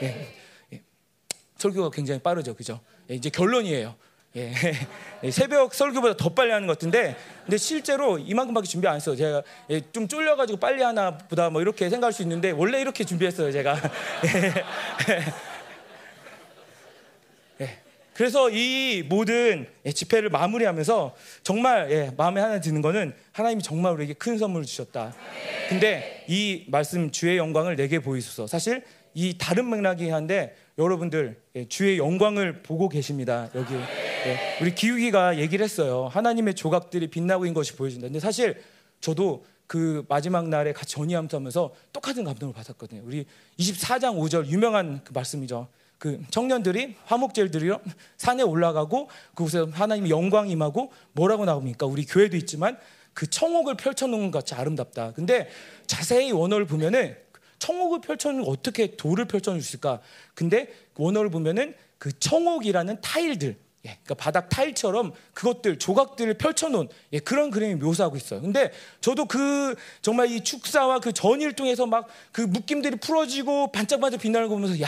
예, 예. 설교가 굉장히 빠르죠, 그죠? 예, 이제 결론이에요. 예, 새벽 설교보다 더 빨리 하는 것 같은데, 근데 실제로 이만큼밖에 준비 안 했어요. 제가 예, 좀 쫄려가지고 빨리 하나 보다 뭐 이렇게 생각할 수 있는데, 원래 이렇게 준비했어요, 제가. 예, 그래서 이 모든 집회를 마무리하면서 정말 예, 마음에 하나 드는 거는 하나님이 정말 우리에게 큰 선물을 주셨다. 근데 이 말씀 주의 영광을 내게 보이소서. 사실 이 다른 맥락이 한데 여러분들 예, 주의 영광을 보고 계십니다. 여기 예, 우리 기욱이가 얘기를 했어요. 하나님의 조각들이 빛나고 있는 것이 보여진다. 근데 사실 저도 그 마지막 날에 같이 전이하면서 똑같은 감동을 받았거든요. 우리 24장 5절 유명한 그 말씀이죠. 그 청년들이 화목제들이요 산에 올라가고 그곳에 하나님의 영광이 임하고 뭐라고 나옵니까? 우리 교회도 있지만 그 청옥을 펼쳐놓은 것 같이 아름답다. 근데 자세히 원어를 보면은 청옥을 펼쳐놓은 어떻게 돌을 펼쳐놓을 수 있을까? 근데 원어를 보면은 그 청옥이라는 타일들, 예, 그러니까 바닥 타일처럼 그것들 조각들을 펼쳐놓은 예, 그런 그림이 묘사하고 있어요. 근데 저도 그 정말 이 축사와 그 전일 통해서 막 그 묶임들이 풀어지고 반짝반짝 빛나는 거 보면서 야.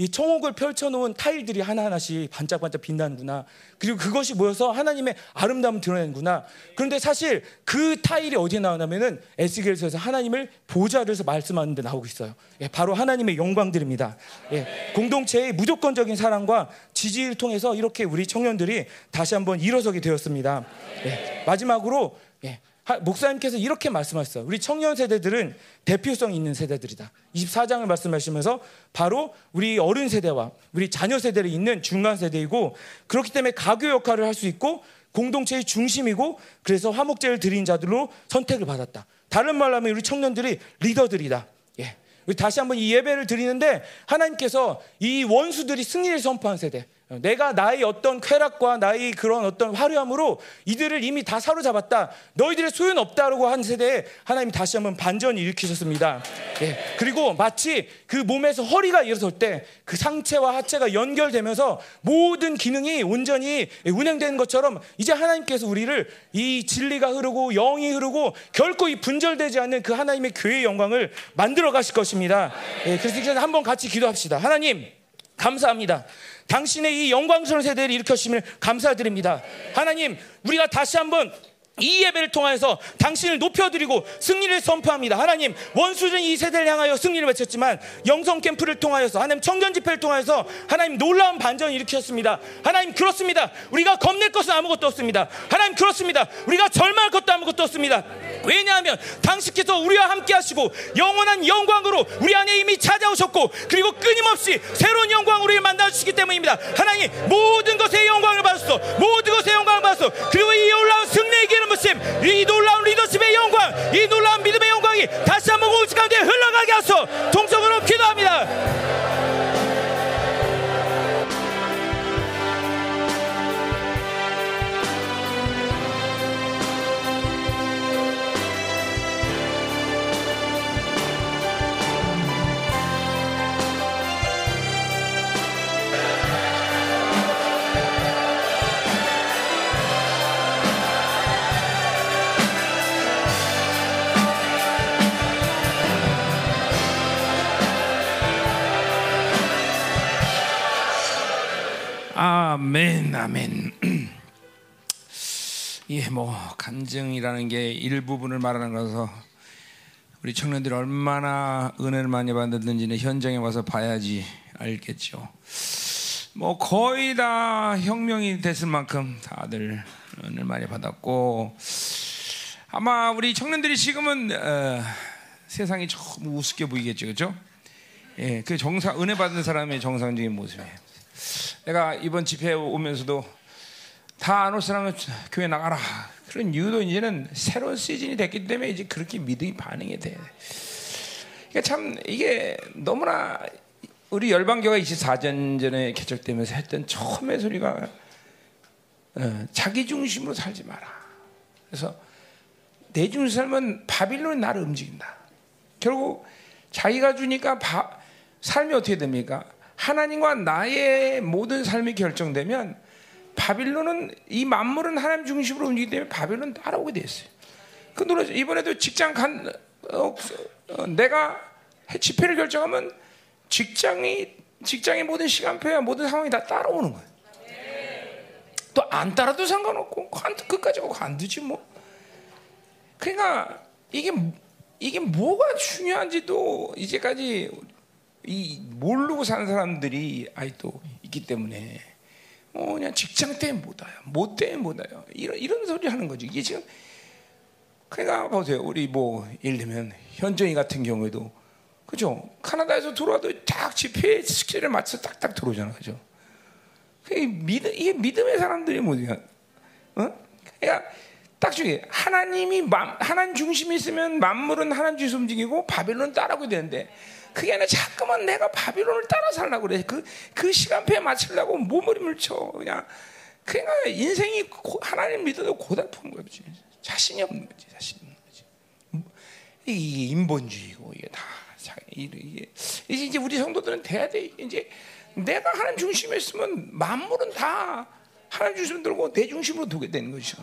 이 청옥을 펼쳐놓은 타일들이 하나하나씩 반짝반짝 빛나는구나. 그리고 그것이 모여서 하나님의 아름다움을 드러내는구나. 그런데 사실 그 타일이 어디에 나오냐면은 에스겔서에서 하나님을 보좌를서 말씀하는 데 나오고 있어요. 예, 바로 하나님의 영광들입니다. 예, 공동체의 무조건적인 사랑과 지지를 통해서 이렇게 우리 청년들이 다시 한번 일어서게 되었습니다. 예, 마지막으로 예, 목사님께서 이렇게 말씀하셨어요. 우리 청년 세대들은 대표성 있는 세대들이다. 24장을 말씀하시면서 바로 우리 어른 세대와 우리 자녀 세대를 잇는 중간 세대이고 그렇기 때문에 가교 역할을 할 수 있고 공동체의 중심이고 그래서 화목제를 드린 자들로 선택을 받았다. 다른 말로 하면 우리 청년들이 리더들이다. 예. 다시 한번 이 예배를 드리는데 하나님께서 이 원수들이 승리를 선포한 세대 내가 나의 어떤 쾌락과 나의 그런 어떤 화려함으로 이들을 이미 다 사로잡았다. 너희들의 소용 없다라고 한 세대에 하나님이 다시 한번 반전을 일으키셨습니다. 예. 그리고 마치 그 몸에서 허리가 일어설 때 그 상체와 하체가 연결되면서 모든 기능이 온전히 운행되는 것처럼 이제 하나님께서 우리를 이 진리가 흐르고 영이 흐르고 결코 이 분절되지 않는 그 하나님의 교회의 영광을 만들어 가실 것입니다. 예. 그래서 이제 한번 같이 기도합시다. 하나님 감사합니다. 당신의 이 영광스러운 세대를 일으켜주심을 감사드립니다. 하나님, 우리가 다시 한번 이 예배를 통해서 당신을 높여드리고 승리를 선포합니다. 하나님, 원수는 이 세대를 향하여 승리를 외쳤지만 영성 캠프를 통하여서 하나님 청년 집회를 통하여서 하나님 놀라운 반전을 일으켰습니다. 하나님 그렇습니다. 우리가 겁낼 것은 아무것도 없습니다. 하나님 그렇습니다. 우리가 절망할 것도 아무것도 없습니다. 왜냐하면 당신께서 우리와 함께 하시고 영원한 영광으로 우리 안에 이미 찾아오셨고 그리고 끊임없이 새로운 영광 우리를 만나 주시기 때문입니다. 하나님 모든 것에 영광을 받았어. 모든 것에 영광을 받았어. 그리고 이 올라온 승리의 기름 부심 이 놀라운 리더십의 영광 이 놀라운 믿음의 영광이 다시 한번 우리 가운데 흘러가게 하소 동성으로 기도합니다. 아멘, 아멘. 예, 뭐 간증이라는 게 일부분을 말하는 거라서 우리 청년들이 얼마나 은혜를 많이 받았는지는 현장에 와서 봐야지 알겠죠. 뭐 거의 다 혁명이 됐을 만큼 다들 은혜를 많이 받았고 아마 우리 청년들이 지금은 어, 세상이 조금 우습게 보이겠죠, 그렇죠? 예, 그 정상 은혜 받는 사람의 정상적인 모습이에요. 내가 이번 집회 오면서도 다 안 올 사람은 교회 나가라. 그런 이유도 이제는 새로운 시즌이 됐기 때문에 이제 그렇게 믿음이 반응이 돼. 그러니까 참 이게 너무나 우리 열방교가 24년 전에 개척되면서 했던 처음의 소리가 어, 자기 중심으로 살지 마라. 그래서 내 중심 살면 바빌론이 나를 움직인다. 결국 자기가 주니까 바, 삶이 어떻게 됩니까? 하나님과 나의 모든 삶이 결정되면 바빌론은 이 만물은 하나님 중심으로 움직이기 때문에 바빌론 따라오게 돼 있어요. 그 놀라 이번에도 직장 간 어, 어, 내가 집회를 결정하면 직장이 직장의 모든 시간표야 모든 상황이 다 따라오는 거예요. 또 안 따라도 상관없고 관 끝까지 가고 관두지 뭐. 그러니까 이게 이게 뭐가 중요한지도 이제까지 이 모르고 사는 사람들이 아직도 있기 때문에 뭐 그냥 직장 때문에 못 와요. 뭐 때문에 못 와요. 이런 이런 소리 하는 거지. 이게 지금 그러니까 보세요. 우리 뭐 예를 들면 현정이 같은 경우에도 그죠? 카나다에서 들어와도 딱 집회 스케줄에 맞춰 딱딱 들어오잖아, 그죠? 그게 믿음 이게 믿음의 사람들이 뭐냐? 어? 그러니까 딱 중에 하나님이 맘, 하나님 중심이 있으면 만물은 하나님 중심 움직이고 바빌론 따라오게 되는데 그게 아니라 자꾸만 내가 바빌론을 따라 살라고 그래. 그, 그 시간표에 맞추려고 몸부림을 쳐. 그냥. 그러니까 인생이 고, 하나님 믿어도 고달픈 거지. 자신이 없는 거지. 자신이 없는 거지. 이게 인본주의고, 이게 다. 이게, 이제 우리 성도들은 돼야 돼. 이제 내가 하나님 중심에 있으면 만물은 다 하나님 중심으로 들고 내 중심으로 두게 되는 것이죠.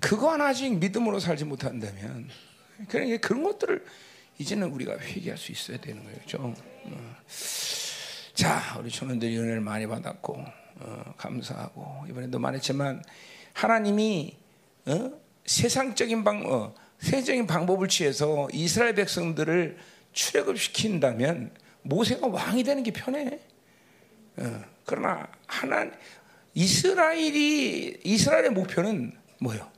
그거 하나 아직 믿음으로 살지 못한다면, 그러니까 그런 것들을 이제는 우리가 회개할 수 있어야 되는 거예요. 그렇죠? 어. 자, 우리 청년들이 은혜를 많이 받았고 어, 감사하고 이번에도 말했지만 하나님이 어? 세상적인 방 어, 세적인 방법을 취해서 이스라엘 백성들을 출애굽 시킨다면 모세가 왕이 되는 게 편해. 어, 그러나 하나 이스라엘이 이스라엘의 목표는 뭐예요?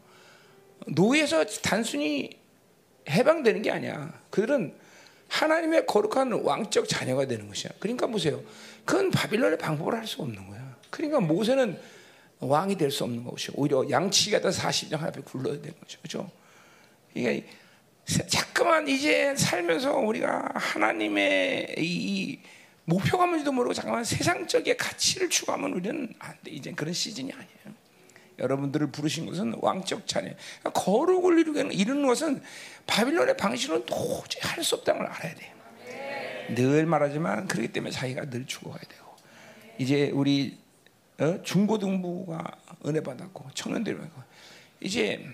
노예에서 단순히 해방되는 게 아니야. 그들은 하나님의 거룩한 왕적 자녀가 되는 것이야. 그러니까 보세요. 그건 바빌론의 방법을 할 수 없는 거야. 그러니까 모세는 왕이 될 수 없는 것이요. 오히려 양치기가 다 40년 하나 앞에 굴러야 되는 거죠. 그죠? 이게 자꾸만 이제 살면서 우리가 하나님의 이 목표가 뭔지도 모르고 잠깐만 세상적인 가치를 추구하면 우리는 안 돼. 이제 그런 시즌이 아니에요. 여러분들을 부르신 것은 왕적 자녀. 그러니까 거룩을 이루는 것은 바빌론의 방식으로는 도저히 할 수 없다는 걸 알아야 돼요. 늘 말하지만 그렇기 때문에 자기가 늘 죽어가야 되고 이제 우리 어? 중고등부가 은혜 받았고 청년들이 받고 이제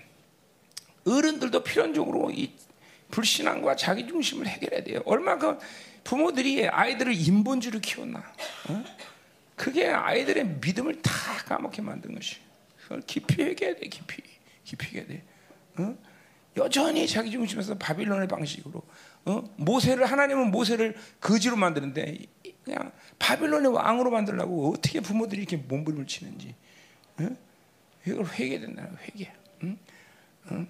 어른들도 필연적으로 이 불신앙과 자기 중심을 해결해야 돼요. 얼마큼 부모들이 아이들을 인본주의로 키웠나? 어? 그게 아이들의 믿음을 다 까먹게 만든 것이. 그걸 깊이 얘기해야 돼, 깊이. 깊이 얘기해야 돼. 어? 여전히 자기 중심에서 바빌론의 방식으로 어? 모세를 하나님은 모세를 거지로 만드는데 그냥 바빌론의 왕으로 만들려고 어떻게 부모들이 이렇게 몸부림을 치는지 어? 이걸 회개 된다 회개 응? 응?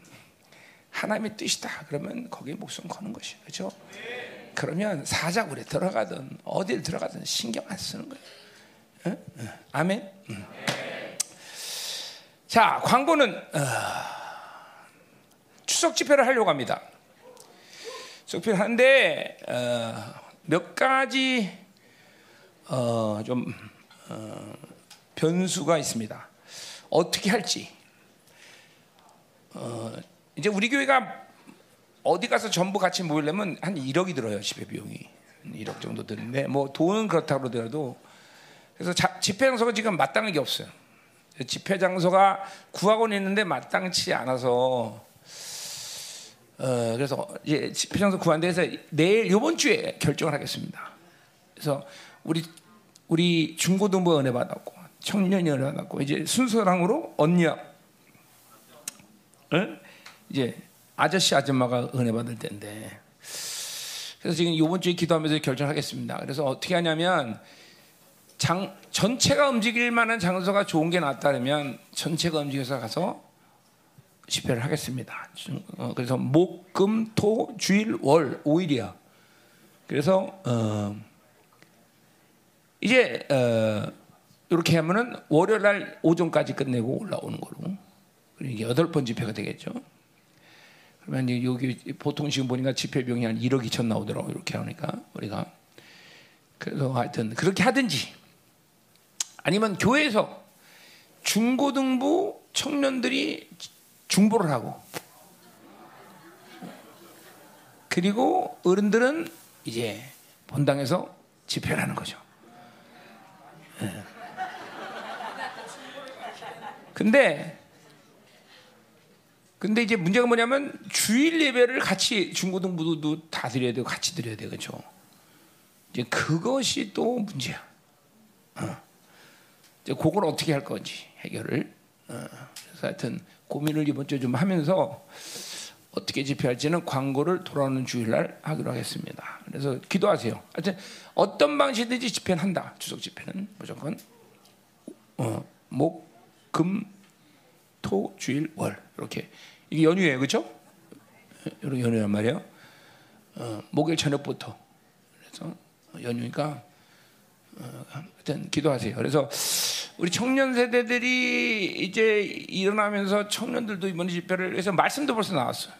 하나님의 뜻이다 그러면 거기에 목숨 거는 것이에요 그렇죠? 그러면 사자굴에 들어가든 어딜 들어가든 신경 안 쓰는 거예요 응? 아멘 응. 자 광고는 어, 추석 집회를 하려고 합니다. 추석 집회를 하는데 어, 몇 가지 어, 좀 어, 변수가 있습니다. 어떻게 할지. 어, 이제 우리 교회가 어디 가서 전부 같이 모이려면 한 1억이 들어요 집회 비용이 1억 정도 드는데 뭐 돈은 그렇다고 그러더라도 그래서 자, 집회 장소가 지금 마땅한 게 없어요. 집회 장소가 구하고 있는데 마땅치 않아서 어, 그래서 이제 집회 장소 구한 데서 내일 이번 주에 결정을 하겠습니다. 그래서 우리 우리 중고등부 은혜 받았고 청년이 은혜 받았고 이제 순서랑으로 언니야 응? 이제 아저씨 아줌마가 은혜 받을 때인데 그래서 지금 이번 주에 기도하면서 결정하겠습니다. 그래서 어떻게 하냐면 장, 전체가 움직일 만한 장소가 좋은 게 낫다면 전체가 움직여서 가서 집회를 하겠습니다. 어, 그래서 목, 금, 토, 주일, 월 5일이야. 그래서 어, 이제 어, 이렇게 하면은 월요일 날 오전까지 끝내고 올라오는 거로. 이게 여덟 번 집회가 되겠죠. 그러면 이제 여기 보통 지금 보니까 집회 비용이 한 1억 2천 나오더라고 이렇게 하니까 우리가 그래서 하여튼 그렇게 하든지 아니면 교회에서 중고등부 청년들이 중보를 하고 그리고 어른들은 이제 본당에서 집회를 하는 거죠. 예. 근데 근데 이제 문제가 뭐냐면 주일 예배를 같이 중고등부도 다 드려야 되고 같이 드려야 되겠죠. 이제 그것이 또 문제야. 어. 이제 그걸 어떻게 할 건지 해결을. 어. 그래서 하여튼 고민을 이번 주에 좀 하면서 어떻게 집회할지는 광고를 돌아오는 주일날 하기로 하겠습니다. 그래서 기도하세요. 하여튼 어떤 방식이든지 집회는 한다. 추석 집회는 무조건 어, 목, 금, 토, 주일, 월 이렇게 이게 연휴예요, 그렇죠? 이렇게 연휴란 말이에요. 어, 목요일 저녁부터 그래서 연휴니까 어, 하여튼 기도하세요. 그래서 우리 청년 세대들이 이제 일어나면서 청년들도 이번 집회를 해서 말씀도 벌써 나왔어요.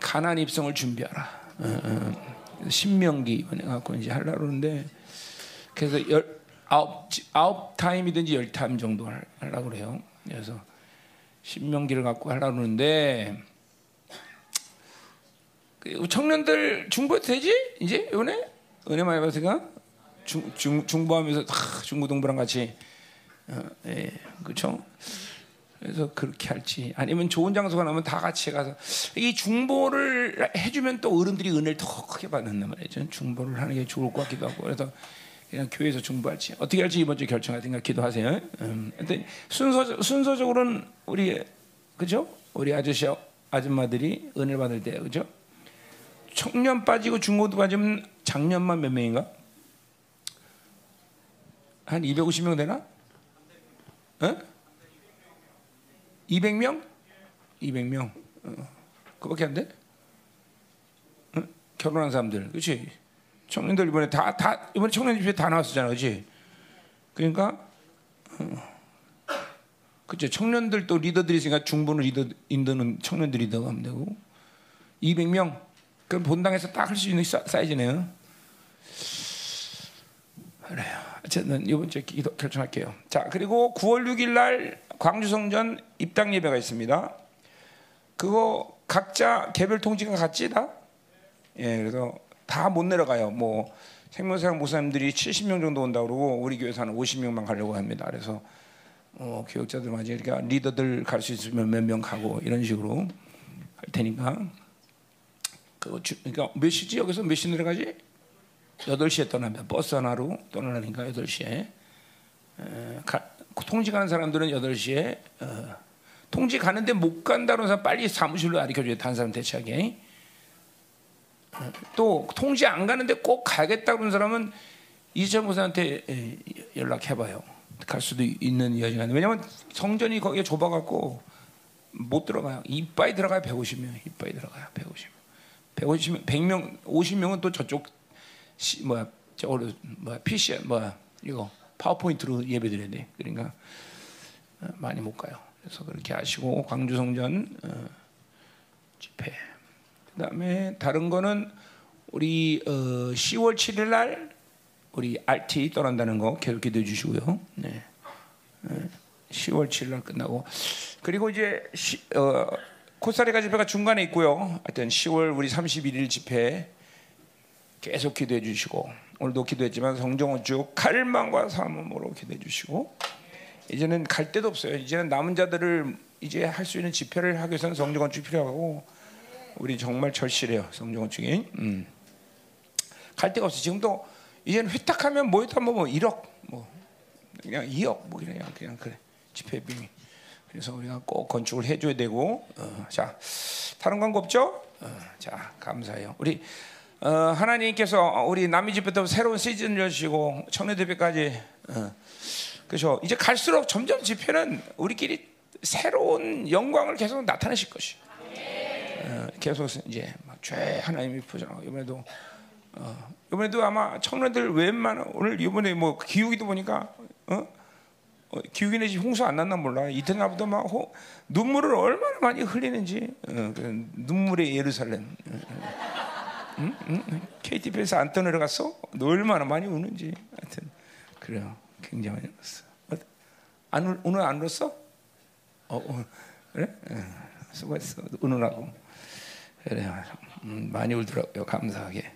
가난 입성을 준비하라. 어, 어, 신명기 이번에 갖고 이제 하려고 그러는데 그래서 열 아홉 아홉 타임이든지 열 타임 정도 하려고 그래요. 그래서 신명기를 갖고 하려고 그러는데 그 청년들 중보 되지? 이제 이번에 은혜 많이 받으니까 중, 중, 중보하면서 다 중고등부랑 같이 어, 예, 그렇죠? 그래서 그렇게 할지 아니면 좋은 장소가 나면 다 같이 가서 이 중보를 해주면 또 어른들이 은혜를 더 크게 받는단 말이죠. 중보를 하는 게 좋을 것 같기도 하고 그래서 그냥 교회에서 중보할지 어떻게 할지 이번 주에 결정하든가 기도하세요. 음, 순서 순서적으로는 우리 그죠? 우리 아저씨 아줌마들이 은혜를 받을 때 그죠? 청년 빠지고 중고도 빠지면 작년만 몇 명인가? 한 250명 되나? 어? 200명? 200명. 어. 그밖에 안 돼? 어? 결혼한 사람들, 그렇지? 청년들 이번에 다, 다 이번에 청년 집회 다 나왔었잖아, 그렇지? 그러니까, 어. 그죠? 청년들 또 리더들이 있으니까 중보는 리더, 인도는 청년들 리더가 하면 되고, 200명. 그럼 본당에서 딱 할 수 있는 사이즈네요. 그래요. 어쨌든 이번 주에 기도 결정할게요. 자 그리고 9월 6일 날 광주 성전 입당 예배가 있습니다. 그거 각자 개별 통지가 같지 다? 예, 그래서 다 못 내려가요. 뭐 생명사랑 목사님들이 70명 정도 온다 그러고 우리 교회에서는 50명만 가려고 합니다. 그래서 어, 교육자들 맞이 그러니까 리더들 갈 수 있으면 몇 명 가고 이런 식으로 할 테니까 그 그러니까 몇 시지 여기서 몇 시 내려가지? 8시에 떠나면 버스 하나로 떠나니까 8시에. 에, 가, 통지 가는 사람들은 8시에 어, 통지 가는데 못 간다는 사람 빨리 사무실로 알려줘야 다른 사람 대체하게. 어, 또 통지 안 가는데 꼭 가겠다 그런 사람은 이재정 목사한테 연락해봐요. 갈 수도 있는 여지가 있는데. 왜냐면 성전이 거기에 좁아갖고 못 들어가요. 이빠이 들어가야 150명 이빠이 들어가요 150명. 150명 100명 50명은 또 저쪽 시, 뭐야 저 어려 뭐야 PC 뭐야 이거 파워포인트로 예배드려야 돼. 그러니까 어, 많이 못 가요. 그래서 그렇게 하시고 광주 성전 어, 집회. 그다음에 다른 거는 우리 어, 10월 7일 날 우리 RT 떠난다는 거 계속 기도해 주시고요. 네. 네. 10월 7일 날 끝나고 그리고 이제 시, 어, 코스타리카 집회가 중간에 있고요. 하여튼 10월 우리 31일 집회 계속 기도해 주시고 오늘도 기도했지만 성정원 쭉 갈망과 사모으로 기도해 주시고 이제는 갈 데도 없어요. 이제는 남은 자들을 이제 할 수 있는 집회를 하기 위해서는 성정원 쭉 필요하고 우리 정말 절실해요. 중에 음. 갈 데가 없어. 지금도 이제는 회탁하면 뭐였다 뭐, 뭐 1억 뭐 그냥 2억 뭐 그냥 그냥 그래 집회비. 그래서 우리가 꼭 건축을 해줘야 되고 어, 자 다른 광고 없죠? 어, 자 감사해요. 우리 어, 하나님께서 우리 남미 집회도 새로운 시즌 여시고 청년 집회까지 어, 그렇죠. 이제 갈수록 점점 집회는 우리끼리 새로운 영광을 계속 나타내실 것이. 어, 계속 이제 막죄 하나님이 보잖아. 이번에도 어, 이번에도 아마 청년들 웬만한 오늘 이번에 뭐 기후기도 보니까 어? 어, 기후기는 지금 홍수 안 났나 몰라. 이태나보다 막 호, 눈물을 얼마나 많이 흘리는지 어, 그 눈물의 예루살렘. 응? 응? KTV에서 안 떠내려 갔어? 너 얼마나 많이 우는지. 하여튼 그래요. 굉장히 많이 울었어. 어, 안 울, 오늘 안 울었어? 어, 어 그래? 응. 수고했어. 우느라고. 그래요. 음, 많이 울더라고요. 감사하게.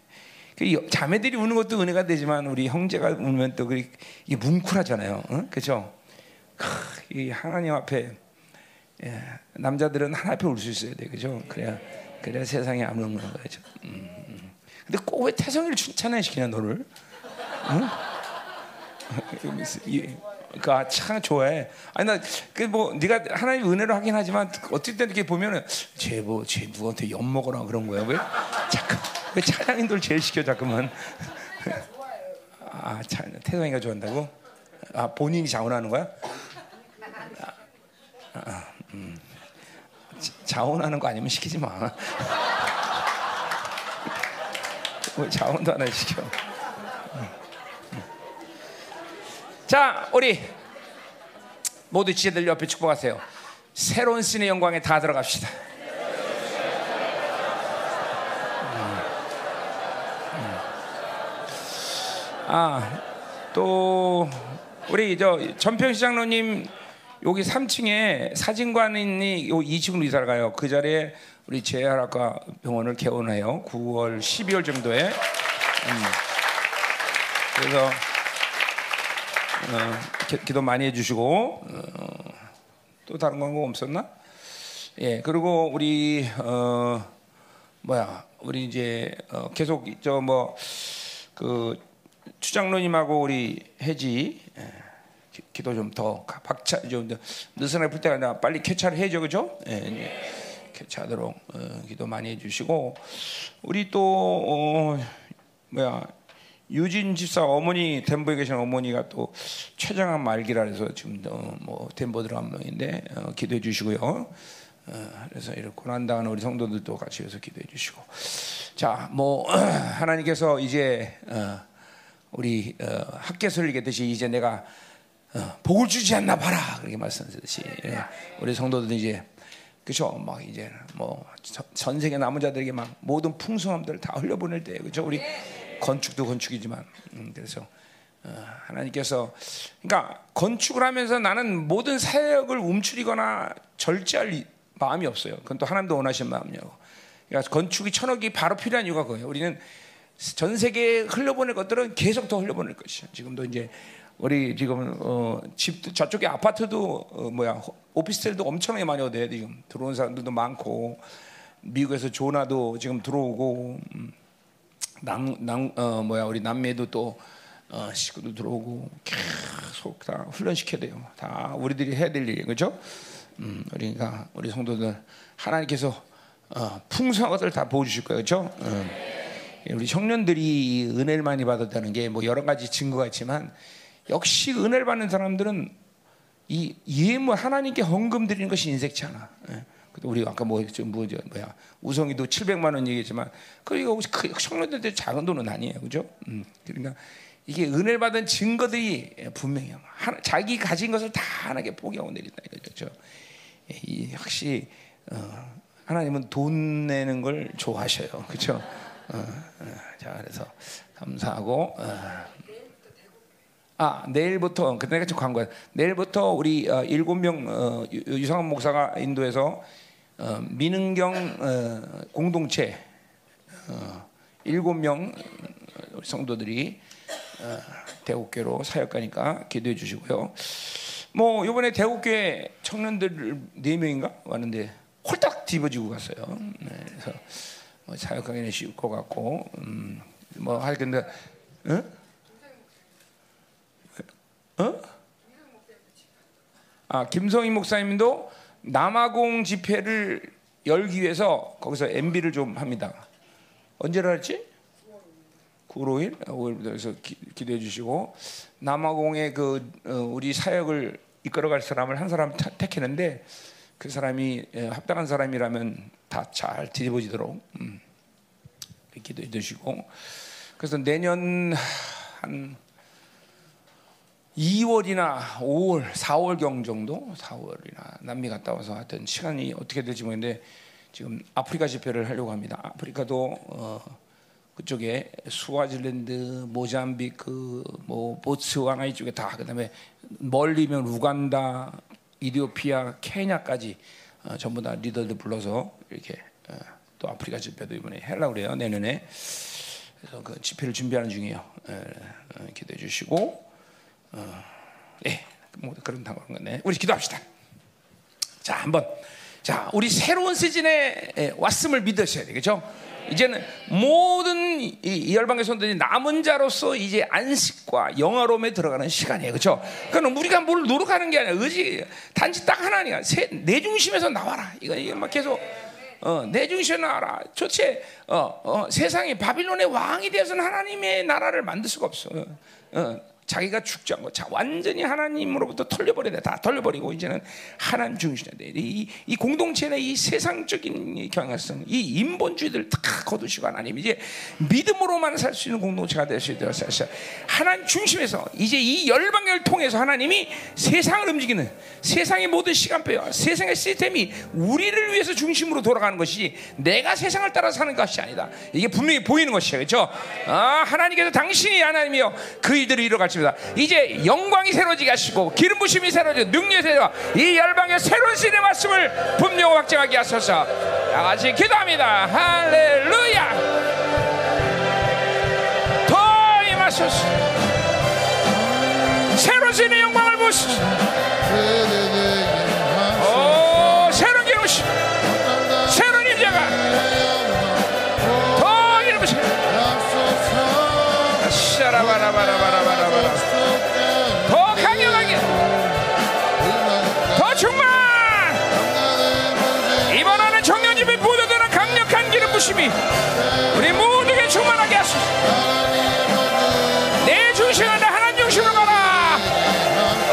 그 자매들이 우는 것도 은혜가 되지만 우리 형제가 우면 또 그게 뭉클하잖아요. 응? 그렇죠? 이 하나님 앞에 예, 남자들은 하나 앞에 울 수 있어야 돼, 그죠? 그래야 그래야 세상에 안 오는 거죠. 음, 음. 근데 꼭 왜 태성이를 칭찬해 시키냐 너를? 응? 그참 좋아해. 아니 나그뭐 네가 하나님 은혜로 하긴 하지만 때 이렇게 보면은 쟤뭐쟤 누구한테 엿 먹어라 그런 거야 왜? 잠깐 왜 찬양인들 제일 시켜 자꾸만. 아, 참 태성이가 좋아한다고? 아 본인이 자원하는 거야? 아, 아, 음. 자원하는 거 아니면 시키지 마. 왜 자원도 하나 시켜? 자, 우리 모두 지혜들 옆에 축복하세요. 새로운 신의 영광에 다 들어갑시다. 아, 또 우리 저 전평 시 장로님 여기 3층에 사진관이 요 2층으로 이사를 가요. 그 자리에 우리 재활학과 병원을 개원해요. 9월, 12월 정도에. 음. 그래서 어, 기, 도 많이 해주시고 어, 또 다른 광고 없었나? 예 그리고 우리 어, 뭐야 우리 이제 어, 계속 저 뭐 그 추장로님하고 우리 해지 예, 기, 도 좀 더 박차 좀 느슨하게 풀 때가 아니라 빨리 캐차를 해줘 그죠? 예, 예. 캐차하도록 어, 기도 많이 해주시고 우리 또 어, 뭐야 유진 집사 어머니 덴버에 계신 어머니가 또 췌장암 말기라 해서 지금 어, 뭐 덴버 들어간 명인데 어, 기도해 주시고요. 어, 그래서 이렇게 고난 당하는 우리 성도들도 같이 해서 기도해 주시고 자 뭐 하나님께서 이제 어, 우리 어, 학계서를 얘기했듯이 이제 내가 어, 복을 주지 않나 봐라 그렇게 말씀하셨듯이 예, 우리 성도들 이제 그죠? 막 이제 뭐 전 세계 남은 자들에게 막 모든 풍성함들을 다 흘려보낼 때 그죠? 우리 건축도 건축이지만 음, 그래서 어, 하나님께서 그러니까 건축을 하면서 나는 모든 사역을 움츠리거나 절제할 마음이 없어요. 그건 또 하나님도 원하신 마음이냐고. 그러니까 건축이 천억이 바로 필요한 이유가 그거예요. 우리는 전 세계에 흘려보낼 것들은 계속 더 흘려보낼 것이죠. 지금도 이제 우리 지금 어, 집도 저쪽에 아파트도 어, 뭐야 오피스텔도 엄청나게 많이 얻어요. 지금 들어온 사람들도 많고 미국에서 조나도 지금 들어오고 음. 남, 남, 어, 뭐야 우리 남매도 또 어, 식구도 들어오고 계속 다 훈련시켜야 돼요. 다 우리들이 해야 될 일이에요, 그렇죠? 음, 그러니까 우리 성도들 하나님께서 어, 풍성한 것들 다 보여주실 거예요, 그렇죠? 음. 우리 청년들이 은혜를 많이 받았다는 게 뭐 여러 가지 증거가 있지만 역시 은혜를 받는 사람들은 이 예물 하나님께 헌금 드리는 것이 인색치 않아. 예. 우리 아까 뭐좀 뭐, 뭐야 우성이도 700만 원 얘기했지만 그 이거 그 청년들 작은 돈은 아니에요, 그죠? 음, 그러니까 이게 은혜를 받은 증거들이 분명해요. 하나, 자기 가진 것을 다 하나님께 포기하고 내린다 이거죠. 이 확실히 어, 하나님은 돈 내는 걸 좋아하셔요, 그렇죠? 어, 어, 자 그래서 감사하고. 어. 아 내일부터 그때 같이 광고야. 내일부터 우리 어, 일곱 명 어, 유상원 목사가 인도해서 어, 민은경 어, 공동체 어, 일곱 명 성도들이 어, 대국교로 사역 가니까 기도해 주시고요. 뭐 이번에 대국교회 청년들 네 명인가 왔는데 홀딱 뒤집어지고 갔어요. 네, 그래서 뭐 사역하기는 쉬울 것 같고 음, 뭐 하여튼 어? 아, 김성희 목사님도 남아공 집회를 열기 위해서 거기서 MB를 좀 합니다. 언제라 했지? 9월 5일, 5일부터 기, 기도해 주시고 남아공의 그 어, 우리 사역을 이끌어갈 사람을 한 사람 타- 택했는데 그 사람이 예, 합당한 사람이라면 다 잘 뒤집어지도록 음, 기도해 주시고 그래서 내년 한 2월이나 5월, 4월경 정도, 4월이나 남미 갔다 와서 하여튼 시간이 어떻게 될지 모르겠는데 지금 아프리카 집회를 하려고 합니다. 아프리카도 어, 그쪽에 수와질랜드, 모잠비크, 뭐 보츠와나 이쪽에 다 그다음에 멀리면 우간다, 이디오피아, 케냐까지 어, 전부 다 리더들 불러서 이렇게 어, 또 아프리카 집회도 이번에 하려고 그래요 내년에 그래서 그 집회를 준비하는 중이에요. 에, 어, 기도해 주시고. 어, 예, 뭐 그런 당한 건데 우리 기도합시다. 자, 한번 자, 우리 새로운 시즌에 예, 왔음을 믿으셔야 되겠죠. 이제는 모든 이- 이 열방의 손들이 남은 자로서 이제 안식과 영화로움에 들어가는 시간이에요, 그렇죠? 그러니까 우리가 뭘 노력하는 게 아니라 의지 단지 딱 하나니까 세- 내 중심에서 나와라. 이거 이게 막 계속 어, 내 중심에 나와라. 도대체 어, 어, 세상에 바빌론의 왕이 되어서는 하나님의 나라를 만들 수가 없어. 어, 어, 자기가 죽지 않고 자 완전히 하나님으로부터 털려버려야 돼. 다 털려버리고 이제는 하나님 중심이 돼. 이, 이 공동체의 이 세상적인 이 경향성, 이 인본주의들 다 거두시고 하나님 이제 믿음으로만 살 수 있는 공동체가 될 수 있도록 하셔. 하나님 중심에서 이제 이 열방을 통해서 하나님이 세상을 움직이는 세상의 모든 시간표와 세상의 시스템이 우리를 위해서 중심으로 돌아가는 것이 내가 세상을 따라 사는 것이 아니다. 이게 분명히 보이는 것이에요. 그렇죠? 아, 하나님께서 당신이 하나님이요 그 일들을 이뤄갈 습니다. 이제 영광이 새로지게 하시고 기름 부심이 새로지고 능력이 새로지고 이 열방의 새로운 신의 말씀을 분명 확증하게 하소서. 다 같이 기도합니다. 할렐루야. 더 임하소서. 새로운 신의 영광을 보시소. 오, 부심이 우리 모두에게 충만하게 하소서. 내 중심은 하나님 중심으로 가라.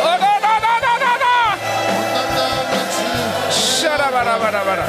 어다다다다다다. 샤라바라바라바라.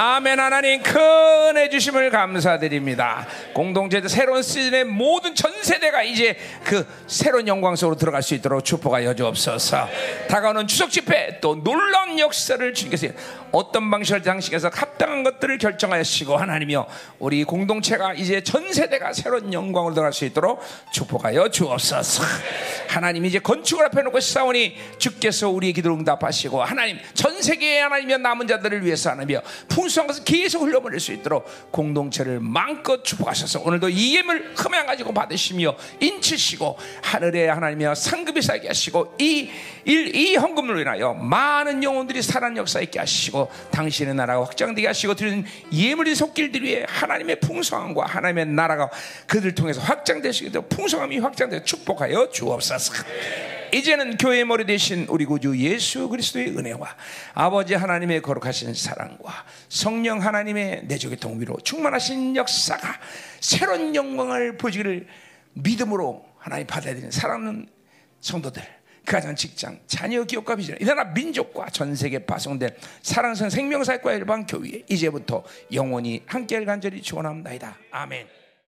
아멘 하나님 큰 주심을 감사드립니다. 공동체 새로운 시즌의 모든 전 세대가 이제 그 새로운 영광 속으로 들어갈 수 있도록 축복하여 주옵소서. 다가오는 추석 집회 또 놀라운 역사를 주님께서 어떤 방식을 당신께서 합당한 것들을 결정하시고 하나님이여 우리 공동체가 이제 전 세대가 새로운 영광으로 들어갈 수 있도록 축복하여 주옵소서. 하나님 이제 건축을 앞에 놓고 싸우니 주께서 우리의 기도를 응답하시고 하나님 전 세계의 하나님의 남은 자들을 위해서 하나님이여 풍성한 것을 계속 흘려보낼 수 있도록 공동체를 마음껏 축복하셔서 오늘도 이 예물 흠양 가지고 받으시며 인치시고 하늘에 하나님이여 상급이 쌓게 하시고 이, 일, 이 헌금으로 인하여 많은 영혼들이 살아난 역사 있게 하시고 당신의 나라가 확장되게 하시고 드리는 예물이 속길들 위해 하나님의 풍성함과 하나님의 나라가 그들 통해서 확장되시게 되고 풍성함이 확장되어 축복하여 주옵소서. 이제는 교회의 머리 대신 우리 구주 예수 그리스도의 은혜와 아버지 하나님의 거룩하신 사랑과 성령 하나님의 내적의 동위로 충만하신 역사가 새로운 영광을 보여주기를 믿음으로 하나님 받아들이는 사랑하는 성도들 그 가정 직장 자녀 기업과 비전 이 나라 민족과 전 세계 파송된 사랑성 생명사역과 일반 교회 이제부터 영원히 함께할 간절히 축원합니다 아멘.